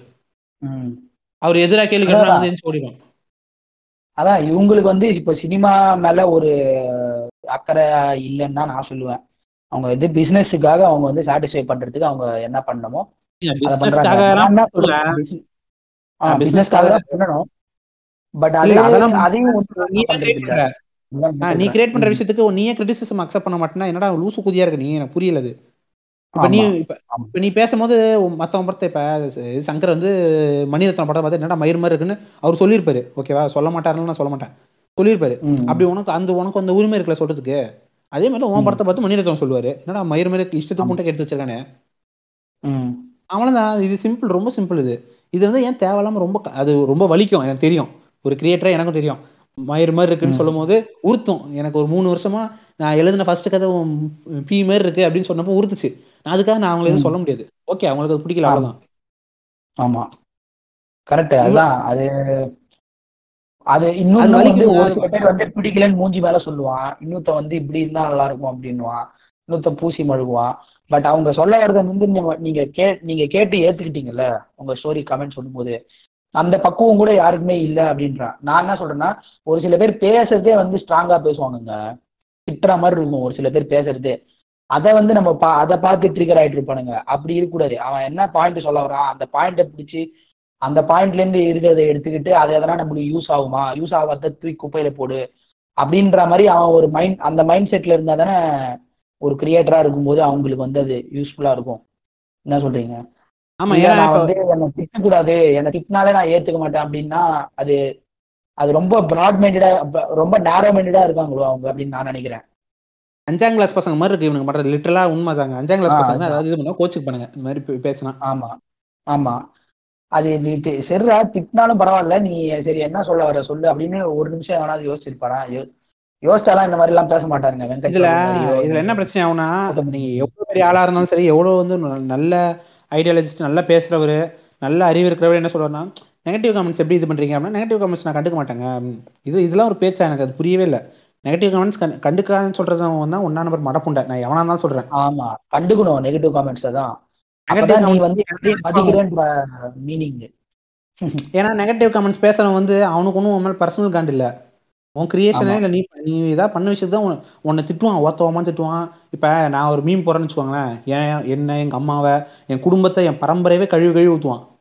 S2: அவர் எதிராக கேள்வி கேட்டா. வந்து ஓடிடும்
S1: அதான் இவங்களுக்கு வந்து இப்ப சினிமா மேல ஒரு அக்கறை இல்லைன்னு தான் நான் சொல்லுவேன். அவங்க வந்து பிசினஸுக்காக அவங்க வந்து சாட்டிஸ்ஃபை பண்றதுக்கு அவங்க என்ன பண்ணணுமோ
S2: பிசினஸ்க்காக
S1: தான் பண்ணணும். பட்
S2: அதெல்லாம்
S1: அதையும்
S2: நீ. கிரியேட் பண்ற. விஷயத்துக்கு நீயே கிரிட்டிசிசம் அக்செப்ட் பண்ண மாட்டேன்னா என்னடா லூசு குதியா இருக்கு? நீ எனக்கு புரியல அது. இப்ப நீ. இப்ப நீ பேசும்போது மத்தவங்க படத்தை இப்ப சங்கர் வந்து மணிரத்னம் படம் பார்த்து என்னடா மயிர் மாதிரி இருக்குன்னு அவர் சொல்லியிருப்பாரு ஓகேவா சொல்ல மாட்டாருன்னு நான் சொல்ல மாட்டேன் சொல்லியிருப்பாரு. அப்படி உனக்கு அந்த உனக்கு அந்த உரிமை இருக்குல்ல சொல்றதுக்கு அதே மாதிரி உன். படத்தை பார்த்து மணிரத்னம் சொல்லுவாரு என்னடா மயிர் மாதிரி இஷ்டத்துக்கு
S1: ஆமா.
S2: முட்டை எடுத்து வச்சிருக்கானே. அவ்வளவுதான் இது சிம்பிள் ரொம்ப சிம்பிள் இது இது வந்து ஏன் தேவையில்லாம ரொம்ப அது ரொம்ப வலிக்கும் எனக்கு தெரியும் ஒரு கிரியேட்டரா எனக்கும் தெரியும் மயிர் மாதிரி இருக்குன்னு. சொல்லும் போது உறுத்தும் எனக்கு ஒரு மூணு வருஷமா நான் எழுதின ஃபர்ஸ்ட் கதை பி மாதிரி இருக்கு அப்படின்னு சொன்னப்போ உறுத்துச்சு. அதுக்காக நான் அவங்களை எதுவும். சொல்ல முடியாது. ஓகே அவங்களுக்கு அது பிடிக்கல
S1: ஆமா.
S2: அவ்வளவுதான்.
S1: ஆமா. கரெக்ட் அதான் அது அது இன்னும் வந்து. ஒரு சில பேர் வந்து பிடிக்கலன்னு மூஞ்சி மேல சொல்லுவான் இன்னொருத்த வந்து இப்படி இருந்தா நல்லா இருக்கும் அப்படின்னுவான் இன்னொருத்த பூசி மழுகுவான் பட் அவங்க சொல்ல வரத வந்து நீங்க- கே நீங்க கேட்டு ஏத்துக்கிட்டீங்கல்ல உங்க ஸ்டோரி கமெண்ட் சொல்லும்போது. அந்த பக்குவம் கூட யாருக்குமே இல்ல அப்படின்றான் நான் என்ன சொல்றேன்னா ஒரு சில பேர் பேசுறதே வந்து ஸ்ட்ராங்கா பேசுவானுங்க திட்டுற மாதிரி இருக்கும். ஒரு சில பேர் பேசுறதே. அதை வந்து நம்ம பா அதை பார்த்து ட்ரிகர் ஆயிட்டு இருப்பானுங்க. அப்படி இருக்கக்கூடாது. அவன் என்ன பாயிண்ட் சொல்ல வரான் அந்த பாயிண்ட்டை பிடிச்சி அந்த பாயிண்ட்ல இருந்து இருக்கிறத எடுத்துக்கிட்டு அது எதனா நம்மளுக்கு யூஸ் ஆகுமா? யூஸ் ஆகாத தூக்கி குப்பையில போடு. அப்படின்ற மாதிரி அவன் ஒரு மைண்ட் அந்த மைண்ட் செட்ல இருந்தா தானே ஒரு கிரியேட்டரா இருக்கும்போது அவங்களுக்கு வந்து அது யூஸ்ஃபுல்லா இருக்கும். என்ன சொல்றீங்க?
S2: ஆமா
S1: இல்ல
S2: ஏன்னா
S1: வந்து என்னை திட்டக்கூடாது. என்னை திட்டினாலே நான் ஏத்துக்க மாட்டேன் அப்படின்னா அது அது ரொம்ப ப்ராட் மைண்டடா ரொம்ப நேரோ மைண்டடா இருக்காங்களோ அவங்க அப்படின்னு நான் நினைக்கிறேன்.
S2: அஞ்சாம் கிளாஸ் பசங்க மாதிரி இருக்கு இவனுக்கு பண்றது லிட்டரலா உண்மைதாங்க. அஞ்சாம் கிளாஸ் பசங்க. அதாவது இது பண்ணா கோச்சுக்கு பண்ணுங்க இந்த மாதிரி பேசினா.
S1: ஆமா ஆமா. அது நீ சரிடா திட்டினாலும் பரவாயில்ல நீ சரி என்ன சொல்ல வர சொல்லு அப்படின்னு ஒரு நிமிஷம் எவனாவது யோசிச்சிருப்பானா? யோசிச்சாலாம் இந்த மாதிரி எல்லாம் பேச மாட்டாருங்க வெங்கட்
S2: இதுல இதுல என்ன பிரச்சனை
S1: கௌதம்
S2: நீங்க எவ்வளவு பெரிய ஆளா இருந்தாலும் சரி எவ்வளவு வந்து நல்ல ஐடியாலஜிஸ்ட் நல்லா பேசுறவரு நல்ல அறிவு இருக்கிறவர் என்ன சொல்றாருன்னா நெகட்டிவ் கமெண்ட்ஸ் எப்படி இது பண்றீங்க அப்படின்னா நெகட்டிவ் கமெண்ட்ஸ் நான் கண்டுக்க மாட்டேங்க. இது இதெல்லாம் ஒரு பேச்சா எனக்கு அது புரியவே இல்லை. நெகட்டிவ் கமெண்ட்ஸ் கண்டுக்கான்னு சொல்றவன் தான் ஒன்னா நம்பர் மடப்புண்டை. நான் எவனா தான் சொல்றேன்.
S1: ஆமா கண்டுக்கணும் நெகட்டிவ் காமெண்ட்ஸ் தான். மீனிங்
S2: ஏன்னா நெகட்டிவ் கமெண்ட்ஸ் பேசுறவன் வந்து அவனுக்கு ஒன்றும் உன் மேல பர்சனல் காண்ட் இல்ல. உன் கிரியேஷனே. இல்லை நீ நீ ஏதாவது பண்ண விஷயத்து தான் உன்னை- உன்னை திட்டுவான் ஓத்தவமா திட்டுவான். இப்ப நான் ஒரு மீன் போறேன்னு வச்சுக்கோங்களேன். ஏன் என்ன எங்க அம்மாவை என் குடும்பத்தை என் பரம்பரையவே கழுவி கழுவி ஊத்துவான்.
S1: ஆமா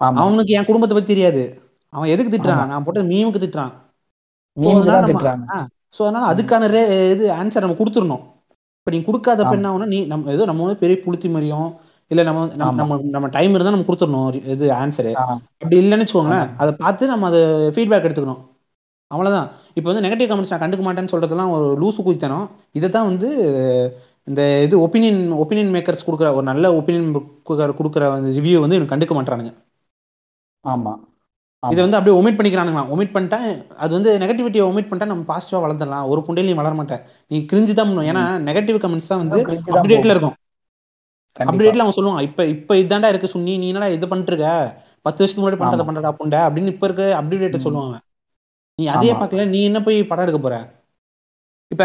S2: அவனுக்கு என் குடும்பத்தை பத்தி தெரியாது. அவன் எதுக்கு திட்டுறான். நான் போட்ட மீமுக்கு திட்டுறான்.
S1: மீன்
S2: அதனால ஸோ அதுக்கான ரே இது ஆன்சர் நம்ம கொடுத்துடணும். இப்போ நீ கொடுக்காதப்ப. என்ன ஆகும்னா நீ நம்ம ஏதோ நம்ம பெரிய புளுத்தி மாதிரியும் இல்ல நம்ம நம்ம. நம்ம டைம் இருந்தா நம்ம கொடுத்துடணும் இது ஆன்சரு அப்படி இல்லைன்னு வச்சுக்கோங்களேன். அதை பார்த்து நம்ம அதை ஃபீட்பேக் எடுத்துக்கணும். அவ்வளவுதான். இப்போ வந்து நெகட்டிவ் கமெண்ட்ஸ் நான் கண்டுக்க மாட்டேன்னு சொல்றதெல்லாம் ஒரு லூசு குயித்தனம் இதை தான் வந்து இந்த இது ஒப்பீனியன் ஒப்பீனியன் மேக்கர்ஸ் கொடுக்குற ஒரு நல்ல ஒப்பீனியன் கொடுக்குற ரிவ்யூ வந்து எனக்கு கண்டுக்க மாட்டானுங்க
S1: ஆமா. ஆமா.
S2: இதை வந்து அப்படியே ஒமிட் பண்ணிக்கிறானுங்க ஒமிட் பண்ணிட்டா அது வந்து நெகட்டிவிட்டியை ஒமிட் பண்ணிட்டா நம்ம பாசிட்டிவா வளர்ந்துடலாம். ஒரு புண்டையில நீ வளர மாட்டேன். நீ கிரிஞ்சு தான் பண்ணும் ஏன்னா நெகட்டிவ் கமெண்ட்ஸ் தான் வந்து அப்டேட்ல. இருக்கும். அப்டேட்ல அவன் சொல்லுவான் இப்ப இப்ப இதாண்டா இருக்கு சுன்னி நீ என்னடா இது பண்ணிட்டு இருக்க பத்து வருஷத்துக்கு முன்னாடி பண்றத. பண்றடா புண்டை. அப்படின்னு இப்ப இருக்க அப்டேட். சொல்லுவாங்க நீ அதே
S1: ஆமா.
S2: பார்க்கல. நீ என்ன போய் படம் எடுக்க போற? இப்ப.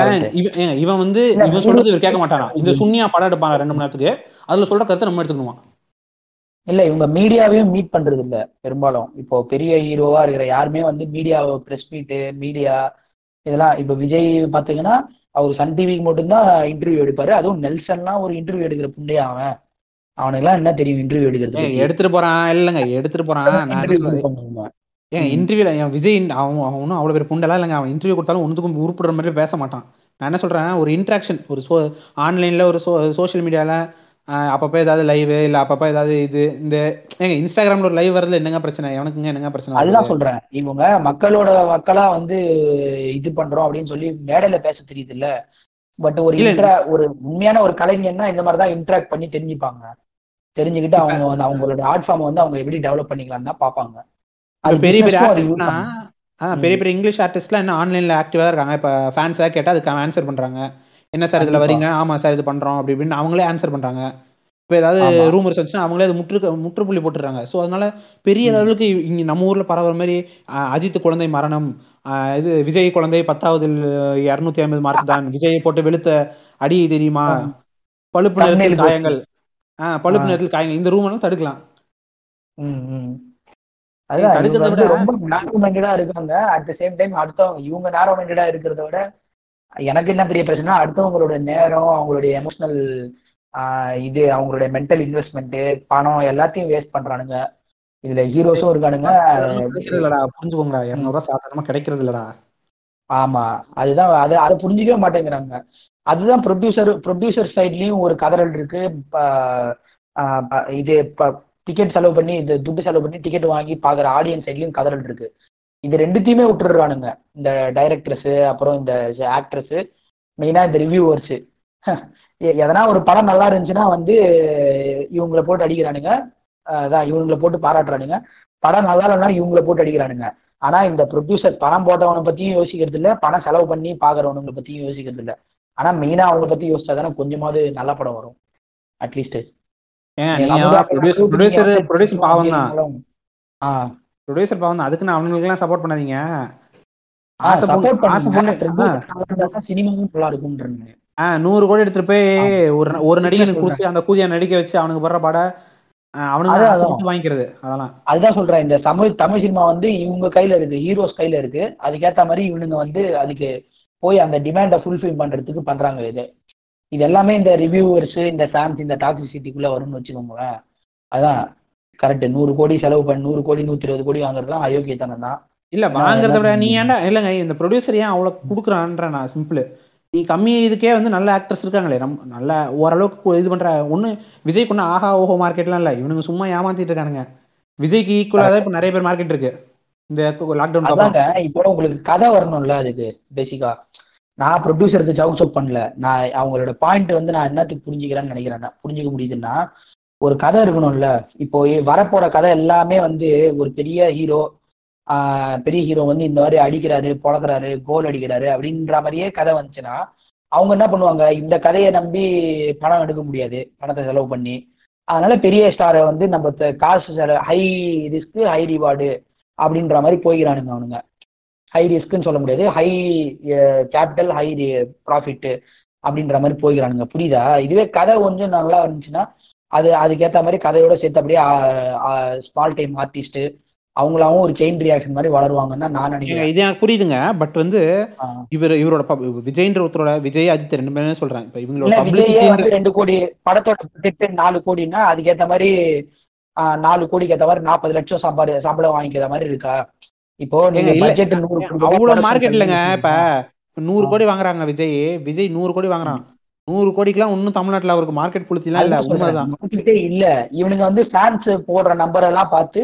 S2: இவன் வந்து இவன் சொல்றது இவர் கேட்க மாட்டானா. இந்த சுன்னியா படம் எடுப்பாங்க ரெண்டு மணி நேரத்துக்கு. அதுல சொல்ற கருத்தை நம்ம எடுத்துக்கணுமா?
S1: இல்ல இவங்க மீடியாவையும் மீட் பண்றது இல்ல பெரும்பாலும். இப்போ பெரிய ஹீரோவா இருக்கிற யாருமே வந்து மீடியா பிரஸ் மீட்டு மீடியா இதெல்லாம் இப்போ விஜய் பாத்தீங்கன்னா அவர் சன் டிவிக்கு மட்டும்தான் இன்டர்வியூ எடுப்பாரு. அதுவும் நெல்சன்லாம் ஒரு இன்டர்வியூ எடுக்கிற புண்டையா அவன். அவனுக்குலாம் என்ன தெரியும் இன்டர்வியூ எடுக்கிறது?
S2: எடுத்துட்டு போறான். இல்லங்க எடுத்துட்டு போறான். ஏன் இன்டர்வியூல என் விஜய் அவன் அவன் ஒன்றும் அவ்வளோ பேர் புண்டெல்லாம் இல்லைங்க. அவன் இன்டர்வியூ கொடுத்தாலும் ஒன்றுக்கும் உருப்படுற மாதிரி பேச மாட்டான். நான் என்ன சொல்றேன்? ஒரு இன்ட்ராக்ஷன் ஒரு சோ ஆன்லைன்ல ஒரு சோ சோஷியல் மீடியால அப்பப்போ ஏதாவது லைவ் இல்ல அப்பப்போ ஏதாவது இது இந்த ஏங்க இன்ஸ்டாகிராம்ல ஒரு லைவ் வரதுல என்னங்க பிரச்சனை? எவனுக்குங்க என்னங்க பிரச்சனை
S1: அதுதான்? சொல்றேன். இவங்க மக்களோட மக்களா வந்து இது பண்றோம் அப்படின்னு சொல்லி மேடையில பேச தெரியுது இல்ல பட் ஒரு. இன்ட்ரா ஒரு உண்மையான ஒரு கலைஞர்னா இந்த மாதிரி தான் இன்டராக்ட் பண்ணி தெரிஞ்சுப்பாங்க. தெரிஞ்சுக்கிட்டு அவங்க வந்து அவங்களோட ஆர்ட் ஃபார்ம் வந்து அவங்க எப்படி டெவலப் பண்ணிக்கலாம் தான் பார்ப்பாங்க.
S2: இப்ப பெரிய பெரிய
S1: அது
S2: ஆர்டிஸ்ட்னா பெரிய பெரிய இங்கிலீஷ் ஆர்டிஸ்ட்லாம் என்ன ஆன்லைன்ல ஆக்டிவா இருக்காங்க? இப்ப ஃபேன்ஸா கேட்டா அதுக்கு ஆன்சர் பண்றாங்க. என்ன சார் இதுல. வரீங்க ஆமா சார் இது பண்றோம் அப்படி இப்படின்னு அவங்களே ஆன்சர் பண்றாங்க இப்ப ஏதாவது. ரூமர்ஸ் வந்துச்சுன்னா அவங்களே அது முற்று முற்றுப்புள்ளி போட்டுறாங்க சோ அதனால பெரிய
S1: ம்.
S2: லெவலுக்கு இங்க நம்ம ஊர்ல பரவுற மாதிரி அஜித் குழந்தை மரணம் இது விஜய் குழந்தை பத்தாவது இருநூத்தி ஐம்பது மார்க் தான் விஜய் போட்டு வெளுத்த அடி தெரியுமா. பழுப்பு நிறத்தில். காயங்கள் ஆஹ் பழுப்பு. நிறத்தில் காயங்கள் இந்த ரூம் எல்லாம் தடுக்கலாம் தடுக்கிறத விட-
S1: ரொம்ப நேரோ மைண்டடா இருக்காங்க அட் த சேம் டைம் அடுத்தவங்க இவங்க நேரோ மைண்டடா இருக்கிறத விட எனக்கு என்ன பெரிய பிரச்சனை அடுத்தவங்களோட நேரம் அவங்களுடைய எமோஷனல் இது அவங்களுடைய மென்டல் இன்வெஸ்ட்மெண்ட் பணம் எல்லாத்தையும் வேஸ்ட் பண்றானுங்க. இதுல ஹீரோஸும் இருக்கானுங்க.
S2: இல்லடா புரிஞ்சுக்கோங்கடா. இருநூறு ரூபாய் சாதாரணமா கிடைக்கிறது இல்லடா
S1: ஆமா. அதுதான் அது அதை புரிஞ்சிக்கவே மாட்டேங்கிறாங்க. அதுதான் ப்ரொடியூசர் ப்ரொடியூசர் சைட்லயும் ஒரு கதறல் இருக்கு. இது டிக்கெட் செலவு பண்ணி இது துட்டு செலவு பண்ணி டிக்கெட் வாங்கி பாக்குற ஆடியன்ஸ் சைட்லயும் கதறல் இருக்கு. இது ரெண்டுத்தையுமே விட்டுடுறானுங்க. இந்த டைரக்டர்ஸ் அப்புறம் இந்த ஆக்ட்ரஸ் மெயினா இந்த ரிவ்யூவர்ஸ் எதனா ஒரு படம் நல்லா இருந்துச்சுன்னா வந்து இவங்கள போட்டு அடிக்கிறானுங்க. அதான் இவங்கள போட்டு பாராட்டுறானுங்க. படம் நல்லா இல்லைன்னா இவங்கள போட்டு அடிக்கிறானுங்க. ஆனா இந்த ப்ரொடியூசர் பணம் போட்டவனை பத்தியும் யோசிக்கிறது இல்ல. பணம் செலவு பண்ணி பாக்குறவனுங்களை பத்தியும் யோசிக்கிறது இல்ல. ஆனா மெயினா அவங்கள பத்தி யோசிச்சா தானே கொஞ்சமாவது நல்ல படம் வரும். அட்லீஸ்ட்
S2: ஏன் நீங்க ப்ரொடியூசர் ப்ரொடியூசர் ப்ரொடியூசர் பாவம் தான்
S1: ஆ.
S2: ப்ரொடியூசர் பாவம் அதுக்கு நான் அவங்களுக்குலாம் சப்போர்ட் பண்ணாதீங்க ஆசை பொண்ணு. பொண்ணு
S1: சினிமாவும் நல்லா இருக்கும்ன்றீங்க.
S2: ஆ, நூறு கோடி எடுத்துட்டு போய் ஒரு ஒரு நடிகனுக்கு. கொடுத்து அந்த கூதியா நடிக்க வச்சு அவனுக்கு வர்ற பட அவனுக்கு வாங்கிக்கிறது. அதெல்லாம்.
S1: அதுதான் சொல்றேன். இந்த தமிழ் தமிழ் சினிமா வந்து இவங்க கையில இருக்கு ஹீரோஸ் கையில இருக்கு. அதுக்கேத்த மாதிரி இவனுங்க வந்து அதுக்கு போய் அந்த டிமாண்டை ஃபுல்ஃபில் பண்றதுக்கு பண்றாங்க இது. இது எல்லாமே இந்த ரிவ்யூவர்ஸ் இந்த ஃபேன்ஸ் இந்த டாக்ஸிசிட்டிக்குள்ள வரும்னு வச்சுக்கோங்களேன். அதான். கரெக்ட் நூறு கோடி செலவு பண்ணி நூறு கோடி நூத்தி இருபது கோடி வாங்குறதுலாம் அயோக்கியத்தனம் தான்.
S2: இல்ல வாங்குறத விட நீ ஏன்டா இல்லங்க இந்த ப்ரொடியூசர் ஏன் அவ்வளவு குடுக்குறான்ற நான் சிம்பிள் நீ கம்மி இதுக்கே வந்து நல்ல ஆக்டர்ஸ் இருக்காங்களே நம்ம நல்ல ஓரளவுக்கு இது பண்ற ஒண்ணு விஜய்க்கு ஒண்ணு ஆஹா ஓஹோ மார்க்கெட்லாம் இல்ல. இவனுங்க சும்மா ஏமாத்திட்டு இருக்கானுங்க. விஜய்க்கு ஈக்குவலா தான் இப்ப நிறைய பேர் மார்க்கெட் இருக்கு. இந்த லாக்டவுன்
S1: அதாங்க இப்போ உங்களுக்கு கதை வரணும்ல அதுக்கு பேசிக்கா நான் ப்ரொடியூசருக்கு ஜவுக் சப் பண்ணல. நான் அவங்களோட பாயிண்ட் வந்து நான் என்னத்துக்கு புரிஞ்சுக்கிறேன்னு நினைக்கிறேன். நான் புரிஞ்சுக்க முடியுதுன்னா ஒரு கதை இருக்கணும்ல. இப்போ வரப்போற கதை எல்லாமே வந்து ஒரு பெரிய ஹீரோ பெரிய ஹீரோ வந்து இந்த மாதிரி அடிக்கிறாரு பொழக்கிறாரு கோல் அடிக்கிறாரு அப்படின்ற மாதிரியே கதை வந்துச்சுன்னா அவங்க என்ன பண்ணுவாங்க? இந்த கதையை நம்பி பணம் எடுக்க முடியாது. பணத்தை செலவு பண்ணி. அதனால பெரிய ஸ்டாரை வந்து நம்ம காசு செலவு ஹை ரிஸ்க் ஹை ரிவார்டு அப்படின்ற மாதிரி போய்கிறானுங்க அவனுங்க. ஹை ரிஸ்க்குன்னு சொல்ல முடியாது. ஹை கேபிட்டல் ஹை ப்ராஃபிட்டு அப்படின்ற மாதிரி போய்கிறானுங்க புரியுதா? இதுவே கதை கொஞ்சம் நல்லா இருந்துச்சுன்னா அது அதுக்கேற்ற மாதிரி கதையோட சேர்த்து அப்படியே ஸ்மால் டைம் ஆர்டிஸ்ட் அவங்களாவும் ஒரு செயின் ரியாக்ஷன் மாதிரி வளருவாங்கன்னு தான் நான் நினைக்கிறேன்.
S2: இது எனக்கு புரியுதுங்க. பட் வந்து. இவர் இவரோட விஜய்ன்ற ஒருத்தரோட விஜய் அஜித் ரெண்டு பேருமே சொல்றேன். இப்ப இவங்களோட
S1: ரெண்டு கோடி படத்தோட பட்ஜெட் நாலு கோடின்னா அதுக்கேற்ற மாதிரி நாலு கோடிக்கு ஏற்ற மாதிரி நாற்பது லட்சம் சம்பாதி சம்பளம் வாங்கிக்கிற மாதிரி இருக்கா? இப்போ பட்ஜெட் நூறு production
S2: மார்க்கெட் இல்லைங்க. இப்ப நூறு. கோடி வாங்குறாங்க விஜய். விஜய் நூறு கோடி வாங்குறான். நூறு கோடிக்கெல்லாம் இன்னும் தமிழ்நாட்டுல அவருக்கு மார்க்கெட் புளிச்சிலாம் இல்ல. உண்மைதான்.
S1: இல்ல. இவனுங்க வந்து ஃபேன்ஸ் போடுற நம்பர் எல்லாம் பார்த்து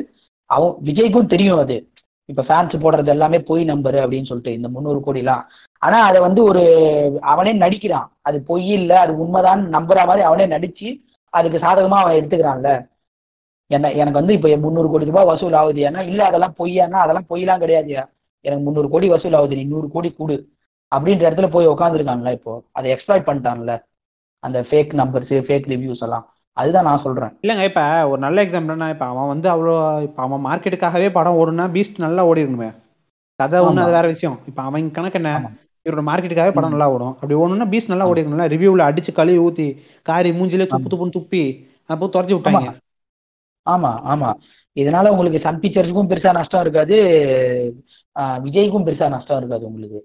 S1: அவன் விஜய்க்கும் தெரியும் அது. இப்ப ஃபேன்ஸ் போடுறது எல்லாமே பொய் நம்பர் அப்படின்னு சொல்லிட்டு இந்த முந்நூறு கோடிலாம். ஆனா அதை வந்து ஒரு அவனே நடிக்கிறான். அது பொய் இல்ல அது உண்மைதான் நம்புற மாதிரி அவனே நடிச்சு அதுக்கு சாதகமா அவன் எடுத்துக்கிறான்ல. என்ன எனக்கு வந்து இப்ப முந்நூறு கோடி ரூபாய் வசூல் ஆகுது ஏன்னா இல்ல அதெல்லாம் பொய்யானா அதெல்லாம் பொய்யெல்லாம் கிடையாதுயா எனக்கு முந்நூறு கோடி வசூல் ஆகுது நீ நூறு கோடி கொடு. அப்படின்ற இடத்துல போய் உட்காந்துருக்கான்ல இப்போ? அதை எக்ஸ்ப்ளாய்ட் பண்ணிட்டான்ல அந்த ஃபேக் நம்பர்ஸ் ஃபேக் ரிவ்யூஸ் எல்லாம். அதுதான் நான் சொல்றேன்.
S2: இல்லங்க இப்ப ஒரு நல்ல எக்ஸாம்பிள்னா இப்ப அவன் வந்து அவ்வளோ இப்ப அவன் மார்க்கெட்டுக்காகவே படம் ஓடுனா பீஸ்ட் நல்லா ஓடிடணுமே. கதை
S1: ஆமா.
S2: அது வேற விஷயம். இப்ப அவன் கணக்கு என்ன. இவரோட மார்க்கெட்டுக்காகவே படம். நல்லா ஓடும். அப்படி ஓடணும்னா பீஸ்ட் நல்லா
S1: ஆமா.
S2: ஓடிக்கணும்ல ரிவ்யூல அடிச்சு கழுவி ஊத்தி காரி மூஞ்சிலே துப்பு. துப்புன்னு துப்பி அப்போ துரத்தி விட்டாங்க.
S1: ஆமா. ஆமா இதனால உங்களுக்கு சன் பிக்சர்ஸுக்கும் பெருசா நஷ்டம் இருக்காது. விஜய்க்கும் பெருசா நஷ்டம் இருக்காது உங்களுக்கு.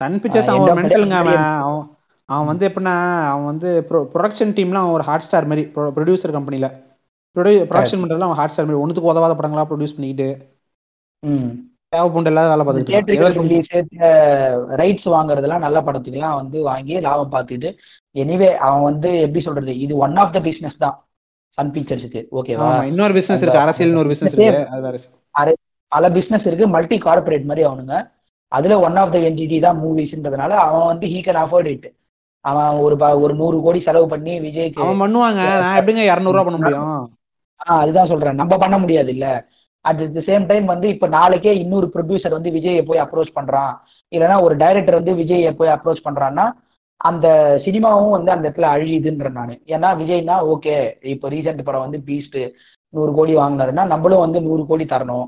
S2: சன் பிக்சர்ஸ் அவன் மென்டலுங்க அவன் அவன் வந்து எப்படின்னா அவன் வந்து ப்ரொடக்ஷன் டீம்லாம் அவன் ஒரு ஹாட் ஸ்டார் மாதிரி ப்ரொடியூசர் கம்பெனில ப்ரொடக்ஷன் பண்றதுலாம் அவன் ஹாட் ஸ்டார் மாதிரி ஒன்றுத்துக்கு உதவாத படங்களா ப்ரொடியூஸ் பண்ணிக்கிட்டு
S1: ம்.
S2: தேவை பூண்டு இல்லாத வேலை பார்த்துட்டு
S1: ரைட்ஸ் வாங்குறதெல்லாம் நல்ல படத்துக்குலாம் வந்து வாங்கி லாபம் பார்த்துட்டு எனிவே அவன் வந்து எப்படி சொல்றது இது ஒன் ஆஃப் த பிசினஸ் தான் சன் பிக்சர்ஸுக்கு ஓகேவா
S2: இன்னொரு பிசினஸ் இருக்கு அரசியல்னு ஒரு பிசினஸ். இருக்கு.
S1: பல பிசினஸ் இருக்கு மல்டி கார்பரேட் மாதிரி அவனுங்க. அதுல ஒன் ஆஃப் த என்டிட்டி தான் மூவிஸ்ன்றதுனால அவன் வந்து ஹீ கேன் அஃபோர்ட் இட் அவன் ஒரு ப- ஒரு நூறு கோடி செலவு பண்ணி விஜய்க்கு
S2: அவன் பண்ணுவாங்க. நான் எப்படிங்க இரநூறுவா பண்ண முடியும்?
S1: ஆ அதுதான் சொல்றேன். நம்ம பண்ண முடியாது இல்ல அட் த சேம் டைம் வந்து இப்ப நாளைக்கே இன்னொரு ப்ரொடியூசர் வந்து விஜயை போய் அப்ரோச் பண்றான். இல்லைன்னா ஒரு டைரக்டர் வந்து விஜயை போய் அப்ரோச் பண்றான்னா அந்த சினிமாவும் வந்து அந்த இடத்துல அழியுதுன்ற நான். ஏன்னா விஜய்னா ஓகே இப்போ ரீசெண்ட் படம் வந்து பீஸ்ட் நூறு கோடி வாங்கினதுன்னா நம்மளும் வந்து நூறு கோடி தரணும்.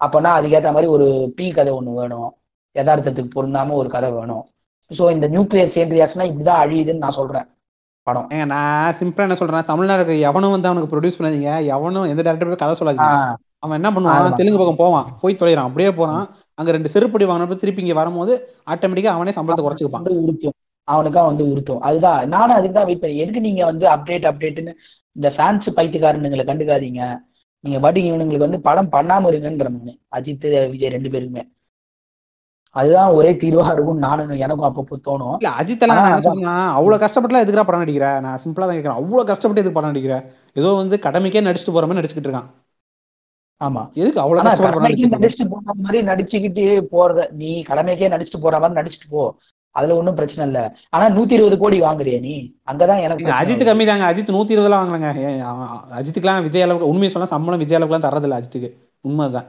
S1: அப்போனா அதுக்கேற்ற மாதிரி ஒரு பீ கதை ஒன்று வேணும். யதார்த்தத்துக்கு பொருந்தாம ஒரு கதை வேணும். ஸோ இந்த நியூக்ளியர் சேன் ரியாக்ஷனா இப்படிதான் அழியுதுன்னு நான் சொல்றேன் படம்.
S2: ஏங்க நான் சிம்பிளா என்ன சொல்றேன் தமிழ்நாடு எவனும் வந்து அவனுக்கு ப்ரொடியூஸ் பண்ணாதீங்க. எவனும் எந்த டேரக்டர் கதை சொல்லாதீங்க. அவன் என்ன பண்ணுவான். தெலுங்கு பக்கம் போவான். போய் தொலைறான். அப்படியே போறான். அங்க ரெண்டு செருப்படி வாங்கினப்ப திருப்பி இங்க வரும்போது ஆட்டோமேட்டிக்கா அவனே சம்பளத்தை குறைச்சிப்பான்
S1: வந்து உறுத்தும் அவனுக்கா வந்து உறுத்தும் அதுதான். நானும் அதுக்கு தான் வெயிட் பண்ணேன். எதுக்கு நீங்க வந்து அப்டேட் அப்டேட்னு இந்த ஃபேன்ஸ் பைத்தியக்காரனுங்களை கண்டுக்காதீங்க. நீங்க பாட்டுக்கு இவனுங்களுக்கு வந்து படம் பண்ணாம இருங்கன்ற அஜித் விஜய் ரெண்டு பேருமே அதுதான் ஒரே தீர்வா இருக்கும். நானும் எனக்கும் அப்பப்போ தோணும்.
S2: இல்ல அஜித் எல்லாம் அவ்வளவு கஷ்டப்பட்டுலாம் எதுக்குடா படம் நடிக்கிற? நான் சிம்பிளா தான் கேட்கறேன் அவ்வளவு கஷ்டப்பட்டு எதுக்கு படம் நடிக்கிற? ஏதோ வந்து கடமைக்கே நடிச்சுட்டு போற மாதிரி நடிச்சுக்கிட்டு இருக்கான்.
S1: ஆமா.
S2: எதுக்கு அவ்வளவு நடிச்சிட்டு
S1: போற மாதிரி நடிச்சுக்கிட்டு போறத நீ கடமைக்கே நடிச்சுட்டு போற மாதிரி நடிச்சுட்டு போ. அதுல ஒன்றும் பிரச்சனை இல்ல. ஆனா நூத்தி இருபது கோடி வாங்குறிய நீ. அங்கதான் எனக்கு
S2: அஜித். கம்மி தாங்க அஜித் நூத்தி இருபதுலாம் வாங்கலங்க. அஜித்துக்குலாம் விஜய் அளவுக்கு உண்மையை சொன்னா சம்பளம் விஜய் அளவுக்குலாம் தரதில்ல அஜித்துக்கு. உண்மைதான்.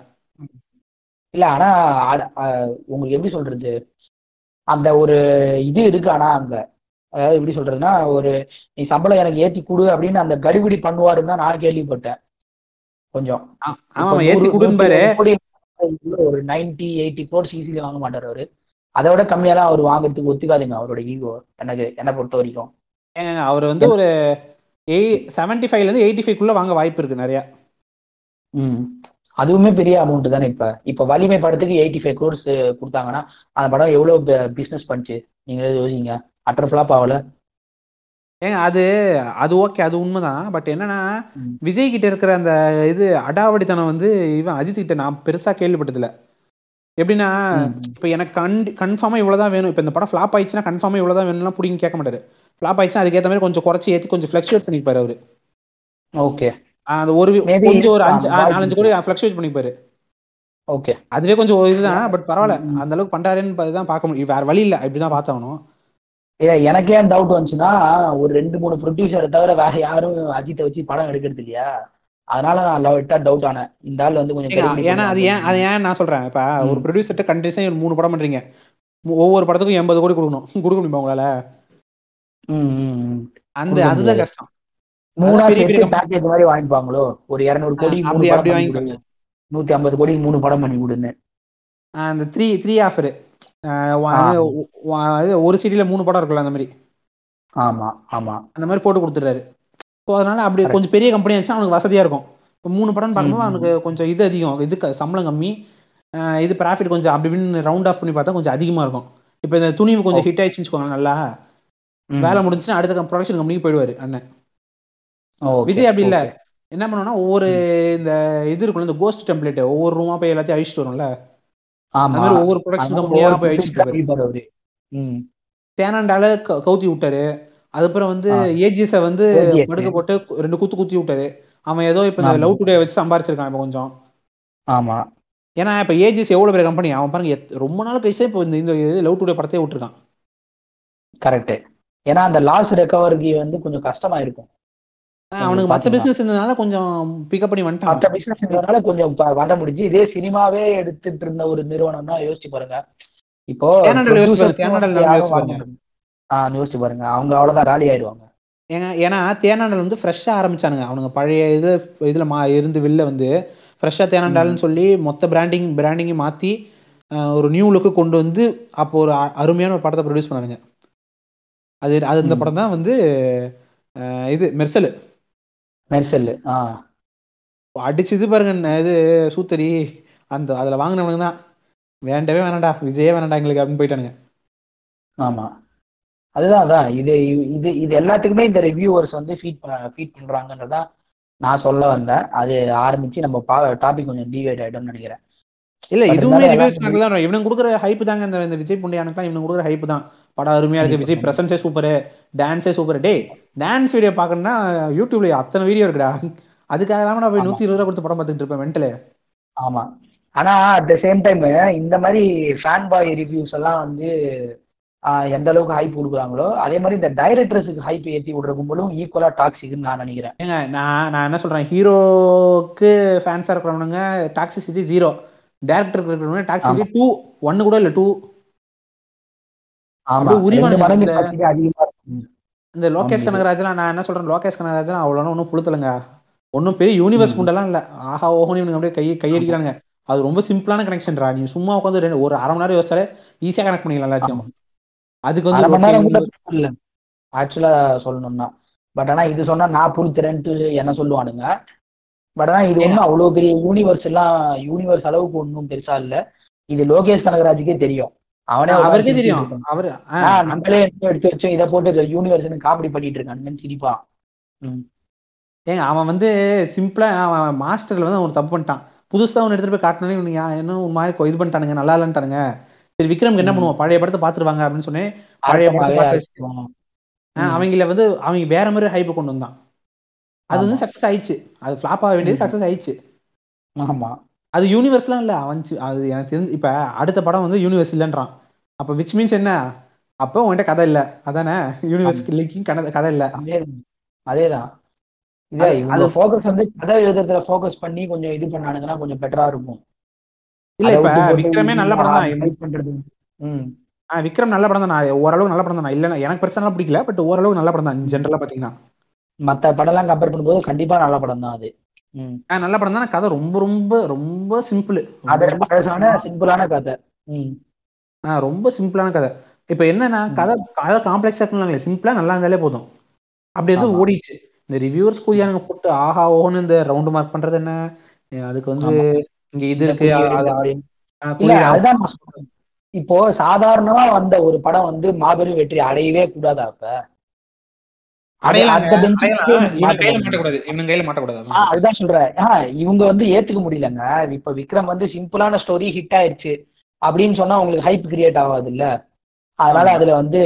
S1: இல்ல ஆனா அ- அ- உங்களுக்கு எப்படி சொல்றது? அந்த ஒரு இது இருக்கு ஆனா அங்க. அதாவது எப்படி சொல்றதுன்னா ஒரு நீ சம்பளம் எனக்கு ஏத்தி கொடு அப்படின்னு அந்த கடிபிடி பண்ணுவாருன்னு தான் நான் கேள்விப்பட்டேன். கொஞ்சம்.
S2: ஆ-
S1: இப்ப
S2: ஆமா ஏத்தி
S1: நூறு-
S2: கொடுன்னு பாரு.
S1: நூத்தி இருபது கோடி ஒரு நைன்டி எயிட்டி க்ரோர்ஸ் ஈஸிலி வாங்க மாட்டாரு அவரு. அதை விட கம்மியாலாம் அவர் வாங்குறதுக்கு ஒத்துக்காதுங்க அவரோட ஈகோ எனக்கு என்னை பொறுத்த வரைக்கும்.
S2: ஏங்க அவர் வந்து ஒரு எய் செவன்டி ஃபைவ்ல இருந்து எயிட்டி ஃபைவ் குள்ள வாங்க வாய்ப்பு இருக்கு நிறைய.
S1: ம். அதுவுமே பெரிய அமௌண்ட் தானே இப்ப. இப்ப வலிமை படத்துக்கு எயிட்டி ஃபைவ் க்ரோர்ஸ் கொடுத்தாங்கன்னா அந்த படம் எவ்வளவு பிசினஸ் பண்ணுச்சு? நீங்களே யோசிங்க. அட்டர் ஃபிளாப் ஆகல.
S2: ஏங்க அது அது ஓகே அது உண்மைதான். பட் என்னன்னா. விஜய் கிட்ட இருக்கிற அந்த இது அடாவடித்தனம் வந்து இவன் அஜித் கிட்ட நான் பெருசா கேள்விப்பட்டதில்ல. எப்படின்னா. இப்போ எனக்கு கண்டி கன்ஃபார்மா இவ்வளவுதான் வேணும். இப்போ இந்த படம் ஃபிளாப் ஆயிடுச்சுன்னா கன்ஃபார்மா இவ்வளவுதான் வேணும்லாம் பிடிங்க கேட்க மாட்டாரு. ஃபிளாப் ஆயிடுச்சுன்னா அதுக்கேற்ற மாதிரி கொஞ்சம் குறைச்சி ஏற்றி கொஞ்சம் ஃபிளக்சுவேட் பண்ணிப்பாரு அவரு.
S1: ஓகே
S2: அந்த ஒரு கொஞ்சம் ஒரு அஞ்சு. நாலஞ்சு கோடி ஃபிளக்சுவேட் பண்ணிப்பாரு.
S1: ஓகே
S2: அதுவே கொஞ்சம் ஒரு இதுதான் பட் பரவாயில்ல.
S1: ம்.
S2: அந்த அளவுக்கு பண்றாருன்னு தான் பார்க்க முடியும். வேற வழி இல்லை. இப்படிதான் பார்த்தாகணும்.
S1: ஏ எனக்கே டவுட் வந்துச்சுன்னா ஒரு ரெண்டு மூணு ப்ரொடியூசரை தவிர வேற யாரும் அஜித்தை வச்சு படம் எடுக்கிறது இல்லையா? அதனால நான் லைட்டா டவுட் ஆனேன். இந்த ஆள் வந்து கொஞ்சம்
S2: ஏன்னா அது ஏன் அது ஏன் நான் சொல்றேன். இப்ப ஒரு
S1: ம்.
S2: ப்ரொடியூசர்ட்ட கண்டினியூஸா மூணு படம் பண்றீங்க. ஒவ்வொரு படத்துக்கும் எண்பது கோடி கொடுக்கணும். கொடுக்க முடியுமா உங்களால?
S1: ம்.
S2: அந்த அதுதான். கஷ்டம்.
S1: மூணா பேக்கேஜ் மாதிரி வாங்கிப்பாங்களோ? ஒரு இருநூறு கோடி
S2: அப்படி- அப்படி.
S1: கொடு நூத்தி ஐம்பது கோடி மூணு படம் பண்ணி
S2: ஆஹ் அந்த த்ரீ த்ரீ ஆஃபர். ஒரு சிட்டில மூணு படம் இருக்குல்ல அந்த மாதிரி?
S1: ஆமா ஆமா.
S2: அந்த மாதிரி போட்டு கொடுத்துறாரு ஸோ அதனால அப்படி. கொஞ்சம் பெரிய கம்பெனி ஆச்சுன்னா அவனுக்கு வசதியா இருக்கும். இப்போ மூணு படம் பார்க்கும்போது. அவனுக்கு கொஞ்சம் இது அதிகம். இது சம்பளம் கம்மி. இது ப்ராஃபிட் கொஞ்சம் அப்படி இப்படின்னு ரவுண்ட் ஆஃப் பண்ணி பார்த்தா கொஞ்சம் அதிகமா இருக்கும். இப்போ இந்த துணி கொஞ்சம் ஹிட் ஆயிடுச்சுன்னு நல்லா. வேலை முடிஞ்சுன்னா அடுத்த ப்ரொடக்ஷன் கம்பெனிக்கு போயிடுவாரு அண்ணன். விஜய் அப்படி இல்ல. என்ன பண்ணுவோம்னா ஒவ்வொரு இந்த இது இருக்குல்ல இந்த கோஸ்ட் டெம்ப்ளேட் ஒவ்வொரு ரூமா போய் எல்லாத்தையும் அழிச்சிட்டு வரும்ல.
S1: ஆமா.
S2: ஒவ்வொரு ப்ரொடக்ஷன் கம்பெனியா போய் அழிச்சிட்டு. தேனாண்டால கவுத்தி விட்டாரு. அதுக்கப்புறம் வந்து. ஏஜிஎஸ வந்து. படுக்க போட்டு ரெண்டு குத்து குத்தி விட்டாரு. அவன் ஏதோ இப்ப இந்த. லவ் டுடே வச்சு சம்பாரிச்சிருக்கான் இப்ப கொஞ்சம்.
S1: ஆமா.
S2: ஏன்னா இப்ப ஏஜிஎஸ் எவ்வளவு பெரிய கம்பெனி அவன் பாருங்க ரொம்ப நாள் கழிச்சு இப்போ இந்த லவ் டுடே படத்தையே விட்டுருக்கான்.
S1: கரெக்ட் ஏன்னா அந்த லாஸ் ரெக்கவரிக்கு வந்து கொஞ்சம் கஷ்டமா இருக்கும்
S2: அவனுக்கு மத்த? பிசினஸ் இருந்ததுனால கொஞ்சம் பிக்கப் பண்ணி வந்துட்டான்.
S1: பிசினஸ்னால கொஞ்சம் ப- வர முடிஞ்சு. இதே சினிமாவே எடுத்துட்டு இருந்த ஒரு நிறுவனம்னா யோசிச்சு பாருங்க. இப்போ
S2: தேனாண்டால யோசிச்சு பாருங்க,
S1: அவங்க அவ்வளவுதான் ராலி ஆயிடுவாங்க.
S2: ஏன்னா தேனாண்டல் வந்து ஃப்ரெஷ்ஷாக ஆரம்பிச்சானுங்க. அவனுங்க பழைய இது இதில் மா இருந்து வெளில வந்து ஃப்ரெஷ்ஷாக தேனாண்டால்னு சொல்லி மொத்த பிராண்டிங் பிராண்டிங்கையும் மாற்றி ஒரு நியூ லுக்கு கொண்டு வந்து அப்போ ஒரு அருமையான ஒரு படத்தை ப்ரொடியூஸ் பண்ணானுங்க. அது அது இந்த. படம் தான் வந்து இது மெர்சல்.
S1: மெர்சல் ஆ.
S2: அடிச்சு இது பாருங்க இது சூத்தரி. அந்த அதில் வாங்கினவனுங்க தான். வேண்டவே வேணாம்டா விஜயே வேணாம்டா எங்களுக்கு அப்படின்னு போயிட்டானுங்க.
S1: ஆமா. அதுதான் அதான். இது இது இது எல்லாத்துக்குமே இந்த ரிவ்யூவர்ஸ் வந்து ஃபீட் ஃபீட் பண்றாங்கன்றதான் நான் சொல்ல வந்தேன். அது ஆரம்பிச்சு நம்ம டாபிக் கொஞ்சம் டிவைட் ஆயிட்டோம்னு நினைக்கிறேன்.
S2: இல்ல இதுவுமே ரிவ்யூஸ் தான் இவனுக்கு கொடுக்குற ஹைப் தாங்க இந்த விஜய் புண்டியானுக்குலாம் இவனுக்கு கொடுக்குற ஹைப் தான். படம் அருமையா இருக்கு. விஜய் பிரசன்ஸே சூப்பரு டான்ஸே சூப்பர் டேய் டான்ஸ் வீடியோ பார்க்கணும்னா யூடியூப்ல அத்தனை வீடியோ இருக்குடா. அதுக்காக தான் நான் போய். நூத்தி இருபது ரூபா கொடுத்து படம் பார்த்துட்டு இருப்பேன் மென்டலு
S1: ஆமா. ஆனா அட் த சேம் டைம் இந்த மாதிரி ஃபேன் பாய் ரிவ்யூஸ் எல்லாம் வந்து எந்த அளவுக்கு ஹைப் கொடுக்குறாங்களோ அதே மாதிரி இந்த டைரக்டர்ஸுக்கு ஹைப் ஏத்தி விடுற கும்பலும் ஈக்குவலா டாக்ஸிக்னு நான் நினைக்கிறேன்.
S2: ஏங்க நான் நான் என்ன சொல்றேன்? ஹீரோக்கு ஃபேன்ஸா இருக்கிறவனுங்க டாக்ஸிசிட்டி ஜீரோ டேரக்டருக்கு இருக்கிறவங்க டாக்ஸிசிட்டி டூ ஒன்னு கூட இல்ல டூ
S1: ஆமா. toxic அதிகமா இருக்கும்.
S2: இந்த லோகேஷ். கனகராஜ்லாம் நான் என்ன சொல்றேன் லோகேஷ் கனகராஜ்லாம் அவ்வளோ ஒன்றும் புளுத்தலைங்க ஒன்றும் பெரிய யூனிவர்ஸ். குண்டெல்லாம் இல்ல. ஆஹா ஓஹோன்னு அப்படியே கை கையடிக்கிறானுங்க அது ரொம்ப சிம்பிளான கனெக்ஷன்ரா நீ சும்மா உட்காந்து ரெண்டு ஒரு அரை மணி நேரம் யோசிச்சாலே ஈஸியா கனெக்ட் பண்ணிக்கலாம் எல்லாத்தையும். அதுக்கு வந்து
S1: அரை மணி நேரம் கூட
S2: okay,
S1: இல்ல. ஆக்சுவலா சொல்லணும்னா. பட் ஆனா இது சொன்னா நான் புரித்துறேன்ட்டு என்ன சொல்லுவானுங்க. பட் ஆனா இது ஒன்றும் அவ்வளவு பெரிய யூனிவர்ஸ் எல்லாம் யூனிவர்ஸ் அளவுக்கு ஒன்றும் பெருசா இல்ல. இது லோகேஷ் கனகராஜுக்கே தெரியும். அவனே
S2: அவருக்கே தெரியும். அவரு
S1: நம்மளே எடுத்து வச்சோம் இதை போட்டு யூனிவர்ஸ் காமெடி பண்ணிட்டு இருக்கானுங்கன்னு சிரிப்பான் ம்.
S2: ஏங்க அவன் வந்து சிம்பிளா அவன் மாஸ்டர்ல வந்து அவன் தப்பு பண்ணிட்டான். புதுசா அவன் எடுத்துட்டு போய் காட்டினே இவனுங்க என்ன ஒரு மாதிரி இது பண்ணிட்டானுங்க நல்லா இல்லைன்ட்டானுங்க. சரி விக்ரம்க்கு என்ன
S1: ம்.
S2: பண்ணுவோம் பழைய படத்தை பாத்துருவாங்க அப்படின்னு சொன்னேன் பழைய படத்தை வச்சு. அவங்கள வந்து அவங்க வேற மாதிரி ஹைப் கொண்டு வந்தான். அது வந்து. சக்சஸ் ஆயிடுச்சு. அது ஃபிளாப் ஆக வேண்டியது. சக்சஸ் ஆயிடுச்சு.
S1: ஆமா.
S2: அது யூனிவர்ஸ்லாம் இல்ல அவன் அது எனக்கு தெரிஞ்சு இப்ப அடுத்த படம் வந்து யூனிவர்ஸ் இல்லைன்றான். அப்ப விச் மீன்ஸ் என்ன? அப்போ உன்கிட்ட கதை இல்ல. அதானே? யூனிவர்ஸ் இல்லைக்கும் கதை இல்ல.
S1: அதேதான்.
S2: அது-
S1: ஃபோக்கஸ் வந்து கதை எழுதுறதுல ஃபோக்கஸ் பண்ணி கொஞ்சம் இது பண்ணானுங்கன்னா கொஞ்சம் பெட்டரா இருக்கும்.
S2: இல்ல இப்ப விக்ரமே நல்ல படம் தான்
S1: பண்றது. ம்.
S2: ஆ, விக்ரம் நல்ல படம் தான் ஓரளவு நல்ல படம் தான் இல்ல எனக்கு பெருசா பிடிக்கல பட் ஓரளவு நல்ல படம் தான் ஜென்ரலா பாத்தீங்கன்னா.
S1: மத்த படம்லாம் கம்பேர் பண்ணும்போது கண்டிப்பா நல்ல படம் தான் அது
S2: நல்ல படம் தான் கதை ரொம்ப ரொம்ப ரொம்ப சிம்பிள்
S1: அது சிம்பிளான கதை. ம்
S2: ரொம்ப சிம்பிளான கதை. இப்ப என்னன்னா கதை கதை காம்ப்ளெக்ஸா இருக்குன்னு சிம்பிளா நல்லா இருந்தாலே போதும். அப்படி வந்து. ஓடிச்சு. இந்த ரிவ்யூவர்ஸ் கூதியானுங்க போட்டு ஆஹா ஓஹோன்னு இந்த ரவுண்ட் மார்க் பண்றது என்ன? அதுக்கு வந்து. இங்க இது இருக்கு ஆ.
S1: அதுதான் இப்போ சாதாரணமா வந்த ஒரு படம் வந்து மாபெரும் வெற்றி அடையவே கூடாதா அப்ப? ஆ, அதுதான் சொல்றேன். ஆ, இவங்க வந்து ஏத்துக்க முடியலங்க. இப்ப விக்ரம் வந்து சிம்பிளான ஸ்டோரி ஹிட் ஆயிருச்சு. அப்படின்னு சொன்னா உங்களுக்கு ஹைப் கிரியேட் ஆகாது இல்ல அதனால. அதுல வந்து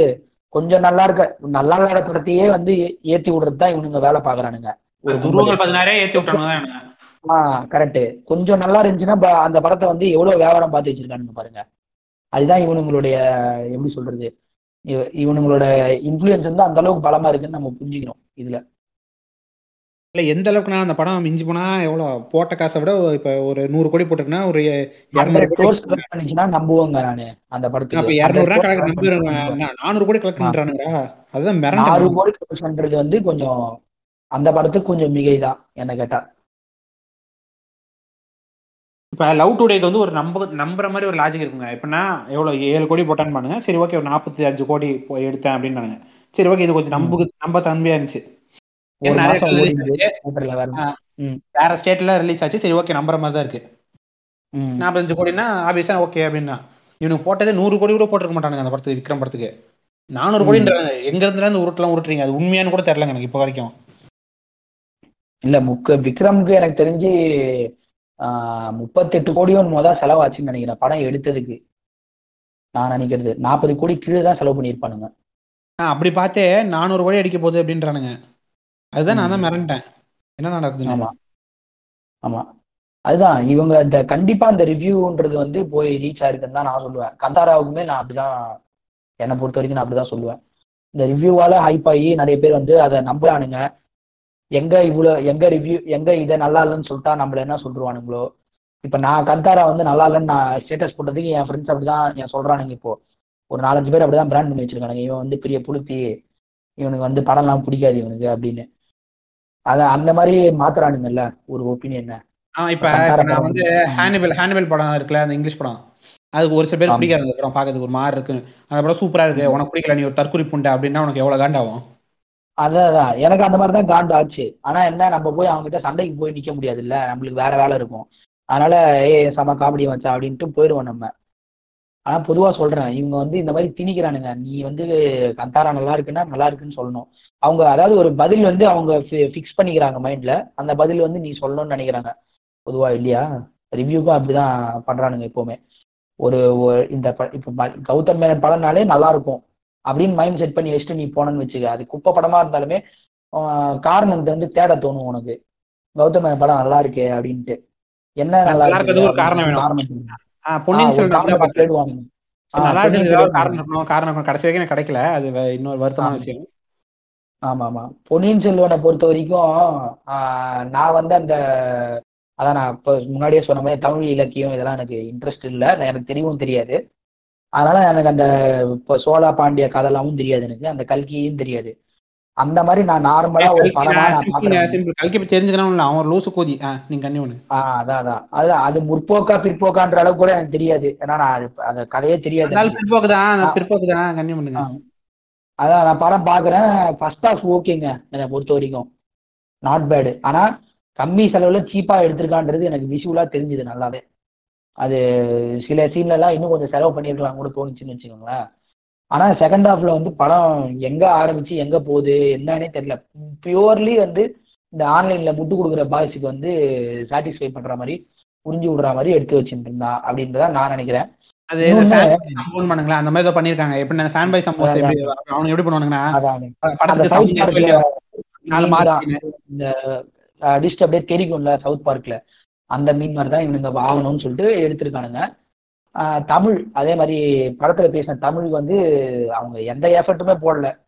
S1: கொஞ்சம் நல்லா இருக்க நல்லா இல்லாத படத்தையே வந்து ஏத்தி விடுறது தான் இவனுங்க வேலை பாக்குறானுங்க. ஆ கரெக்ட் கொஞ்சம் நல்லா இருந்துச்சுன்னா ப- அந்த படத்தை வந்து எவ்வளவு வியாபாரம் பார்த்து வச்சிருக்கானுங்க பாருங்க. அதுதான் இவனுங்களுடைய எப்படி சொல்றது இவ- இவனுங்களோட இன்ஃப்ளூயன்ஸ் வந்து அந்த அளவுக்கு பலமா இருக்குன்னு நம்ம புரிஞ்சுக்கிறோம் இதுல.
S2: இல்ல எந்த அளவுக்குனா அந்த படம் மிஞ்சி போனா எவ்வளவு போட்ட காசை விட இப்ப ஒரு நூறு கோடி போட்டிருக்குன்னா ஒரு இரநூறு
S1: நம்புவோங்க நானு அந்த
S2: அப்ப
S1: படத்துக்கு
S2: இருநூறு ரூபா கணக்கு
S1: 100 crores
S2: நம்பிடுறாங்க நானூறு கோடி கலெக்ட்
S1: ஆ.
S2: பண்றானுங்கடா. அதுதான்
S1: ஆறு
S2: மிரண்டேன்
S1: கோடி கலெக்ட் வந்து கொஞ்சம் அந்த படத்துக்கு கொஞ்சம் மிகைதான் என்ன கேட்டா.
S2: இப்ப லவ் டுடேக்கு வந்து ஒரு நம்ப நம்புற மாதிரி ஒரு லாஜிக் இருக்குங்க. எப்படின்னா எவ்வளவு ஏழு கோடி போட்டான்னு பாருங்க. சரி ஓகே ஒரு நாற்பத்தி அஞ்சு கோடி எடுத்தேன் அப்படின்னு சரி ஓகே இது கொஞ்சம் நம்புக்கு நம்ப தன்மையா இருந்துச்சு.
S1: வேற
S2: ஸ்டேட்ல ரிலீஸ் ஆச்சு. சரி ஓகே நம்புற மாதிரி தான் இருக்கு நாற்பத்தஞ்சு கோடினா ஆபியஸா ஓகே அப்படின்னா இவனுக்கு போட்டதே நூறு கோடி கூட போட்டிருக்க மாட்டானுங்க அந்த படத்துக்கு விக்ரம் படத்துக்கு. நானூறு. கோடின்றாங்க எங்க இருந்து உருட்டலாம் உருட்டுறீங்க. அது உண்மையானு கூட தெரியலங்க எனக்கு இப்போ வரைக்கும்.
S1: இல்ல முக்க விக்ரம்க்கு எனக்கு தெரிஞ்சு ஆஹ், முப்பத்தெட்டு கோடியோ மொதல் செலவாச்சுன்னு நினைக்கிறேன் படம் எடுத்ததுக்கு. நான் நினைக்கிறது. நாற்பது கோடி கீழே தான் செலவு பண்ணியிருப்பானுங்க.
S2: அப்படி பார்த்தே நானூறு கோடி அடிக்க போகுது அப்படின்றானுங்க. அதுதான் நான் தான். மிரண்டேன். என்ன நடக்குதுன்னு.
S1: ஆமா. ஆமா. அதுதான் இவங்க இந்த கண்டிப்பா இந்த ரிவ்யூன்றது வந்து போய் ரீச் ஆயிருக்குன்னு தான் நான் சொல்லுவேன். கந்தாராவுக்குமே நான் அப்படிதான் என்னை பொறுத்த வரைக்கும் நான் அப்படிதான் சொல்லுவேன். இந்த ரிவ்யூவால ஹைப் ஆகி நிறைய பேர் வந்து அதை நம்புறானுங்க. எங்க இவ்வளோ எங்க ரிவ்யூ எங்க இதை நல்லா இல்லைன்னு சொல்லிட்டா நம்மள என்ன சொல்லிருவானுங்களோ? இப்போ நான் கந்தாரா வந்து நல்லா இல்லைன்னு நான் ஸ்டேட்டஸ் போட்டதுக்கு என் ஃப்ரெண்ட்ஸ் அப்படிதான் என் சொல்றானுங்க இப்போ. ஒரு நாலஞ்சு பேர் அப்படிதான் பிராண்ட் பண்ணி வச்சிருக்கானுங்க. இவன் வந்து பெரிய புளுத்தி இவனுக்கு வந்து படம்லாம் பிடிக்காது இவனுக்கு அப்படின்னு. அத அந்த மாதிரி மாத்துறானுங்கல்ல? ஒரு ஒப்பீனியன்
S2: இப்ப நான் வந்து. ஹானிபல் ஹானிபல் படம் இருக்குல்ல அந்த இங்கிலீஷ் படம். அதுக்கு ஒரு சில பேர். பிடிக்காது அந்த படம் பார்க்கறதுக்கு. ஒரு மாதிரி இருக்கு. அந்த படம் சூப்பரா இருக்கு. உனக்கு பிடிக்கல நீ ஒரு தற்கொலை புண்டை அப்படின்னா உனக்கு எவ்வளவு காண்டாகும்?
S1: அதான் அதான். எனக்கு அந்த மாதிரி தான் காண்டு ஆச்சு. ஆனா என்ன நம்ம போய் அவங்க கிட்ட சண்டைக்கு போய் நிக்க முடியாது இல்ல நம்மளுக்கு வேற வேலை இருக்கும். அதனால ஏ செம காமெடி வச்சா அப்படின்ட்டு போயிடுவோம் நம்ம. ஆனா பொதுவா சொல்றேன். இவங்க வந்து இந்த மாதிரி திணிக்கிறானுங்க. நீ வந்து கந்தாரா நல்லா இருக்குன்னா நல்லா இருக்குன்னு சொல்லணும். அவங்க அதாவது ஒரு பதில் வந்து அவங்க ஃபிக்ஸ் பண்ணிக்கிறாங்க மைண்ட்ல அந்த பதில் வந்து நீ சொல்லணும்னு நினைக்கிறாங்க. பொதுவா இல்லையா? ரிவ்யூக்கும் அப்படிதான் பண்றானுங்க எப்பவுமே. ஒரு இந்த ப- இப்ப கௌதம் மேனன் படம்னாலே நல்லா இருக்கும். அப்படின்னு மைண்ட் செட் பண்ணி வச்சுட்டு நீ போனன்னு வச்சுக்க. அது குப்பை படமா இருந்தாலுமே காரணத்தை வந்து தேட தோணும் உனக்கு. கௌதம் மேனன் படம் நல்லா இருக்கே அப்படின்ட்டு. என்ன நல்லா இருக்கு
S2: காரணம்.
S1: காரணம்
S2: பொன்னியின் செல்வன் நல்லா
S1: செல்வன்
S2: காரணம் இருக்கணும். காரணம் கடைசி வரைக்கும் எனக்கு கிடைக்கல. அது இன்னொரு வருத்தமான. விஷயம்.
S1: ஆமா ஆமா பொன்னியின் செல்வனை பொறுத்த வரைக்கும் நான் வந்து அந்த அதான் நான் இப்போ முன்னாடியே சொன்ன மாதிரி தமிழ் இலக்கியம் இதெல்லாம் எனக்கு இன்ட்ரெஸ்ட் இல்லை. எனக்கு தெரியவும் தெரியாது. அதனால எனக்கு அந்த இப்போ சோழா பாண்டிய கதைலாமும் தெரியாது எனக்கு. அந்த கல்கியும் தெரியாது. அந்த மாதிரி நான் நார்மலா ஒரு படமா பாக்குறேன்
S2: கல்கி தெரிஞ்சுக்கணும் அவன் லூசு கோதி. நீங்க கண்ணி ஒண்ணு
S1: ஆ அதான் அதான் அதுதான் அது முற்போக்கா பிற்போக்கான்ற அளவுக்கு கூட எனக்கு தெரியாது. ஏன்னா நான் அது- அந்த கதையே தெரியாது.
S2: பிற்போக்கு தான். பிற்போக்கு தான். கண்ணி பண்ணுங்க
S1: ஆ. அதான் நான் படம் பார்க்குறேன். ஃபர்ஸ்ட் ஹாஃப் ஓகேங்க என்னை பொறுத்த வரைக்கும். நாட் பேடு ஆனால் கம்மி செலவில் சீப்பாக எடுத்திருக்கான்றது எனக்கு விஷுவலாக தெரிஞ்சுது நல்லாவே. அது சில சீன்லலாம் இன்னும் கொஞ்சம் செலவு பண்ணியிருக்கலாம் கூட தோணுச்சுன்னு வச்சுக்கோங்களேன். ஆனால் செகண்ட் ஹாஃப்ல வந்து படம் எங்கே ஆரம்பிச்சு எங்கே போகுது என்னன்னே தெரியல. பியூர்லி வந்து இந்த ஆன்லைனில் முட்டு கொடுக்குற பாய்ஸுக்கு வந்து சாட்டிஸ்ஃபை பண்ணுற மாதிரி புரிஞ்சு விடுற மாதிரி எடுத்து வச்சுட்டு இருந்தா அப்படின்றத நான் நினைக்கிறேன்.
S2: அது பண்ணுங்களேன். அந்த மாதிரி ஏதோ பண்ணிருக்காங்க எப்படி ஃபேன் பை சம்பவம்
S1: அதான்.
S2: எப்படி அவனுக்கு எப்படி பண்ணுவானுங்கன்னா படத்துக்கு நாலு மாசத்துக்கு
S1: இந்த டிஸ்ட் அப்படியே தெரிக்கும்ல சவுத் பார்க்ல அந்த மீன் மாதிரி தான் இவனுங்க ஆகணும்னு சொல்லிட்டு எடுத்திருக்கானுங்க. தமிழ். அதே மாதிரி படத்துல பேசின தமிழ் வந்து அவங்க எந்த எஃபர்ட்டுமே போடல.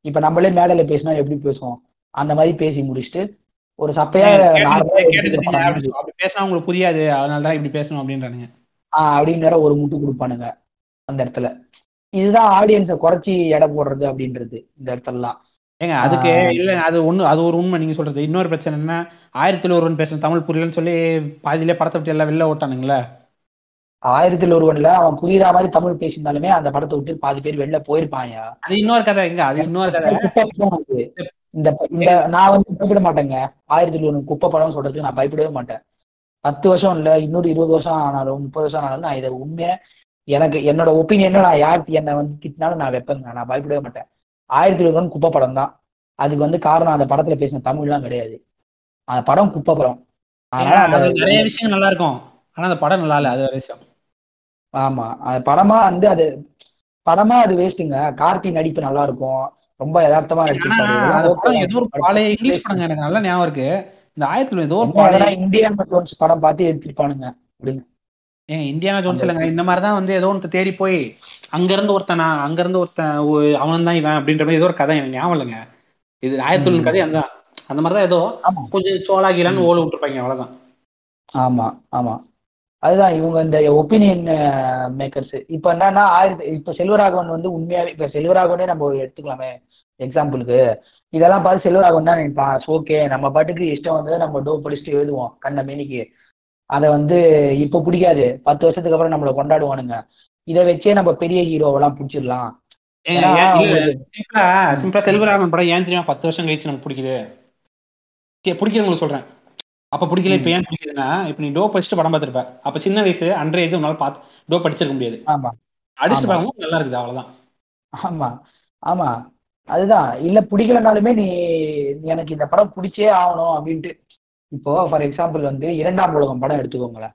S1: இப்ப நம்மளே மேடையில பேசினா எப்படி பேசுவோம்? அந்த மாதிரி பேசி முடிச்சுட்டு ஒரு சப்பையா
S2: அப்படி பேசினா உங்களுக்கு புரியாது. அதனால தான் இப்படி பேசணும் அப்படின்றானுங்க.
S1: ஆஹ் அப்படின்னு வேற ஒரு முட்டு கொடுப்பானுங்க அந்த இடத்துல. இதுதான் ஆடியன்ஸை குறைச்சி எடை போடுறது அப்படின்றது இந்த இடத்துலலாம்.
S2: ஏங்க அதுக்கு. இல்ல அது ஒண்ணு அது ஒரு உண்மை நீங்க சொல்றது. இன்னொரு பிரச்சனை என்ன ஆயிரத்துல ஒருவன் பேசுன தமிழ் புரியலன்னு சொல்லி பாதியிலே படத்தை விட்டு எல்லாம் வெளில ஓட்டானுங்களே.
S1: ஆயிரத்தில் ஒருவன்ல அவன் புரியுற மாதிரி தமிழ் பேசியிருந்தாலுமே அந்த படத்தை விட்டு பாதி பேர் வெளில போயிருப்பாங்க.
S2: அது இன்னொரு கதை எங்க? அது இன்னொரு கதை.
S1: இந்த இந்த நான் வந்து பயப்பட மாட்டேங்க. ஆயிரத்தில் ஒன்று குப்பை படம் சொல்றதுக்கு நான் பயப்படவே மாட்டேன். பத்து வருஷம் இல்ல இன்னொரு இருபது வருஷம் ஆனாலும் முப்பது வருஷம் ஆனாலும் நான் இதை உண்மையா எனக்கு என்னோட ஒப்பீனியன் நான் யாருக்கு என்னை வந்து திட்டினாலும் நான் வைப்பேங்க. நான் பயப்படவே மாட்டேன். ஆயிரத்தி இருபது குப்பை படம் தான். அதுக்கு வந்து காரணம் அந்த படத்துல பேசின தமிழ்லாம் கிடையாது. அந்த படம் குப்பை படம். அதனால
S2: நிறைய விஷயம் நல்லா இருக்கும். ஆனா அந்த படம் நல்லா இல்ல. அது விஷயம்.
S1: ஆமா. அது படமா வந்து அது படமா அது வேஸ்ட்டுங்க. கார்த்தி நடிப்பு நல்லா இருக்கும் ரொம்ப யதார்த்தமா நடிச்சிருப்பாரு.
S2: அந்த ஏதோ ஒரு. பழைய இங்கிலீஷ் படங்க. எனக்கு நல்லா ஞாபகம் இருக்கு. இந்த ஆயிரத்துல ஏதோ ஒரு பழைய
S1: இந்தியன் ஜோன்ஸ் படம் பார்த்து எடுத்திருப்பானுங்க. அப்படின்னு.
S2: ஏங்க இந்தியானா ஜோன்ஸ் இல்லைங்க. இந்த மாதிரி தான் வந்து ஏதோ ஒன்று தேடி போய் அங்க இருந்து ஒருத்தன் நான் அங்க இருந்து ஒருத்தன் அவன் தான் இவன் அப்படின்ற மாதிரி ஏதோ ஒரு கதை எனக்கு ஞாபகம் இல்லைங்க. இது ஆயிரத்தி கதை அதுதான். அந்த மாதிரி தான் ஏதோ
S1: ஆமா.
S2: கொஞ்சம் சோளா கீழன்னு ஓல விட்டுருப்பாங்க. அவ்வளவுதான்.
S1: ஆமா ஆமா. அதுதான் இவங்க இந்த ஒப்பீனியன் மேக்கர்ஸ் இப்போ என்னன்னா ஆயிரத்தி இப்போ செல்வராகவன் வந்து உண்மையாவே இப்போ செல்வராகவனே நம்ம எடுத்துக்கலாமே எக்ஸாம்பிளுக்கு இதெல்லாம் பார்த்து செல்வராகவன் தான் நினைப்பான். ஓகே நம்ம பாட்டுக்கு இஷ்டம் வந்து நம்ம டோ படிச்சுட்டு எழுதுவோம் கண்ண மேனிக்கு. அதை வந்து இப்போ பிடிக்காது. பத்து வருஷத்துக்கு அப்புறம் நம்மளை கொண்டாடுவானுங்க. இதை வச்சே நம்ம பெரிய ஹீரோவெல்லாம் பிடிச்சிடலாம்.
S2: சிம்பிளா சிம்பிளா செல்வராகவன் படம் ஏன் தெரியுமா? பத்து வருஷம் கழிச்சு நமக்கு பிடிக்குது. பிடிக்கிறவங்களுக்கு சொல்றேன். அப்ப பிடிக்கல இப்ப ஏன் பிடிக்குதுன்னா இப்ப நீ டோ படிச்சுட்டு படம் பார்த்திருப்ப அப்ப சின்ன வயசு அண்டர் ஏஜ் உன்னால பார்த்து டோ படிச்சிருக்க முடியாது.
S1: ஆமா.
S2: அடிச்சுட்டு. பார்க்கும்போது நல்லா இருக்குது அவ்வளவுதான்.
S1: ஆமா. ஆமா. அதுதான். இல்ல பிடிக்கலனாலுமே நீ எனக்கு இந்த படம் பிடிச்சே ஆகணும் அப்படின்ட்டு. இப்போ ஃபார் எக்ஸாம்பிள் வந்து இரண்டாம் உலகம் படம் எடுத்துக்கோங்களேன்.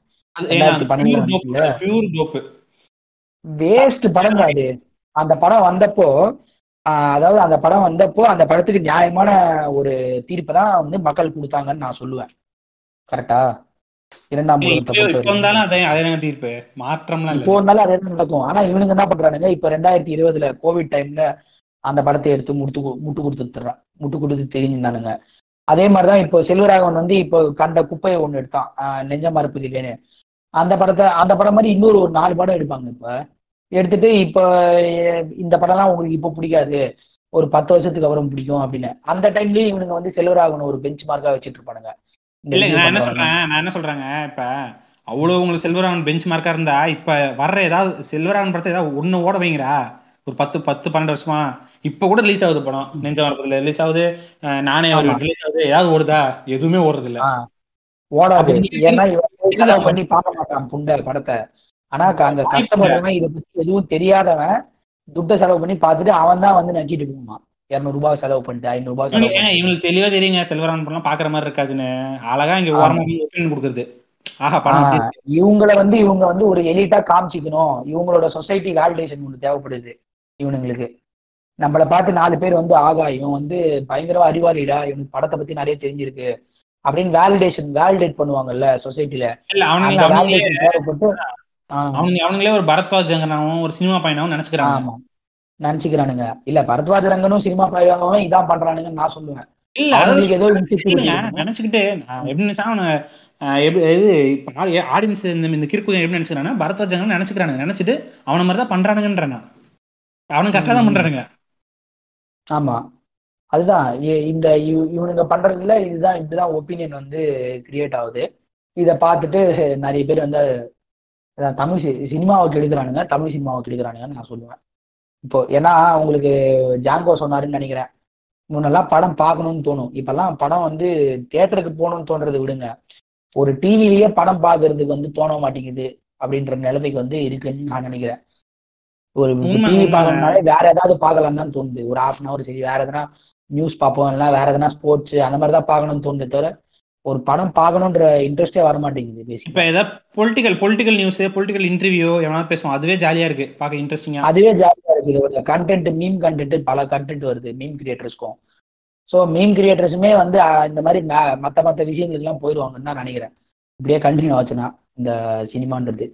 S1: வேஸ்ட் படம் அது. அந்த படம் வந்தப்போ அதாவது அந்த படம் வந்தப்போ அந்த படத்துக்கு நியாயமான ஒரு தீர்ப்பை தான் வந்து மக்கள் கொடுத்தாங்கன்னு நான் சொல்லுவேன். கரெக்டா இரண்டாம்
S2: தீர்ப்பு மாற்றம்லாம்
S1: இப்போ இருந்தாலும் அதே நடக்கும். ஆனா இவனுங்க என்ன பண்றானுங்க? இப்ப ரெண்டாயிரத்தி இருபதுல கோவிட் டைம்ல அந்த படத்தை எடுத்து முட்டு முட்டு கொடுத்துட்றான் முட்டு கொடுத்து தெரிஞ்சிருந்தானுங்க. அதே மாதிரிதான் இப்போ செல்வராகவன் வந்து இப்போ கண்ட குப்பையை ஒண்ணு எடுத்தான். நெஞ்ச மறுப்பு இல்லைன்னு. அந்த படத்தை அந்த படம் மாதிரி இன்னொரு ஒரு நாலு படம் எடுப்பாங்க இப்ப. எடுத்துட்டு இப்போ இந்த படம்லாம் உங்களுக்கு இப்போ பிடிக்காது. ஒரு பத்து வருஷத்துக்கு அப்புறம் பிடிக்கும் அப்படின்னு. அந்த டைம்லயும் இவனுங்க வந்து செல்வராகவன் ஒரு பெஞ்ச் மார்க்கா வச்சுட்டு இருப்பானுங்க.
S2: இல்லைங்க
S1: review
S2: நான் என்ன. சொல்றேன் நான் என்ன சொல்றேங்க இப்ப அவ்வளவு உங்களுக்கு செல்வராகவன் பெஞ்ச் மார்க்கா இருந்தா இப்ப வர்ற ஏதாவது செல்வராகவன் படத்தை ஏதாவது ஒண்ணு ஓட வைங்கடா. ஒரு பத்து பத்து பன்னெண்டு வருஷமா. இப்ப கூட ரிலீஸ் ஆகுது படம். நெஞ்ச வரப்பதில்ல ரிலீஸ் ஆகுது. நானே அவர். ரிலீஸ் ஆகுது. ஏதாவது ஓடுதா? எதுவுமே ஓடுறது இல்ல
S1: ஓடாது. ஏன்னா பண்ணி பார்க்க மாட்டான் புண்டை படத்தை. ஆனா
S2: வாய்ப்பு
S1: கஷ்டப்படுறவன் இதை பத்தி எதுவும் தெரியாதவன் துட்டை செலவு பண்ணி பார்த்துட்டு அவன் தான் வந்து நக்கிட்டு போவான் இருநூறு ரூபாய் செலவு பண்ணிட்டு ஐநூறு ரூபாய் செலவு
S2: இவனுக்கு ஏன்
S1: பண்ணிட்டு
S2: இவங்களுக்கு தெளிவா தெரியுங்க செல்வராகவன் படம் பாக்குற மாதிரி இருக்காதுன்னு. அழகா இங்க. ஓரமா ஒப்பீனியன் கொடுக்குறது.
S1: இவங்கள வந்து இவங்க வந்து ஒரு எலிட்டா காமிச்சிக்கணும். இவங்களோட சொசைட்டி வேலிடேஷன் ஒன்று தேவைப்படுது இவனுங்களுக்கு. நம்மளை பார்த்து நாலு பேர் வந்து ஆகா இவன் வந்து பயங்கர அறிவாளிடா இவனுக்கு படத்தை பத்தி நிறைய தெரிஞ்சிருக்கு அப்படின்னு வேலிடேஷன் வேலிடேட் பண்ணுவாங்கல்ல சொசைட்டில
S2: இல்ல அவனுங்களே
S1: தேவைப்பட்டு
S2: அவனுங்களே ஒரு பரத்வாஜ் ஜங்கனாவும் ஒரு சினிமா பையனாவும் நினைச்சுக்கிறாங்க.
S1: ஆமா. நினைச்சுக்கிறானுங்க. இல்ல பரத்வாஜ ரங்கனும் சினிமா பாய்வாகவும் இதான் பண்றானுங்கன்னு நான் சொல்லுவேன்.
S2: இல்ல
S1: அவங்களுக்கு ஏதோ.
S2: நினைச்சுக்கிட்டு நான் எப்படி நினைச்சா இது ஆடியன்ஸ் இந்த இந்த கிறுக்கு எப்படி நினைச்சுக்கிறானா பரத்வாஜங்க நினைச்சுக்கிறானுங்க. நினைச்சிட்டு அவன மாதிரி தான் பண்றானுங்கன்றானா அவனுக்கு கரெக்டா தான். பண்றானுங்க.
S1: ஆமா. அதுதான் இந்த இவ- இவனுங்க பண்றதுல இதுதான் இதுதான் ஒப்பீனியன் வந்து கிரியேட் ஆகுது. இதை பார்த்துட்டு நிறைய பேர் வந்து தமிழ் சினிமாவுக்கு எடுக்கிறானுங்க தமிழ் சினிமாவுக்கு எடுக்கிறானுங்கன்னு நான் சொல்லுவேன். இப்போ ஏன்னா உங்களுக்கு ஜாங்கோ சொன்னாருன்னு நினைக்கிறேன். முன்னெல்லாம் படம் பார்க்கணும்னு தோணும். இப்பெல்லாம் படம் வந்து தியேட்டருக்கு போகணும்னு தோன்றதை விடுங்க. ஒரு டிவிலேயே படம் பார்க்கறதுக்கு வந்து தோண மாட்டேங்குது அப்படின்ற நிலைமைக்கு வந்து இருக்குன்னு நான் நினைக்கிறேன். ஒரு டிவி
S2: உண்மை.
S1: பார்க்கறதுனால வேற ஏதாவது பார்க்கலாம் தான் தோணுது. ஒரு ஹாஃப் அன் ஹவர் சரி வேற எதனா நியூஸ் பார்ப்போம் இல்லைனா வேற எதனா ஸ்போர்ட்ஸ் அந்த மாதிரி தான் பார்க்கணும்னு தோணுதே தவிர ஒரு படம் பார்க்கணுன்ற இன்ட்ரெஸ்டே வர மாட்டேங்குது
S2: இப்ப ஏதாவது political political news political interview எவனாவது பேசுவோம் அதுவே ஜாலியா இருக்கு பார்க்க இன்ட்ரெஸ்டிங்கா
S1: அதுவே ஜாலியா இருக்குது ஒரு கண்டென்ட் மீம் கண்டென்ட் பல கண்டென்ட் வருது மீம் கிரியேட்டர்ஸ்க்கும் ஸோ மீம் கிரியேட்டர்ஸுமே வந்து இந்த மாதிரி மே- மத்த மற்ற விஷயங்களுக்குலாம் போயிடுவாங்கன்னு தான் நினைக்கிறேன். இப்படியே கண்டினியூ ஆச்சுன்னா இந்த சினிமான்றது.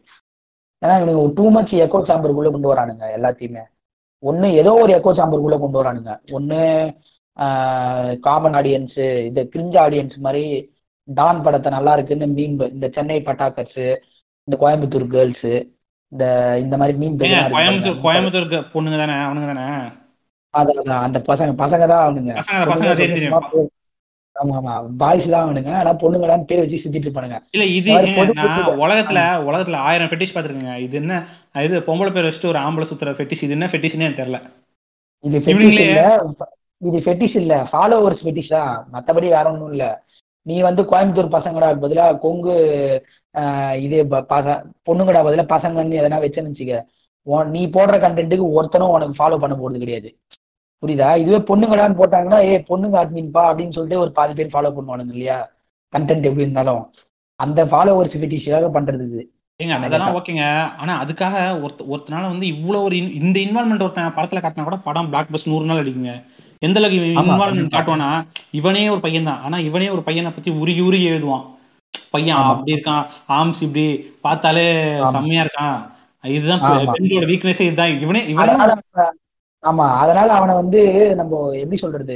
S1: ஏன்னா இவனுங்க ஒரு டூ மச் எக்கோ சாம்பருக்குள்ளே கொண்டு வரானுங்க எல்லாத்தையுமே. ஒன்று ஏதோ ஒரு எக்கோ சாம்பருக்குள்ளே கொண்டு வரானுங்க. ஒன்று காமன் ஆடியன்ஸு இந்த கிரிஞ்ச ஆடியன்ஸ் மாதிரி டான் படத்தை நல்லா இருக்குன்னு மீன் இந்த சென்னை பட்டாக்கர்ஸு இந்த கோயம்புத்தூர் கேர்ள்ஸு இந்த இந்த மாதிரி மீன்
S2: கோயம்புத்தூர் கோயம்புத்தூருக்கு பொண்ணுங்க தானே அவனுங்க தானே
S1: அதான் அந்த பசங்க பசங்க தான் அவனுங்க. ஆமா ஆமா. பாய்ஸ் தான் அவனுங்க. ஆனா பொண்ணுங்களான்னு பேர் வச்சு சுத்திட்டு இருப்பானுங்க.
S2: இல்ல இது உலகத்துல உலகத்துல ஆயிரம் ஃபெட்டிஷ் பாத்துருக்கேங்க இது என்ன இது பொம்பளை பேர் வச்சுட்டு ஒரு ஆம்பளை சுத்துற ஃபெட்டிஷ் இது என்ன ஃபெட்டிஷ்னே தெரியல.
S1: இது ஃபெட்டிஷ் இல்ல. இது ஃபெட்டிஷ் இல்ல. ஃபாலோவர்ஸ் ஃபெட்டிஷ் தான். மத்தபடி வேற ஒண்ணும் இல்ல. நீ வந்து கோயம்புத்தூர் பசங்கடா பதிலா கொங்கு இது ப- பச பொண்ணுங்கடா பதிலா பசங்கன்னு எதனா வச்சேன்னு வச்சுக்க. நீ போடுற கண்டென்ட்டுக்கு ஒருத்தனும் உனக்கு ஃபாலோ பண்ண போறது கிடையாது. புரியுதா? இதுவே பொண்ணுங்கடான்னு போட்டாங்கன்னா ஏ பொண்ணுங்க அட்மின்பா அப்படின்னு சொல்லிட்டு ஒரு பாதி பேர் ஃபாலோ பண்ணுவானுங்க இல்லையா? கண்டென்ட் எப்படி இருந்தாலும். அந்த ஃபாலோவர்ஸ் ஃபெட்டிஷாக பண்றது இது.
S2: ஏங்க அதெல்லாம். ஓகேங்க. ஆனா அதுக்காக ஒருத்த ஒருத்தனால வந்து இவ்வளவு ஒரு இந்த இன்வால்மெண்ட் ஒருத்தன் படத்துல காட்டினா கூட படம் பிளாக் பஸ் நூறு நாள் அடிக்குங்க. எந்த அளவுக்கு இன்வால்மெண்ட். காட்டுவானா இவனே ஒரு பையன் தான் ஆனா இவனே ஒரு பையனை பத்தி உருகி உருகி எழுதுவான். பையன். அப்படி இருக்கான் ஆம்ஸ் இப்படி பார்த்தாலே. செம்மையா இருக்கான். இதுதான் பெண்களோட வீக்னஸே இதுதான். இவனே இவனே
S1: ஆமா அதனால அவனை வந்து நம்ம எப்படி சொல்றது?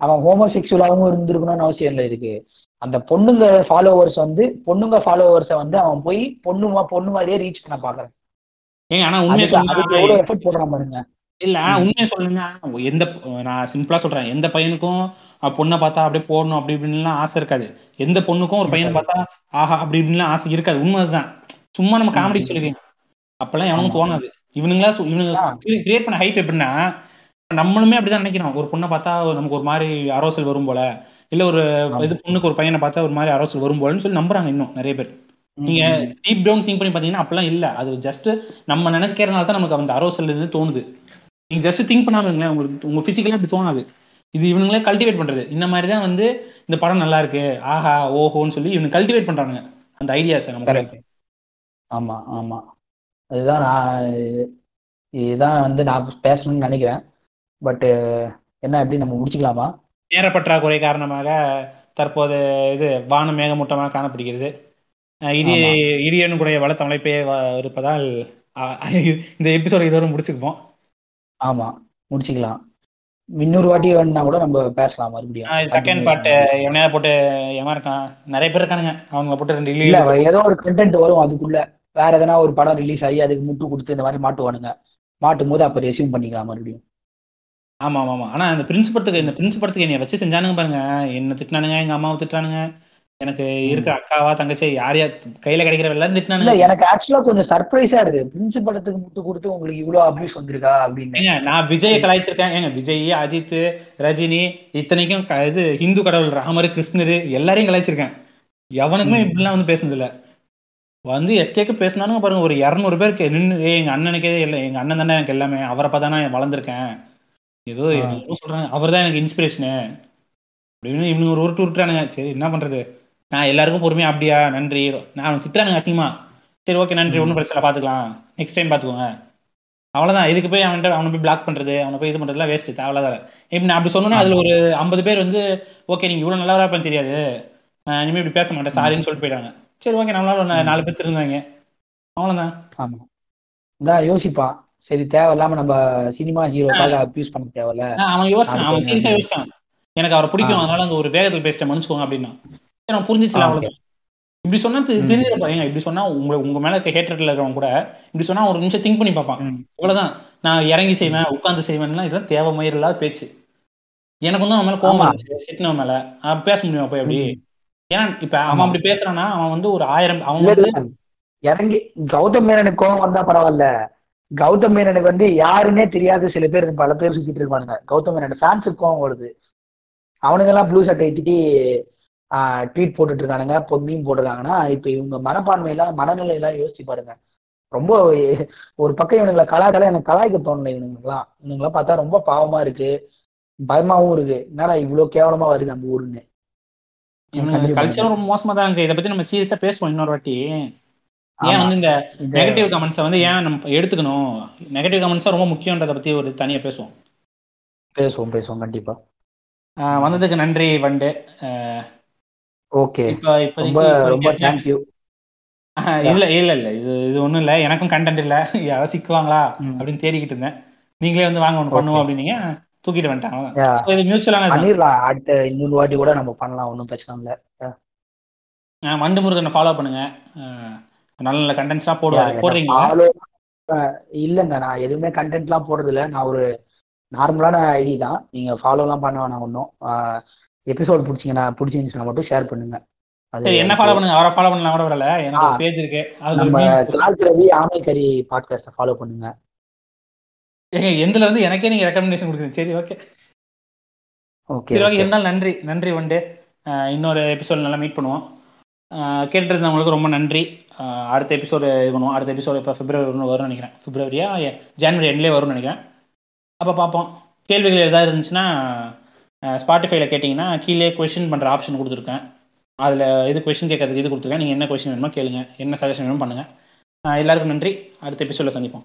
S1: அவன் ஹோமோசெக்சுவலாகவும் இருந்திருக்கணும்னு அவசியம் இல்லை இதுக்கு. அந்த பொண்ணுங்க ஃபாலோவர்ஸ் வந்து பொண்ணுங்க ஃபாலோவர்ஸை வந்து அவன் போய் பொண்ணு பொண்ணு மாதிரியே ரீச் பண்ண பாக்குறான்.
S2: ஏங்க ஆனா உண்மையை
S1: எஃபர்ட் போடுறான் பாருங்க.
S2: இல்ல. உண்மையை சொல்லுங்க. எந்த நான் சிம்பிளா சொல்றேன். எந்த பையனுக்கும் பொண்ணை பார்த்தா அப்படியே போடணும் அப்படி இப்படின்லாம் ஆசை இருக்காது. எந்த பொண்ணுக்கும் ஒரு பையனை பார்த்தா ஆஹா அப்படி இப்படின்லாம் ஆசை இருக்காது. உண்மை அதுதான் சும்மா நம்ம காமெடி. சொல்லிக்கலாம் அப்பெல்லாம் எவனுக்கும். தோணாது. இவனுங்களா இவனுங்க. கிரியேட் பண்ண ஹைப் எப்படின்னா நம்மளுமே அப்படிதான் நினைக்கிறோம். ஒரு பொண்ணை பார்த்தா நமக்கு ஒரு மாதிரி அரோசல் வரும் போல. இல்ல ஒரு. இது பொண்ணுக்கு ஒரு பையனை பார்த்தா ஒரு மாதிரி அரோசல் வரும் போலன்னு சொல்லி நம்புறாங்க இன்னும் நிறைய பேர். நீங்க. டீப் டவுன் திங்க் பண்ணி பாத்தீங்கன்னா அப்பெல்லாம் இல்ல. அது ஜஸ்ட் நம்ம நினைக்கிறதுனால தான் நமக்கு அந்த அரோசல் இருந்து தோணுது. நீங்க ஜஸ்ட் திங்க் பண்ணாம இருங்களேன். உங்களுக்கு உங்க பிசிக்கலா அப்படி தோணாது. இது இவனுங்களே கல்டிவேட் பண்றது. இந்த மாதிரி தான் வந்து இந்த படம் நல்லா இருக்கு. ஆஹா ஓஹோன்னு சொல்லி இவனுக்கு கல்டிவேட் பண்றானுங்க. அந்த ஐடியாஸ் நம்ம
S1: கரெக்ட் ஆமா ஆமா. அதுதான் நான் இதுதான் வந்து நான் பேசணும்னு நினைக்கிறேன். பட் என்ன எப்படி நம்ம முடிச்சுக்கலாமா?
S2: நேர பற்றாக்குறை காரணமாக தற்போது இது வானம் மேகமூட்டமாக காணப்படுகிறது. இடி. இடியனுடைய வளர்த்த அமைப்பே வ- இருப்பதால் இந்த எபிசோட இதோட முடிச்சுக்குவோம்.
S1: ஆமா முடிச்சுக்கலாம். இன்னொரு வாட்டி வேணும்னா கூட நம்ம பேசலாம் மறுபடியும்.
S2: செகண்ட் பார்ட் எவனையா போட்டு எவன் இருக்கான். நிறைய பேர் இருக்கானுங்க. அவங்க போட்டு ரெண்டு
S1: இல்ல ஏதோ ஒரு கண்டென்ட் வரும் அதுக்குள்ள. வேற எதனா ஒரு படம் ரிலீஸ் ஆகி அதுக்கு முட்டு கொடுத்து இந்த மாதிரி மாட்டுவானுங்க. மாட்டும் போது அப்ப ரெசியூம் பண்ணிக்கலாம் மறுபடியும்.
S2: ஆமா ஆமா ஆனா இந்த பிரின்ஸ் படத்துக்கு இந்த பிரின்ஸ் படத்துக்கு என்னைய வச்சு செஞ்சானுங்க பாருங்க. என்ன திட்டினானுங்க எங்க அம்மாவை திட்டுறானுங்க. எனக்கு இருக்க அக்காவா தங்கச்சி யார் யார் கையில கிடைக்கிற எல்லாரும்
S1: இல்ல
S2: திட்டினானுங்க
S1: எனக்கு ஆக்சுவலா கொஞ்சம் சர்ப்ரைஸா இருக்கு. பிரின்ஸ் படத்துக்கு முட்டு கொடுத்து உங்களுக்கு இவ்வளவு அபியூஸ் வந்திருக்கா அப்படின்னு.
S2: நான் விஜயை கலாய்ச்சிருக்கேன். ஏங்க விஜய் அஜித் ரஜினி இத்தனைக்கும் இது இந்து கடவுள் ராமர் கிருஷ்ணர் எல்லாரையும் கலாய்ச்சிருக்கேன். எவனுக்குமே. இப்படிலாம் வந்து பேசுனது இல்ல வந்து எஸ்கேக்கு பேசினானுங்க பாருங்க ஒரு இரநூறு பேருக்கு நின்று எங்க அண்ணனுக்கே இல்லை எங்க அண்ணன் தானே எனக்கு எல்லாமே அவரை பார்த்தா நான் வளர்ந்துருக்கேன். ஏதோ சொல்றாங்க. அவர் தான் எனக்கு இன்ஸ்பிரேஷனு அப்படின்னு இவனுங்க ஒரு உருட்டு உருட்டுறானுங்க சரி என்ன பண்றது? நான் எல்லாருக்கும் பொறுமையா அப்படியா? நன்றி. நான் திட்டுறானுங்க அசிங்கமா. சரி ஓகே நன்றி. ஒன்றும் பிரச்சனை பார்த்துக்கலாம் நெக்ஸ்ட் டைம் பார்த்துக்கோங்க அவ்வளவுதான். இதுக்கு போய் அவன்கிட்ட அவனை போய் பிளாக் பண்றது அவனை போய் இது பண்றதுலாம் வேஸ்ட் தேவையில்லாத இப்ப நான் அப்படி சொன்னோன்னா அதுல ஒரு ஐம்பது பேர் வந்து ஓகே நீங்க இவ்வளவு நல்லவரா இருப்பேன்னு தெரியாது. அஹ் இனிமே இப்படி பேச மாட்டேன். சாரின்னு சொல்லிட்டு போயிட்டாங்க. சரி ஓகே நம்மளால ஒரு. நாலு பேர் திருந்தாங்க. அவ்வளவுதான்.
S1: ஆமா. இதான் யோசிப்பான் சரி தேவையில்லாம நம்ம சினிமா ஹீரோக்காக அபியூஸ் பண்ண தேவையில்ல.
S2: அவன் யோசிச்சான். அவன்
S1: அதுக்கு
S2: சீரியஸா
S1: நான்
S2: யோசிச்சான். எனக்கு அவரை பிடிக்கும். அதனால அந்த ஒரு வேகத்துல பேசிட்டேன். மன்னிச்சுக்கோங்க அப்படின்னா. அவன் புரிஞ்சிச்சுல அவ்வளவுதான் இப்படி சொன்னா. தெரிஞ்சிருப்பா ஏங்க இப்படி சொன்னா உங்க உங்க மேல இருக்க ஹேட்ரட்ல இருக்கிறவங்க கூட இப்படி சொன்னா ஒரு நிமிஷம் திங்க் பண்ணி பார்ப்பான். இவ்வளவுதான். நான் இறங்கி செய்வேன் உட்கார்ந்து செய்வேன்லாம் இதெல்லாம் தேவை மயிர் இல்லாத பேச்சு. எனக்கு வந்து அவன் மேல கோவம்
S1: ஆமா.
S2: இருந்துச்சு மேல. பேச முடியுமா போய் அப்படி. ஏன்னா இப்ப அவன். அப்படி பேசுறான்னா அவன் வந்து ஒரு ஆயிரம் அவன்
S1: இல்ல இறங்கி கௌதம் மேனனுக்கு கோவம் வந்தா பரவாயில்ல. கௌதம் மேனனுக்கு வந்து யாருன்னே தெரியாத சில பேர் பல பேர் சுத்திட்டு இருப்பானுங்க. கௌதம் மேனன் ஃபேன்ஸுக்கு கோவம் வருது. அவனுங்க எல்லாம் ப்ளூ சட்டை திட்டி ட்வீட் போட்டுட்டு இருக்கானுங்க பொம்மியும் போட்டுருக்காங்கன்னா இப்ப இவங்க மனப்பான்மையெல்லாம் மனநிலையெல்லாம் யோசிச்சு பாருங்க. ரொம்ப ஒரு பக்கம் இவனுங்களை கலாய்க்கலாம் எனக்கு கலாய்க்க தோணல இவனுங்கெல்லாம். இவனுங்களாம் பார்த்தா ரொம்ப பாவமா இருக்கு. பயமாவும் இருக்கு. என்னடா இவ்வளவு கேவலமா வருது நம்ம ஊருன்னு.
S2: கல்ச்சர் ரொம்ப மோசமா தான் இருக்கு. இதை பத்தி நம்ம சீரியஸா பேசுவோம் இன்னொரு வாட்டி. ஏன். வந்து இந்த நெகட்டிவ் கமெண்ட்ஸை வந்து ஏன் நம்ம எடுத்துக்கணும்? நெகட்டிவ் கமெண்ட்ஸ் ரொம்ப முக்கியன்றதை பத்தி ஒரு தனியா பேசுவோம்.
S1: பேசுவோம் பேசுவோம். கண்டிப்பா.
S2: ஆஹ் வந்ததுக்கு நன்றி வண்டு.
S1: ஓகே. ரொம்ப ரொம்ப தேங்க்யூ
S2: ஆஹ் இல்ல இல்ல இல்ல. இது இது ஒண்ணும் இல்ல. எனக்கும் கண்டென்ட் இல்ல. <laughs> யாராவது சிக்குவாங்களா. அப்படின்னு தேடிக்கிட்டு இருந்தேன். நீங்களே வந்து வாங்க ஒன்று பண்ணுவோம் அப்படின்னீங்க தூக்கிட்டு வந்துட்டாங்க. இது மியூச்சுவலானது
S1: பண்ணிடலாம். அடுத்த இன்னொரு வாட்டி கூட நம்ம பண்ணலாம். ஒன்றும் பிரச்சனை இல்லை.
S2: வண்டு முருகனை ஃபாலோ பண்ணுங்க. நல்ல நல்ல கண்டென்ட்ஸ்லாம் போடுவாரு. போடுறீங்களா?
S1: இல்லைங்க. நான் எதுவுமே கண்டென்ட்லாம் போடுறது இல்ல நான் ஒரு நார்மலான ஐடி தான். நீங்க ஃபாலோலாம் பண்ண வேணாம் ஒன்றும் எபிசோட் பிடிச்சிங்கன்னா பிடிச்சிருந்துச்சுன்னா மட்டும் ஷேர் பண்ணுங்க. அது
S2: என்ன ஃபாலோ பண்ணுங்க? அவரை ஃபாலோ பண்ணலாம் கூட வரல. எனக்கு. பேஜ் இருக்கு. அது
S1: நம்ம கிளாஸ் ரவி ஆமைக்கறி பாட்காஸ்ட்டை ஃபாலோ பண்ணுங்க.
S2: ஏங்க எந்துல வந்து எனக்கே நீங்க ரெக்கமெண்டேஷன் கொடுக்குறீங்க. சரி ஓகே
S1: ஓகே
S2: சரி ஓகே இருந்தாலும் நன்றி. நன்றி வண்டு. ஆஹ் இன்னொரு எபிசோட் நல்லா மீட் பண்ணுவோம். ஆஹ் கேட்டிருந்தவங்களுக்கு ரொம்ப நன்றி. அடுத்த எபிசோடு இது பண்ணுவோம். அடுத்த எபிசோடு இப்போ பிப்ரவரி ஒன்று வரும்னு நினைக்கிறேன். பிப்ரவரியா ஜனவரி எண்ட்லேயே வரும்னு நினைக்கிறேன். அப்போ பார்ப்போம். கேள்விகள் ஏதாவது இருந்துச்சுன்னா ஸ்பாட்டிஃபைல கேட்டிங்கன்னா கீழே கொஷின் பண்ணுற ஆப்ஷன் கொடுத்துருக்கேன். அதில் இது கொஷின் கேட்கறதுக்கு இது கொடுத்துருக்கேன். நீங்கள் என்ன கொஷின் வேணுமோ கேளுங்க. என்ன சஜஷன் வேணுமோ பண்ணுங்கள் எல்லாருக்கும் நன்றி. அடுத்த எபிசோடில் சந்திப்போம்.